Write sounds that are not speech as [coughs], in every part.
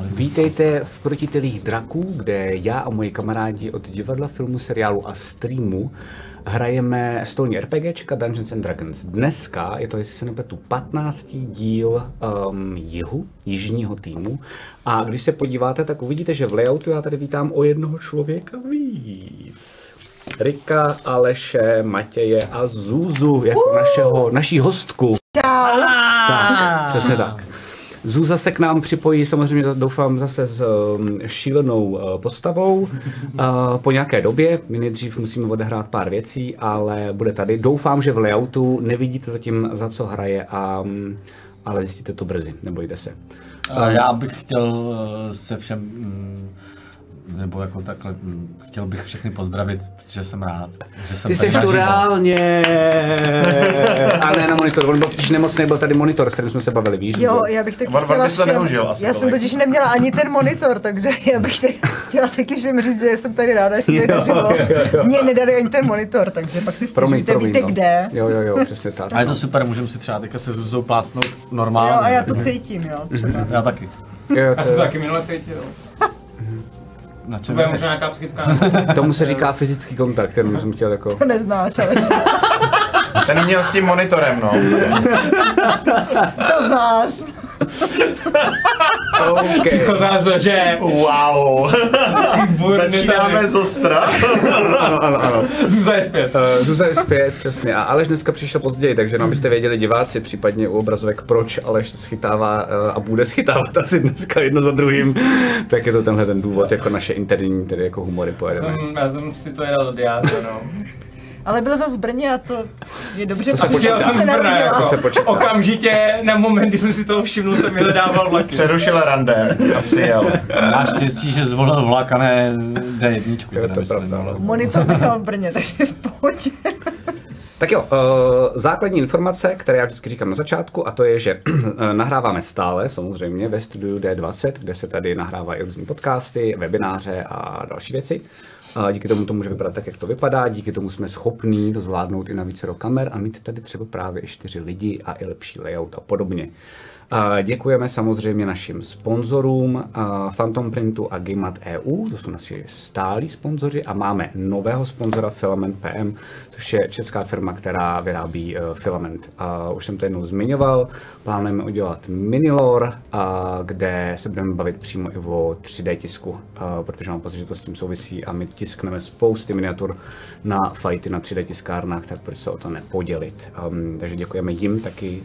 Vítejte v Krotitelích draků, kde já a moji kamarádi od divadla, filmu, seriálu a streamu hrajeme stolní RPGčka Dungeons and Dragons. Dneska je to, jestli se nepletu, 15. díl um, jihu, jižního týmu. A když se podíváte, tak uvidíte, že v layoutu já tady vítám o jednoho člověka víc. Rika, Aleše, Matěje a Zuzu jako našeho, naší hostku. Čau. Tak, přesně tak. Zuza se k nám připojí samozřejmě, doufám, zase s um, šílenou uh, postavou uh, po nějaké době. My nejdřív musíme odehrát pár věcí, ale bude tady. Doufám, že v layoutu nevidíte zatím, za co hraje, a, um, ale zjistíte to brzy, nebojte se. Já bych chtěl eh, se všem, mm, nebo jako takhle, mm, chtěl bych všechny pozdravit, protože jsem rád, že jsem Ty tady jsi tu reálně. [laughs] A ne na monitor, on byl totiž nemocný, byl tady monitor, s kterým jsme se bavili, víš? Jo, já bych taky chtěla všem, neužil asi já jsem totiž neměla ani ten monitor, takže [laughs] já bych taky chtěla taky všem říct, že jsem tady ráda, jestli tady Jo, naživo. jo, jo. Mně nedali ani ten monitor, takže pak si stěžujte, víte no. kde. Jo, jo, jo, přesně tak. A je to super, můžeme si třeba teďka se Zuzou plácnout normálně. Jo, a já to cítím, jo, třeba. Já taky. Jo, Já to taky minule cítil. Na To bude možná nějaká psychická [laughs] tomu se říká fyzický kontakt, jenom jsem chtěl jako... To neznáš, ale Ten měl s tím monitorem, no. [laughs] to znáš. OK. Ticho že Wow. Začínáme z ostra. Ano, ano, ano. Zuza je zpět. Uh, Zuza je zpět, přesně. A Aleš dneska přišel později, takže nám byste věděli diváci, případně u obrazovek, proč Aleš schytává uh, a bude schytávat asi dneska jedno za druhým. tak je to tenhle ten důvod, jako naše interní, tedy jako humory pojedeme. Jsem, já jsem si to jedal do diáře, no. Ale byl zase v Brně a to je dobře, To se jsem se narodila. jako. se počítá. Okamžitě na moment, kdy jsem si toho všiml, jsem vyhledával vlaky. Přerušil randem a přijel. Máš štěstí, že zvolil vlak a ne D1. Jo, teda to je pravda, ale- no. Monitor nechal v Brně, takže v pohodě. Tak jo, uh, základní informace, které já vždycky říkám na začátku, a to je, že [clears throat] nahráváme stále, samozřejmě, ve studiu D20, kde se tady nahrávají různé podcasty, webináře a další věci. Uh, díky tomu to může vypadat tak, jak to vypadá, díky tomu jsme schopní to zvládnout i na více kamer a mít tady třeba právě i čtyři lidi a i lepší layout a podobně. A Děkujeme samozřejmě našim sponzorům a Phantom Printu a Gamemat EU, to jsou naši stálí sponzoři a máme nového sponzora Filament PM, což je česká firma, která vyrábí uh, filament. A už jsem to jednou zmiňoval, plánujeme udělat Minilore, a kde se budeme bavit přímo i o 3D tisku, a protože mám pocit, že to s tím souvisí a my tiskneme spousty miniatur na fighty na 3D tiskárnách, tak proč se o to nepodělit. Um, takže děkujeme jim taky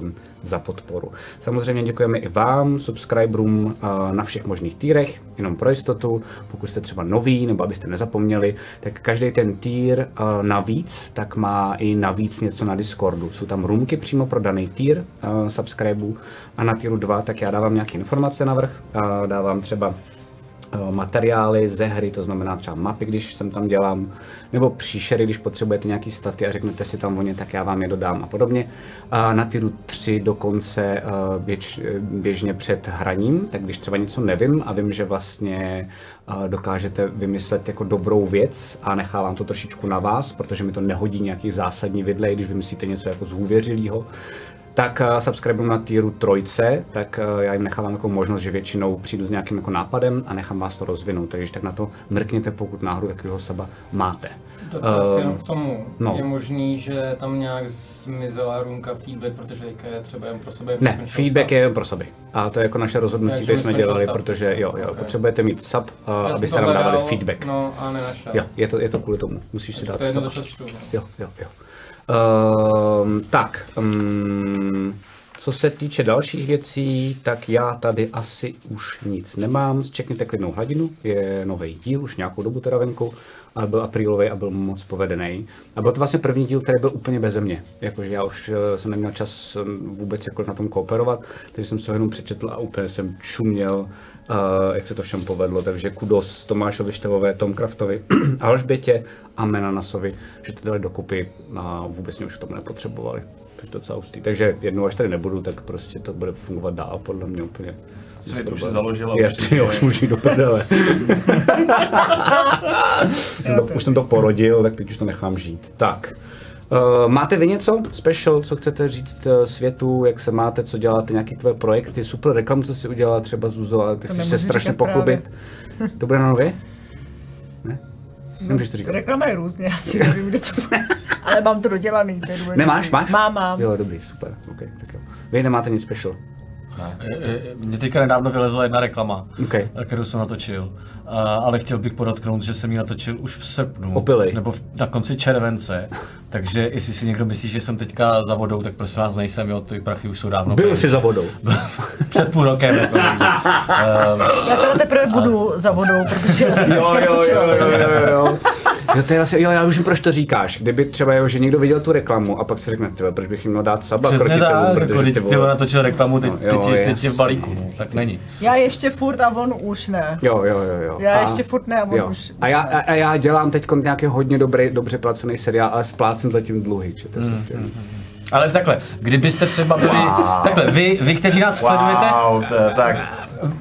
um, za podporu. Samozřejmě děkujeme i vám, subscriberům uh, na všech možných týrech, jenom pro jistotu. Pokud jste třeba noví, nebo abyste nezapomněli, tak každý ten týr uh, navíc, tak má i navíc něco na Discordu. Jsou tam roomky přímo pro daný týr uh, subscribů a na týru 2, tak já dávám nějaké informace navrh, uh, dávám třeba eh, materiály ze hry, to znamená třeba mapy, když sem tam dělám, nebo příšery, když potřebujete nějaký staty a řeknete si tam o ně, tak já vám je dodám a podobně. A na tyru 3 dokonce eh, běž, běžně před hraním, tak když třeba něco nevím a vím, že vlastně eh, dokážete vymyslet jako dobrou věc a nechávám to trošičku na vás, protože mi to nehodí nějaký zásadní vidle, když vymyslíte něco jako zhůvěřilýho, tak uh, subscribe na týru trojce, tak uh, já jim nechávám jako možnost, že většinou přijdu s nějakým jako nápadem a nechám vás to rozvinout. Takže tak na to mrkněte, pokud náhodou takového seba máte. Dotaz Ehm, jenom k tomu. no. Je možný, že tam nějak zmizela růmka feedback, protože je třeba jen pro sebe. Ne, feedback je jen pro sebe. A to je jako naše rozhodnutí, které jsme dělali, sub. protože jo, jo, Ok. potřebujete mít sub, uh, abyste nám dávali hledal, feedback. No, a nenašel. Jo, je to, je to kvůli tomu. Musíš si dát to jedno sub. čtu. no. Jo, jo, jo. Um, tak, um, co se týče dalších věcí, tak já tady asi už nic nemám. Čekněte klidnou hladinu, je nový díl, už nějakou dobu teda venku, a byl aprílový a byl moc povedený. A byl to vlastně první díl, který byl úplně beze mě. Jakože já už eh, jsem neměl čas eh, vůbec jako na tom kooperovat, takže jsem se jenom přečetl a úplně jsem čuměl, uh, jak se to všem povedlo. Takže kudos Tomášovi Števové, Tom Kraftovi, [clears throat] Alžbětě a Menanasovi, že to dali dokupy a vůbec mě už k tomu nepotřebovali. Takže docela. Takže jednou až tady nebudu, tak prostě to bude fungovat dál, podle mě úplně. Svět už si založila. Je, už jo, už můžu jít do prdele. [laughs] Už jsem to- už jsem to porodil, tak teď už to nechám žít. Tak. Uh, máte vy něco special, co chcete říct uh, světu, jak se máte, co děláte, nějaké tvoje projekty, super reklamu, co si udělala třeba Zuzo, ale ty chceš se strašně pochlubit. To bude na nově? Ne? Nemůžeš to říkat. Reklama je různě, asi nevím, kde to Ale mám to dodělaný, to je důležitý. Nemáš, máš? Mám, mám. Jo, dobrý, super, ok, tak jo. Vy nemáte nic special. E, e, Mně teďka nedávno vylezla jedna reklama, Ok. kterou jsem natočil, A, ale chtěl bych podotknout, že jsem ji natočil už v srpnu, Opilej. nebo v, na konci července, [laughs] takže jestli si někdo myslí, že jsem teďka za vodou, tak prosím vás nejsem, jo, ty prachy už jsou dávno Byl pryč. jsi za vodou. [laughs] před půl rokem. Jako, takže, um, [laughs] Já teda teprve budu za vodou, protože já jsem Jo, jo, jo, jo, jo, jo. Jo, to je vlastně, jo, já už vím, proč to říkáš. Kdyby třeba, jo, že někdo viděl tu reklamu a pak si řekne, tyhle, proč bych jim měl dát saba Přesně proti tomu, tak, protože jako, ty teď ty vole- natočil reklamu, teď, No, jo, teď, teď je v balíku, no, tak není. Já ještě furt a on už ne. Jo, jo, jo, jo. Já ještě furt ne a on jo. už- a, já, ne. a, a já dělám teď nějaký hodně dobrý, dobře placený seriál, ale splácím zatím dluhy, čete mm, se. Ale takhle, kdybyste třeba byli, takhle, vy, vy, kteří nás sledujete, Wow, to, je tak.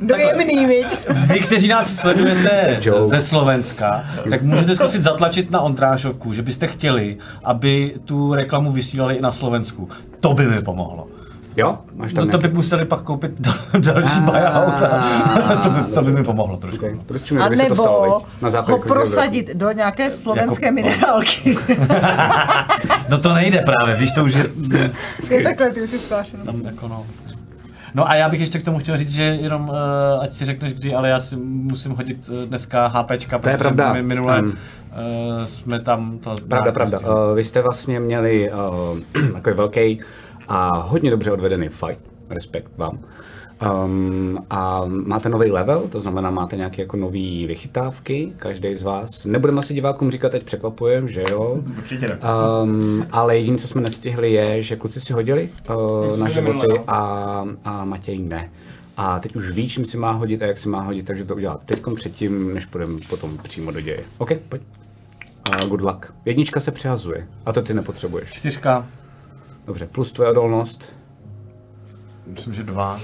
Dojemný, viď? vy, kteří nás sledujete Joke. ze Slovenska, tak můžete zkusit zatlačit na Ondrášovku, že byste chtěli, aby tu reklamu vysílali i na Slovensku. To by mi pomohlo. Jo? Máš tam No to by museli pak koupit dal- další Ah, buyout a [laughs] to by, to by mi pomohlo trošku. Okay. A stalo, nebo? Na základě ho prosadit do nějaké slovenské Jako- [laughs] minerálky. No to nejde právě, víš, to už je... [laughs] Je takhle, ty už jsi stvářený. Tam jako no. No a já bych ještě k tomu chtěl říct, že jenom, uh, ať si řekneš kdy, ale já si musím hodit uh, dneska HPčka, protože pravda. my minule Mm. uh, jsme tam to... Pravda, pravda. prostě- Uh, vy jste vlastně měli uh, [clears throat] takový velký a hodně dobře odvedený fight. Respekt vám. Um, a máte nový level, to znamená, máte nějaké jako nové vychytávky, každý z vás. Nebudeme asi divákům říkat, teď překvapujem, že jo. Určitě ne. Um, ale jediné, co jsme nestihli, je, že kluci si hodili uh, na životy no. a, a Matěj ne. A teď už ví, čím si má hodit a jak si má hodit, takže to udělá teď předtím, než půjdeme potom přímo do děje. OK, pojď. Uh, good luck. Jednička se přehazuje a to ty nepotřebuješ. Čtyřka, Dobře, plus tvoje odolnost. myslím, že dva.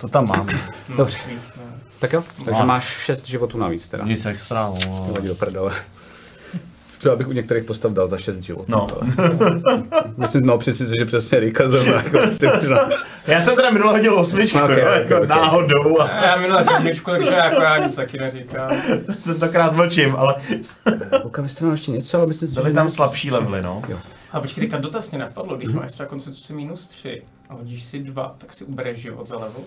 To tam mám. Dobře, Víc, no. tak jo, takže No. máš 6 životů navíc teda. Nic extra, no. To vadí do prdele. [laughs] Třeba bych u některých postav dal za 6 životů. No. [laughs] Myslím, no přesně, že přesně Rika zrovna jako [laughs] asi možná. Já jsem teda minule hodil osmičku, Ok, okay, jo, ok, jako ok. okay. náhodou a já minule sedmičku, takže jako já nic taky neříkám. tentokrát mlčím, ale Koukám, jestli mám ještě něco, ale myslím si, byly tam slabší levely, no. Jo. A počkej, teďka dotaz mě napadlo, když máš třeba konstituci minus 3 a hodíš si 2, tak si ubereš život za level.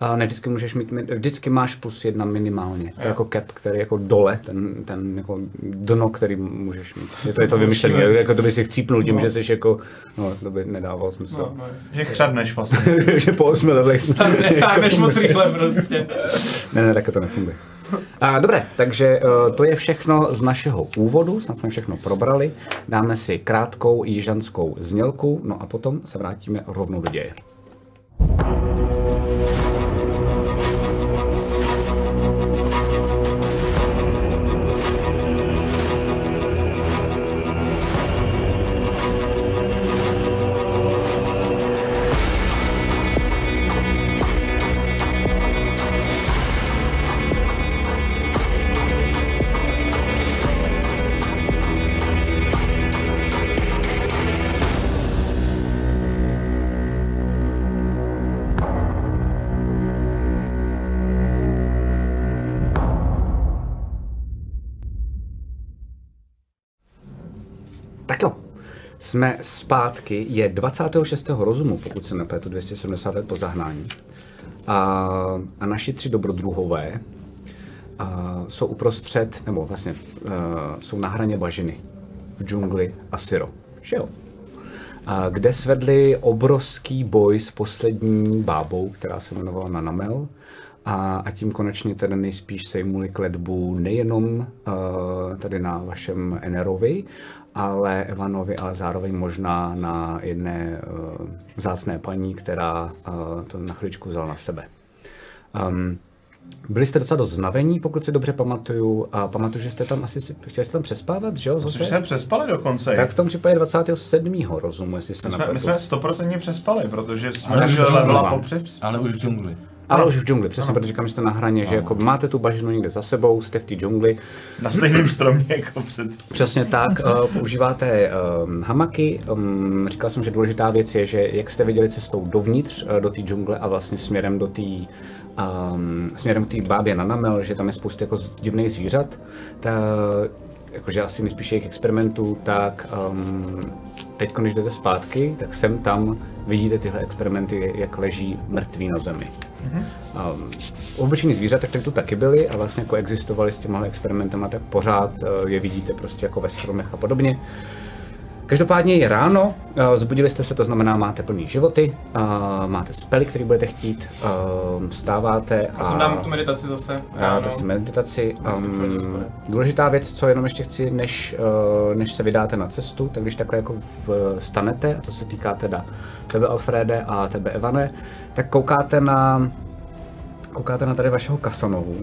A ne, vždycky můžeš mít, vždycky máš plus jedna minimálně. To je jako cap, který je jako dole, ten, ten jako dno, který můžeš mít. Je to, je to vymyšlené, jako to by si chcípnul tím, No. že jsi jako, no, to by nedávalo smysl. No, no. Že chřadneš vlastně. [laughs] že po osmi levelech Nestáhneš moc rychle prostě. Ne, ne, tak to nefunguje. A, dobré, takže uh, to je všechno z našeho úvodu, snad jsme všechno probrali. Dáme si krátkou jižanskou znělku, no a potom se vrátíme rovnou do děje. Jsme zpátky, je 26. rozumu, pokud se nepletu, 270 let po zahnání. A, a naši tři dobrodruhové a, jsou uprostřed, nebo vlastně a, jsou na hraně bažiny v džungli Asiro. Že jo? A, kde svedli obrovský boj s poslední bábou, která se jmenovala Nanamel. A, a tím konečně tedy nejspíš sejmuli kletbu nejenom uh, tady na vašem Enerovi, ale Evanovi, ale zároveň možná na jedné uh, vzácné paní, která uh, to na chvíličku vzala na sebe. Um, byli jste docela dost znavení, pokud si dobře pamatuju. A pamatuju, že jste tam asi, si- chtěli jste tam přespávat, že jo? Zase? jsme přespali dokonce. Tak v tom případě 27. rozumu, jestli se My jsme, my jsme stoprocentně přespali, protože jsme Ale už po přes... Ale už v džungli. Ale už v džungli, přesně, Ano. protože říkám, že jste na hraně, že jako máte tu bažinu někde za sebou, jste v té džungli, Na stejném stromě jako před... Přesně tak, uh, [laughs] používáte um, hamaky. Um, říkal jsem, že důležitá věc je, že jak jste viděli cestou dovnitř uh, do té džungle a vlastně směrem do té um, směrem k té bábě na namel, že tam je spousta jako divných zvířat, ta, jakože asi nejspíš jejich experimentů, tak um, teď, když jdete zpátky, tak sem tam vidíte tyhle experimenty, jak leží mrtví na zemi. Um, obyčejní zvířata, které tu taky byly a vlastně jako existovaly s těma experimentama, tak pořád uh, je vidíte prostě jako ve stromech a podobně. Každopádně je ráno, uh, zbudili jste se, to znamená máte plný životy, uh, máte spely, který budete chtít, uh, vstáváte Já jsem dám tu meditaci zase. a ráno. to jste meditaci. Um, důležitá věc, co jenom ještě chci, než, než se vydáte na cestu, tak když takhle jako v, stanete, a to se týká teda tebe Alfrede a tebe Evane, tak koukáte na, koukáte na tady vašeho Kasanovu,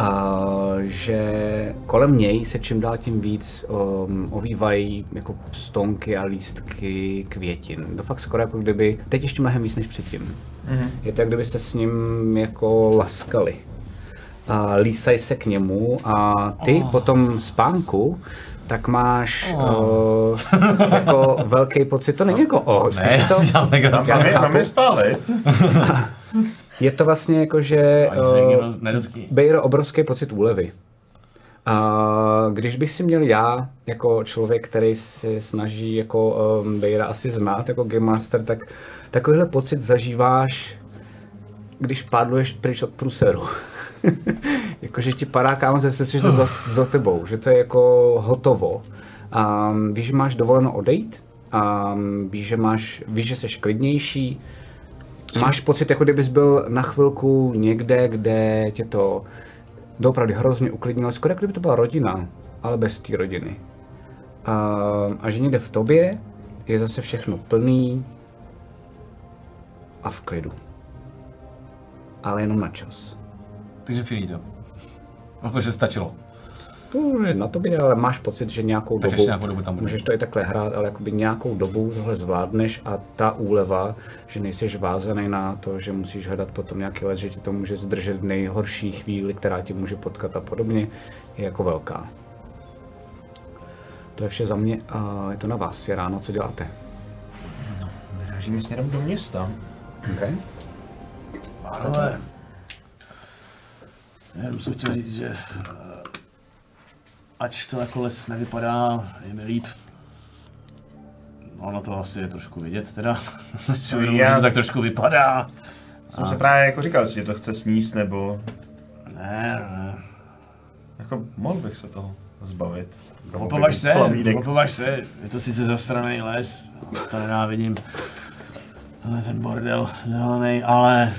a že kolem něj se čím dál tím víc um, ovývají jako stonky a lístky květin. To fakt skoro jako kdyby, teď ještě mnohem víc než předtím. Mm-hmm. Je to, jak kdybyste s ním jako laskali a lísají se k němu a ty oh. po tom spánku tak máš oh. uh, jako velký pocit, to není jako o, Ne, já to, si dělám legraci. mám je spálit? [laughs] je to vlastně jako, že uh, nedotkni. Bejro obrovský pocit úlevy. A když bych si měl já, jako člověk, který se snaží jako um, Bejra asi znát jako Game Master, tak takovýhle pocit zažíváš, když pádluješ pryč od pruseru. [laughs] Jakože ti padá kámo ze sestry za, za tebou, že to je jako hotovo. A víš, že máš dovoleno odejít, a víš, že máš, víš, že jsi klidnější, Máš pocit, jako kdybys byl na chvilku někde, kde tě to doopravdy hrozně uklidnilo, skoro jako kdyby to byla rodina, ale bez té rodiny. A, a že někde v tobě je zase všechno plný a v klidu. Ale jenom na čas. Takže finito. No to, že stačilo. To je na tobě, ale máš pocit, že nějakou Tak dobu, ještě nějakou dobu tam budu. můžeš to i takhle hrát, ale jakoby nějakou dobu tohle zvládneš a ta úleva, že nejsi vázaný na to, že musíš hledat potom nějaký les, že ti to může zdržet v nejhorší chvíli, která ti může potkat a podobně, je jako velká. To je vše za mě a je to na vás, je ráno, co děláte. Vyrážíme směrem do města. Okay? Ale... Jenom jsem chtěl říct, že ač to jako les nevypadá, je mi líp. Ono to asi je trošku vidět teda, [laughs] že Já- to tak trošku vypadá. Jsem se právě jako říkal, jestli to chce sníst, nebo... Ne, ne. Jako mohl bych se toho zbavit. Opovaž se, opovaž se, je to sice zasraný les, to nenávidím. Ale ten bordel zelený, ale...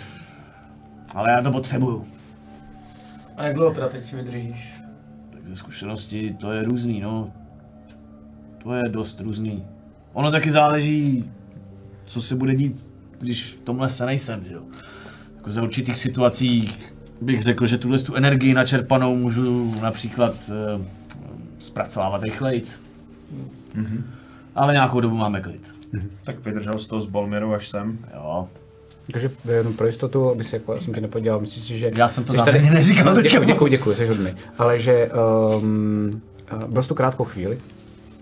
Ale já to potřebuju. A jak dlouho teda teď vydržíš? Ze zkušenosti to je různý, no. To je dost různý. Ono taky záleží, co se bude dít, když v tom lese nejsem, že jo. Jako za určitých situacích bych řekl, že tuhle tu energii načerpanou můžu například eh, zpracovávat rychlejc. Mm-hmm. Ale nějakou dobu máme klid. Tak vydržel z toho z Bolmiru až sem. Jo. Takže jenom pro jistotu, aby se jako, jsem tě nepodělal, myslím si, že... Já jsem to záměrně neříkal teďka. Děkuji, děkuji, děkuji, jsi hodný. Ale že um, uh, byl jsi tu krátkou chvíli,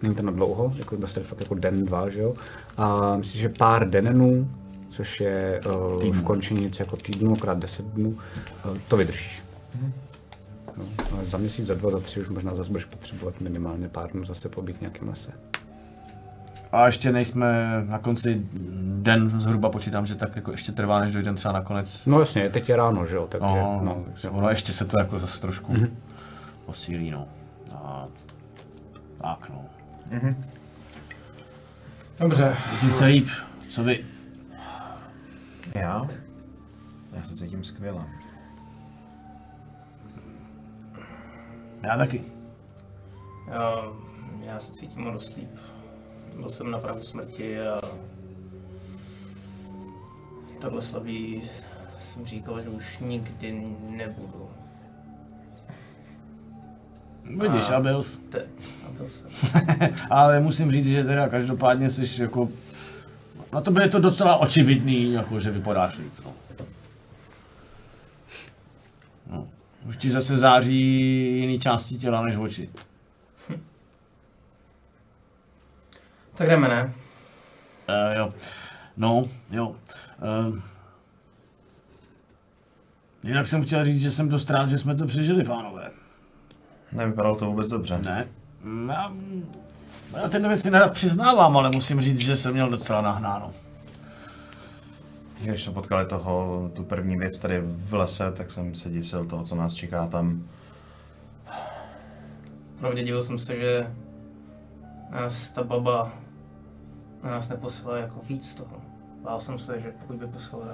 není to na dlouho, jako byl jste fakt jako den, dva, že jo? A myslím, že pár denů, což je uh, v končení něco jako týdnu, krát deset dnů, uh, to vydržíš. No, ale za měsíc, za dva, za tři už možná zase budeš potřebovat minimálně pár dnů zase pobít v nějakém lese. A ještě nejsme na konci den, zhruba počítám, že tak jako ještě trvá, než dojdeme třeba na konec. No jasně, teď je ráno, že jo, takže No, no, no, ono ještě se to jako zase trošku mm-hmm. posílí, no. A, tak no. Dobře. Cítím se líp, co vy? Já? Já se cítím skvěle. Já taky. Já, já se cítím o dost líp. Byl jsem na prahu smrti a takhle slabý jsem říkal, že už nikdy nebudu. Vidíš, A- a byl jsi. Te, a byl jsem. Ale musím říct, že teda každopádně jsi jako... Na tobě je to docela očividný, jako že vypadáš líp, no. Už ti zase září jiný části těla než oči. Tak jdeme, ne? Uh, jo. No, jo. Uh, jinak jsem chtěl říct, že jsem dost rád, že jsme to přežili, pánové. Nevypadalo to vůbec dobře. Ne? Mm, Já, já tyhle věci nerad přiznávám, ale musím říct, že jsem měl docela nahnáno. Když jsme potkali toho, tu první věc tady v lese, tak jsem se děsil toho, co nás čeká tam. Pravdě divil jsem se, že nás ta baba na nás neposlala jako víc toho. Bál jsem se, že pokud by poslala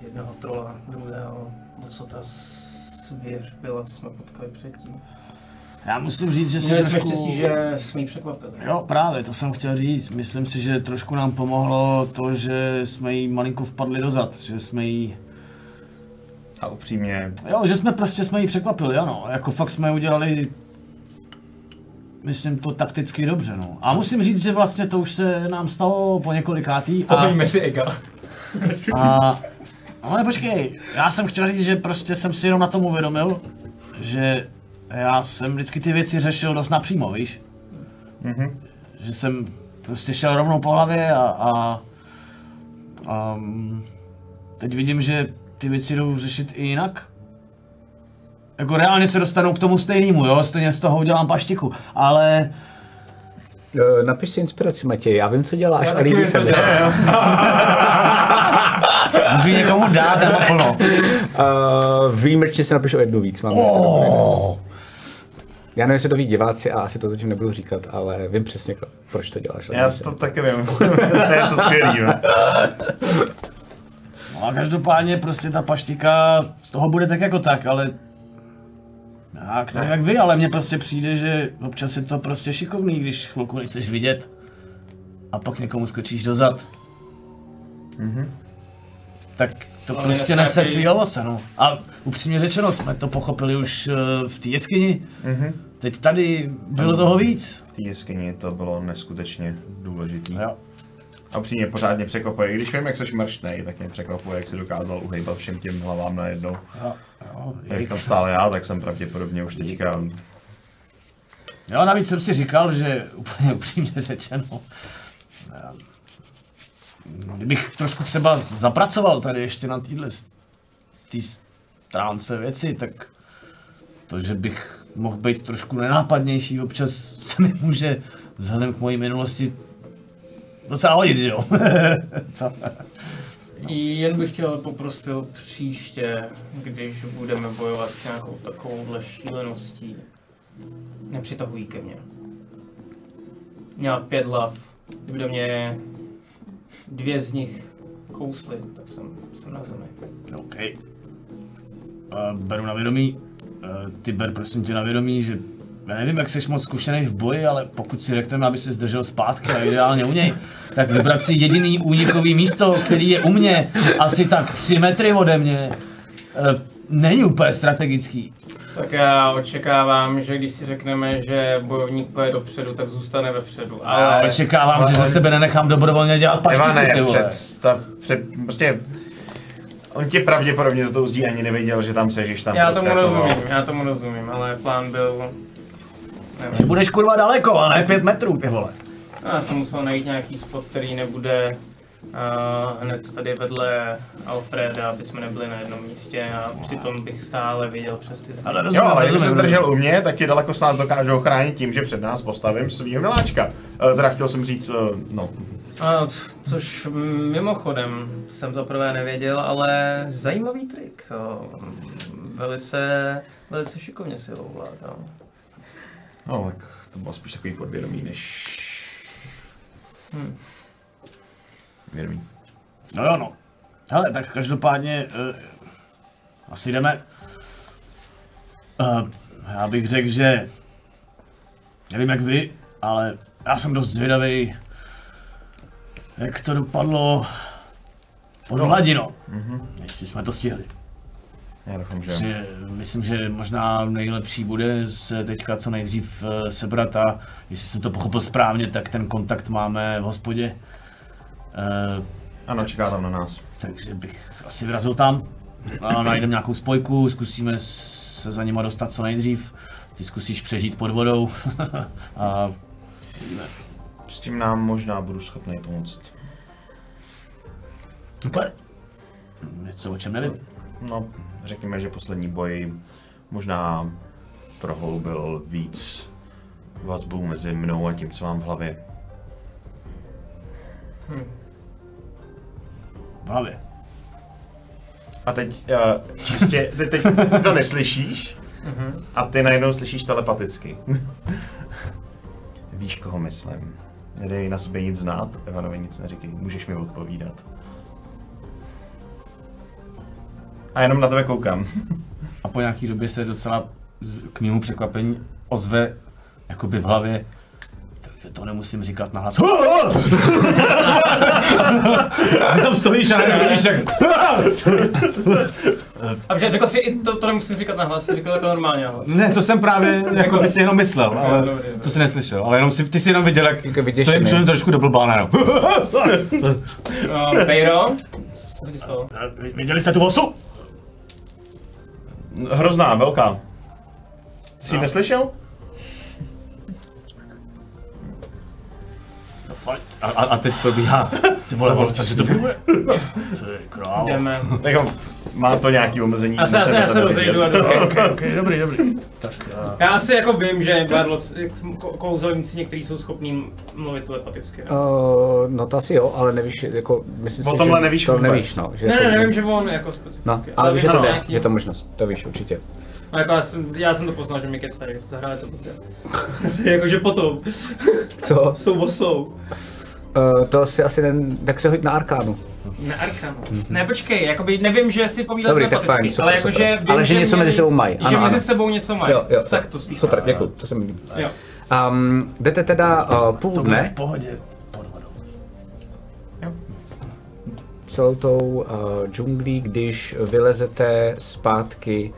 jednoho trola, druhého, nebo co ta zvěř byla, co jsme potkali předtím. Já musím říct, že si Měli jsme trošku... štěstí, že jsme ji překvapili. Jo, právě, to jsem chtěl říct. Myslím si, že trošku nám pomohlo to, že jsme jí malinko vpadli dozad, že jsme jí... A upřímně, Jo, že jsme prostě jsme jí překvapili, ano. Jako fakt jsme udělali myslím to takticky dobře, no. A musím říct, že vlastně to už se nám stalo po několikátý. A, Povíme si Ega. a, ale počkej, já jsem chtěl říct, že prostě jsem si jenom na tom uvědomil, že já jsem vždycky ty věci řešil dost napřímo, víš? Mhm. Že jsem prostě šel rovnou po hlavě a, a, a mm, teď vidím, že ty věci jdou řešit i jinak. Jako reálně se dostanu k tomu stejnému, jo, stejně z toho udělám paštiku, ale Eh, Napiš si inspiraci, Matěj, já vím, co děláš Já a líbí se mi. [laughs] můžu někomu dát nebo plno. Uh, výjimečně si napiš o jednu víc, mám oh. Já nevím, jestli to ví diváci a asi to zatím nebudu říkat, ale vím přesně, proč to děláš. já líbí se to mi. taky vím. [laughs] je to skvělý. No a každopádně prostě ta paštika z toho bude tak jako tak, ale jak, nevím jak vy, ale mně prostě přijde, že občas je to prostě šikovný, když chvilku nechceš vidět a pak někomu skočíš dozad. Tak to Ale prostě nese svý ovoce, no. A upřímně řečeno, jsme to pochopili už eh, v té jeskyni. Teď tady bylo toho víc. V té jeskyni to bylo neskutečně důležitý. Jo. A upřímně pořádně překvapuje. I Když vím, jak jsi mrštnej, tak mě překvapuje, jak jsi dokázal uhejbat všem těm hlavám najednou. Jo, jo, Jak tam stál já, tak jsem pravděpodobně už teďka... Jo, navíc jsem si říkal, že [laughs] úplně upřímně řečeno, ehm, kdybych trošku třeba zapracoval tady ještě na téhle tý stránce věci, tak to, že bych mohl být trošku nenápadnější, občas se mi může vzhledem k mojí minulosti docela hodit, že jo? [laughs] Co? Jen bych chtěl poprosil příště, když budeme bojovat s nějakou takovouhle šíleností, nepřitahují ke mně. Měla pět hlav, kdyby do mě dvě z nich kously, tak jsem, jsem na zemi. OK. Uh, beru na vědomí. Uh, ty ber prosím tě na vědomí, že já nevím, jak jsi moc zkušený v boji, ale pokud si řekneme, aby se zdržel zpátky a ideálně u něj, tak vybrat si jediný únikový místo, který je u mě, asi tak 3 metry ode mě, uh, není úplně strategický. Tak já očekávám, že když si řekneme, že bojovník půjde dopředu, tak zůstane vepředu. Ale Ale očekávám, že ze sebe nenechám dobrovolně dělat paštiku, Ivane, ty vole. představ, před, prostě... On tě pravděpodobně za tou zdí ani nevěděl, že tam sežeš tam já prostě tomu jako- rozumím, já tomu rozumím, ale plán byl... Že budeš kurva daleko, ale ne 5 metrů, ty vole. Já jsem musel najít nějaký spot, který nebude uh, hned tady vedle Alfreda, aby jsme nebyli na jednom místě a přitom bych stále viděl přes ty Ale Jo, rozumím, ale když rozumím, se zdržel u mě, tak ti daleko s nás dokážou chránit tím, že před nás postavím svýho miláčka. Uh, teda chtěl jsem říct, uh, no, A, což mimochodem jsem za prvé nevěděl, ale zajímavý trik. jo. Velice, velice šikovně si ho ovládal. No, tak to bylo spíš takový podvědomí, než... Hm. Vědomí. No jo, no. Hele, tak každopádně uh, asi jdeme. Uh, já bych řekl, že nevím jak vy, ale já jsem dost zvědavý, jak to dopadlo pod hladinou. Jestli jsme to stihli. Já doufám, že... Že myslím, že možná nejlepší bude se teďka co nejdřív eh, sebrat a jestli jsem to pochopil správně, tak ten kontakt máme v hospodě. Eh, Ano, čeká tam na nás. takže bych asi vyrazil tam a najdeme nějakou spojku, zkusíme se za nima dostat co nejdřív. Ty zkusíš přežít pod vodou [laughs] a S tím nám možná budu schopný pomoct. super. Něco o čem nevím. No, řekněme, že poslední boj možná prohloubil víc vazbu mezi mnou a tím, co mám v hlavě. V hlavě. A teď uh, čistě, ty, teď ty to neslyšíš a ty najednou slyšíš telepaticky. Víš, koho myslím. Nedej na sobě nic znát, Evanovi nic neříkej, můžeš mi odpovídat. A jenom na tebe koukám. [laughs] A po nějaký době se docela k mému překvapení ozve jakoby v hlavě takže to nemusím říkat na hlas. [laughs] Ty tam stojíš a nevidíš, jak... A protože řekl si, to, to nemusím říkat na hlas, jsi řekl to normálně na hlas. Ne, to jsem právě, [laughs] jako by si jenom myslel, ale Dobrý, dobrý. to si neslyšel, ale jenom si, ty si jenom viděl, jak Jako stojím člověk trošku do blbána, no. Bejro, co se ti stalo? Viděli jste tu osu? Hrozná, velká. Jsi ji neslyšel? A, a, a teď probíhá, ty vole, vole, takže to funguje. [laughs] To je krávo. Jdeme. Jako, má to nějaký omezení. Já se, já se, rozejdu a jdu. [laughs] Okay, okay, dobrý, dobrý. Tak, uh, Já asi jako vím, že Barloc, ko- kouzelníci někteří jsou schopní mluvit telepaticky. Ne? Uh, no to asi jo, ale nevíš, jako, myslím O si, tomhle že nevíš to vůbec. nevíš, no. Že ne, ne, nevím, že on jako specificky. No, ale víš, že to nějaký- je to možnost, to víš určitě. No, jako já, jsem, já jsem to poznal, že mi kecají, zahráli to blbě. [laughs] Jakože potom, Co? jsou osou. Uh, to si asi ne, tak se hoď na arkánu. Na Arkanu. Ne, počkej, jakoby nevím, že si povídat Dobrý, tak fajn, super, ale jakože super. vím, Ale že něco mezi sebou mají, Že ano, mezi ano. sebou něco mají. Jo, jo, tak to spíš. Super, děkuji, to se mi líbí. Jo. Um, jdete teda uh, půl to dne v pohodě pod vodou. celou tou uh, džunglí, když vylezete zpátky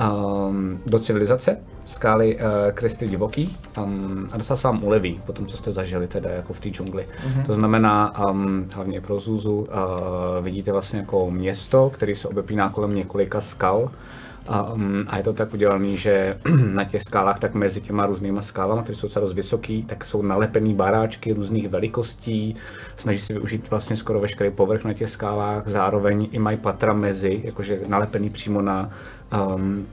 um, do civilizace, skály uh, Kristy divoký um, a docela se vám uleví po tom, co jste zažili teda jako v té džungli. Mm-hmm. To znamená, um, hlavně pro Zuzu, uh, vidíte vlastně jako město, který se obepíná kolem několika skal, Um, a je to tak udělané, že [clears throat] na těch skálách, tak mezi těma různýma skálama, které jsou docela dost vysoký, tak jsou nalepený baráčky různých velikostí, snaží se využít vlastně skoro veškerý povrch na těch skálách, zároveň i mají patra mezi, jakože nalepený přímo na um,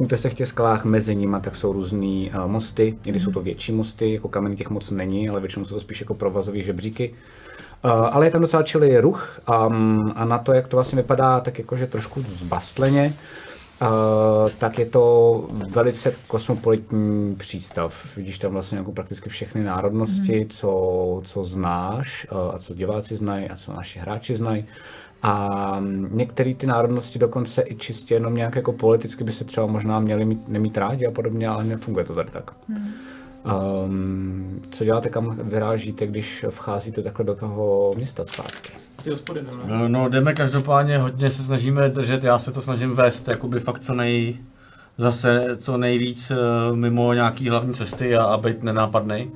útesech těch skalách mezi nimi, tak jsou různý uh, mosty, někdy jsou to větší mosty, jako kameny těch moc není, ale většinou jsou to spíš jako provazové žebříky. Uh, ale je tam docela čilý ruch um, a na to, jak to vlastně vypadá, tak jakože trošku zbastleně, Uh, tak je to velice kosmopolitní přístav. Vidíš tam vlastně jako prakticky všechny národnosti, mm. co, co znáš uh, a co diváci znají a co naši hráči znají. A mm, některé ty národnosti dokonce i čistě jenom nějak jako politicky by se třeba možná měli mít, nemít rádi a podobně, ale nefunguje to tady tak. Mm. Um, co děláte, kam vyrážíte, když vcházíte takhle do toho města zpátky? Ty hospody jdeme. No, no, jdeme každopádně, hodně se snažíme držet, já se to snažím vést, jakoby fakt co nej, zase co nejvíc eh, mimo nějaký hlavní cesty a, a být nenápadnej,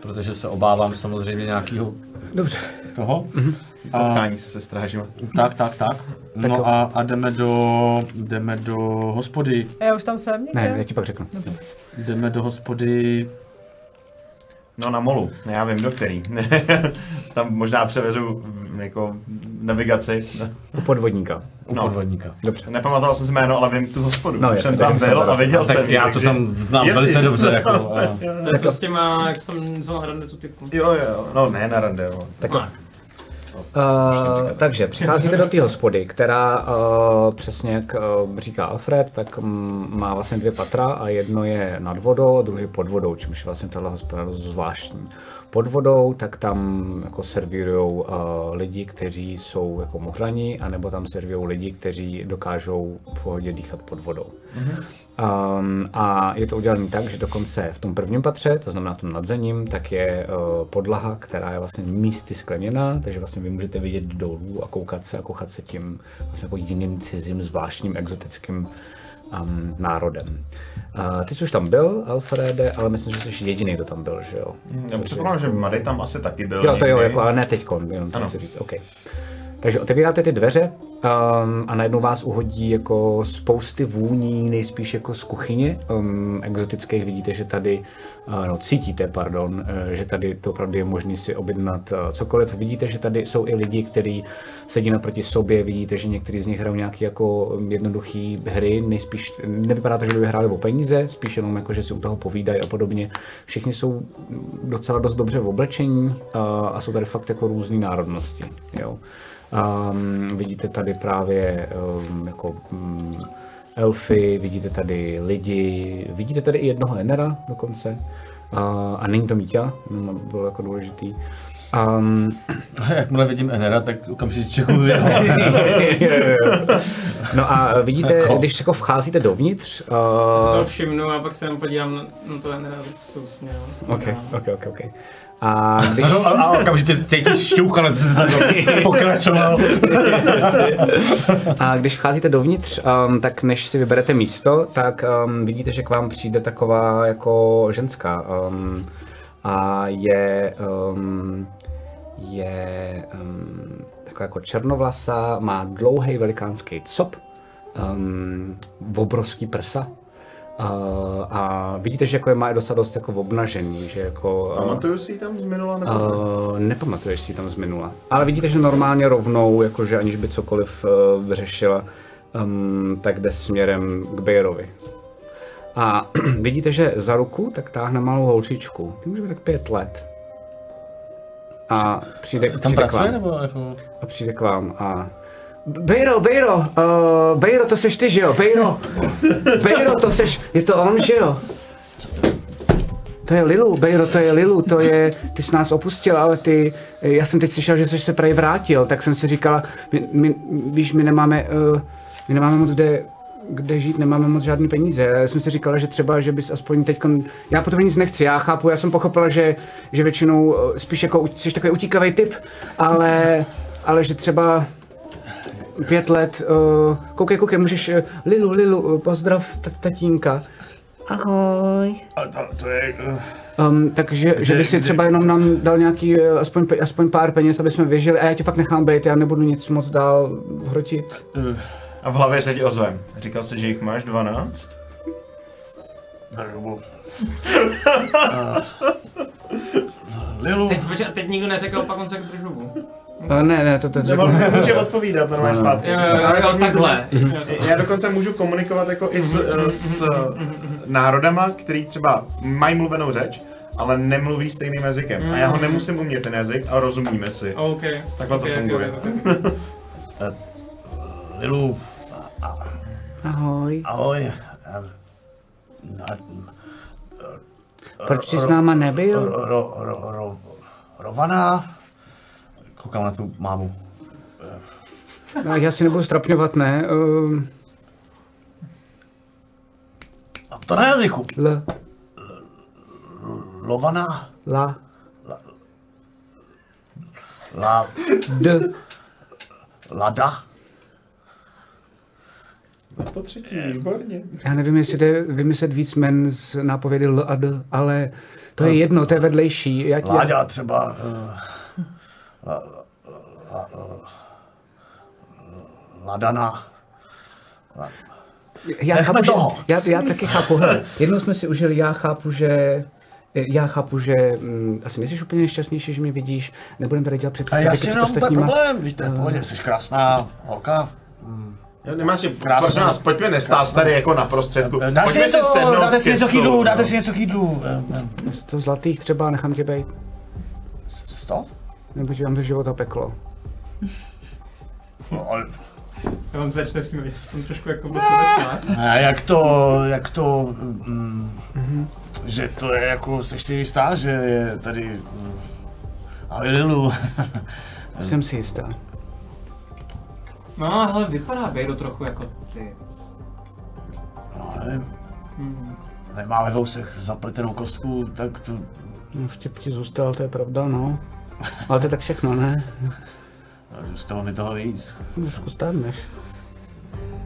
protože se obávám samozřejmě nějakého Dobře. toho. Potkání se se strážima. Tak, tak, tak. No a, a jdeme do, jdeme do hospody, A já už tam jsem někde? Ne, já ti pak řeknu. jdeme do hospody, No na molu, já vím do který. [laughs] Tam možná převezu mm, jako navigaci. U podvodníka. u No. podvodníka. Dobře. Nepamatoval jsem si jméno, ale vím tu hospodu. No, Už jsem tam jsem byl a viděl jsem. já to tam znám Jestli- velice dobře, jako, a, [laughs] To je to s těma, jak jsi tam vzal na rande tu typu. Jo, jo, no ne na rande, jo. Tak. Uh, takže přicházíte do té hospody, která uh, přesně jak uh, říká Alfred, tak má vlastně dvě patra a jedno je nad vodou a druhý pod vodou, čímž je vlastně tahle hospoda zvláštní. Pod vodou, tak tam jako servírují uh, lidi, kteří jsou jako mořani, anebo tam servírují lidi, kteří dokážou v pohodě dýchat pod vodou. Um, a je to udělané tak, že dokonce v tom prvním patře, to znamená v tom nadzením, tak je uh, podlaha, která je vlastně místy skleněná, takže vlastně vy můžete vidět dolů a koukat se a koukat se tím vlastně jako jiným cizím, zvláštním, exotickým um, národem. Uh, ty jsi už tam byl, Alfrede, ale myslím, že jsi jediný, kdo tam byl, že jo? Já předpokládám, že Mady tam asi taky byl Jo, to jo, jako, ale ne teď, jenom to chci říct, OK. Takže otevíráte ty dveře um, a najednou vás uhodí jako spousty vůní, nejspíš jako z kuchyně um, exotických. Vidíte, že tady, uh, no cítíte, pardon, uh, že tady to opravdu je možné si objednat uh, cokoliv. Vidíte, že tady jsou i lidi, kteří sedí naproti sobě. Vidíte, že někteří z nich hrajou nějaké jako jednoduché hry. Nejspíš nevypadá to, že by hráli o peníze, spíš jenom jako, že si u toho povídají a podobně. Všichni jsou docela dost dobře v oblečení uh, a jsou tady fakt jako různé národnosti. Jo. Um, vidíte tady právě um, jako um, elfy, vidíte tady lidi, vidíte tady i jednoho enera dokonce. Uh, a není to Mítě, bylo jako důležitý. Um, A [laughs] jakmile vidím Enera, tak okamžitě čekuju jeho. [laughs] no a vidíte, Jako? když jako vcházíte dovnitř, Si to uh, všimnu a pak se jenom podívám na, na to Enera, se usměl. OK, OK, OK, OK. A když, a, a okamžitě cítíš šťouchanec se za [laughs] pokračoval. [laughs] A když vcházíte dovnitř, um, tak než si vyberete místo, tak um, vidíte, že k vám přijde taková jako ženská. Um, a je, um, je um, taková jako černovlasa, má dlouhý velikánský cop, um, obrovský prsa. Uh, a vidíte, že jako je má docela dost jako obnažený, že jako... uh, Pamatuju si ji tam z minula nebo? ne? Uh, nepamatuješ si ji tam z minula. Ale vidíte, že normálně rovnou, jakože aniž by cokoliv uh, vyřešila, um, tak jde směrem k Bejrovi. A [clears throat] vidíte, že za ruku tak táhne malou holčičku. Ty může být tak pět let. A přijde, Tam přijde k pracuje vám. nebo jako... A přijde k vám a... Bejro, Bejro, uh, Bejro, to seš ty, že jo? Bejro, Bejro, to seš, je to on, že jo? To je Lilu, Bejro, to je Lilu, to je, ty jsi nás opustil, ale ty, já jsem teď slyšel, že jsi se prej vrátil, tak jsem si říkala, my, my víš, my nemáme, uh, my nemáme moc kde, kde žít, nemáme moc žádný peníze. Já jsem si říkala, že třeba, že bys aspoň teď, já po tobě nic nechci, já chápu, já jsem pochopila, že, že většinou eh, spíš jako jsi takový utíkavý typ, ale, ale že třeba pět let, uh, koukej, koukej, můžeš, uh, Lilu, Lilu, uh, pozdrav t- tatínka. Ahoj. A to, to je... Uh, Um, takže, že by si třeba jenom nám dal nějaký, uh, aspoň, aspoň pár peněz, aby jsme vyžili, a já tě fakt nechám být, já nebudu nic moc dál hrotit. uh, A v hlavě se ti ozvem. Říkal jsi, že jich máš 12? uh, [laughs] [laughs] Lilu, Teď, počkej, teď nikdo neřekl, pak on řekl držovu. Uh, ne, ne, to, to, Nebo to může odpovídat normálně zpátky. Jo, jo, Ale jo, oni- takhle. Já dokonce můžu komunikovat jako i s, eh, s národama, který třeba mají mluvenou řeč, ale nemluví stejným jazykem. A já ho nemusím umět ten jazyk a rozumíme si. OK. Takhle to Ok, ok, funguje. ok, ok. [laughs] Lilu, Ahoj. ahoj. Um, na, Proč jsi s náma nebyl? ro, Koukám na tu mámu. No, já si nebudu strapňovat, ne? Uh, A to na jazyku. l, Lovana. la, La, d. lada. Po třetí, výborně. Já nevím, jestli jde vymyslet víc men z nápovědy L a D, ale to je jedno, to je vedlejší. Já, já, Láďa třeba. Uh, la, la, la, ladana. já, Nechme chápu, že, toho. já, já taky chápu, hele, jednou jsme si užili, já chápu, že já chápu, že hm, asi nejsi úplně nešťastnější, že mě vidíš, nebudem tady dělat A představy já si úplně ostatníma. problém, víš, to je v pohodě, jsi krásná holka. Jo, Nemá si, Krásně. prosím nás, pojďme nestát tady jako na prostředku. Dáš si Pojďme si něco, sednout dáte si něco k stolu, jídlu, no. dáte si něco k jídlu. Eh, eh, To zlatých třeba nechám tě být, Sto? Nebo ti vám to života peklo. No, ale A on začne s tím, on trošku jako by se nesmát. A jak to, jak to, mm, že to je jako, seš si jistá, že je tady, mm, ale Lilu, [laughs] Jsem si jistá. No, ale vypadá Bejro trochu jako ty. no, nevím, nemá ve vousech zapletenou kostku, tak to, No, vtip ti zůstal, to je pravda, no. Ale to je tak všechno, ne? zůstalo mi toho víc. No, Zkus než.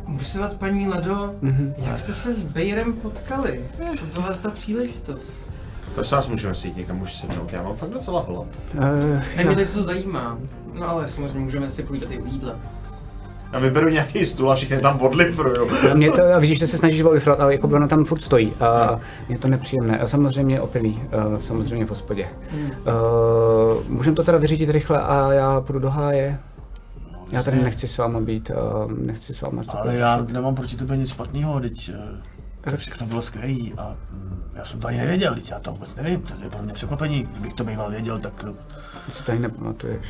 Můžu se vás, paní Lado, Mhm. jak jste se s Bejrem potkali? Co byla ta příležitost? To se nás můžeme sít někam už sednout, já mám fakt docela hlad. Uh, Ne, mě co zajímá. No ale samozřejmě můžeme si půjít do ty jídla. Já vyberu nějaký stůl a všichni tam odlifruju. mě to, a vidíš, že se snažíš volifrovat, ale jako ona tam furt stojí. A je to nepříjemné. A samozřejmě opilý, uh, samozřejmě v hospodě. Uh, můžeme to teda vyřídit rychle a já půjdu do háje. Já tady nechci s váma být, uh, nechci s váma Ale já nemám proti tebe nic špatného, teď eh, to všechno bylo skvělý a mm, já jsem to ani nevěděl, teď já to vůbec nevím, to je pro mě překvapení, kdybych to býval věděl, tak eh, Ty si tady nepamatuješ.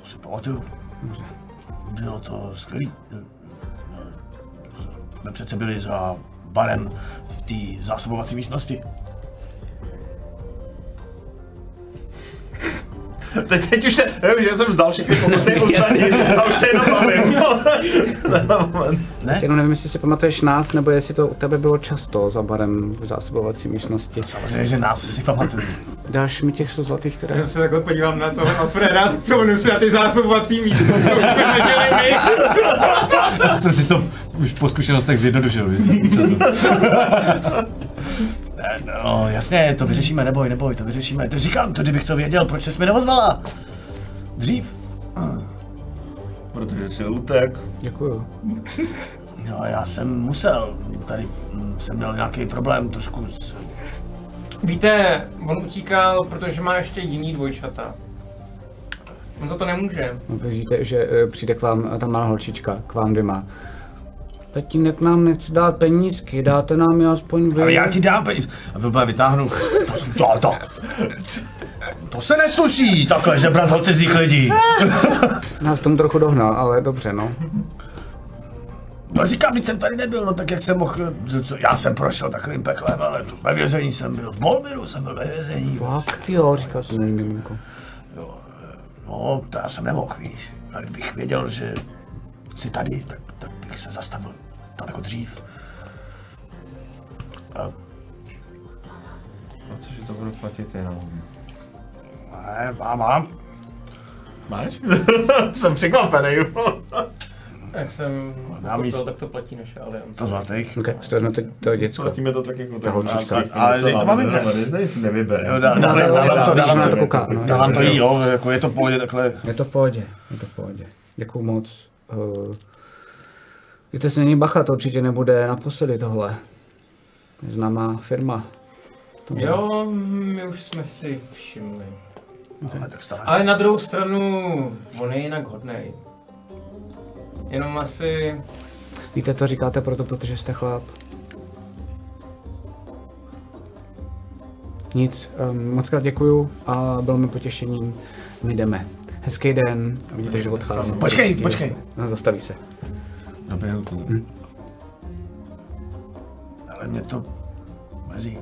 to si pamatuju. Dobře. Bylo to skvělý. Jsme přece byli za barem v té zásobovací místnosti. [laughs] Teď, teď už se, já už jsem vzdal všechny pokusy usadit a už se jenom bavím. Ne? Jenom nevím, jestli si pamatuješ nás, nebo jestli to u tebe bylo často za barem v zásobovací místnosti. Samozřejmě, že nás si pamatuju. Dáš mi těch 100 zlatých, které... Já se takhle podívám na to a Freda vzpomenu si na ty zásobovací my. Já jsem si to už po zkušenostech zjednodušil. Ne, No, jasně, to vyřešíme, neboj, neboj, to vyřešíme. To říkám, to kdybych to věděl, proč jsi mi neozvala? Dřív. Protože si utek. Děkuju. No, já jsem musel, tady mm, jsem měl nějaký problém trošku s... Víte, on utíkal, protože má ještě jiný dvojčata. On za to nemůže. No, vidíte, že eh, přijde k vám eh, ta malá holčička, k vám dvěma. Tatínek nám nechce dát penízky, dáte nám je aspoň vy. Ale já ti dám peníze. A Vilba vytáhnu. Prosím tě, ale tak. To se nesluší, takhle žebrat od cizích lidí. Nás tomu trochu dohnal, ale dobře, no. No říkám, když jsem tady nebyl, no tak jak jsem mohl, co- já jsem prošel takovým peklem, ale to ve vězení jsem byl, v Molmiru jsem byl ve vězení. Fakt jo, říkal jsem miminko. No, to já jsem nemohl, víš. A kdybych věděl, že jsi tady, tak bych se zastavil daleko dřív. A, No cože to budu platit já? ne, mám, mám. Máš? [laughs] jsem překvapený. [laughs] Jak jsem s- pochopil, tak to platí naše aliance. To zlatých. Ok, to jedno to, to děcko. Platíme to tak jako tak. holčička. Ale dej to mamince. Nic nevybere. Jo, dá, dá, to, dávám to, na to kouká, no, dávám to jo. jí, jo, jako je to v pohodě takhle. Je to v pohodě, je to v pohodě. Děkuju moc. Uh, Víte si, není bacha, to určitě nebude naposledy tohle. Je známá firma. To Jo, my už jsme si všimli. Ale tak Ale se. na druhou stranu, on je jinak hodnej. Jenom asi... Víte, to říkáte proto, protože jste chlap. Nic, um, moc krát děkuju a bylo mi potěšením. My jdeme. Hezký den. A vidíte, že odchází. Počkej, počkej. No, zastaví se. Dobře, Ale mě to mrzí.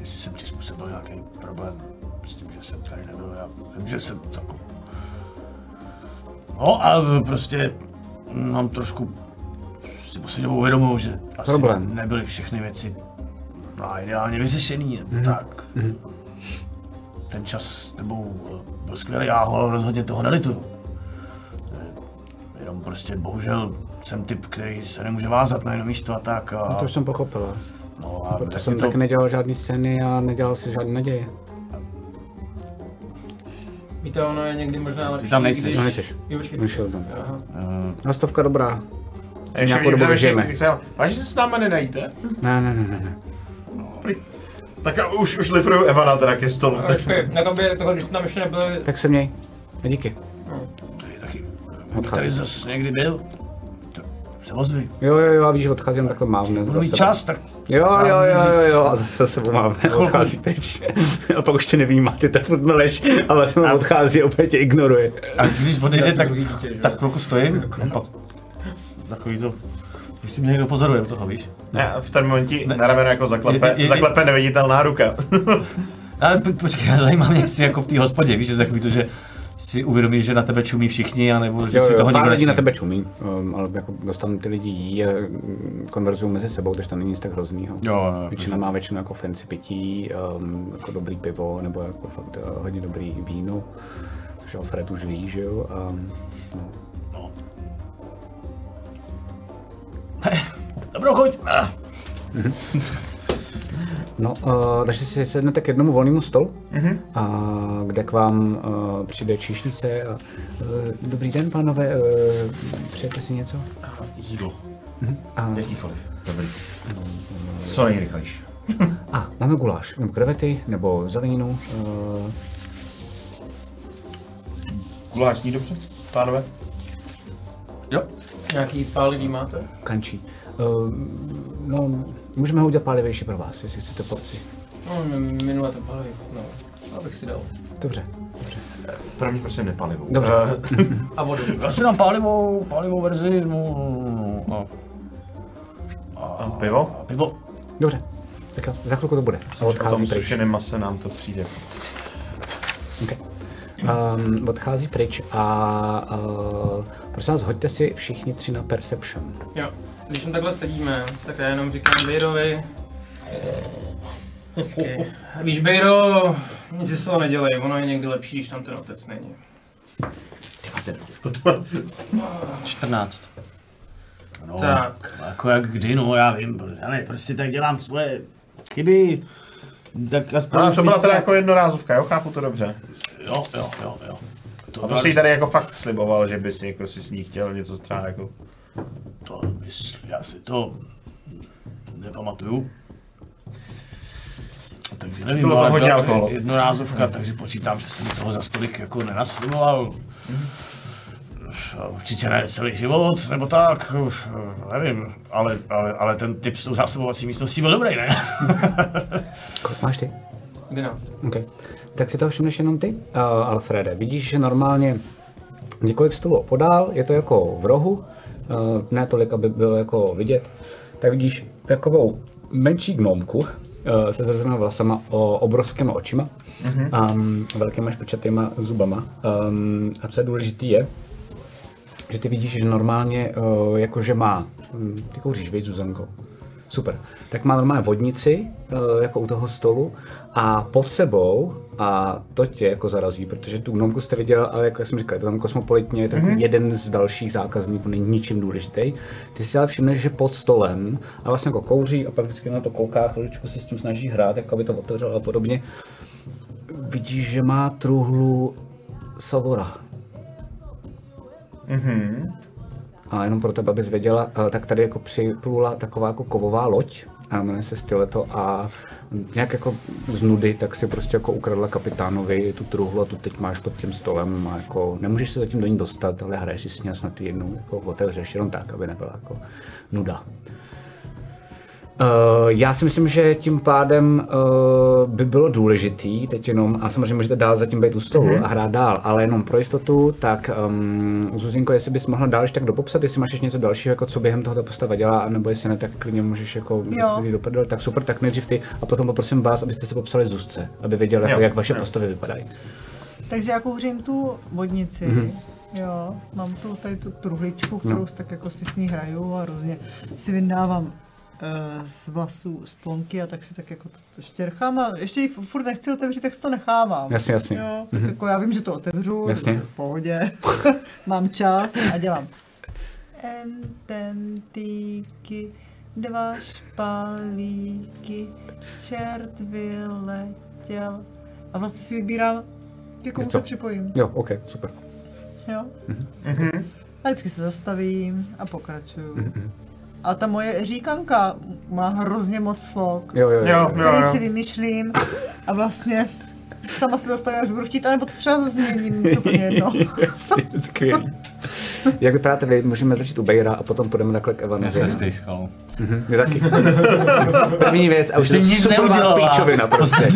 Jestli jsem ti způsobil nějaký problém s tím, že jsem tady nebyl, já vím, že jsem tak... No a prostě mám trošku si posledně dobou uvědomuji, že asi Problém. nebyly všechny věci no, ideálně vyřešený, nebo Mhm. tak. Ten čas s tebou byl skvělý, já ho rozhodně toho nelituju. Jenom prostě bohužel jsem typ, který se nemůže vázat na jedno místo a tak. A, No, to už jsem pochopila. no, a Proto tak jsem to, taky nedělal žádný scény a nedělal si žádné naděje. Víte, ono je někdy možná lepší, tam nejseš. když... No, nejseš. Jo, počkej. Vyšel tam. Aha. eh, No, stovka dobrá. Ještě Nějakou dobu jsem- Vážně se s náma nenajíte? Ne, ne, ne, ne, ne. Tak a už, už lifruju Evana teda ke stolu. Tak počkej, tohle, když tam ještě nebyli... Tak se měj. A díky. to tady zase někdy byl, se ozvi. Jo, jo, jo, a víš, že odcházím takhle mávne. Budu mít čas, tak Jo, jo, jo, jo, jo, a zase se mávne, odchází pryč. [laughs] A pak už tě nevnímá, ty tak furt meleš, ale se mu odchází a opět tě ignoruje. A když odejde, tak, tak chvilku stojím. pak Takový to, si mě někdo pozoruje u toho, víš. ne, v ten moment ti na rameno jako zaklepe, Je- je- je- zaklepe neviditelná ruka. Ale po, počkej, zajímá mě, jestli jako v té hospodě, víš, že takový to, že si uvědomíš, že na tebe čumí všichni, anebo že Jo, si jo, toho pár nikdo lidí na tebe čumí, um, ale jako dostanou ty lidi jí a konverzují mezi sebou, takže tam není nic tak hroznýho. Jo, jo, Většina má většinou jako fancy pití, um, jako dobrý pivo, nebo jako fakt uh, hodně dobrý víno. Takže Alfred už ví, že jo. Um, no. No. [laughs] Dobrou chuť. Ah. [laughs] No, uh, takže si sednete k jednomu volnému stolu, Mhm. a kde k vám uh, přijde číšnice. A, uh, dobrý den, pánové, uh, přejete si něco? Jídlo. A, Jakýkoliv. Dobrý. Co nejrychlejší. [laughs] a máme guláš, nebo krevety, nebo zeleninu. Uh, Guláš ní dobře, pánové? Jo. Nějaký pálivý máte? kančí. Uh, no, můžeme ho udělat pálivější pro vás, jestli chcete pomoci. No, mi- minule to pálivý, no. Abych si dal. Dobře. Pro mě prostě nepalivou. Dobře. Eh, [laughs] A vodu. Já si dám pálivou, pálivou verzi, no, no, a, a pivo? a pivo. Dobře. Tak jo, za chvilku to bude. A odchází pryč. sušeném mase nám to přijde. Okay. Um, odchází pryč a uh, prosím vás, hoďte si všichni tři na Perception. Jo. Když tam takhle sedíme, tak já jenom říkám Bejrovi. Hezky. Víš, Bejro, nic si z toho nedělej, ono je někdy lepší, když tam ten otec není. 14. No, Tak. Jako jak kdy, no já vím, ale prostě tak dělám svoje chyby. Tak aspoň No, to byla teda jako jednorázovka, jo? Chápu to dobře. Jo, jo, jo, jo. To, A to byla- si tady jako fakt sliboval, že bys jako si s ní chtěl něco třeba jako... to mysl, já si to nepamatuju. Takže nevím, Bylo tam hodně byla alkoholu. jednorázovka, takže počítám, že jsem mi toho za stolik jako nenasliboval. A Určitě ne celý život, nebo tak, nevím, ale, ale, ale ten typ s tou zásobovací místností byl dobrý, ne? [laughs] Kolik máš ty? 11. Okay. Tak si toho všimneš jenom ty, uh, Alfrede. Vidíš, že normálně několik stolů podál, je to jako v rohu, ne tolik, aby bylo jako vidět, tak vidíš takovou menší gnomku uh, se zrzenými vlasama, o obrovskými očima, mm-hmm. um, velkýma špičatýma zubama. Um, a co je důležité je, že ty vidíš, že normálně uh, jakože má, hm, ty kouříš, víš, Zuzanko? Super. Tak má normálně vodnici, uh, jako u toho stolu a pod sebou, a to tě jako zarazí, protože tu gnomku jste viděl, ale jako jsem říkal, je to tam kosmopolitně, je to mm-hmm. jeden z dalších zákazníků, není ničím důležitý. Ty si ale všimneš, že pod stolem a vlastně jako kouří a pak vždycky na to kouká, chviličku si s tím snaží hrát, jako aby to otevřel a podobně. Vidíš, že má truhlu Savora. Mhm. A jenom pro tebe, abys věděla, eh, tak tady jako připlula taková jako kovová loď, a jmenuje se Stiletto a nějak jako z nudy, tak si prostě jako ukradla kapitánovi tu truhlu a tu teď máš pod tím stolem a jako nemůžeš se zatím do ní dostat, ale hraješ si s ní a snad jednou jako otevřeš jenom tak, aby nebyla jako nuda. Uh, já si myslím, že tím pádem uh, by bylo důležitý, teď jenom, a samozřejmě můžete dál zatím být u stolu mm-hmm. a hrát dál, ale jenom pro jistotu, tak um, Zuzinko, jestli bys mohla dál ještě tak dopopsat, jestli máš ještě něco dalšího, jako co během toho ta postava dělá, nebo jestli ne, tak klidně můžeš jako do prdele, tak super, tak nejdřív ty a potom poprosím vás, abyste se popsali Zuzce, aby věděla, jako, jak vaše jo. postavy vypadají. Takže já kouřím tu vodnici, Mhm. mm-hmm. jo, mám tu tady tu truhličku, kterou No. tak jako si s ní hraju a různě si vyndávám z vlasů sponky a tak si tak jako to, to štěrchám a ještě ji furt nechci otevřít, tak si to nechávám. Jasně, jasně. Jo, tak jako já vím, že to otevřu, Jasně. v pohodě, [laughs] mám čas a dělám. Ententíky, dva špalíky, čert vyletěl. A vlastně si vybírám, ke komu se připojím. Jo, ok, super. Jo? Mhm. A vždycky se zastavím a pokračuju. A ta moje říkanka má hrozně moc slov, Jo, jo, jo. Jo, který jo, si jo. vymýšlím a vlastně sama se zastavím, až budu chtít, anebo to třeba změním, to úplně jedno. [laughs] Skvělý. Jak vypadáte vy, můžeme začít u Bejra a potom půjdeme takhle k Evanu. Já jsem stejskal. Mhm, My taky. [laughs] První věc, a už je nic neudělala. píčovina [laughs] prostě.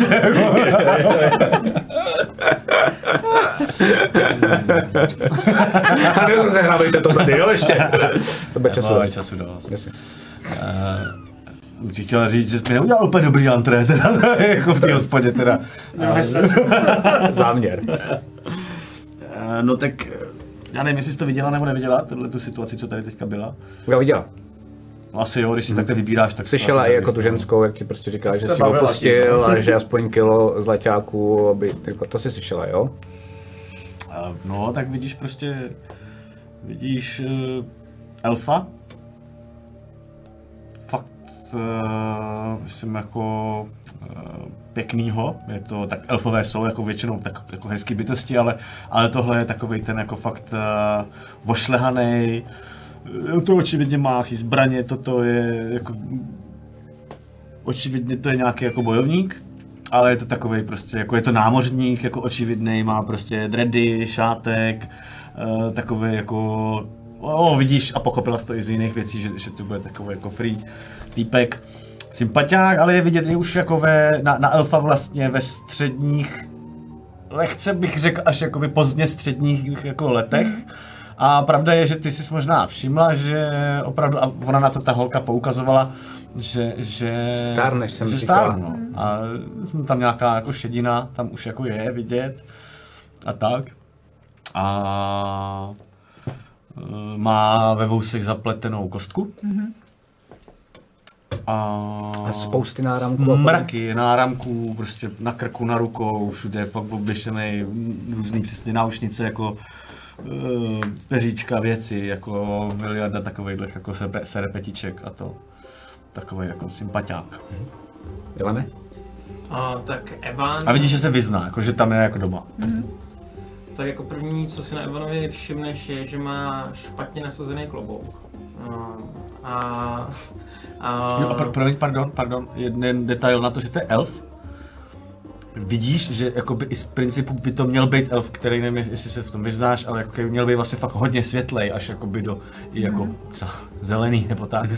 [laughs] A nerozehrávejte to tady, jo, ještě. To bude času. Máme času dost. Uh, Už chtěl říct, že jsi mi neudělal úplně dobrý antré, teda, [laughs] jako v té hospodě, teda. [laughs] Záměr. Eh, No tak, já nevím, jestli jsi to viděla nebo neviděla, tuhle tu situaci, co tady teďka byla. Já viděla. No asi jo, když si takhle vybíráš, tak Slyšela i jako tu no. ženskou, jak ti prostě říká, že si opustil a že aspoň kilo z leťáků, aby, jako to si slyšela, jo? No, tak vidíš prostě, vidíš uh, elfa. Fakt, uh, myslím jako pěknýho, je to, tak elfové jsou jako většinou tak jako hezký bytosti, ale, ale tohle je takový ten jako fakt uh, ošlehaný, to očividně má zbraně, toto je jako očividně to je nějaký jako bojovník, ale je to takový prostě, jako je to námořník, jako očividný, má prostě dready, šátek, uh, takový jako, oh, vidíš a pochopila jsi to i z jiných věcí, že, že to bude takový jako free týpek, sympatiák, ale je vidět, že už jako ve, na, na elfa vlastně ve středních, lehce bych řekl až jakoby pozdně středních jako letech, a pravda je, že ty jsi možná všimla, že opravdu, a ona na to ta holka poukazovala, že, že, Stárneš, jsem že stárnu, no. A jsme tam nějaká jako šedina, tam už jako je vidět a tak. A e, má ve vousech zapletenou kostku. A, A spousty náramků. Mraky náramků, prostě na krku, na rukou, všude je fakt obvěšený různý přesně náušnice, jako peříčka věci, jako miliarda takových jako sebe, serepetiček a to. Takový jako sympatiák. Jelene? A tak Evan, A vidíš, že se vyzná, jako že tam je jako doma. tak jako první, co si na Evanovi všimneš, je, že má špatně nasazený klobouk. A, a, a, Jo, a pro, promiň, pardon, pardon, jeden detail na to, že to je elf. Vidíš, že jakoby i z principu by to měl být elf, který nevím, jestli se v tom vyznáš, ale jako měl být vlastně fakt hodně světlej, až jakoby do, i jako třeba zelený nebo tak.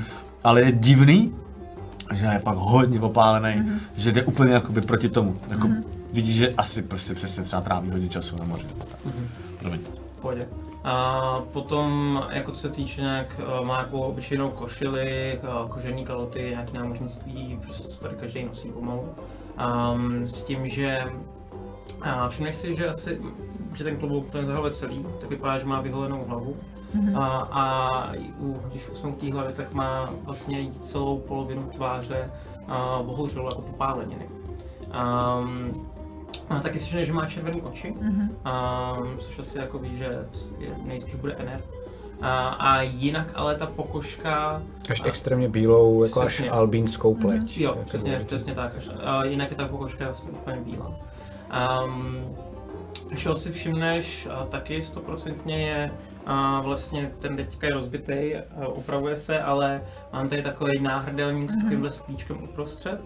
Ale je divný, že je fakt hodně opálený, že jde úplně jakoby proti tomu. Jako, Vidíš, že asi prostě přesně třeba tráví hodně času na moři. tak. Promiň. pohodě. A potom, jako co se týče nějak, eh, má jako obyčejnou košili, eh, kožený kaloty, nějaký námořnictví, prostě co tady každý nosí pomalu. Um, s tím, že a všimneš si, že asi, že ten klobouk ten zahaluje celý, tak vypadá, že má vyholenou hlavu. A, a u, když už jsme u té hlavy, tak má vlastně celou polovinu tváře a bohužel jako popáleniny. Um, a taky si že má červené oči, um, což asi jako ví, že je, nejspíš bude ener. A, a jinak ale ta pokožka, Až extrémně bílou, jako až Přesně. albínskou pleť. jo, To je přesně, přesně tak, až, a jinak je ta pokožka vlastně úplně bílá. Um, čeho si všimneš a taky stoprocentně je, a vlastně ten teďka je rozbitý, a opravuje se, ale mám tady takový náhrdelník s takovýmhle sklíčkem uprostřed.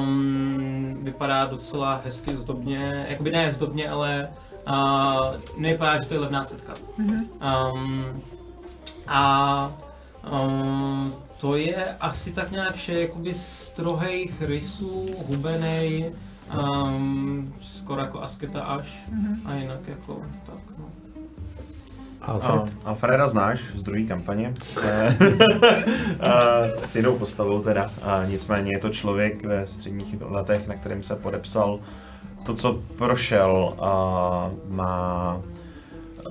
Um, vypadá docela hezky zdobně, jakoby ne zdobně, ale uh, nevypadá, že to je levná cetka. Um, a um, to je asi tak nějak vše jakoby strohých rysů, hubenej, um, skoro jako asketa až a jinak jako tak no. Alfred? A Alfreda znáš z druhé kampaně. [laughs] Eh, a [laughs] s jinou postavou teda. A nicméně je to člověk ve středních letech, na kterém se podepsal to, co prošel. A má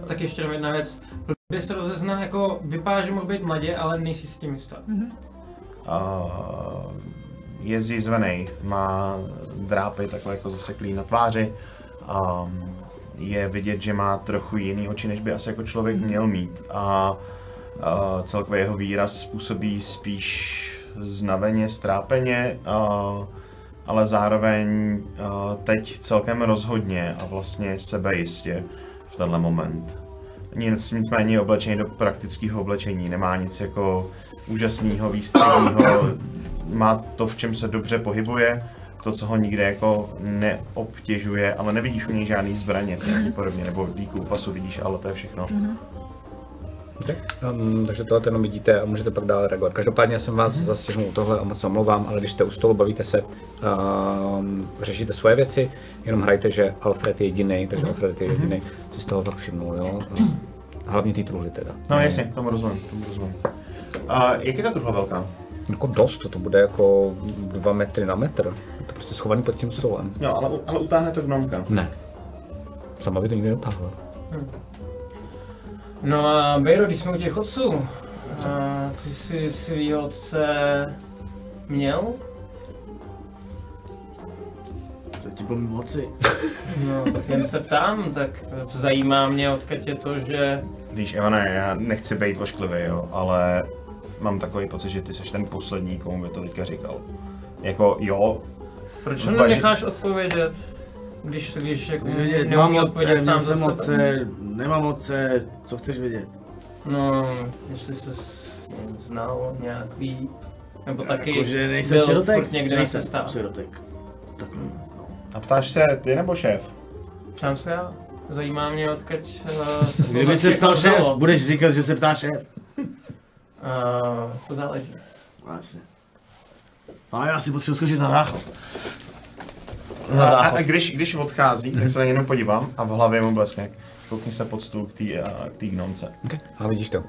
Tak ještě jenom jedna věc. Blbě se rozezná, jako vypadá, že mohl být mladě, ale nejsi si tím jistá. a je zjizvený, má drápy takhle jako zaseklý na tváři. A je vidět, že má trochu jiný oči, než by asi jako člověk měl mít. A, a celkově jeho výraz způsobí spíš znaveně, strápeně, a, ale zároveň a, teď celkem rozhodně a vlastně sebejistě v tenhle moment. Nic, nicméně je oblečený do praktického oblečení, nemá nic jako úžasného, výstředního, má to, v čem se dobře pohybuje, to, co ho nikde jako neobtěžuje, ale nevidíš u něj žádný zbraně pravděpodobně, nebo díku pasu vidíš, ale to je všechno. Okay. Um, takže tohle jenom vidíte a můžete pak dále reagovat. Každopádně jsem vás zastihnul u tohle a moc se omlouvám, ale když jste u stolu, bavíte se, um, řešíte svoje věci, jenom hrajte, že Alfred je jediný, takže Alfred je jediný, si z toho pak všimnul, jo? Hlavně ty truhly teda. No jasně, tomu rozumím, tomu rozumím. A jak je ta truhla velká? Jako dost, to bude jako dva metry na metr. Je to prostě schovaný pod tím stolem. No, ale, ale utáhne to gnomka. Ne. Sama by to nikdy neutáhla. No a Bejro, když jsme u těch otců, a ty jsi svýho otce měl? Co ti bylo moci? [laughs] No, tak jen se ptám, tak zajímá mě, odkud je to, že... Víš, Ivane, já nechci být ošklivý, jo, ale mám takový pocit, že ty jsi ten poslední, komu by to teďka říkal. Jako jo, Proč to Zvaži- necháš odpovědět? Když, když jako Chceš vědět, neumí mám otce, měl jsem otce, nemám otce, co chceš vědět? No, jestli jsi s ním znal nějak ví, nebo taky Jakože nejsem byl sirotek? furt někde na nejsem cestách. sirotek. Takhle. A ptáš se ty nebo šéf? Ptám se já, zajímá mě odkud uh, se to [laughs] Kdyby se ptal šéf, vzalo. budeš říkat, že se ptá šéf. Uh, to záleží. Asi. A já si potřebuji skočit na záchod. A, a, a když, když odchází, tak se na něj jenom podívám a v hlavě mu bleskne. Koukni se pod stůl k té k gnomce. Okay. A vidíš to.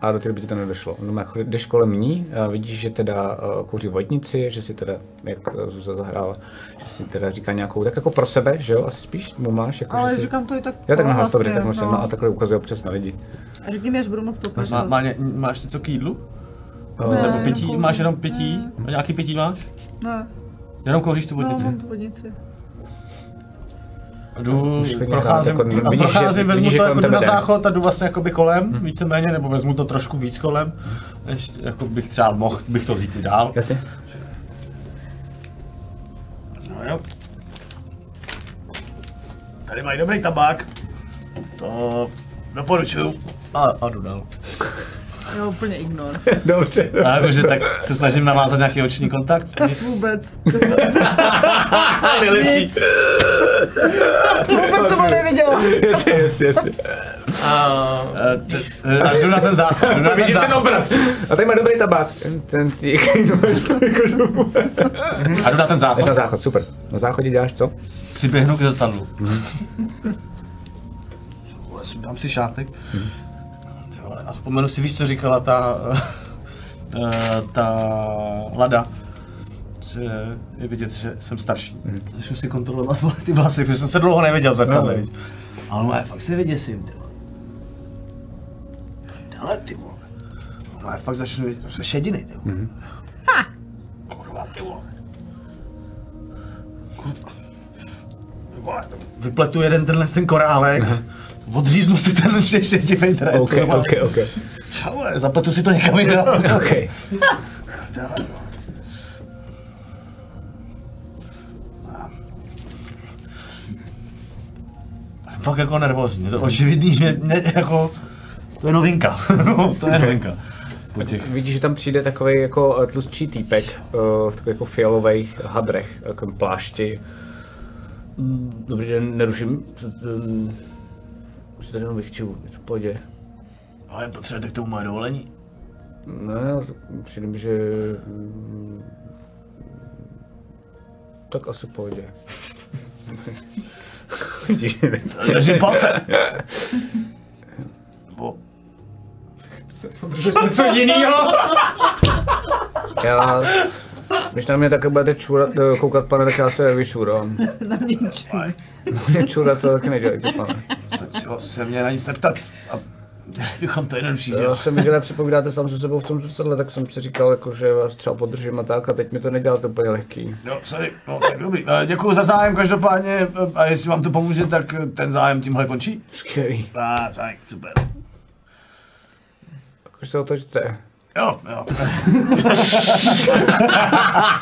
A do té doby ti to nedošlo. No, jako jdeš kolem ní a vidíš, že teda uh, kouří vodnici, že si teda, jak uh, Zuza zahrála, že si teda říká nějakou, tak jako pro sebe, že jo, asi spíš mu máš, jako, Ale že si... říkám to i tak Já tak nahlas, vlastně, tak musím, no. a takhle ukazuje občas na lidi. A řekni mi, až budu moc Má, pokračovat. má, ně- máš něco k jídlu? Ne, Nebo pití? Máš jenom pití? A nějaký pití máš? Ne, Jenom kouříš tu no, vodnici? mám tu vodnici. Jdu, procházím, jako a vidíš, že- procházím, vezmu vidíš, to jako jdu na záchod a jdu vlastně jakoby kolem, víceméně, nebo vezmu to trošku víc kolem. Ještě, jako bych třeba mohl, bych to vzít i dál. Jasně? No jo. Tady mají dobrý tabák. To doporučuju. A, a jdu dál. Jo, úplně ignor. [laughs] Dobře. A jakože tak se snažím navázat nějaký oční kontakt. Vůbec. [laughs] Nejlepší. Vůbec jsem ho neviděla. Jasně, jasně, jasně. A jdu na ten záchod. [laughs] Jdu na ten Vidíš ten záchod. obraz. A tady má dobrý tabák. Ten, ten ty, A jdu na ten na záchod. záchod, super. Na záchodě děláš co? Přiběhnu k zrcadlu. Vole, Dám si šátek. Ty vole, A vzpomenu si, víš, co říkala ta, [laughs] eh, ta Lada. Že je vidět, že jsem starší. Začnu si kontrolovat vole, ty vlasy, protože jsem se dlouho neviděl v zrcadle. No. víš. Ale no, fakt se vyděsím, ty vole. Ty vole. No, já fakt začnu, se šediny, ty vole. Kurva, ty vole. Vole, Vypletu jeden tenhle ten korálek, odříznu si ten šedivý dret. OK. OK, OK. Čau, zapletu si to někam jinam. [laughs] OK. Jsem fakt jako nervózní, to očividný, že ne, jako, to je novinka, No, [laughs] to je novinka. Po těch, Vidíš, že tam přijde takový jako eh, tlustší týpek eh, v takových jako fialových hadrech, jako plášti. Mm, Dobrý den, neruším. Si tady jenom vychču, je to v pohodě. ale potřebujete k tomu moje dovolení? Ne, přijde že... mm, Tak asi v pohodě. [laughs] Držím palce. Bo, něco jiného. já... Když na mě také budete čurat, eh, koukat, pane, tak já se vyčurám. Na [laughs] ničem. Na mě čurat to taky nedělejte, pane. stačilo se mě na nic neptat. A [laughs] bychom to jednodušší, že Já jo? jsem viděl, jak povídáte sám se sebou v tom zrcadle, tak jsem si říkal, jako, že vás třeba podržím a tak, a teď mi to neděláte úplně lehký. Jo, sorry, no tak dobrý. Eh, Děkuji za zájem každopádně eh, a jestli vám to pomůže, tak ten zájem tímhle končí. Skvělý. A tak, super. Už se otočte. Jo, jo.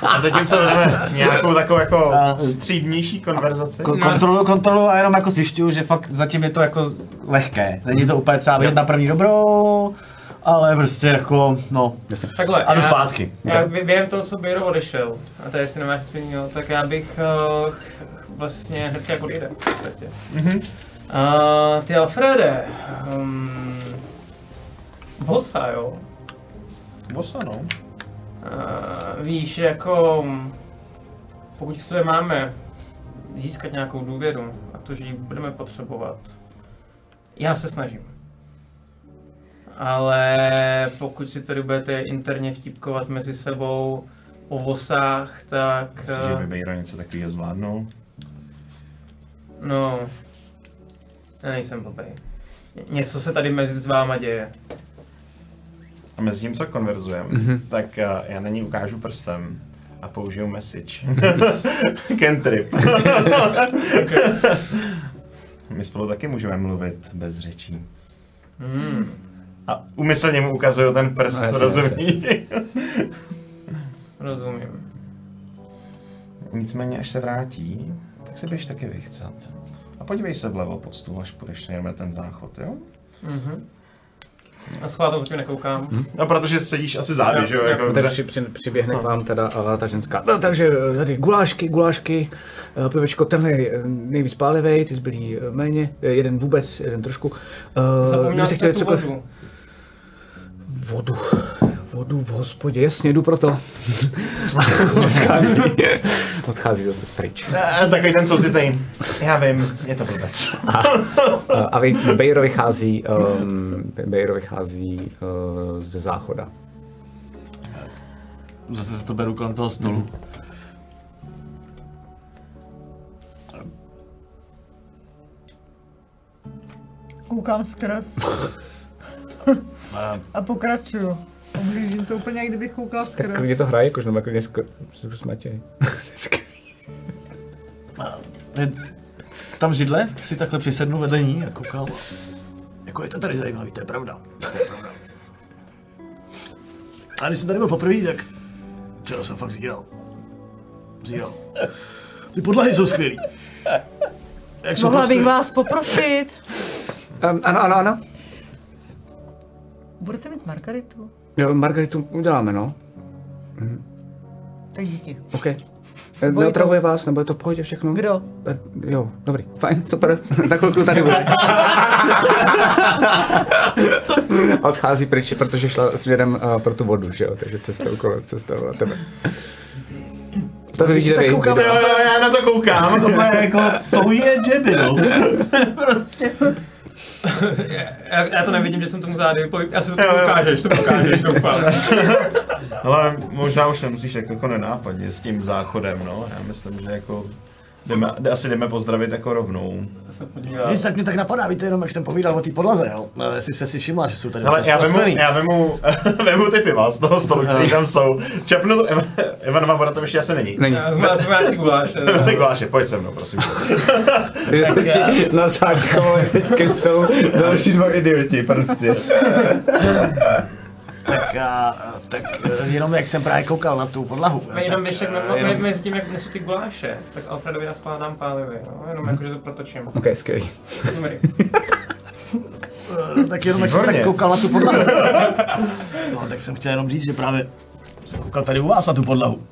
A zatímco vedeme nějakou takovou jako střídnější konverzaci. Ko- kontrolu, kontrolu a jenom jako zjišťuju, že fakt zatím je to jako lehké. Není to úplně třeba vidět na první dobrou, ale prostě jako, no. Takhle, A jdu já- zpátky. Já vy- během toho, co Biro odešel, a to jestli nemáš něco jiného, tak já bych uh, vlastně hnedka jako odjede v podstatě. Mhm. Uh, ty Alfrede, um, bossa, jo? Bosa, no. Uh, víš, jako pokud k sobě máme získat nějakou důvěru a to, že ji budeme potřebovat, já se snažím. Ale pokud si tady budete interně vtipkovat mezi sebou o vosách, tak Myslíš, že eh, by Bejro něco takového zvládnul? no, já nejsem blbej. Ně- Něco se tady mezi váma děje. A mezi tím, co konverzujeme, Mhm. tak uh, já na ní ukážu prstem a použiju message. [laughs] Cantrip. My spolu taky můžeme mluvit bez řečí. Hmm. A umyslně mu ukazuju ten prst, No, rozumí? Rozumím. Nicméně, až se vrátí, tak se běž taky vychcat. A podívej se vlevo pod stůl, až půjdeš ten záchod, jo? Mhm. A schválně zatím nekoukám. No, protože sedíš asi zády, že jo? Jako, Tady při, při, přiběhne k vám teda uh, ta ženská. No, takže eh, tady gulášky, gulášky, uh, pivečko, tenhle je eh, nejvíc pálivej, ty zbylý eh, méně, eh, jeden vůbec, jeden trošku. Uh, Zapomněl jste tu vodu. Vodu. Vodu v hospodě, jasně, jdu pro to. [laughs] odchází, zase pryč. a, takový ten soucitný. Já vím, je to blbec. A, a Bejro vychází, um, Bejro vychází uh, ze záchoda. Zase se to beru kolem toho stolu. Koukám skrz [laughs] A a pokračuju. Ohlížím to úplně, jak kdybych koukala Tak klidně skrz. to hraje, jakož nebo klidně skr- s Matěj. [laughs] je tam židle, si takhle přisednu vedle ní a koukám. Jako je to tady zajímavý, to je pravda. To je pravda. A když jsem tady byl poprvé, tak čeho jsem fakt zíral. Zíral. Ty podlahy jsou skvělý. Jak jsou Mohla prostě- bych vás poprosit. Um, ano, ano, ano. Budete mít margaritu? Jo, Margaritu uděláme, no. Tak díky. OK. Eh, Nebo je Neotravuje vás, nebo je to v pohodě všechno? Kdo? Eh, Jo, dobrý, fajn, [laughs] super. Za chvilku tady budu. [laughs] A odchází pryč, protože šla směrem uh, pro tu vodu, že jo, takže cestou kolem, cestou na tebe. To vidíte tak vy. koukám, Jo, jo, já na to koukám. Úplně jako, to je no. [laughs] prostě. Já, já to nevidím, že jsem tomu zády, já si to Jo, jo. ukážeš, to ukážeš, doufám. [laughs] Ale možná už nemusíš tak jako nenápadně s tím záchodem, no. Já myslím, že jako jdeme, asi jdeme pozdravit jako rovnou. Nic tak mě tak napadá, víte, jenom jak jsem povídal o té podlaze, jo. No, jestli jste si všimla, že jsou tady Ale já vemu, já vemu, [laughs] vemu ty piva z toho stolu, který tam jsou. Čepnu to, Eva- Ivanova voda tam ještě asi není. Není. Já jsme asi nějaký guláš. [laughs] Tak Váše, pojď se mnou, prosím. [laughs] Na sáčkové teďka jsou další dva idioti prostě. Tak, a, tak eh, jenom jak jsem právě koukal na tu podlahu. My jenom tak, ještě, no, jenom- mezi tím, jak nesu ty guláše, tak Alfredovi naskládám pálivy, no, jenom jako, že to protočím. OK, skvělý. Dobrý. No, tak jenom jak jsem tak koukal na tu podlahu. No, tak jsem chtěl jenom říct, že právě jsem koukal tady u vás na tu podlahu.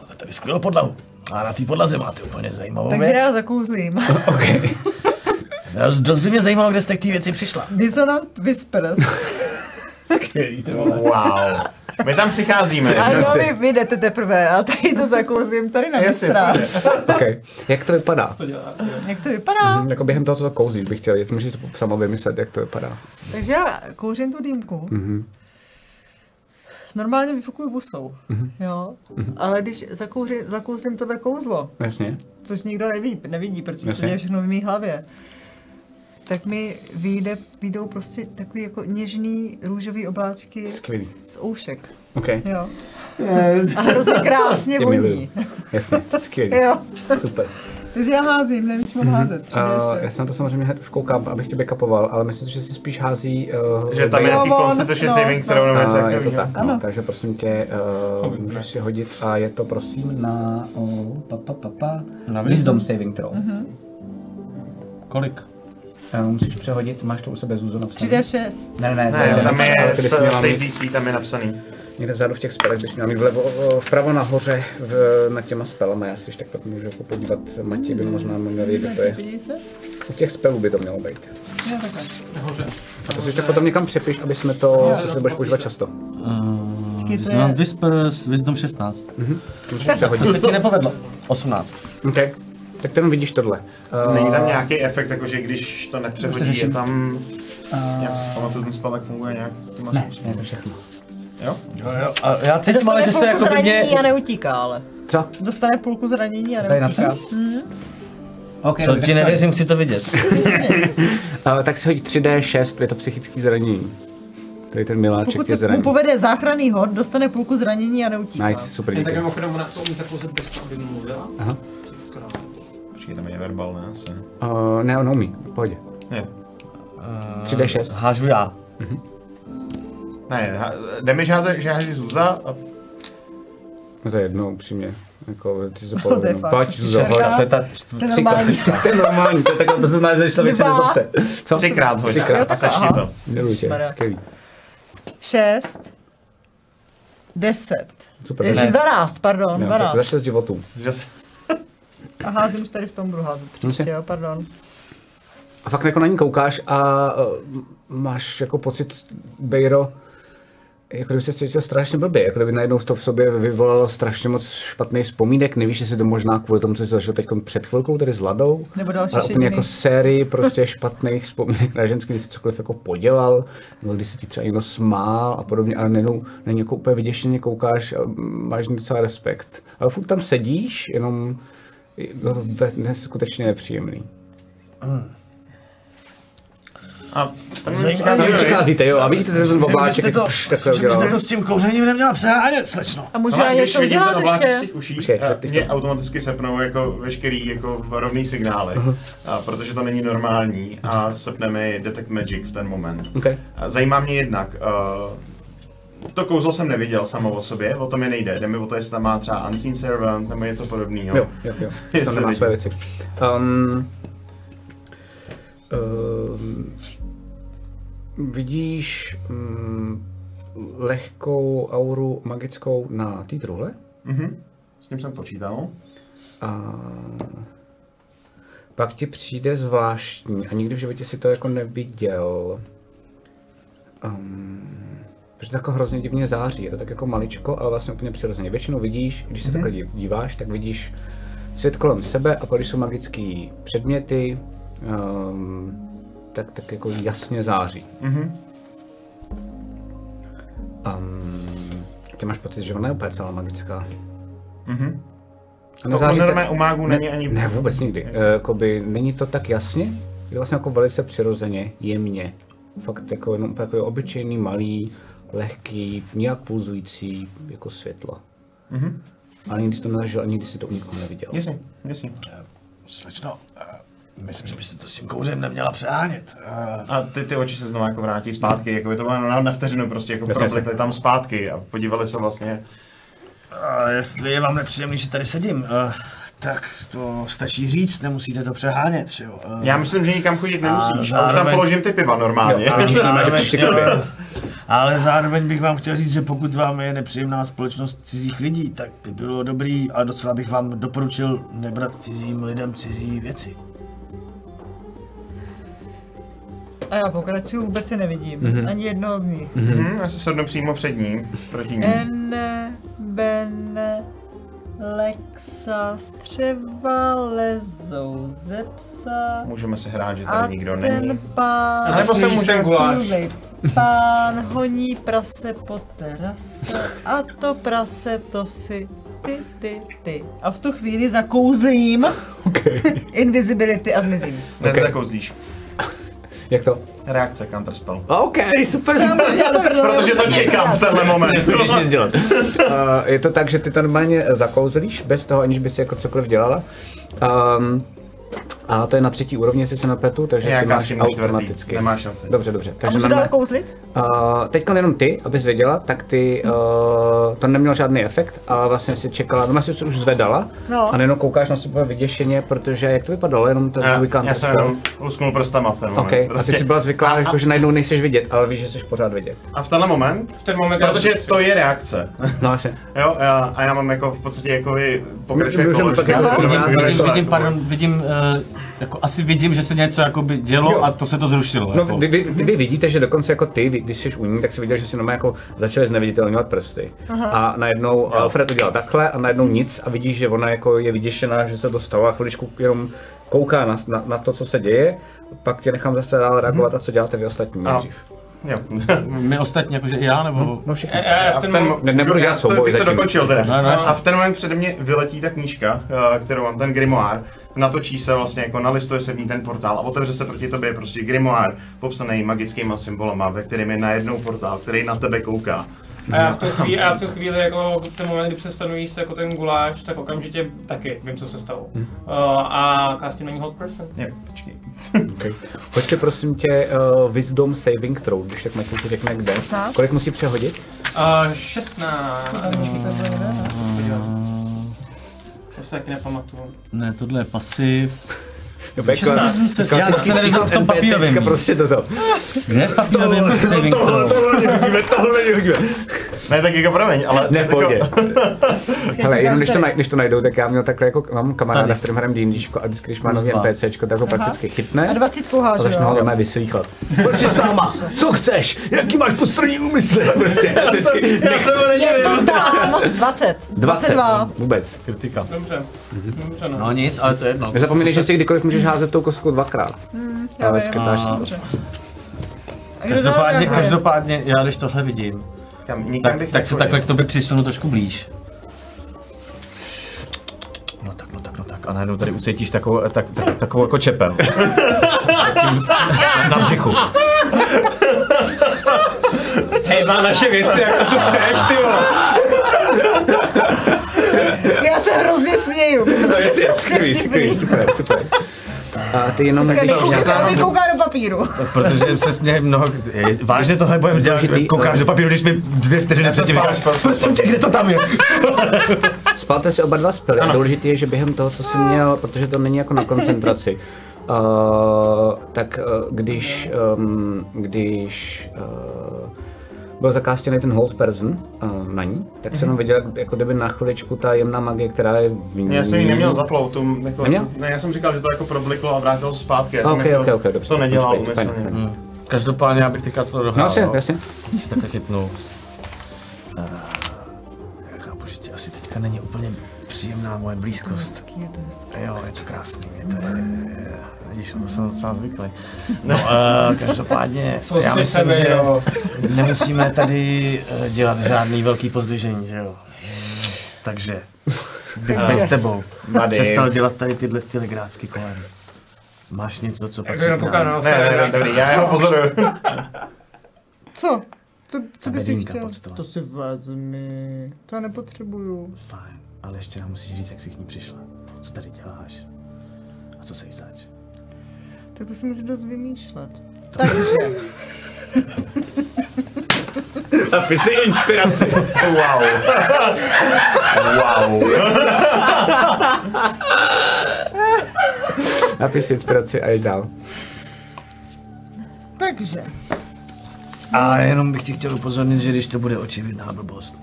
Máte tady skvělou podlahu. A na té podlaze máte úplně zajímavou Takže věc. já zakouzlím. [laughs] OK. Dost, dost by mě zajímalo, kde jste k té věci přišla. Dissonant Whispers. Skvělý, to vole. Wow. My tam přicházíme, že? no, vy, vy jdete teprve a tady to zakouzlím tady na Jasně, mistra. pojď. OK. Jak to vypadá? To dělá. Jak to vypadá? Jako během toho, co to kouzíš, bych chtěl, jestli můžeš to samo vymyslet, jak to vypadá. Takže já kouřím tu dýmku. Mhm. Normálně vyfukuju busou, jo. Ale když zakouři, zakouzlím tohle kouzlo, Jasně. což nikdo neví, nevidí, protože Jasně. děje všechno v mé hlavě, tak mi vyjde, vyjdou prostě takový jako něžný růžový obláčky Skvělý. z oušek, OK. jo. A hrozně krásně voní. Jasně, skvělý. Jo. Super. Takže já házím, nevím, co mám házet. tři Uh, já se na to samozřejmě hned už koukám, abych tě backupoval, ale myslím si, že si spíš hází... Uh, Že tam je nějaký No, on, constitution no, saving no. něco a je to tak, no, takže prosím tě, uh, můžeš si hodit a je to prosím na oh, pa, pa, pa, pa, Na Wisdom Saving Throw. Kolik? Uh, musíš přehodit, máš to u sebe Zuzo napsané? 3D6. Ne, ne, Ne, je, tam je save DC, tam je napsaný. někde vzadu v těch spelech, bys měla mít vlevo, vpravo nahoře v, nad těma spelama, já si když tak pak můžu jako podívat, Matěj by možná měl vědět, kde to je. U těch spelů by to mělo být. Jo, takhle. Nahoře. A to si tak potom někam přepiš, aby jsme to, že to budeš používat často. Počkej, to Wisdom je- Whispers, Wisdom 16. Můžeš To se ti nepovedlo. 18. OK. Tak jenom vidíš tohle. Uh, Není tam nějaký efekt, jakože když to nepřehodí, je tam... Já si pamatuju, ten spell, jak funguje nějak těma ne, způsoby. ne, to všechno. Jo? Jo, jo. A já cítím, ale že se jako by mě... zranění a neutíká, ale. Co? Dostane půlku zranění a To neutíká. napsané? OK, To ti nevěřím, chci to vidět. [laughs] Uh, [laughs] tak si hoď 3D6, je to psychický zranění. Tady ten miláček Pokud je se mu zraněný. povede záchranný hod, dostane půlku zranění a neutíká. Nice, super, Jen tak díky. mimochodem, ona to umí zakouzet bez toho, aby mluvila. Aha. Počkej, tam je verbal, ne? Asi. Uh, ne, on umí, pohodě. Ne, 3D6. Hážu já. ne, ha- damage háze, že háží Zuza a No to je jedno, upřímně. Jako, ty se [laughs] to je fakt. Pojď, pojď. To je ta To je normální. To je normální, to je takhle, to znamená, že člověk se boxe. Co? Třikrát hoď Třikrát. a sečti aha. to. Miluji tě, skvělý. 6, 10. Super. Ježi, Ne. 12, pardon, tak 12. za šest životů. Že se- A házím už tady v tom budu házet příště, jo, pardon. A fakt jako na ní koukáš a uh, máš jako pocit, Bejro, jako kdyby se cítil strašně blbě, jako kdyby najednou to v sobě vyvolalo strašně moc špatných vzpomínek, nevíš, jestli to možná kvůli tomu, co jsi zažil teď před chvilkou, tedy s Ladou, Nebo další ale úplně jako sérii prostě špatných vzpomínek na ženský, když jsi cokoliv jako podělal, nebo když se ti třeba někdo smál a podobně, ale najednou na někoho úplně vyděšeně koukáš a máš docela respekt. Ale furt tam sedíš, jenom je to neskutečně nepříjemný. A tak mi Zajímavé. přichází Vy Jory. přicházíte, jo, a vidíte ten obláček, byste to, jak takhle myslím, že byste udělal. to s tím kouřením neměla přehánět, slečno. A můžu No, já a když něco udělat ještě? těch uší, Počkej, a teď mě to- automaticky sepnou jako veškerý jako rovný signály, a protože to není normální a sepne mi Detect Magic v ten moment. Okay. A Zajímá mě jednak, uh, to kouzlo jsem neviděl samo o sobě, o tom je nejde, jde mi o to, jestli tam má třeba Unseen Servant nebo něco podobného. Jo, jo, jo. [laughs] Jestli vidím. své věci. Um, um, vidíš um, lehkou auru magickou na té truhle Mhm. S tím jsem počítal. a pak ti přijde zvláštní a nikdy v životě si to jako neviděl. Um, protože to jako hrozně divně září, je to tak jako maličko, ale vlastně úplně přirozeně. Většinou vidíš, když se takhle dí- díváš, tak vidíš svět kolem sebe a když jsou magické předměty, um, tak, tak jako jasně září. Mhm. Um, ty máš pocit, že ona je úplně celá magická. Mhm. A To nezáří tak- normálně u mágů ne, není ani... Ne, vůbec nikdy. Jasně. E, Jakoby, není to tak jasně, je vlastně jako velice přirozeně, jemně. Fakt jako jenom takový obyčejný, malý, lehký, nějak pulzující jako světlo. Mhm. Ale nikdy jsi to nezažil a nikdy si to u nikoho neviděl. Jasně, jasně. Slečno, eh, myslím, že byste to s tím kouřem neměla přehánět. Eh, A ty, ty oči se znovu jako vrátí zpátky, jako by to bylo na, na vteřinu prostě jako Jasně, problikly tam zpátky a podívali se vlastně. A jestli je vám nepříjemný, že tady sedím, uh, tak to stačí říct, nemusíte to přehánět, že jo. Uh, Já myslím, že nikam chodit nemusíš. A, už tam zároveň- položím ty piva normálně. Jo, a vidíš, že máš přišli k tobě. Ale zároveň bych vám chtěl říct, že pokud vám je nepříjemná společnost cizích lidí, tak by bylo dobrý a docela bych vám doporučil nebrat cizím lidem cizí věci. A já pokračuju, vůbec se nevidím. Mhm. Ani jednoho z nich. Mhm, já se sednu přímo před ním, proti ní. Ene, bene, lexa, střeva, lezou ze psa. Můžeme se hrát, že A tady nikdo ten není. pán, A nebo se může- může guláš. Pán honí prase po terase a to prase to si ty, ty, ty. A v tu chvíli zakouzlím [laughs] Okay. invisibility a zmizím. Ne, Ok. zakouzlíš. Jak to? Reakce, counterspell. OK, super. Co já dělat prdele? [laughs] Protože to čekám v tenhle moment. Co můžeš nic dělat? Uh, [laughs] je to tak, že ty to normálně zakouzlíš, bez toho, aniž bys jako cokoliv dělala. Um, a to je na třetí úrovni, jestli se nepletu, takže Já ty máš čtvrtý, automaticky. nemá šanci. Dobře, dobře. A Takže můžu normálně- dál kouzlit? Uh, teď jenom ty, abys věděla, tak ty, uh, to nemělo žádný efekt, ale vlastně si čekala, no si už zvedala No. a nejenom koukáš na sebe vyděšeně, protože jak to vypadalo, jenom ten Já, já jsem jenom lusknul prstama v ten moment. OK, a ty jsi byla zvyklá, a, jako, a, že najednou nejseš vidět, ale víš, že jsi pořád vidět. a v tenhle moment, V ten moment protože to je reakce. No asi. [laughs] Jo, a, a já mám jako v podstatě jako pokračuje kolo, jako vidím- Vidím- Vidím, to vidím, pardon, vidím, uh, jako asi vidím, že se něco jako by dělo Jo. a to se to zrušilo. No, jako. vy, vy, vy, vidíte, že dokonce jako ty, když jsi u ní, tak si viděl, že si normálně jako začali zneviditelňovat prsty. A najednou Alfred udělal takhle a najednou nic a vidíš, že ona jako je vyděšená, že se to stalo a chviličku jenom kouká na, na, na to, co se děje, pak tě nechám zase dál reagovat a co děláte vy ostatní A, nejdřív. jo. My ostatní, jakože i já, nebo... No všichni. já, já A v ten ten, moment, Ne, nebudu dělat to, souboj dokončil teda. No, no, a v ten moment přede mě vyletí ta knížka, eh, kterou mám, ten grimoire, natočí se vlastně jako nalistuje se v ní ten portál a otevře se proti tobě prostě grimoire, popsaný magickýma symbolama, ve kterým je najednou portál, který na tebe kouká. a já v tu chvíli, a v tu chvíli jako ten moment, kdy přestanu jíst jako ten guláš, tak okamžitě taky vím, co se stalo. Uh, a castím na ní hold person. Jo, počkej. Okay. Pojď si prosím tě uh, Wisdom Saving Throw, když tak Matěj ti řekne kde. 16. Kolik musí přehodit? Uh, 16. Počkej, to bude jeden, ne? To se taky nepamatuju. Ne, tohle je pasiv. Jako, Já se nevyznám v tom papírovém. Prostě toto. Kde je v papírovém saving throw? tohle nevidíme, tohle nevidíme. Ne, tak jako promiň, ale... Ne, jako, pohodě. Hele, jenom když to, naj, když to najdou, tak já měl takhle jako, mám kamaráda, Tady. s kterým hrám D&Dčko a vždycky, když má nový. NPCčko, tak ho prakticky chytne. A 20 A hážu, začne ho jo. doma vysvíchat. Proč s náma? Co chceš? Jaký máš postranní úmysly? Prostě. Já jsem ho Je nedělil. to tam! 20. 20. 22. Vůbec. Kritika. Dobře. Dobře, no. No nic, ale to je jedno. Nezapomenej, že si kdykoliv můžeš házet tou kostkou dvakrát. já Ale kdo Každopádně, každopádně, já když tohle vidím, Kam, nikam tak, bych tak se takhle k tobě přisunu trošku blíž. No tak, no tak, no tak. A najednou tady ucítíš takovou, tak, tak, takovou jako čepel. Na, na břichu. Hej, má naše věci, jako co chceš, ty [laughs] Já se hrozně směju. No, Skvělý, skvělý, super, super. A ty jenom Počkej, Přesně. nekouká do papíru. Protože se směje mnoho... Je, vážně tohle budeme dělat, koukáš do papíru, když mi dvě vteřiny předtím spal, říkáš, prosím tě, kde to tam je? [laughs] Spalte si oba dva spely. A důležité je, že během toho, co jsi měl, protože to není jako na koncentraci, uh, [laughs] tak uh, když, um, když uh, byl zakástěný ten hold person uh, na ní, tak jsem jenom viděl, jak- jako kdyby na chviličku ta jemná magie, která je v ní. Já jsem ji neměl zaplout, tu, jako, Neměl? ne, já jsem říkal, že to jako probliklo a vrátil se zpátky. Já jsem jako, ok, ok, dobře. to nedělal fajn. Hmm. Každopádně, já bych teďka to No dohrál. jasně, jasně. si takhle chytnu. Uh, já chápu, že ti asi teďka není úplně příjemná moje blízkost. Je to hezké. Jo, je to krásný, je to je, vidíš, na to jsem docela zvyklý. No, uh, [laughs] každopádně, Co já myslím, sebe, že jo. nemusíme tady uh, dělat žádný velký pozdvižení, že jo. Takže bych s tebou Mady. přestal dělat tady tyhle styly grácky kolem. Máš něco, co patří k nám? Ne, ne, ne, dobrý, já jeho pozoruju. Co? Co, co bys chtěl? To si vezmi. To já nepotřebuju. Fajn, ale ještě nám musíš říct, jak jsi k ní přišla. Co tady děláš? A co se zač? Tak to si můžu dost vymýšlet. Takže, Napiš si inspiraci. Wow. wow. Napiš si inspiraci a jď dál. takže. A jenom bych ti chtěl upozornit, že když to bude očividná blbost,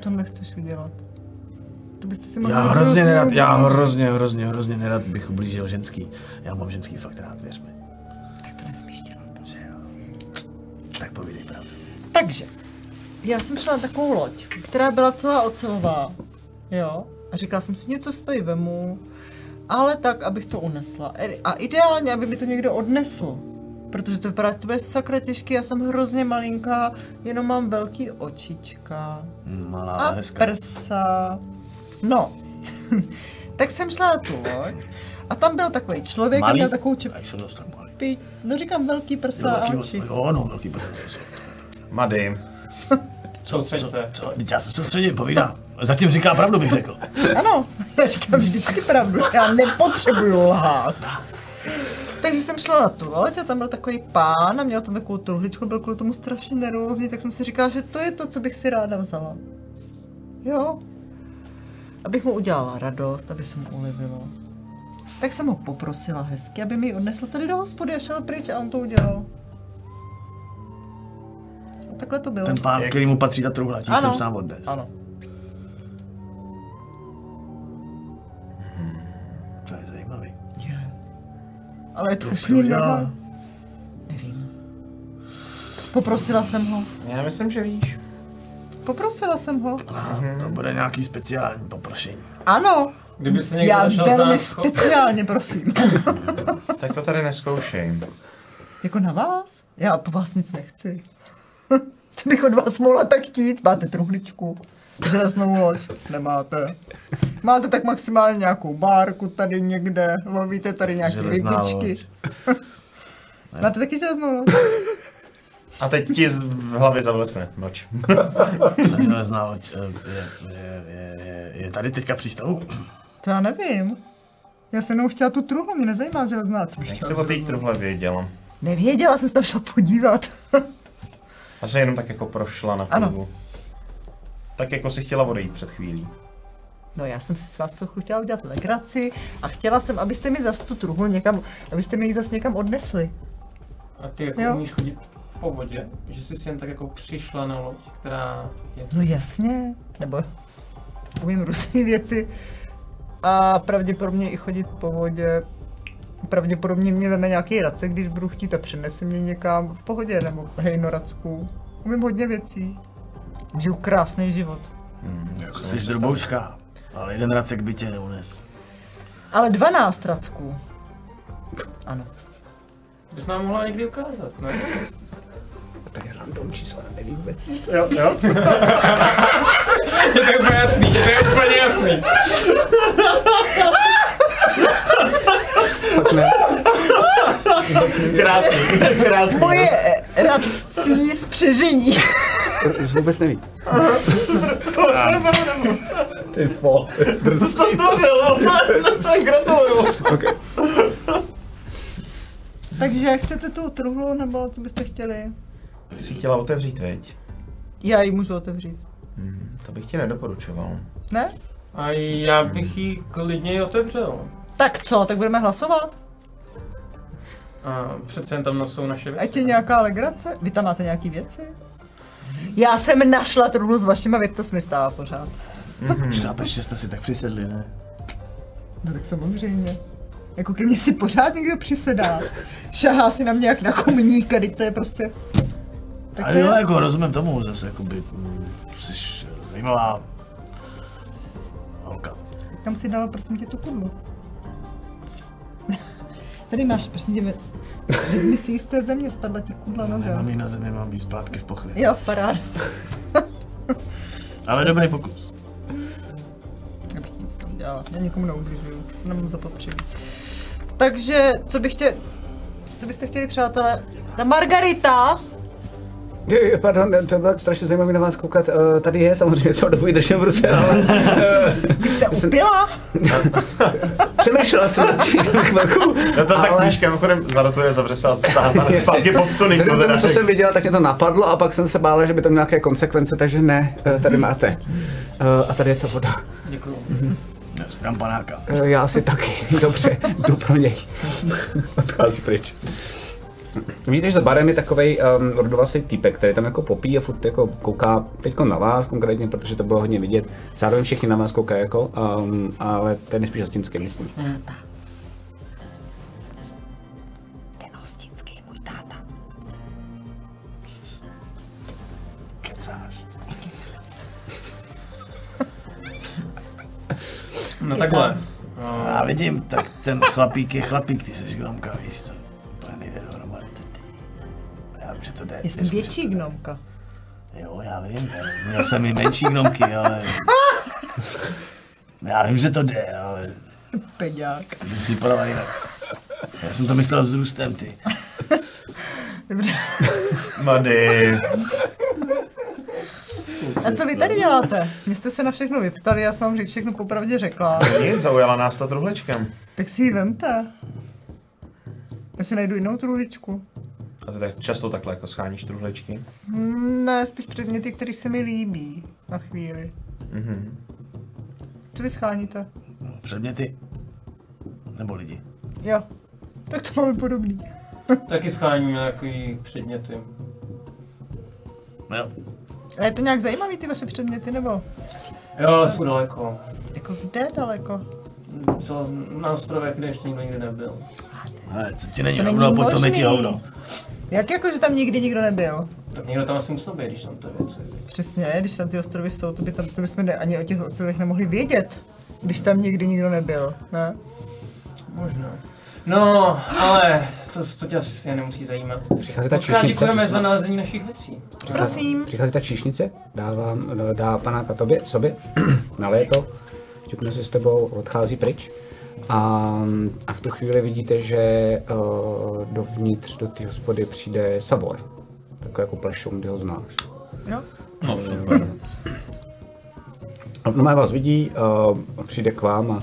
To nechceš udělat. To byste si mohli Já hrozně hrozně nerad, já hrozně, hrozně, hrozně nerad bych ublížil ženský. Já mám ženský fakt rád, věř mi. Tak to nesmíš dělat. Že jo. Tak povídej pravdu. Takže, já jsem šla na takovou loď, která byla celá ocelová. Jo? A říkala jsem si, něco stojí vemu, ale tak, abych to unesla. E- A ideálně, aby mi to někdo odnesl. Protože to vypadá, to bude sakra těžký, já jsem hrozně malinká, jenom mám velký očička Malá, a hezká. prsa. No, [laughs] tak jsem šla na tu loď a tam byl takový člověk a Malý? měl takovou A jsou dost tak malý. čepič. No říkám velký prsa Jo, a velký, oči. jo, no, velký prsa. Mady. Co, se. co, teď já se soustředím, povídá. Zatím říká pravdu, bych řekl. Ano, já [laughs] říkám vždycky pravdu, já nepotřebuju lhát. Takže jsem šla na tu loď a tam byl takový pán a měl tam takovou truhličku, byl kvůli tomu strašně nervózní, tak jsem si říkala, že to je to, co bych si ráda vzala. Jo. Abych mu udělala radost, aby se mu ulevilo. Tak jsem ho poprosila hezky, aby mi ji odnesl tady do hospody a šel pryč a on to udělal. A takhle to bylo. Ten pán, který mu patří ta truhla, tím jsem sám odnes. Ano. Ale je to Jak úplně normální. Nevím. Poprosila jsem ho. Já myslím, že víš. Poprosila jsem ho. To bude nějaký speciální poprošení. Ano, Kdyby se někdo já začal velmi speciálně prosím. [laughs] Tak to tady neskoušej. jako na vás? Já po vás nic nechci. [laughs] Co bych od vás mohla tak chtít? Máte truhličku, železnou loď? Nemáte. Máte tak maximálně nějakou bárku tady někde, lovíte tady nějaké Železná rybičky. [laughs] Máte taky železnou loď? A teď ti v hlavě zavlesne. Mlč. [laughs] Ta železná loď eh, je, je, je, je, tady teďka přístavu. To já nevím. Já jsem jenom chtěla tu truhlu, mě nezajímá železná, co bych Jak jsi o té truhle věděla? Nevěděla, jsem se tam šla podívat. A se jenom tak jako prošla na Ano. Tak jako si chtěla odejít před chvílí. No já jsem si s vás trochu chtěla udělat legraci a chtěla jsem, abyste mi zas tu truhlu někam, abyste mi ji zas někam odnesli. A ty jako Jo. umíš chodit po vodě? Že jsi si jen tak jako přišla na loď, která je tu. No jasně, nebo umím různé věci a pravděpodobně i chodit po vodě. Pravděpodobně mě veme nějaký racek, když budu chtít a přenese mě někam v pohodě, nebo hej Noracku. Umím hodně věcí. Žiju krásný život. Jako jsi drboučka, ale jeden racek by tě neunes. Ale 12 racků. Ano. Bys nám mohla někdy ukázat, ne? Tady je random číslo, nevím vůbec. Jo, jo. [laughs] Je to úplně jasný, je to úplně jasný. Fakt ne. Krásný, krásný. Moje eh, radcí spřežení. Vůbec neví. Ty fo. To jsi to stvořil, gratuluju. Okay. Takže chcete tu truhlu, nebo co byste chtěli? Ty jsi chtěla otevřít, veď? Já ji můžu otevřít. Hmm, to bych ti nedoporučoval. Ne? A já bych ji klidně otevřel. Tak co, tak budeme hlasovat? A přece jen tam nosou naše věci. Ať je nějaká legrace? Vy tam máte nějaký věci? Já jsem našla truhlu s vašima věc, to se mi stává pořád. Chápeš, že jsme si tak přisedli, ne? No tak samozřejmě. Jako ke mně si pořád někdo přisedá. Šahá si na mě jak na komníka, teď to je prostě... Tak to Ale jo, je... jako rozumím tomu, zase jakoby, mm, jsi zajímavá holka. Kam si dala, prosím tě, tu kudlu? [laughs] Tady máš, prosím tě, ji z té země, spadla ti kudla na Nemám zem. ji na zemi, mám ji zpátky v pochvě. Jo, paráda. Ale dobrý pokus. Já bych nic neudělala, já nikomu neubližuju, nemám zapotřebí. Takže, co bych tě... Co byste chtěli, přátelé? Ta Margarita! Pardon, to bylo strašně zajímavé na vás koukat. Eh, Tady je samozřejmě co dobu držím v ruce, ale [laughs] eh, Vy jste upila? [laughs] přemýšlela jsem nad tím [laughs] chvilku. No to ale- knížka mimochodem zadatuje, zavře se a stává zpátky pod Teda, tomu, co jsem viděla, tak mě to napadlo a pak jsem se bála, že by to mělo nějaké konsekvence, takže ne, eh, tady máte. Eh, A tady je to voda. Děkuju. Já si dám panáka. Já asi taky. Dobře, jdu pro něj. Odchází pryč. Vidíte, že za barem je takový um, rodovlasý týpek, který tam jako popí a furt jako kouká teď na vás konkrétně, protože to bylo hodně vidět. Zároveň všichni na vás koukají jako, um, ale ten je spíš hostinský, myslím. Ten hostinský můj táta. Kecáš. No takhle. Já vidím, tak ten chlapík je chlapík, ty seš gnomka, víš, to vím, že to jde. Já jsem větší to jde. gnomka. Jo, já vím, měl jsem i menší gnomky, ale... Já vím, že to jde, ale Peďák. ty bys vypadala jinak. Já jsem to myslel vzrůstem, ty. Dobře. Mady. A co vy tady děláte? Mě jste se na všechno vyptali, já jsem vám všechno popravdě řekla. Nic, zaujala nás ta truhlička. Tak si ji vemte. Já si najdu jinou truhličku. A ty tak často takhle jako scháníš truhličky. Hmm, Ne, spíš předměty, které se mi líbí. Na chvíli. Mhm. Co vy scháníte? Předměty. Nebo lidi. Jo. Tak to máme podobný. [laughs] taky scháníme nějaký předměty. No jo. A je to nějak zajímavý ty vaše předměty, nebo? Jo, ale jsou daleko. Jako kde daleko? Vzal na ostrovech, kde ještě nikdo nikdy nebyl. Ale co ti není To není hovno, pojď to mi ti hovno. Jak jako, že tam nikdy nikdo nebyl? Tak někdo tam asi musel být, když tam to věci. Přesně, když tam ty ostrovy jsou, to, by tam, to bychom ne, ani o těch ostrovech nemohli vědět, když tam nikdy nikdo nebyl, ne? Možná. No, ale to, to tě asi nemusí zajímat. Přichází ta číšnice. děkujeme za nalezení našich věcí. Prosím. Přichází ta číšnice, dá vám, dá panáka tobě, sobě, naleje to, čukne se s tebou, odchází pryč. A, a v tu chvíli vidíte, že uh, dovnitř do té hospody přijde Sabor. Takový jako plešoun, ty ho znáš. Jo? No super. A normálně vás vidí, uh, přijde k vám a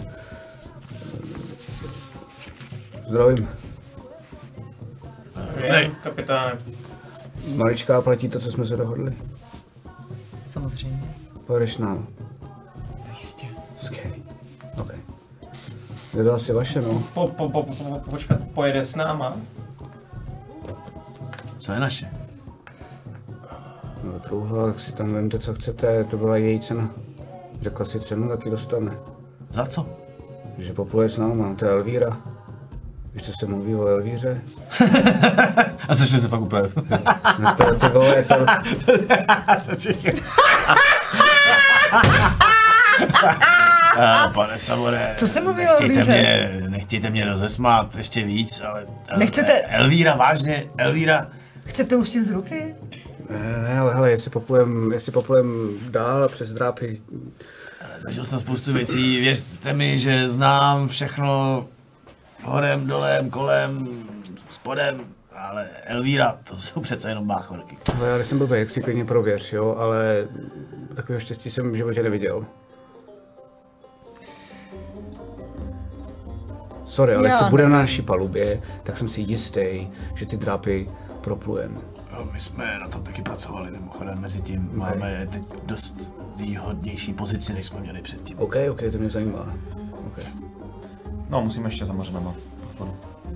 zdravím. Ne, kapitáne. Maličká platí to, co jsme se dohodli. Samozřejmě. Pojedeš s námi. Jistě. Skvělý. Je to asi vaše, no. Po, po, po, po, po, počkat, pojede s náma? Co je naše? No, truhla, tak si tam vemte, co chcete, to byla její cena. Řekla si cenu, taky dostane. Za co? Že popluje s náma, to je Elvíra. Víš, co se mluví o Elvíře? [laughs] A sešli se fakt úplně. No to, ty vole, to, A, [laughs] pane Savore, Co se mluví o nechtějte Elvíře? mě, nechtějte mě rozesmát ještě víc, ale... El- Nechcete- Elvíra, vážně, Elvíra, Chcete ustit z ruky? ne, ne, ale hele, jestli poplujem, jestli poplujem dál a přes drápy, zažil jsem spoustu věcí, věřte mi, že znám všechno horem, dolem, kolem, spodem, ale Elvíra, to jsou přece jenom báchorky. ale já jsem blbý, jak si klidně prověř, jo, ale takového štěstí jsem v životě neviděl. Sorry, ale jestli bude na naší palubě, tak jsem si jistý, že ty drápy proplujem. No, My jsme na tom taky pracovali, mimochodem, mezi tím máme teď dost výhodnější pozici, než jsme měli předtím. OK, OK, to mě zajímá. OK. No, musíme ještě za mořenama.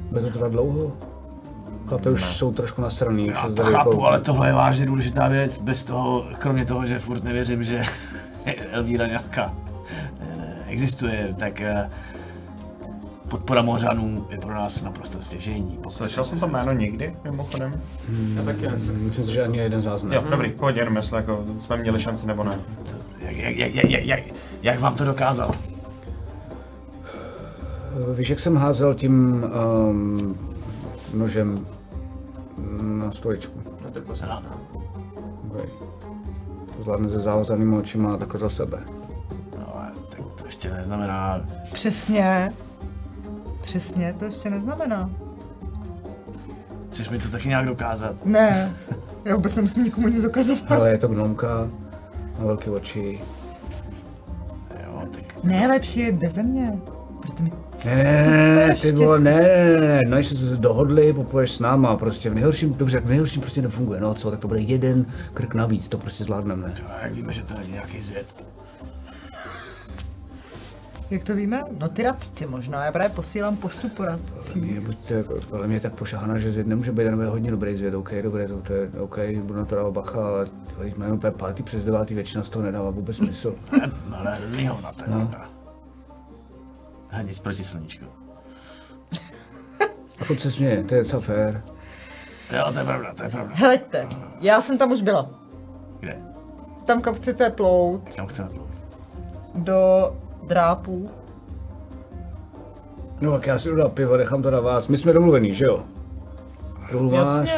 Bude to trvat dlouho? Chlapy už jsou trošku nasraný. Já to chápu, jako- ale tohle je vážně důležitá věc. Bez toho, kromě toho, že furt nevěřím, že [laughs] Elvíra nějaká eh, existuje, tak eh, podpora Mořanů je pro nás naprosto stěžení. Slyšel jsem to jméno někdy, mimochodem? Já taky nesem. Myslím že ani jeden záznam. Jo, dobrý, pohodě, jenom jestli jako jsme měli šanci nebo ne. To- Jak, jak, jak, jak, jak, jak vám to dokázal? Víš, jak jsem házel tím um, nožem na stoličku? No to. Okay. To zvládne se zavazanými očima takhle za sebe. No, ale tak to ještě neznamená... Přesně. Přesně, to ještě neznamená. Chceš mi to taky nějak dokázat? Ne, já vůbec nemusím nikomu nic dokazovat. Ale je to gnomka, má velké oči. Jo, tak Ne, lepší je beze mě. Proto mi Ne, ne, ne, ty vole, ne, ne, ne, no jsme se dohodli, popoješ s náma, prostě v nejhorším, dobře, v nejhorším prostě nefunguje, no co, tak to bude jeden krk navíc, to prostě zvládneme. a jak víme, že to není nějaký zvěd? Jak to víme? No ty radci možná, já právě posílám poštu poradcí. Mě, buďte, podle mě je tak pošahaná, že zvěd nemůže být jenom hodně dobrý zvěd, OK, dobré, to, to je OK, budu na to dávat bacha, ale když máme úplně pátý přes devátý, většina z toho nedává vůbec smysl. [laughs] No, ale hrozný hovna, to je No. A nic proti sluníčku. A furt se směje, to je docela fér. Jo, to je pravda, to je pravda. Heleďte, já jsem tam už byla. Kde? Tam kam chcete plout, Kam chceme plout? do drápů. No tak já si dodám pivo, nechám to na vás, my jsme domluvený, že jo? Jasně.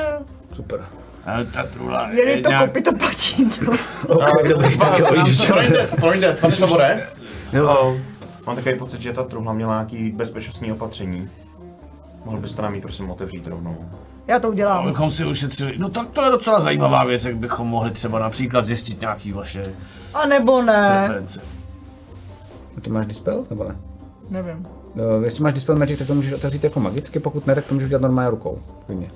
Super. Ale ta trula Jeli to nějak... kopito patí, no. [laughs] OK, dobrý, tak jo, vidíš, Promiňte, promiňte, pane Sabore. jo. Mám takový pocit, že ta truhla měla nějaký bezpečnostní opatření. Mohl byste nám ji prosím otevřít rovnou? Já to udělám. Abychom si ušetřili. No tak to je docela zajímavá věc, jak bychom mohli třeba například zjistit nějaký vaše A nebo ne. preference. Ty máš dispel, nebo ne? Nevím. No, jestli máš dispel magic, tak to můžeš otevřít jako magicky, pokud ne, tak to můžeš udělat normálně rukou. Klidně.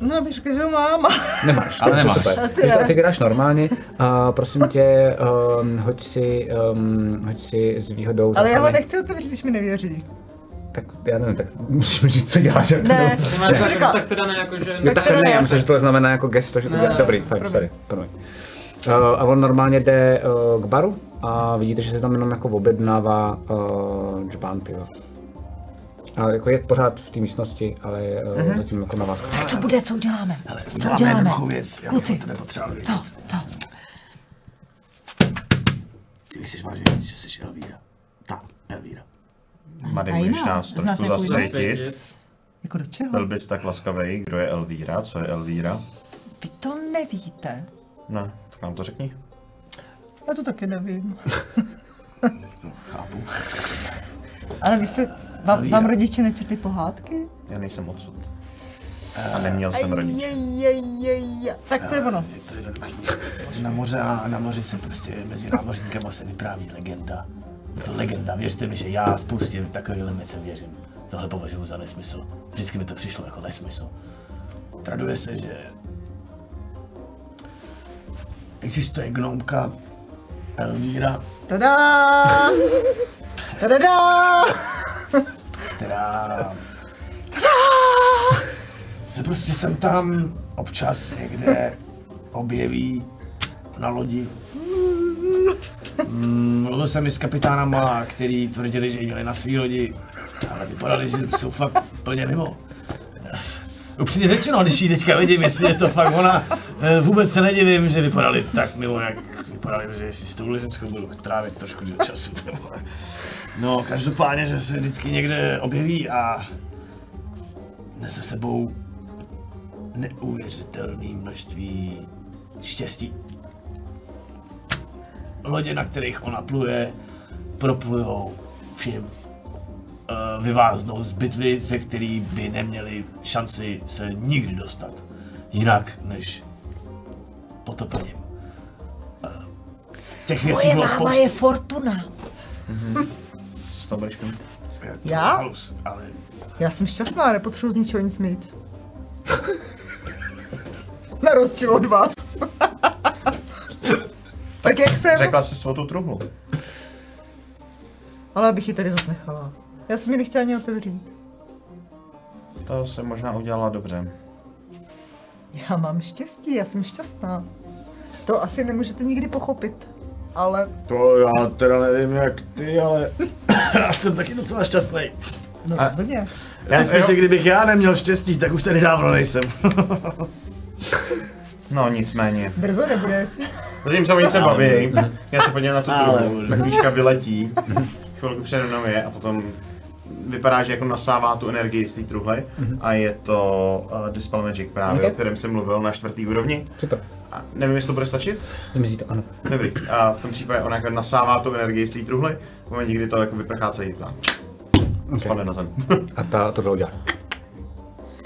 No, bych řekl, že ho mám. [laughs] Nemáš, Ale nemáš. Super. Asi Takže ne. ty dáš normálně a prosím tě, um, hoď si, um, hoď si s výhodou Ale já ho nechci otevřít, když mi nevěří. Tak já nevím, tak musíš mi říct, co děláš. jak to Ne, já máš jsem tak, tak teda ne, jako že... Jo, tak teda ne, ne, já myslím, že to znamená jako gesto, že to Ne, dělá. ne, Dobrý, ne, promiň. sorry, promiň. Uh, a on normálně jde uh, k baru a vidíte, že se tam jenom jako objednává uh, džbán piva. A jako je pořád v té místnosti, ale uh, Mhm. zatím jako na vás. tak co bude, co uděláme? Ale Co uděláme věc, já bych Kluci. o tebe potřeboval vědět. Co, co? Ty myslíš vážně říct, že jsi Elvíra? Ta, Elvíra. Mady, můžeš nás trošku jako zasvětit. Jako do čeho? Byl bys tak laskavej, kdo je Elvíra, co je Elvíra? Vy to nevíte. Ne, nám to řekni. Já to taky nevím. [laughs] To chápu. Ale vy jste, vám, vám rodiče nečetli pohádky? Já nejsem odsud. A neměl jsem rodiče. Ajajajaj. Tak to je ono. Je to jednoduchý. Na moře a na moři se prostě mezi námořníkama se vypráví legenda. Je to legenda, věřte mi, že já spoustě takových věcem věřím. Tohle považuji za nesmysl. Vždycky mi to přišlo jako nesmysl. Traduje se, že existuje gnomka Elvíra, Tada! Tada! která se prostě sem tam občas někde objeví na lodi. Mm, Mluvil jsem i s kapitánama, který tvrdili, že ji měli na svý lodi, ale vypadali, že jsou fakt plně mimo. Upřímně řečeno, když ji teďka vidím, jestli je to fakt ona, eh, vůbec se nedivím, že vypadali tak mimo, jak vypadali, protože si s touhle ženskou budu trávit trošku času. [laughs] No, každopádně, že se vždycky někde objeví a nese sebou neuvěřitelné množství štěstí. Lodě, na kterých ona pluje, proplujou všim. Eh, Vyváznou z bitvy, ze který by neměli šanci se nikdy dostat. Jinak než potopením. Eh, Těch věcí Moje bylo máma spoustu. je Fortuna. Co z toho budeš mít? To Já? halus, ale Já jsem šťastná, nepotřebuji z ničeho nic mít. Na rozdíl od vás. [laughs] tak jak jsem, Řekla jsi svou tu truhlu. ale abych ji tady zase nechala. Já jsem ji nechtěla ani otevřít. To se možná udělala dobře. Já mám štěstí, já jsem šťastná. To asi nemůžete nikdy pochopit. Ale, To já teda nevím jak ty, ale [coughs] já jsem taky docela šťastný. no A- rozhodně. Já, Myslím, že kdybych já neměl štěstí, tak už tady dávno nejsem. [laughs] No nicméně. Brzo nebudeš. Zatím se oni se baví. Já se podívám na tu Ale truhlu. budu. Ta knížka vyletí. Chvilku přede mnou je a potom vypadá, že jako nasává tu energii z té truhly a je to uh, Dispel Magic právě, Ok. o kterém jsem mluvil na čtvrtý úrovni. Super. A nevím, jestli to bude stačit. Nemyslí to, ano. Dobrý. A v tom případě ona jako nasává tu energii z té truhly. V momentě, kdy to jako vyprchá celý a spadne na zem. A ta to udělá.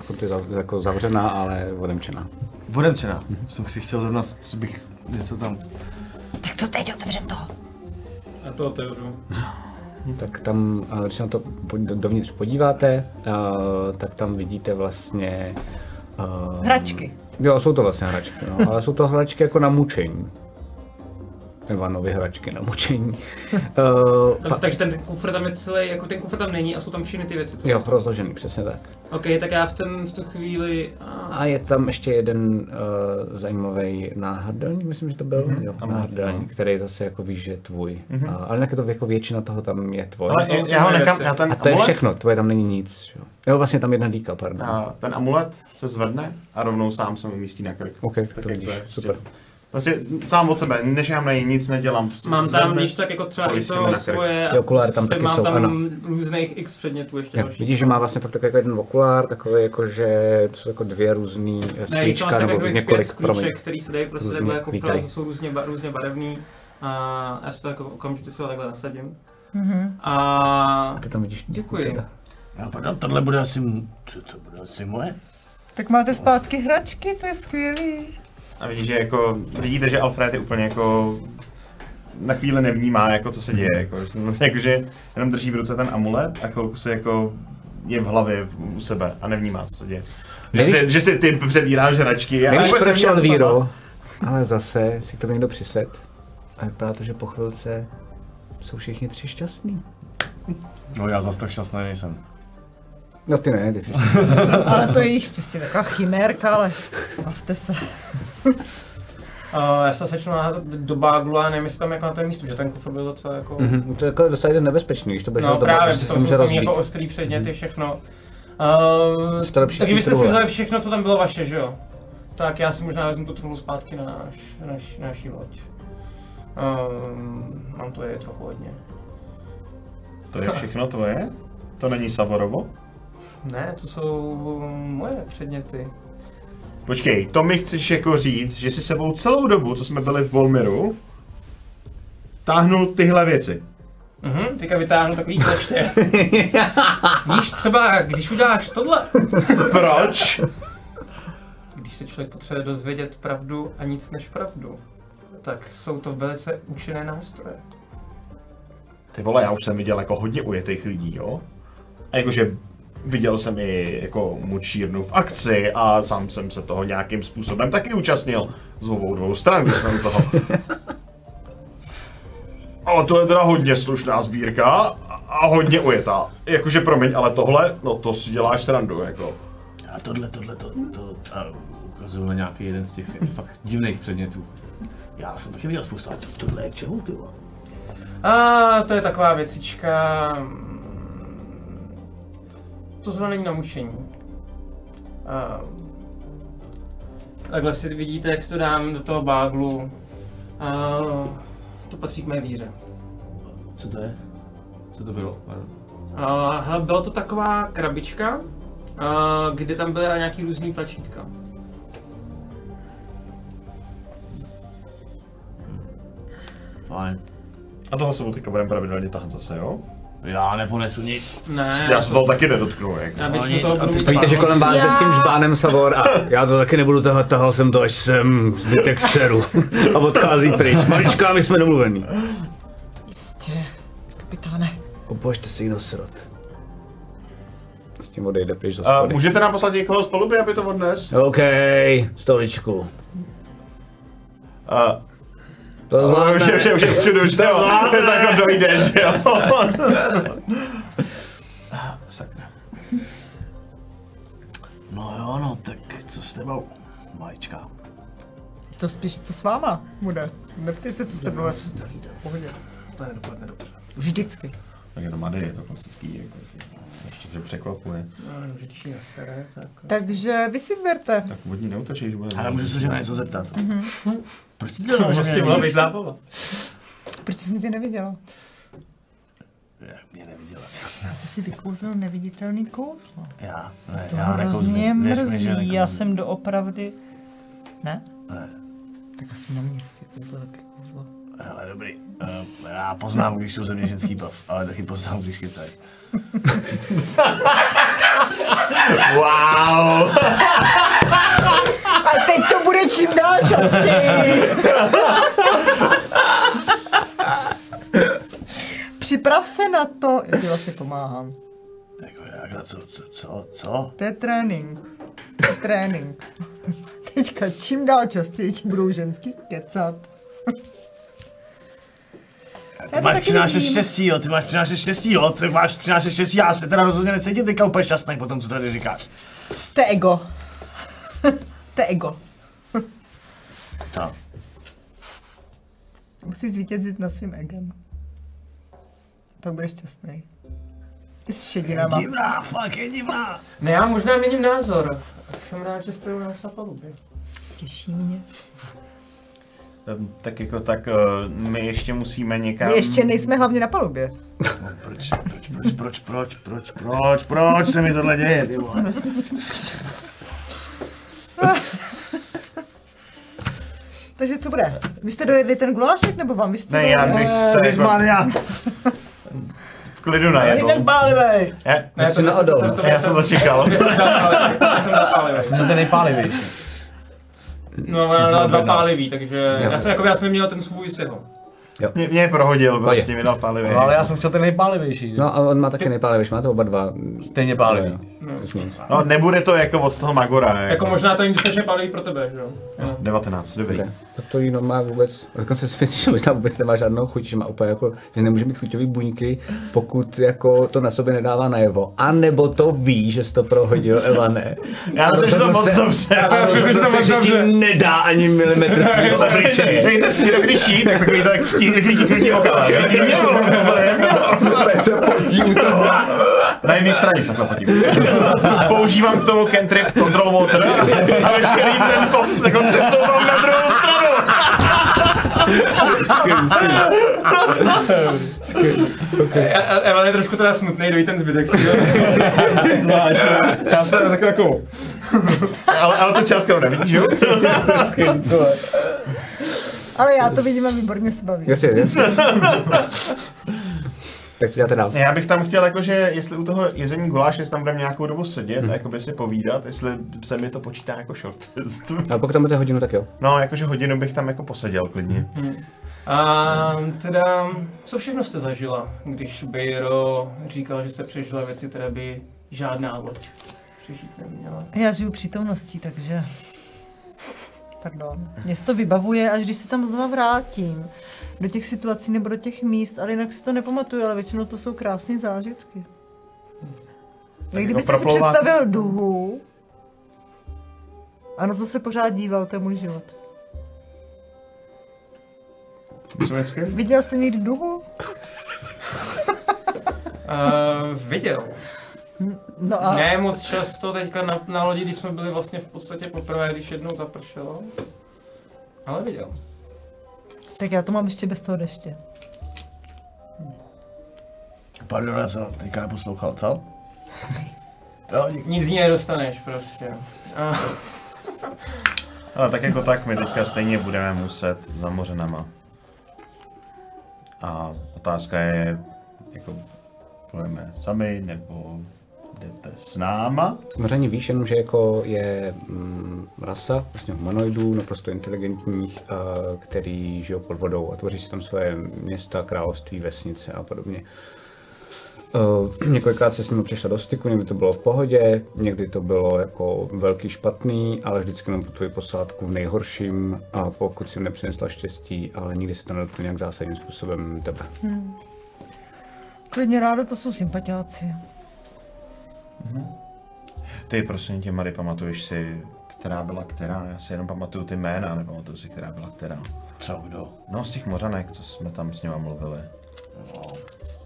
Furt je zav, jako zavřená, ale odemčená. Vodemčená. Jsem si chtěl zrovna, bych něco tam... Tak co teď, otevřem to. Já to otevřu. Tak tam, když se na to dovnitř podíváte, tak tam vidíte vlastně... Hračky. Jo, jsou to vlastně hračky, no, ale jsou to hračky jako na mučení. Ivanovy hračky na mučení. [laughs] Uh, Tak, takže ten kufr tam je celý, jako ten kufr tam není a jsou tam všechny ty věci, co? jo, rozložený, přesně tak. OK, tak já v, ten, v tu chvíli... A, A je tam ještě jeden uh, zajímavý náhrdelník, myslím, že to byl, mm-hmm. jo, Tam náhrdelník, který zase jako víš, že je tvůj. Mm-hmm. A, ale jinak to jako většina toho tam je tvoje. Ale já, já ho nechám, já ten A to je všechno, tvoje tam není nic. Jo, jo vlastně tam jedna díka, pardon. a ten amulet se zvedne a rovnou sám se mu umístí na krk. OK, to jak vidíš, je, super. Prostě sám od sebe, nešám na něj, nic nedělám. Prostě mám tam, když tak jako třeba i to svoje... Ty okuláry tam prostě taky mám jsou, tam ano. různých x předmětů ještě Jo, další. vidíš, že má vlastně fakt takový jeden okulár, takový jako, že to jsou jako dvě různý eh, Ne, sklíčka, vlastně nebo takových pět několik, promiň. sklíček, který se dají prostě Různě takhle jako prázat, jsou různě, ba- různě barevný. A já si to jako okamžitě si ho takhle nasadím. Mhm. A Ty tam vidíš Děkuji. Já pardon, tohle bude asi, to, to bude asi moje. Tak máte zpátky hračky, to je skvělý. A vidíš, že jako, vidíte, že Alfred je úplně jako na chvíli nevnímá, jako co se děje, jako, vlastně jako že jenom drží v ruce ten amulet a chvilku se jako je v hlavě u sebe a nevnímá, co se děje. Že Nevíš- si, že si ty přebíráš hračky a Nevíš vůbec proč nevnímá. Elvíro, ale zase si to někdo přised a vypadá to, že po chvilce jsou všichni tři šťastní. No já zase tak šťastný nejsem. No ty ne, ty jsi [laughs] Ale to je její štěstí, taková chimérka, ale bavte se. [laughs] Uh, já se začnu naházet do báglu a nevím, jestli tam jako na to je místo, že ten kufr byl docela jako... Mhm, to je jako docela nebezpečný, když to budeš No dělat právě, to jsou samý rozbít. jako ostrý předměty, všechno. Uh, Je to lepší taky vzít byste si vzali všechno, co tam bylo vaše, že jo? Tak já si možná vezmu tu truhlu zpátky na, náš, na, naš, na naší loď. Um, mám to je trochu hodně. To je všechno tvoje? To není Savorovo? Ne, to jsou moje předměty. Počkej, to mi chceš jako říct, že si sebou celou dobu, co jsme byli v Bolmiru, táhnul tyhle věci. Mhm, teďka vytáhnu takový kleště. [laughs] Víš, třeba když uděláš tohle, Proč? když se člověk potřebuje dozvědět pravdu a nic než pravdu, tak jsou to velice účinné nástroje. Ty vole, já už jsem viděl jako hodně ujetých lidí, jo? A jakože viděl jsem i jako mučírnu v akci a sám jsem se toho nějakým způsobem taky účastnil z obou dvou stran, když jsme u toho. [laughs] Ale to je teda hodně slušná sbírka a hodně ujetá. Jakože promiň, ale tohle, no to si děláš srandu, jako. A tohle, tohle, to, to, a ukazuju na nějaký jeden z těch [laughs] fakt divných předmětů. Já jsem taky viděl spoustu, ale to, tohle je k čemu, ty? A to je taková věcička. To zrovna není na mučení. A takhle si vidíte, jak si to dám do toho báglu. A to patří k mé víře. Co to je? Co to bylo? Pardon. A hele, byla to taková krabička, a kde tam byly nějaký různý tlačítka. Fajn. A toho se budeme pravidelně tahat zase, jo? Já neponesu nic. Ne, Já se toho taky nedotknu, jako. já No většinu nic, toho a budu ty- mít Víte, že kolem vás jde s tím žbánem Savor a já to taky nebudu tahat, tahal jsem to až sem, zbytek seru. [laughs] A odchází pryč. Malička, my jsme domluvený. Jistě, kapitáne. Opožte si jinou srot. S tím odejde pryč do A schody. můžete nám poslat někoho z paluby, aby to odnes? OK, stoličku. A To už zvládne. je, už je, už je všude, už jo. [laughs] Tak ho dojdeš, jo. [laughs] Sakra. No jo, no, tak co s tebou, malička? To spíš, co s váma bude. Neptej se, co se v pohodě. To nedopadne dobře. Vždycky. Tak je to mady, je to klasický, jako, ty, ještě tě překvapuje. No, že ji nasere, tak... Takže vy si vyberte. Tak od ní neutočíš, bude. Ale můžu se tě na něco zeptat. Proč ty To tím mě mohla být zábava. Proč jsem tě neviděla? Jak mě neviděla. Já jsem si vykouzlil neviditelný kouzlo. Já, ne, To já hrozně mrzí, já nekouzlím. jsem doopravdy... Ne? Ne. Tak asi na mě si vykouzlil taky kouzlo. Hele, dobrý. Uh, já poznám, když jsou ze mě ženský bav, ale taky poznám, když kecají. [laughs] Wow! [laughs] A teď to bude čím dál častěji. Připrav se na to. Já ti vlastně pomáhám. Jako jak, na co, co, co, co? To je trénink. To je trénink. Teďka čím dál častěji ti budou ženský kecat. Ty máš přinášet štěstí, jo, ty máš přinášet štěstí, jo, ty máš přinášet štěstí, já se teda rozhodně necítím teďka úplně šťastný po tom, co tady říkáš. To je ego. To je ego. [laughs] To. Musíš zvítězit na svým egem. Pak budeš šťastný. Ty s šedinama. Divná, fakt je divná. Ne, já možná měním názor. Jsem rád, že jste u nás na palubě. Těší mě. Ehm, Tak jako tak, eh, my ještě musíme někam... My ještě nejsme hlavně na palubě. No, proč, proč, proč, proč, proč, proč, proč, proč se mi tohle děje, ty vole? [laughs] [laughs] Takže co bude? Vy jste dojedli ten gulášek nebo vám? Vy jste Ne, já bych se Ty jako v klidu najedl. ten pálivej. Ne, Jsi na odol. já jsem to čekal. Já jsem ten nejpálivější. No, dal dva pálivý, takže Jo. já jsem, jako, já jsem měl ten svůj s jeho. Mě, mě prohodil, prostě mi dal. No, ale já jsem chtěl ten nejpálivější. No a on má taky nejpálivější, máte oba dva. Stejně pálivý. Jasně. No, nebude to jako od toho Magora. Jako, Jako možná to dostatečně pálivý pro tebe, že jo? Jo. 19, dobrý. Okay. Tak to jí má vůbec, dokonce si myslím, že možná vůbec nemá žádnou chuť, že má úplně jako, že nemůže mít chuťový buňky, pokud jako to na sobě nedává najevo. A nebo to ví, že jsi to prohodil, Evane. Já myslím, že to moc dobře. Já si myslím, že to moc že ti dobře. nedá ani milimetr svého obličeje. [laughs] Je to když jí, tak takový tak okala. [laughs] Mělo, se potí u toho. Na jedné straně se potím. Používám k tomu cantrip control water a veškerý ten pot jako přesouvám na druhou stranu. E- Evan je trošku teda smutný, dojí ten zbytek si Já jsem takový jako... Ale, ale tu část, kterou nevidíš, jo? Ale já to vidím a výborně se bavím. Jasně, jasně. Tak co děláte dál? Já bych tam chtěl, jakože, jestli u toho jezení guláše, jestli tam budeme nějakou dobu sedět a jakoby si povídat, jestli se mi to počítá jako short test. A pokud tam budete hodinu, tak jo. No, jakože hodinu bych tam jako poseděl klidně. A teda, co všechno jste zažila, když Bejro říkal, že jste přežila věci, které by žádná loď přežít neměla? Já žiju přítomností, takže... Pardon. Mě se to vybavuje, až když se tam znova vrátím. Do těch situací nebo do těch míst, ale jinak si to nepamatuju, ale většinou to jsou krásné zážitky. Jak kdybyste si představil duhu, ano, to se pořád díval, to je můj život. Sovětské? Viděl jste někdy duhu? Uh, viděl. No a Ne moc často teďka na, na lodi, když jsme byli vlastně v podstatě poprvé, když jednou zapršelo. Ale viděl. tak já to mám ještě bez toho deště. Pardon, já jsem teďka neposlouchal, co? Díky. Nic z ní nedostaneš prostě. A, [laughs] Ale tak jako tak, my teďka stejně budeme muset za mořenama. A otázka je, jako půjdeme sami, nebo jdete s náma? Samozřejmě víš jenom, že jako je mm, rasa vlastně humanoidů, naprosto inteligentních, a, který žijou pod vodou a tvoří si tam své města, království, vesnice a podobně. Uh, několikrát se s nimi přišla do styku, někdy to bylo v pohodě, někdy to bylo jako velký špatný, ale vždycky jenom po tvoji posádku v nejhorším a pokud si nepřinesla štěstí, ale nikdy se to nedotkne nějak zásadním způsobem tebe. Klidně ráda, to jsou sympatiáci. Ty prosím tě, Mary, pamatuješ si, která byla která? Já si jenom pamatuju ty jména, nepamatuju si, která byla která. Co, kdo? No, z těch mořanek, co jsme tam s nima mluvili.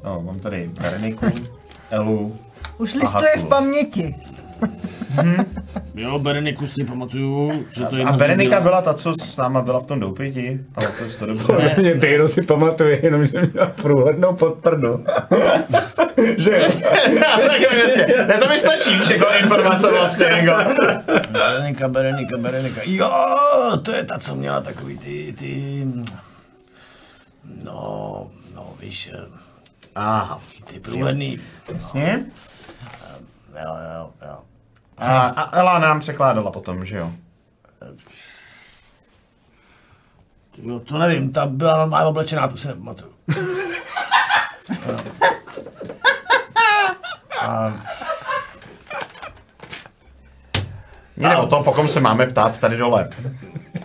No, mám tady Berniku, Elu, Už A listuje v paměti. Jo, Bereniku si pamatuju, že to A jedna Berenika byla... byla ta, co s náma byla v tom doupěti. Pamatuju si to dobře. Podle mě Dejno si pamatuje jenom, že měla průhlednou podprdu. [laughs] že tak jo, jasně. Ne, to mi stačí, víš, jako informace vlastně, jako. Berenika, Berenika, Berenika. Jo, to je ta, co měla takový ty, ty... No, no, víš, eh, Aha, ty průhledný... jasně. Jo, jo, jo. A, a Ela nám překládala potom, že jo? Jo, to nevím, ta byla normálně oblečená, to si nepamatuju. Jde o to, pokom se máme ptát tady dole.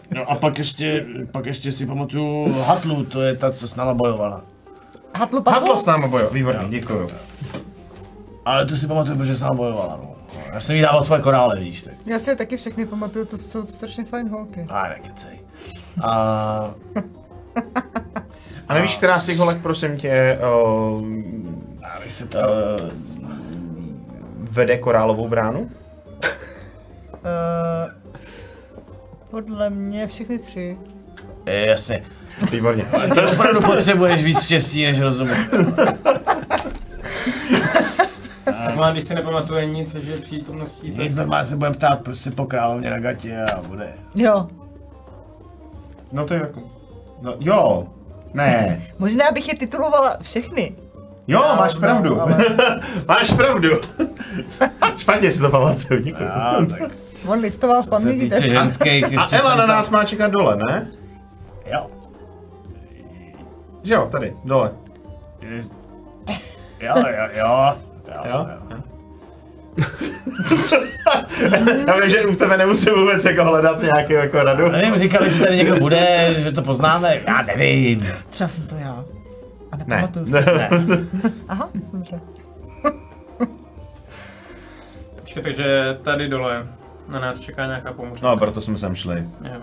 No a pak ještě, pak ještě si pamatuju Hatlu, to je ta, co s náma bojovala. Hatlu? Hatla s náma bojo, výborně, děkuju. Ale tu si pamatuju, protože s náma bojovala, no. Já jsem jí dával svoje korále, víš, tak. Já si je taky všechny pamatuju, to jsou strašně fajn holky. A nekecej. A A nevíš, která z těch holek, prosím tě, bych se to... vede korálovou bránu? Uh, podle mě všechny tři. Je, jasně. Výborně. Ty opravdu potřebuješ víc štěstí než rozumu. [laughs] tak má, když si nepamatuje nic, že je přítomností, tak Nic normálně se budeme ptát prostě po královně na gatě a bude. Jo. No to je jako... No, jo, ne. Možná bych je titulovala všechny. Jo, No, máš no, pravdu. ale- [laughs] máš pravdu. [laughs] Špatně si to pamatuju, děkuji. A tak. On listoval z se paměti. tak- ženských, A jsem na tam- nás má čekat dole, ne? Jo. Že jo, tady, dole. Je- Jo, jo, jo. Jo, Jo? jo. [laughs] Já vím, že u tebe nemusím vůbec jako hledat nějakou jako radu. Nevím, říkali, že tady někdo bude, [laughs] že to poznáme. Já nevím. Třeba jsem to já. A Ne. [laughs] si. Ne. Aha, dobře. Počkej, takže tady dole na nás čeká nějaká pomoc. No, proto jsme sem šli. Jo.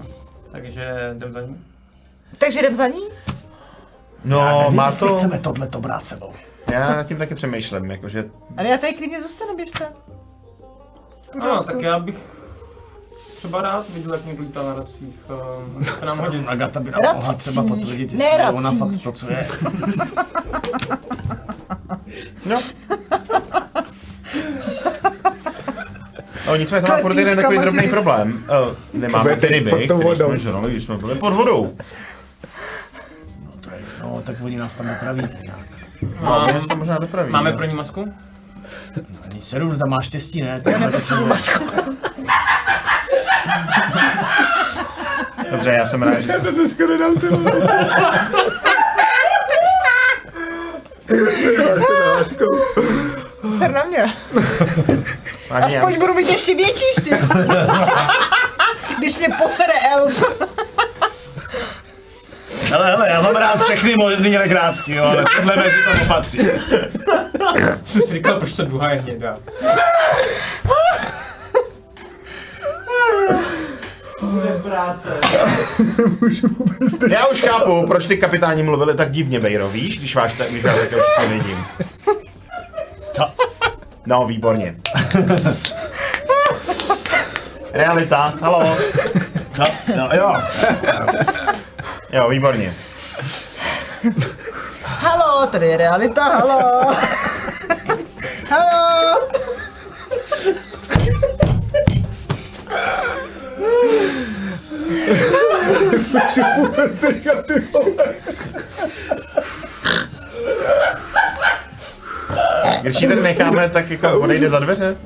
Takže jdem za ní. Takže jdem za ní? No, nevím, má to... chceme tohle to brát sebou. Já nad tím taky přemýšlím, jakože... Ale já tady klidně zůstanu, běžte. Ano, tak já bych třeba rád viděl, jak někdo lítá na racích. Uh, může se nám hodit. Agata by nám mohla třeba potvrdit, ne jestli je ona fakt to, co je. [laughs] No. No nicméně to má furt jeden takový drobný problém. Uh, nemáme ty ryby, pod tou které vodou. jsme žrali, když jsme byli pod vodou. No, to je, no, tak oni nás tam opraví nějak. No, mě se to možná dopraví. Máme no. pro ní masku? Ani seru, tam máš štěstí, ne? Já nepotřebuji masku. Dobře, já jsem rád, že jsi... Dneska nedám ty. Ser na mě. Já Aspoň budu mít ještě větší štěstí. [laughs] Když mě posere elf. Hele, hele, já mám rád všechny možný rekrácky, jo, ale tohle mezi to nepatří. Jsem si říkal, proč ta druhá je hnědá. Já už chápu, proč ty kapitáni mluvili tak divně, Bejro, víš, když váš, když vás takhle všichni vidím. Co? No, výborně. Realita, halo. Co? No, jo. Jo, výborně. Halo, tady je realita, halo. Halo. Když ji tady necháme, tak jako odejde za dveře.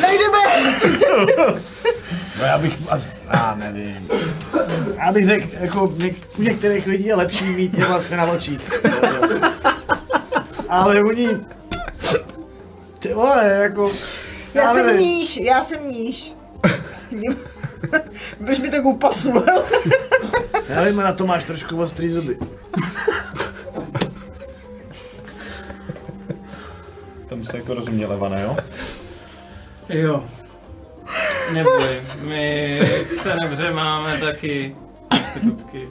Nejdeme. No já bych asi, já nevím. Já bych řekl, jako něk, u některých lidí je lepší mít je vlastně na očích. Ale oni, ty vole, jako, Já jsem nevím. níž, já jsem níž. [laughs] Proč mi tak upasul? Já vím, na to máš trošku ostrý zuby. Tam se jako rozumě levane, jo? Jo. Neboj, my v Tenebře máme taky prostitutky.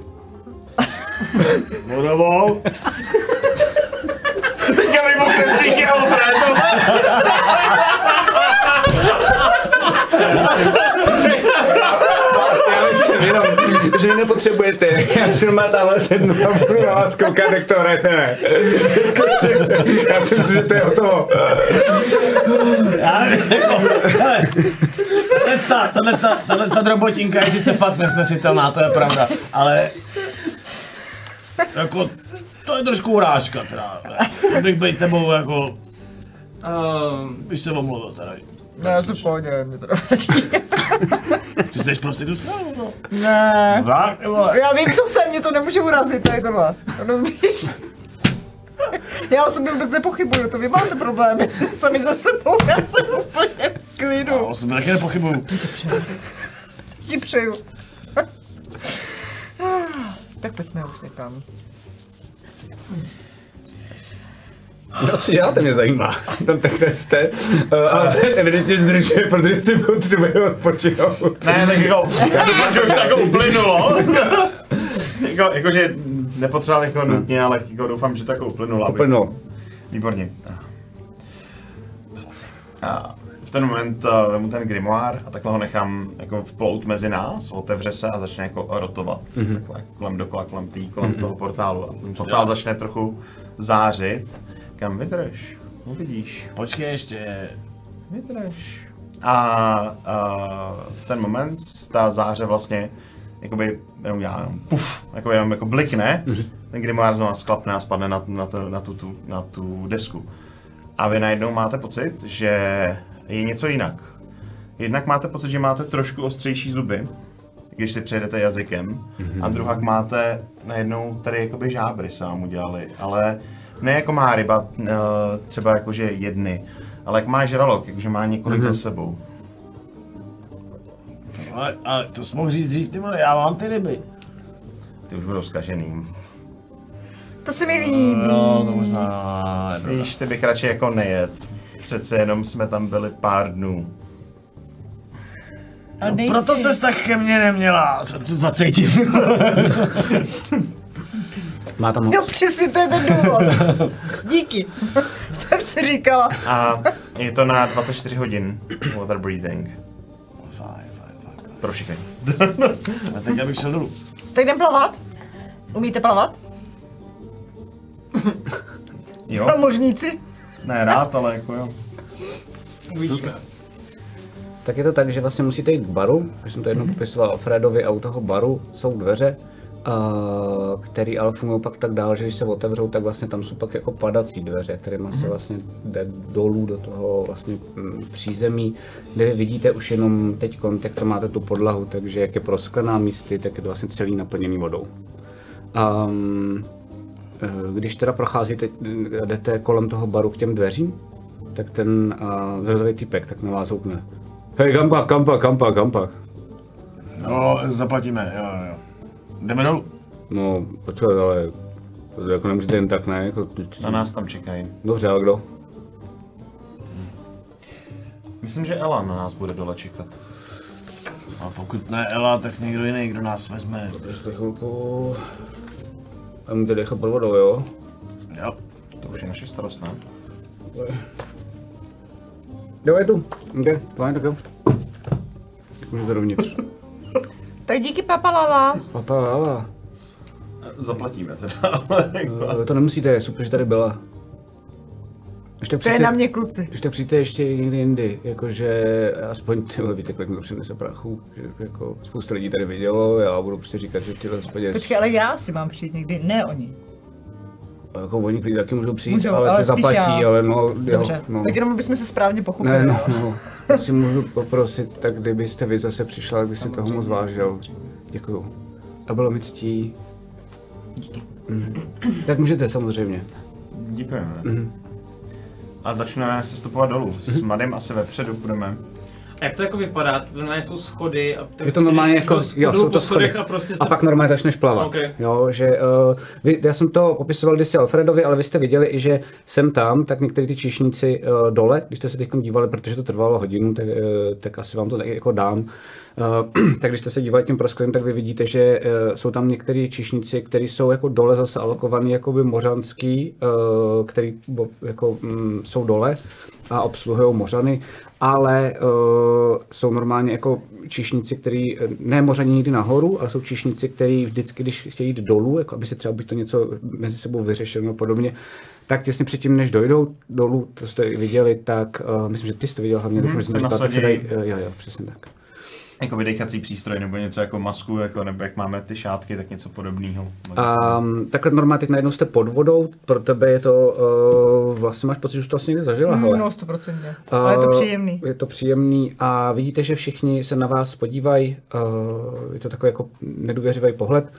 Vodovou? Teďka vybuchne svítí Alfredo. [laughs] Já myslím jenom, že nepotřebujete. Já si má tamhle sednu a budu na vás koukat, jak to hrajete, ne? [laughs] Já si myslím, že to je o toho. Jako, tahle ta, tahle ta, tahle ta drobotinka je sice fakt nesnesitelná, to je pravda, ale jako, to je trošku urážka teda. Kdybych být tebou jako, Um, bych se omluvil teda. Ne, já jsem v pohodě, mě to nevadí. [laughs] Ty jsi prostitutka? nebo to? Ne. Já vím, co jsem, mě to nemůže urazit, tady tohle. Rozumíš? Já o sobě vůbec nepochybuju, to vy máte problémy [laughs] sami ze sebou, já jsem úplně v klidu. Já jsem taky nepochybuju. Ti přeju. [laughs] tak pojďme už někam. No, co děláte, mě zajímá. Tam takhle jste, uh, ale [laughs] evidentně zdržuje, protože si potřebuje odpočinout. Ne, tak jako, já doufám, že už to jako uplynulo. jako, jakože nepotřeboval jako nutně, ale jako doufám, že to jako uplynulo. Úplnou. Výborně. A v ten moment uh, vemu ten grimoire a takhle ho nechám jako vplout mezi nás, otevře se a začne jako rotovat. Mm-hmm. Takhle kolem dokola, kolem tý, kolem mm-hmm. toho portálu. A ten portál začne trochu zářit. Kam vydrž? Uvidíš. Počkej ještě. Vydrž. A, a v ten moment ta záře vlastně jakoby jenom já jenom puf, jako jenom jako blikne, mm-hmm. ten grimoire znovu sklapne a spadne na, na, to, na, tu, tu, na tu desku. A vy najednou máte pocit, že je něco jinak. Jednak máte pocit, že máte trošku ostřejší zuby, když si přejdete jazykem, mm-hmm. a druhak máte najednou tady jakoby žábry se vám udělali, ale ne jako má ryba, eh, třeba jakože jedny, ale jak má žralok, jakože má několik mm-hmm. za sebou. Ale, ale to jsi mohl říct dřív, ty vole, já mám ty ryby. Ty už budou zkažený. To se mi líbí. No, to možná. Víš, ty bych radši jako nejet. Přece jenom jsme tam byli pár dnů. No, proto ses tak ke mně neměla, to zacítím. [laughs] Má tam No přesně to je ten důvod. [laughs] Díky. Jsem si říkala. A je to na 24 hodin water breathing. Fajn, fajn, fajn. Pro všechny. A teď já bych šel dolů. Tak jdem plavat? Umíte plavat? Jo? Námořníci? Ne, rád, ale jako jo. uvidíme. Tak je to tak, že vlastně musíte jít k baru, když jsem to jednou popisoval Alfredovi a u toho baru jsou dveře, Uh, který ale fungují pak tak dál, že když se otevřou, tak vlastně tam jsou pak jako padací dveře, kterými se vlastně jde dolů do toho vlastně mm, přízemí, kde vy vidíte už jenom teď, jak to máte tu podlahu, takže jak je prosklená místy, tak je to vlastně celý naplněný vodou. Um, eh, když teda procházíte, jdete kolem toho baru k těm dveřím, tak ten uh, zrzavý typek tak na vás houpne. Hej, kampak, kampak, kampak, kampak. No, zaplatíme, jo, jo. Jdeme dolů. No, počkej, ale to jako nemůžete jen tak, ne? Jako, Na nás tam čekají. Dobře, ale kdo? Myslím, že Ela na nás bude dole čekat. A pokud ne Ela, tak někdo jiný, kdo nás vezme. Ještě chvilku. A můžete dechat pod vodou, jo? Jo. To už je naše starost, ne? Jo, je tu. Ok, fajn, tak jo. Tak můžete dovnitř. Tak díky papalala. Papa, ale Zaplatíme teda, [laughs] ale jako- eh, to nemusíte, super, že tady byla. Ještě To je na mě kluci. Když tak přijďte ještě někdy jindy, jakože aspoň ty víte, kolik mi to přinese prachu, že jako spousta lidí tady vidělo, já budu prostě říkat, že tyhle hospodě, Počkej, ale já si mám přijít někdy, ne oni. Jako oni klidně taky můžou přijít, Můžou, ale, ale spíš zaplatí, já. ale no, jo, Dobře, no. tak jenom abychom se správně pochopili. Ne, no, no. Jestli můžu poprosit, tak kdybyste vy zase přišla, tak si toho moc vážil. Děkuju. A bylo mi ctí. Díky. Tak můžete samozřejmě. Děkujeme. Mhm. A začneme se stupovat dolů. S Madem asi vepředu budeme. A jak to jako vypadá? Normálně jsou schody a tak Je to si normálně jako, jo, jsou to schody. schodech A, prostě a se... pak normálně začneš plavat. Ok. Jo, že, uh, vy, já jsem to popisoval kdysi Alfredovi, ale vy jste viděli i, že jsem tam, tak některý ty číšníci uh, dole, když jste se teď dívali, protože to trvalo hodinu, tak, uh, tak asi vám to tak jako dám. Uh, [clears throat] tak když jste se dívali tím prosklenem, tak vy vidíte, že uh, jsou tam některý číšníci, kteří jsou jako dole zase alokovaný jakoby mořanský, uh, který bo, jako, um, jsou dole a obsluhují mořany, ale uh, jsou normálně jako číšníci, který ne mořaní nikdy nahoru, ale jsou číšníci, který vždycky, když chtějí jít dolů, jako aby se třeba buď to něco mezi sebou vyřešilo nebo podobně, tak těsně předtím, než dojdou dolů, to jste viděli, tak uh, myslím, že ty jsi to viděl hlavně, Mhm, doufám, že se jsem tak se dají, jo, jo, přesně tak. Jako vydechací přístroj nebo něco jako masku, jako, nebo jak máme ty šátky, tak něco podobného. Um, takhle normálně teď najednou jste pod vodou, pro tebe je to, uh, vlastně máš pocit, že už to asi někdy zažila, hele. No, stoprocentně. Ale je to Uh, příjemný. Je to příjemný a vidíte, že všichni se na vás podívají, uh, je to takový jako nedůvěřivý pohled,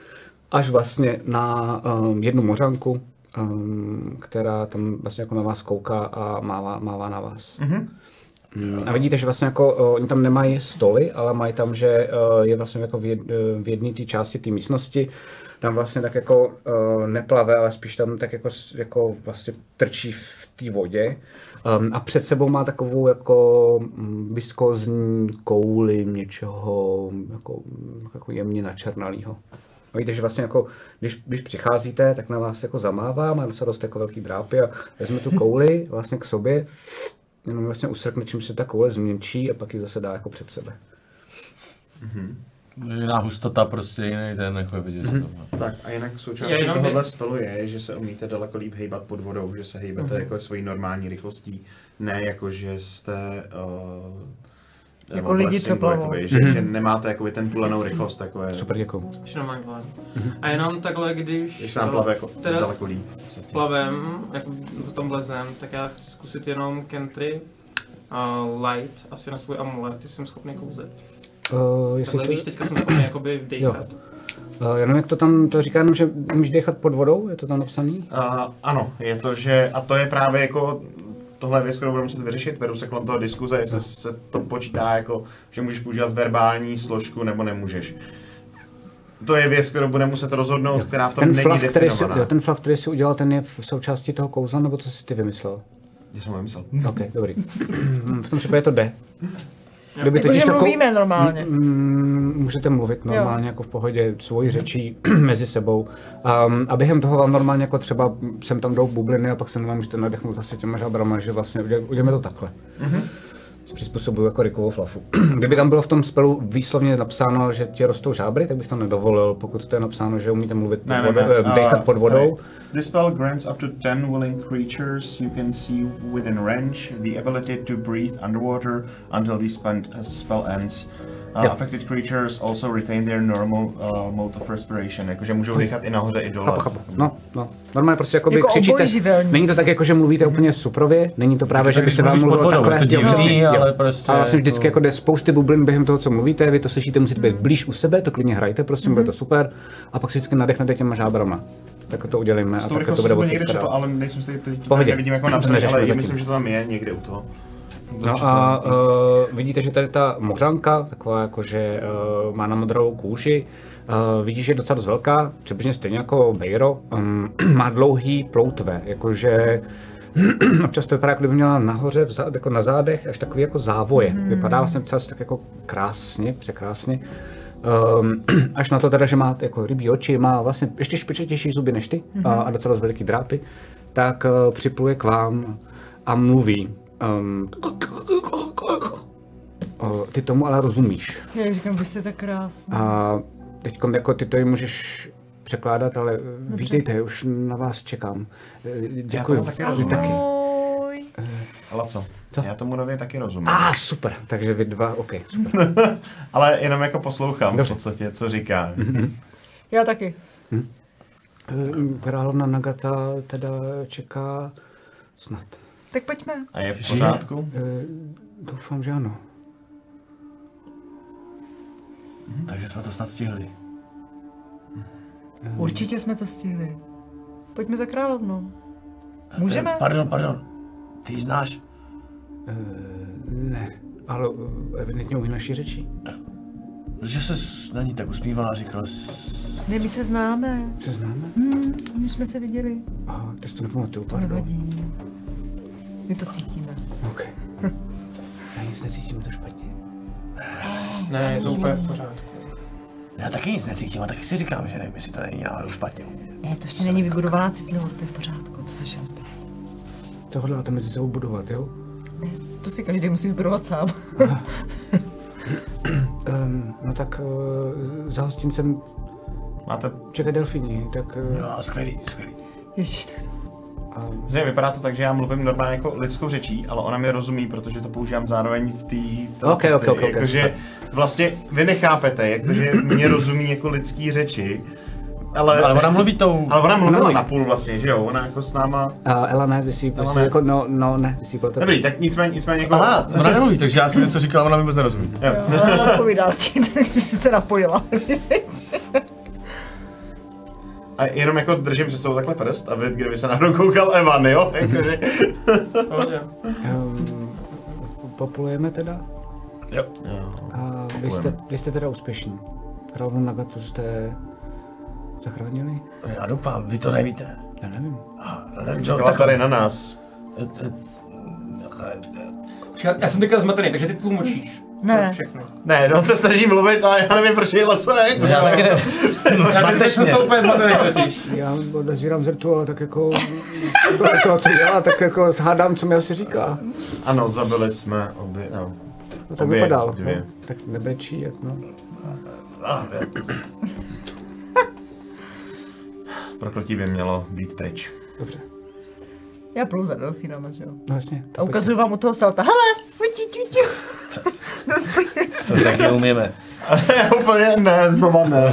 až vlastně na um, jednu mořanku, um, která tam vlastně jako na vás kouká a mává, mává na vás. Mm-hmm. A vidíte, že vlastně jako, uh, oni tam nemají stoly, ale mají tam, že uh, je vlastně jako v, jed, v jedné té části té místnosti, tam vlastně tak jako uh, neplave, ale spíš tam tak jako, jako vlastně trčí v té vodě. Um, a před sebou má takovou jako mm, viskozní kouli něčeho jako, jako jemně načernalýho. A víte, že vlastně jako, když, když přicházíte, tak na vás jako zamává, má docela dost jako velký drápy a vezme tu kouli vlastně k sobě, jenom vlastně usrkne, čím se ta koule změnčí a pak ji zase dá jako před sebe. Jiná hustota prostě jiný ten, jako je vidět. Mhm. Mm-hmm. Tak a jinak součástí jenom tohohle by- spelu je, že se umíte daleko líp hejbat pod vodou, že se hejbete Mhm. jako svojí normální rychlostí, ne jako že jste uh, Jako lidi, co plavou. jakoby, že, že nemáte jakoby ten pulenou rychlost, jako je, Super, děkuju. Vládnu. A jenom takhle, když... když se nám plave jako teda daleko líp. plavem, jako v tom vlezem, tak já chci zkusit jenom Kentry a Light, asi na svůj amulet, ty jsem schopný kouzet. Uh, jestli Takhle to, víš, teďka jsem schopný jakoby vdechat. uh, jenom jak to tam, to říká jenom, že můžeš dechat pod vodou, je to tam napsaný? Uh, ano, je to, že, a to je právě jako, tohle je věc, kterou budeme muset vyřešit, vedou se kolem toho diskuze, jestli se to počítá jako, že můžeš používat verbální složku nebo nemůžeš. To je věc, kterou budeme muset rozhodnout, která v tom ten není flav, který si, definovaná. jo, ten flav, který si udělal, ten je v součástí toho kouzla, nebo to si ty vymyslel? Já jsem ho vymyslel. OK, dobrý. v tom případě to jde. Kdyby Jakože takovou- mluvíme normálně. Mm, můžete mluvit normálně jako v pohodě svojí řečí [clears throat] mezi sebou. Um, a během toho vám normálně jako třeba sem tam jdou bubliny a pak se normálně můžete nadechnout zase těma žabrama, že vlastně uděl- uděláme to takhle. přizpůsobuju jako Rickovo flafu. [clears throat] Kdyby tam bylo v tom spelu výslovně napsáno, že ti rostou žábry, tak bych to nedovolil. Pokud to je napsáno, že umíte mluvit pod Ne, ne, vodou, ne. eh, dechat uh, pod vodou, tady. This spell grants up to 10 willing creatures you can see within range the ability to breathe underwater until the uh, spell ends. Uh, Jo. affected creatures also retain their normal uh, mode of respiration, jakože můžou dýchat i nahoře, i dole. Chápu, chápu. No, no. Normálně prostě jako, Jako křičíte. Není to tak jako, že mluvíte úplně suprově, není to právě, že by se vám mluvilo vodou, takhle. to divný, jo. ale prostě A vlastně jako- vždycky jako jde spousty bublin během toho, co mluvíte, vy to slyšíte, musíte být blíž u sebe, to klidně hrajte, prostě bude to super. A pak si vždycky nadechnete těma žábrama. Tak to udělejme S a tou tak to bude někde četl, ale nejsem si teď Pohodě. nevidím jako napsané, ale zatím. myslím, že to tam je někde u toho. No a uh, vidíte, že tady ta mořanka, taková jako, že uh, má na modrou kůži, uh, vidíš, že je docela dost velká, přibližně stejně jako Bejro, um, [clears throat] má dlouhý ploutve, jakože [clears throat] občas to vypadá, jako kdyby měla nahoře, vzad, jako na zádech, až takový jako závoje. Mm. Vypadá vlastně docela tak jako krásně, překrásně. Um, [clears throat] až na to teda, že má jako rybí oči, má vlastně ještě špičatější zuby než ty mm. a, a docela dost veliký drápy, tak uh, připluje k vám a mluví. Um, o, ty tomu ale rozumíš. Já říkám, vy jste tak krásný. A teď jako ty to ji můžeš překládat, ale vítejte, už na vás čekám. Eh, Děkuji. tomu taky Vy rozumím. taky. Ale co? Co? Já tomu nově taky rozumím. A ah, super, takže vy dva, OK, super. [laughs] Ale jenom jako poslouchám Dobře. v podstatě, co říká. [laughs] Já taky. Eh, Královna Nagata teda čeká snad. Tak pojďme. A je v pořádku? Eh, Doufám, že ano. Takže jsme to snad stihli. Určitě jsme to stihli. Pojďme za královnou. Můžeme? Eh, Pardon, pardon. Ty ji znáš? Eh, Ne, ale eh, evidentně umí naší řeči. Že se na ní tak usmívala a říkal jsi... Ne, my se známe. Se známe? Hmm, už jsme se viděli. Aha, ty si to nepamatuju, To pardon. nevadí. My to cítíme. OK. Já nic necítím, to špatně. Ne, je to úplně v pořádku. Já taky nic necítím a taky si říkám, že nevím, jestli to není náhodou špatně u mě. Ne, to ještě není vybudovaná citlivost, to je v pořádku. To se všechno zpět. To hodláte mezi sebou budovat, jo? To si každý musí vybudovat sám. Um, [laughs] no tak uh, za hostincem Máte... čeká delfíni, tak... Uh, No, skvělý, skvělý. Ježíš, tak to... Zde vypadá to tak, že já mluvím normálně jako lidskou řečí, ale ona mi rozumí, protože to používám zároveň v té... Ok, ok, ok, ok, Jakože vlastně vy nechápete, jak to, že mě rozumí jako lidský řeči, ale... Ale ona mluví tou... ale ona mluvila mluví. napůl vlastně, že jo? Ona jako s náma... a Ela ne, vysí, ne. jako, no, no, ne, vysí pro tebe. Dobrý, tak nicméně, nicméně jako... Aha, ona nemluví, takže já jsem něco říkal, ona mi vůbec nerozumí. Ona odpovídá ti, [laughs] takže se napojila. A jenom jako držím před sebou takhle prst a vy, kdyby se náhodou koukal Evan, jo? Jakože... Um, populujeme teda Jo. a vy jste, vy jste teda úspěšní. Královnu Nagatu jste zachránili? Já doufám, vy to nevíte. Já nevím. No, Byla tady na nás. Počkej, Já jsem teďka zmatený, takže ty tlumočíš. Ne. To Všechno. Ne, on se snaží mluvit a já nevím, proč je co je. Já taky ne. Já teď jsem z toho úplně zmatený totiž. Já odezírám zrtu, ale tak jako podle toho, co dělá, tak jako hádám, co mi asi říká. Ano, zabili jsme obě, no. No tak Obě, vypadal. dvě. No, tak nebrečí, jak no. Prokletí by mělo být pryč. Dobře. Já pluju za delfínama, že jo. No jasně. A ukazuju vám u toho salta. Hele, Co taky umíme. [laughs] Úplně ne, znova ne. [laughs]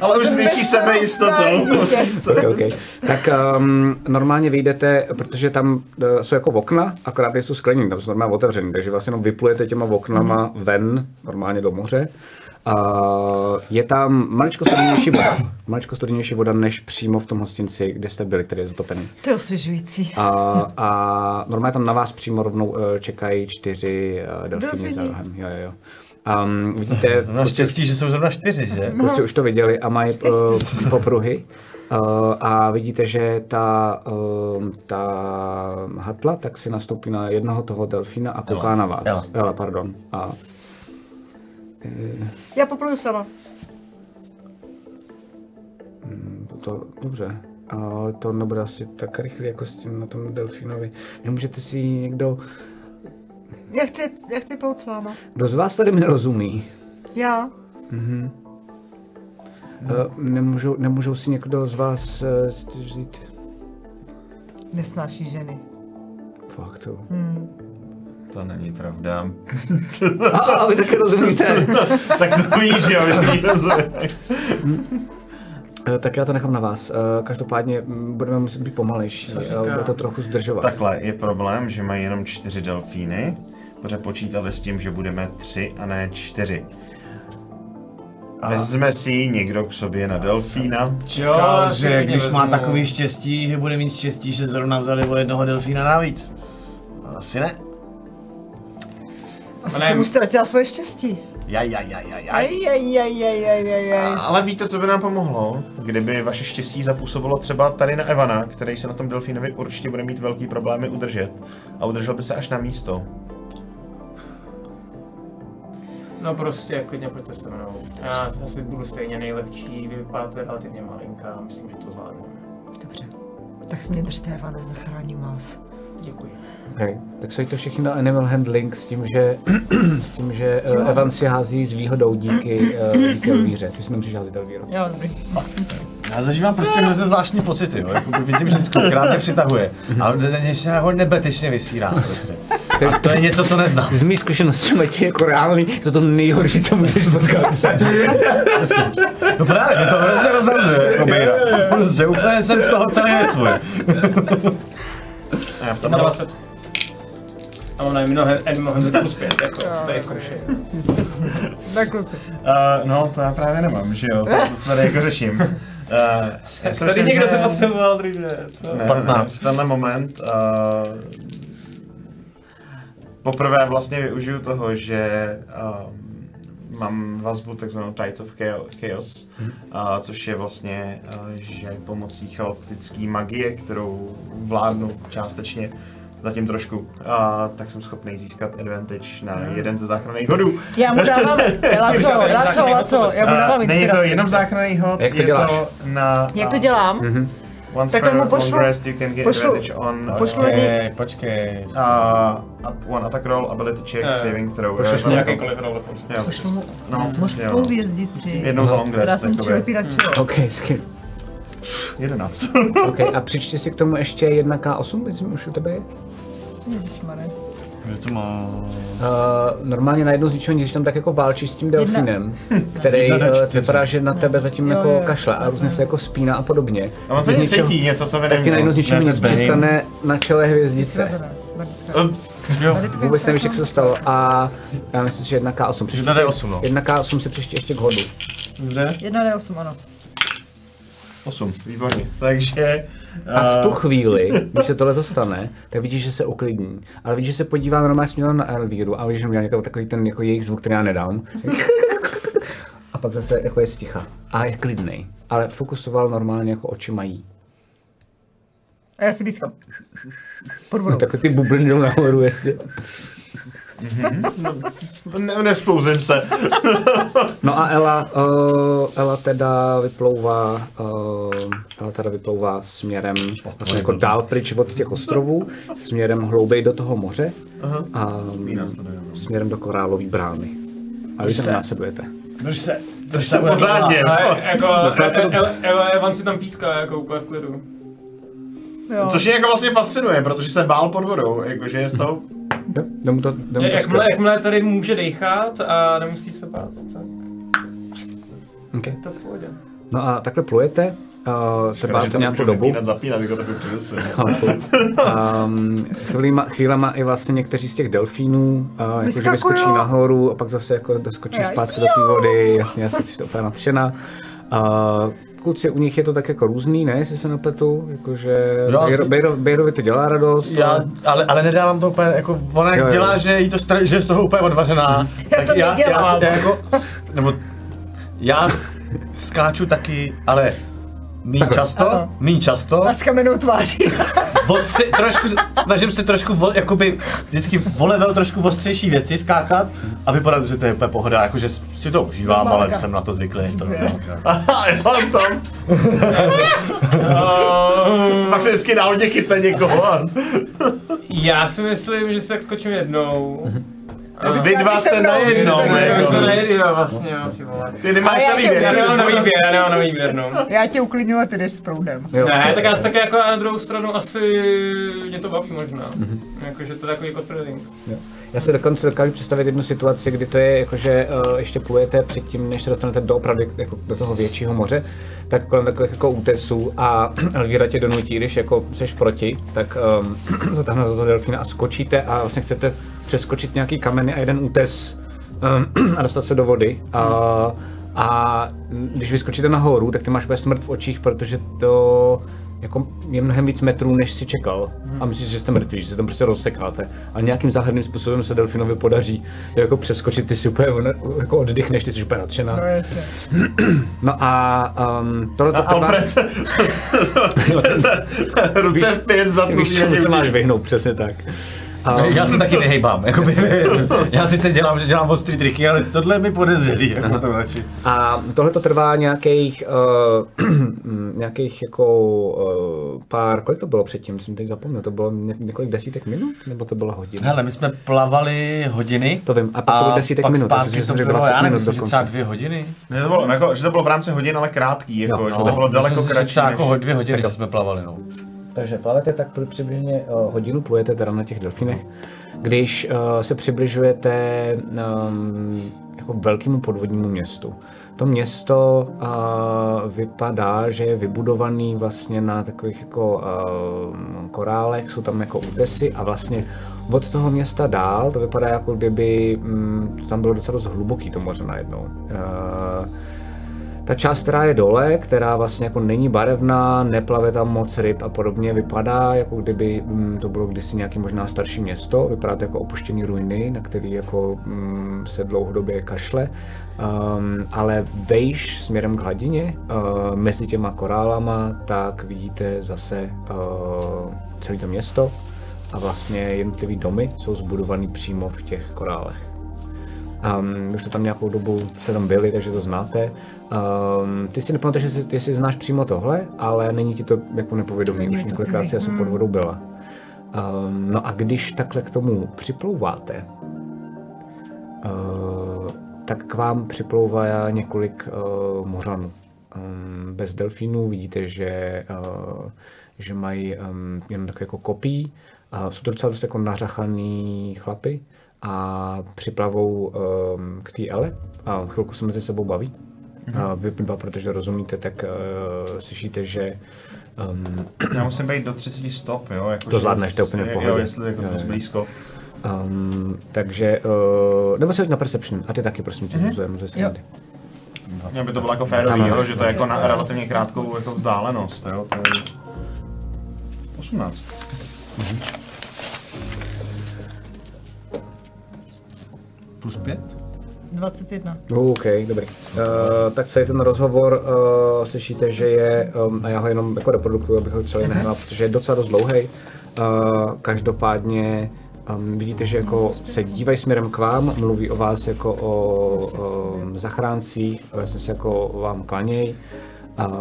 Ale už s větší sebejistotou. Okay, okay. Tak um, normálně vyjdete, protože tam uh, jsou jako okna, akorát nejsou skleněný, tam jsou normálně otevřený, takže vlastně jenom vyplujete těma oknama ven, normálně do moře. A je tam maličko studenější voda, maličko studenější voda, než přímo v tom hostinci, kde jste byli, který je zatopený. To je osvěžující. A, a normálně tam na vás přímo rovnou uh, čekají čtyři uh, delfíny Delfíni. za rohem. Jo, jo, jo. Um, vidíte, [laughs] Naštěstí, že jsou zrovna čtyři, že? Kluci už to viděli a mají uh, [laughs] popruhy. Uh, a vidíte, že ta, uh, ta hatla tak si nastoupí na jednoho toho delfína a kouká na vás. Ela. Ela, pardon. A Já popluju sama. to, dobře. ale to nebude asi tak rychle jako s tím na tom delfínovi. Nemůžete si někdo, Já chci, já chci plout s váma. kdo z vás tady mi rozumí? Já? Mhm. Uh, nemůžou, nemůžou si někdo z vás uh, říct, Nesnáší ženy. fakt to. Hmm. To není pravda. A, a vy taky rozumíte. [laughs] tak to víš, jo, že rozumím. Eh, tak já to nechám na vás. Eh, Každopádně mm, budeme muset být pomalejší, bude to trochu zdržovat. Takhle je problém, že mají jenom čtyři delfíny, protože počítali s tím, že budeme tři a ne čtyři. Vezme si někdo k sobě na delfína. Si že když má vezmu. takový štěstí, že bude mít štěstí, že zrovna vzali o jednoho delfína navíc. Asi ne. Asi jsem už ztratila svoje štěstí. Jaj, jaj, jaj, jaj, jaj. Ale víte, co by nám pomohlo? Kdyby vaše štěstí zapůsobilo třeba tady na Evana, který se na tom delfínovi určitě bude mít velký problémy udržet. A udržel by se až na místo. No prostě, klidně pojďte se mnou. Já asi budu stejně nejlehčí, vy vypadáte relativně malinká, myslím, že to zvládneme. Dobře. Tak si mě držte, Evane, zachráním vás. Děkuji. Okay. Tak jsou to všichni na animal handling s tím, že, [clears throat] s tím, že uh, Evan si hází s výhodou díky, uh, díky Elvíře. [clears throat] Ty si nemusíš házet Elvíru. Jo, dobrý. Já zažívám prostě hrozně zvláštní pocity, jo. Jako vidím ženskou, která mě přitahuje, ale něco ho nebetyčně vysírá prostě. A to je něco, co neznám. Z mý zkušenosti Matěj jako reálný, to to nejhorší, co můžeš potkat. No právě, mě to hrozně rozhazuje, jako Bejra. Prostě úplně jsem z toho celý nesvůj. A já v tomhle, 20. A mám [laughs] na mnoho, animal handling plus 5, jako se tady zkoušej. Tak kluci. uh, no, to já právě nemám, že jo, to, to se tady jako řeším. [laughs] Uh, já Tady někdo že- se potřeboval držet. To... Ne, ne, 15. v tenhle moment uh, poprvé vlastně využiju toho, že um, mám vazbu takzvanou Tides of Chao- Chaos, uh, což je vlastně, uh, že pomocí chaotické magie, kterou vládnu částečně, zatím trošku, uh, tak jsem schopný získat advantage na jeden ze záchranných hodů. Já mu dávám, Laco, Laco, Laco, já mu Uh, dávám není to inspiraci. jenom záchranný hod, Jak to je děláš? to na... Jak to uh, dělám? Once Takhle per mu pošlu- long rest you can get pošlu- advantage on pošlu uh, lidi- Počkej, počkej. Uh, one attack roll, ability check, Eh, saving throw. Pošleš jo, mi jako- jakýkoliv roll dokonce. Pošlu mu No, mořskou jo. hvězdici, Jednou za long která rest, jsem přilepí na čelo. OK, skvěl. 11. OK, a přičti si k tomu ještě 1K8, myslím, už u tebe je? Ježišmarja. Kde to má? Uh, normálně najednou z ničeho nic, když tam tak jako válčí s tím delfínem, [laughs] který uh, vypadá, že na tebe zatím Jo, jako jo. kašle a různě se jako spíná a podobně. A on Ty se z nic cítí, něco, co vy tak ti najednou z ničeho Ne, to nic přistane na čele hvězdice. Uh, Jo. Vůbec nevíš, jak se to stalo. A já myslím, že 1K8. Přičti Jedna si- D8, no. 1K8 si přiště ještě k hodu. Kde? Jedna D8, ano. 8, výborně. Takže... A v tu Uh, chvíli, [laughs] když se tohle stane, tak vidíš, že se uklidní. Ale vidíš, že se podívá normálně směrem na Elvíru a vidíš, že měl nějaký takový ten jako jejich zvuk, který já nedám. [laughs] A pak zase jako je sticha. A je klidný. Ale fokusoval normálně jako oči mají. A já si blízkám. No, tak ty bubliny jdou nahoru, jestli. Ne, nespouzím se. [laughs] No a Ela, uh, Ela teda vyplouvá, uh, Ela teda vyplouvá směrem vlastně jako dál pryč od těch ostrovů, směrem hlouběji do toho moře a následuje, no. směrem do korálové brány. A vy se následujete. Drž se. Což se pořádně. [laughs] Jako, Vypadá to dobře. El- El- Evan si tam píská jako úplně v klidu. Jo. Což mě jako vlastně fascinuje, protože se bál pod vodou, jakože je z toho... Jo, jde mu to, jde mu to Jakmile, jakmile tady může dechat a nemusí se bát, tak Okay. to v pohodě. No a takhle plujete, uh, se Že báte tam nějakou dobu. vypínat, zapínat, jako takový přidusy. [laughs] Chápu. Um, chvílema, chvílema i vlastně někteří z těch delfínů uh, jakože Vyskakují. vyskočí nahoru a pak zase jako doskočí zpátky do té vody, jasně, já jsem si to úplně nadšená. Uh, kluci, u nich je to tak jako různý, ne, jestli se nepletu, jakože Jo, Bejro, Bejro, Bejrovi to dělá radost, Já, ale- ale, ale nedávám to úplně, jako ona jak Jo, jo. dělá, že jí to stra- že je z toho úplně odvařená. Já to já, nedělám. já, já, jako, s- nebo já skáču taky, ale Míň často, Ano. míň často. A s kamenou tváří. [laughs] Ostře, trošku, snažím se trošku, vo, jakoby, vždycky o level trošku ostřejší věci skákat a vypadat, že to je úplně pohoda, jakože si to užívám, ale jsem na to zvyklý. To. Aha, je tam tam. Pak se vždycky náhodně chytne někoho já si myslím, že se tak skočím jednou. Vy dva jste jako. na jedno vlastně, jo, ty vole. Ty nemáš na výběr, Já nemám na výběr, já nemám na výběr, no. Já tě uklidňuji a ty jdeš s proudem. Ne, tak já si taky jako na druhou stranu asi mě to baví možná. Jakože to je takový jako thrilling. Jo. Já si dokonce dokážu představit jednu situaci, kdy to je jakože uh, ještě plujete předtím, než se dostanete do opravdu jako do toho většího moře, tak kolem takových jako útesů a [clears throat] Elvíra tě donutí, když jako seš proti, tak um, [clears throat] zatáhne do toho delfína a skočíte a vlastně chcete přeskočit nějaký kameny a jeden útes um, [clears throat] a dostat se do vody. A, a když vyskočíte nahoru, tak ty máš úplně smrt v očích, protože to jako je mnohem víc metrů, než si čekal. A myslíš, že jste mrtví, že se tam prostě rozsekáte. A nějakým záhadným způsobem se delfinovi podaří jako přeskočit, ty si úplně jako oddechneš, ty jsi úplně nadšená. No jasně. [clears throat] No a um, tohle to. Alfred [laughs] [laughs] se, ruce v pět za Víš, čemu se máš vyhnout, přesně tak. A, Já se [laughs] taky vyhejbám, jakoby, [laughs] já sice dělám, že dělám ostrý triky, ale tohle je mi podezřelý, jako to radši. a tohle to trvá nějakých, uh, [clears throat] nějakých jako uh, pár, kolik to bylo předtím, jsem teď zapomněl, to bylo ně, několik desítek minut, nebo to byla hodina? Hele, my jsme plavali hodiny. To vím, a pak to bylo desítek pak minut, já zpátky si myslím, to že bylo, 20 já nevím, že třeba dvě hodiny. Ne, to bylo, jako, že to bylo v rámci hodin, ale krátký, jako, Jo, že no, to bylo daleko kratší. třeba jako dvě hodiny, co jsme plavali, no. Takže plavete tak přibližně uh, hodinu, plujete teda na těch delfinech. Když uh, se přibližujete um, jako velkému podvodnímu městu. To město uh, vypadá, že je vybudovaný vlastně na takových jako uh, korálech, jsou tam jako útesy a vlastně od toho města dál to vypadá jako kdyby um, tam bylo docela dost hluboký to moře najednou. Ta část, která je dole, která vlastně jako není barevná, neplave tam moc ryb a podobně, vypadá jako kdyby mm, to bylo kdysi nějaký možná starší město, vypadá to jako opuštěný ruiny, na který jako mm, se dlouhodobě kašle, um, ale vejš směrem k hladině, uh, mezi těma korálama, tak vidíte zase uh, celé to město a vlastně jednotlivé domy jsou zbudované přímo v těch korálech. Um, už to tam nějakou dobu jste tam byli, takže to znáte. Um, ty si nepamatuješ, jestli, jestli znáš přímo tohle, ale není ti to jako nepovědomí, už několikrát si asi Hmm. pod vodou byla. Um, no a když takhle k tomu připlouváte, uh, tak k vám připlouvá několik uh, mořanů. Um, bez delfínů vidíte, že, uh, že mají um, jenom takové jako kopí. Uh, jsou to docela dost jako nařachaný chlapy a připlavou um, k té ele a chvilku se mezi sebou baví. A vy dva, protože rozumíte, tak uh, slyšíte, že um, [clears throat] Já musím být do 30 stop, jo. Jako, To zvládneš, to je úplně v Jo, pohodě. jestli jako jo. blízko. Um, takže, uh, nebo se na Perception, a ty taky prosím tě, mm-hmm. ze srandy. Mě by to bylo jako férový, jo, že to je jako na relativně krátkou jako vzdálenost, jo. To je 18. Plus pět? 21. OK, dobrý. Uh, tak celý ten rozhovor uh, slyšíte, že je, um, a já ho jenom jako reprodukuju, abych ho celý nehnal, protože je docela dost dlouhý. Uh, každopádně um, vidíte, že jako se dívají směrem k vám, mluví o vás jako o um, zachráncích, vlastně se jako vám klanějí.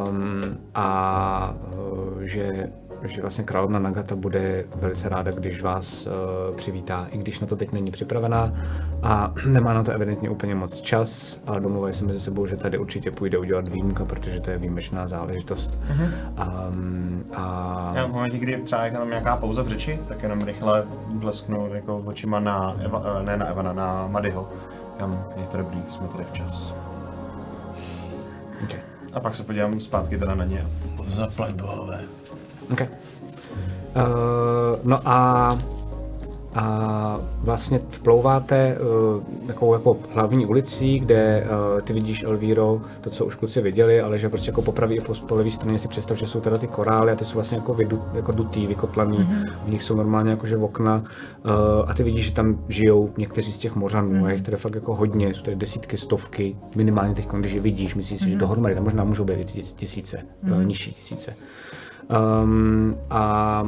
Um, a uh, že, že vlastně královna Nagata bude velice ráda, když vás uh, přivítá, i když na to teď není připravená a [clears throat] nemá na to evidentně úplně moc čas, ale domluvají se mezi sebou, že tady určitě půjde udělat výjimka, protože to je výjimečná záležitost. Um, a Já v momentě, kdy třeba je tam nějaká pauza v řeči, tak jenom rychle blesknu jako očima na, Eva, eh, ne na Evana, na Madyho. Kam je to dobrý, jsme tady včas. okay. A pak se podívám zpátky teda na ně. Zaplať bohové. Okay. Uh, no a a vlastně vplouváte uh, takovou jako hlavní ulicí, kde uh, ty vidíš Elvíro, to, co už kluci viděli, ale že prostě jako po pravé i po, po levé straně si představ, že jsou teda ty korály a ty jsou vlastně jako, vydu, jako dutý, vykotlaný, mm-hmm. v nich jsou normálně jakože okna uh, a ty vidíš, že tam žijou někteří z těch mořanů mm-hmm. a je jich teda fakt jako hodně, jsou tady desítky, stovky, minimálně teď, když je vidíš, myslíš si, mm-hmm. že dohromady tam možná můžou být tisíce, mm-hmm. nižší tisíce. Um, a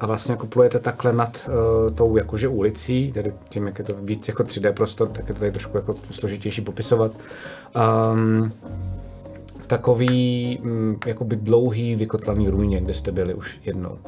a vlastně jako plujete takhle nad uh, tou jakože ulicí, tedy tím, jak je to víc jako 3D prostor, tak je to tady trošku jako složitější popisovat. Um, takový um, jakoby dlouhý vykotlaný ruině, kde jste byli už jednou.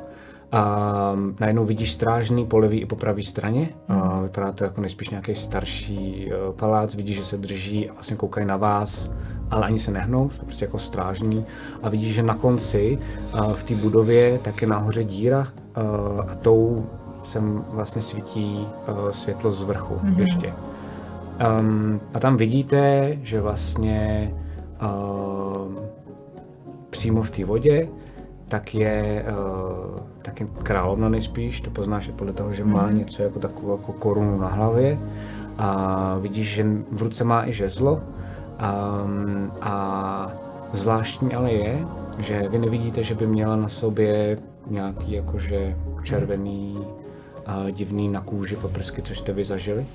A najednou vidíš strážný po levé i po pravé straně. A vypadá to jako nejspíš nějaký starší uh, palác. Vidíš, že se drží a vlastně koukají na vás, ale ani se nehnou, jsou prostě jako strážní. A vidíš, že na konci uh, v té budově tak je nahoře díra uh, a tou sem vlastně svítí světlo z vrchu mm-hmm. ještě. Um, a tam vidíte, že vlastně uh, přímo v té vodě tak je, uh, tak je královna nejspíš, to poznáš podle toho, že má mm. něco jako takovou jako korunu na hlavě a vidíš, že v ruce má i žezlo um, a zvláštní ale je, že vy nevidíte, že by měla na sobě nějaký jakože červený uh, divný na kůži poprsky, což jste vy zažili.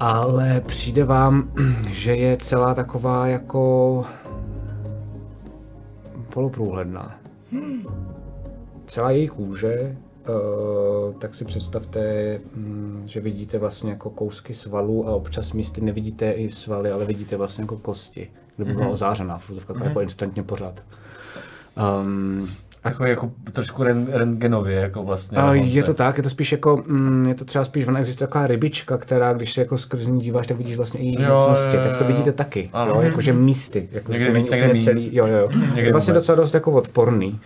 Ale přijde vám, [clears throat] že je celá taková jako poloprůhledná. Celá její kůže, uh, tak si představte, um, že vidíte vlastně jako kousky svalů a občas místy nevidíte i svaly, ale vidíte vlastně jako kosti, kdyby byla mm-hmm. ozářená, v mm-hmm. jako instantně pořád. Um, Takový jako trošku rentgenově, jako vlastně. A je to tak, je to spíš jako, mm, je to třeba spíš, ona existuje taková rybička, která, když se jako skrz ní díváš, tak vidíš vlastně i její tak to vidíte taky, ano. jo, jakože místy, jako někde víc, někde celý, jo, jo, někde je vlastně vůbec. docela dost jako odporný.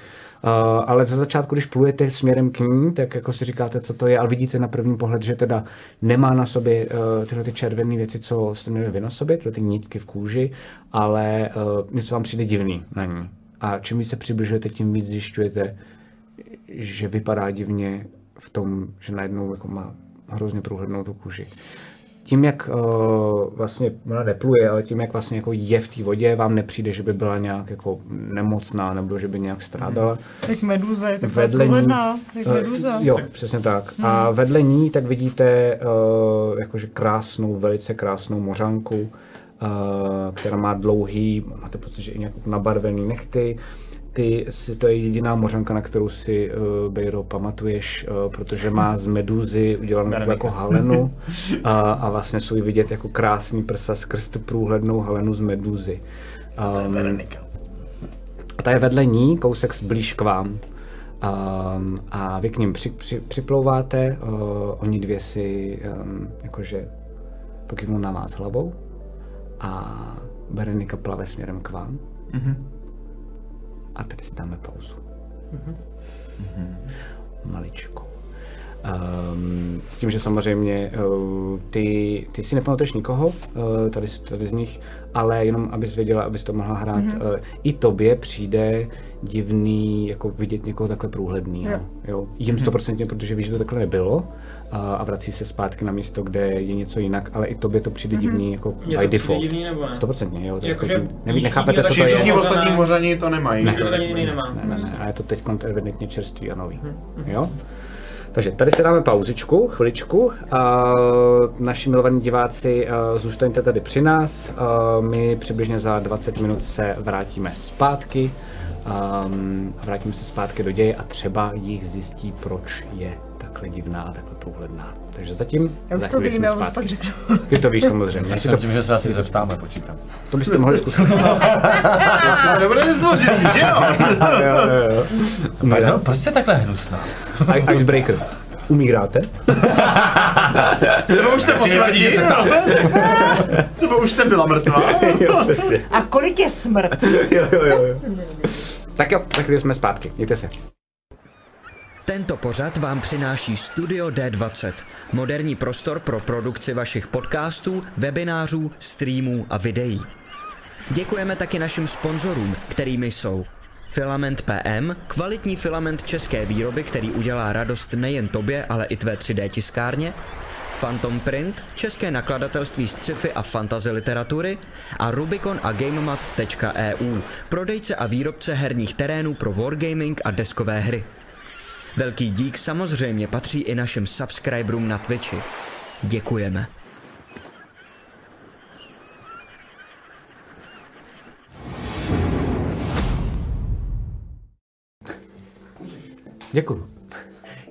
Uh, ale za začátku, když plujete směrem k ní, tak jako si říkáte, co to je, ale vidíte na první pohled, že teda nemá na sobě uh, tyhle ty červené věci, co jste měli vy na sobě, tyhle ty nítky v kůži, ale uh, něco vám přijde divný na ní. A čím víc se přibližujete, tím víc zjišťujete, že vypadá divně v tom, že najednou jako má hrozně průhlednou tu kůži. Tím, jak uh, vlastně ona nepluje, ale tím, jak vlastně jako je v té vodě, vám nepřijde, že by byla nějak jako nemocná, nebo že by nějak strádala. Jak meduza, je taková vedle ní, jak meduza. Uh, jo, přesně tak. Hmm. A vedle ní tak vidíte uh, jakože krásnou, velice krásnou mořanku, která má dlouhý, máte pocit, že i nějak nabarvený nechty. Ty, to je jediná mořanka, na kterou si uh, Bejro pamatuješ, uh, protože má z meduzy udělanou jako halenu a, a vlastně jsou vidět jako krásný prsa skrz tu průhlednou halenu z meduzy. Um, a ta je vedle ní, kousek blíž k vám. Um, a vy k ním při, při, připlouváte, uh, oni dvě si um, jakože pokývnou na vás hlavou a Berenika plave směrem k vám. Mm-hmm. A tady si dáme pauzu. Mm-hmm. Mm-hmm. Maličko. Um, s tím, že samozřejmě uh, ty, ty si nepamatuješ nikoho uh, tady, tady z nich, ale jenom abys věděla, abys to mohla hrát. Mm-hmm. Uh, I tobě přijde divný jako vidět někoho takhle průhledný. Jo. Jo. Jim stoprocentně, protože víš, že to takhle nebylo a, a vrací se zpátky na místo, kde je něco jinak, ale i tobě to přijde mm-hmm. divný jako je by default. divný nebo ne? Stoprocentně, jo. To jako, jako, že neví, nechápete, co to je. Všichni ostatní mořani to nemají. Ne, to ani jiný nemá. Ne, ne, ne, a je to teď evidentně čerstvý a nový. Mm-hmm. Jo? Takže tady si dáme pauzičku, chviličku. A naši milovaní diváci, zůstaňte tady při nás. My přibližně za 20 minut se vrátíme zpátky. Um, vrátíme se zpátky do děje a třeba jich zjistí, proč je takhle divná a takhle průhledná. Takže zatím Já už to vím, já to pak řeknu. Ty to víš samozřejmě. Já si to... tím, že se asi zeptáme, počítám. To byste mohli zkusit. [laughs] Já nebude zdvořilý, že jo? jo, jo, jo. No, Pardon, proč jste takhle hnusná? Icebreaker. Umíráte? Nebo už jste poslední? Nebo už jste byla mrtvá? [laughs] jo, přesně. A kolik je smrt? jo, jo, jo. Tak jo, tak jsme zpátky. Mějte se. Tento pořad vám přináší Studio D20, moderní prostor pro produkci vašich podcastů, webinářů, streamů a videí. Děkujeme taky našim sponzorům, kterými jsou Filament PM, kvalitní filament české výroby, který udělá radost nejen tobě, ale i tvé 3D tiskárně, Phantom Print, české nakladatelství z sci-fi a fantasy literatury a Rubicon a GameMat.eu, prodejce a výrobce herních terénů pro wargaming a deskové hry. Velký dík samozřejmě patří i našim subscriberům na Twitchi. Děkujeme. Děkuju.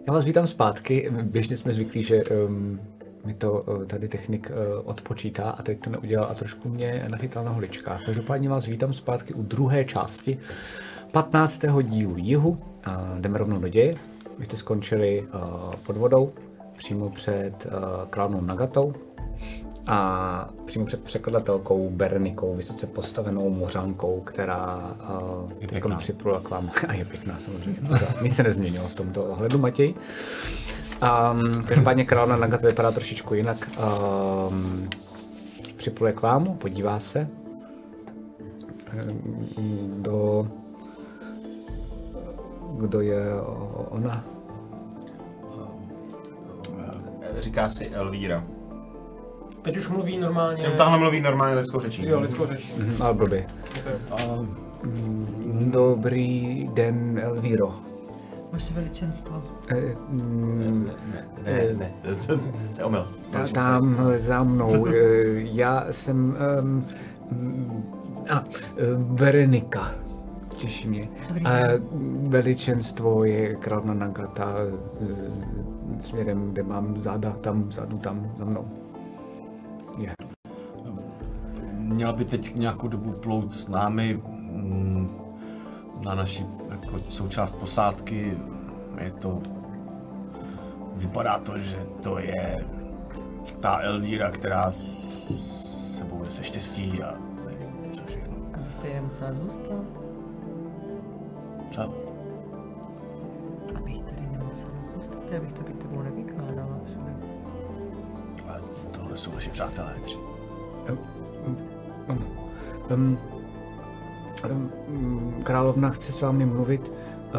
Já vás vítám zpátky. Běžně jsme zvyklí, že um, mi to uh, tady technik uh, odpočítá a teď to neudělal a trošku mě nachytal na holičkách. Každopádně vás vítám zpátky u druhé části 15. dílu Jihu. A jdeme rovnou do děje. Vy jste skončili uh, pod vodou, přímo před uh, královnou Nagatou a přímo před překladatelkou Bernikou, vysoce postavenou mořankou, která uh, pěkná. připlula k vám. [laughs] A je pěkná samozřejmě. Nic se nezměnilo v tomto ohledu, Matěj. Um, každopádně královna Nagata vypadá trošičku jinak. Um, připluje k vám, podívá se um, do kdo je ona? Říká si Elvíra. Teď už mluví normálně. Jen tahle mluví normálně lidskou řečí. Jo, lidskou řečí. Mhm, Ale blbě. Okay. Dobrý den, Elvíro. Vaše veličenstvo. Eh, mm, Ne, ne, to je omyl. Ta- Tam za mnou. eh, Já jsem... Um, a, eh, Berenika. Těší mě. Dobrý A veličenstvo je královna Nagata eh, směrem, kde mám záda, tam, vzadu, tam, za mnou. Je. Měla by teď nějakou dobu plout s námi mm, na naši jako součást posádky. Je to... Vypadá to, že to je ta Elvíra, která s sebou nese štěstí a nevím, co všechno. Abych tady nemusela zůstat. Co? Abych tady nemusela zůstat. Já bych to být tebou nevykládala. všude. Ale tohle jsou naši přátelé. Um, um, královna chce s vámi mluvit,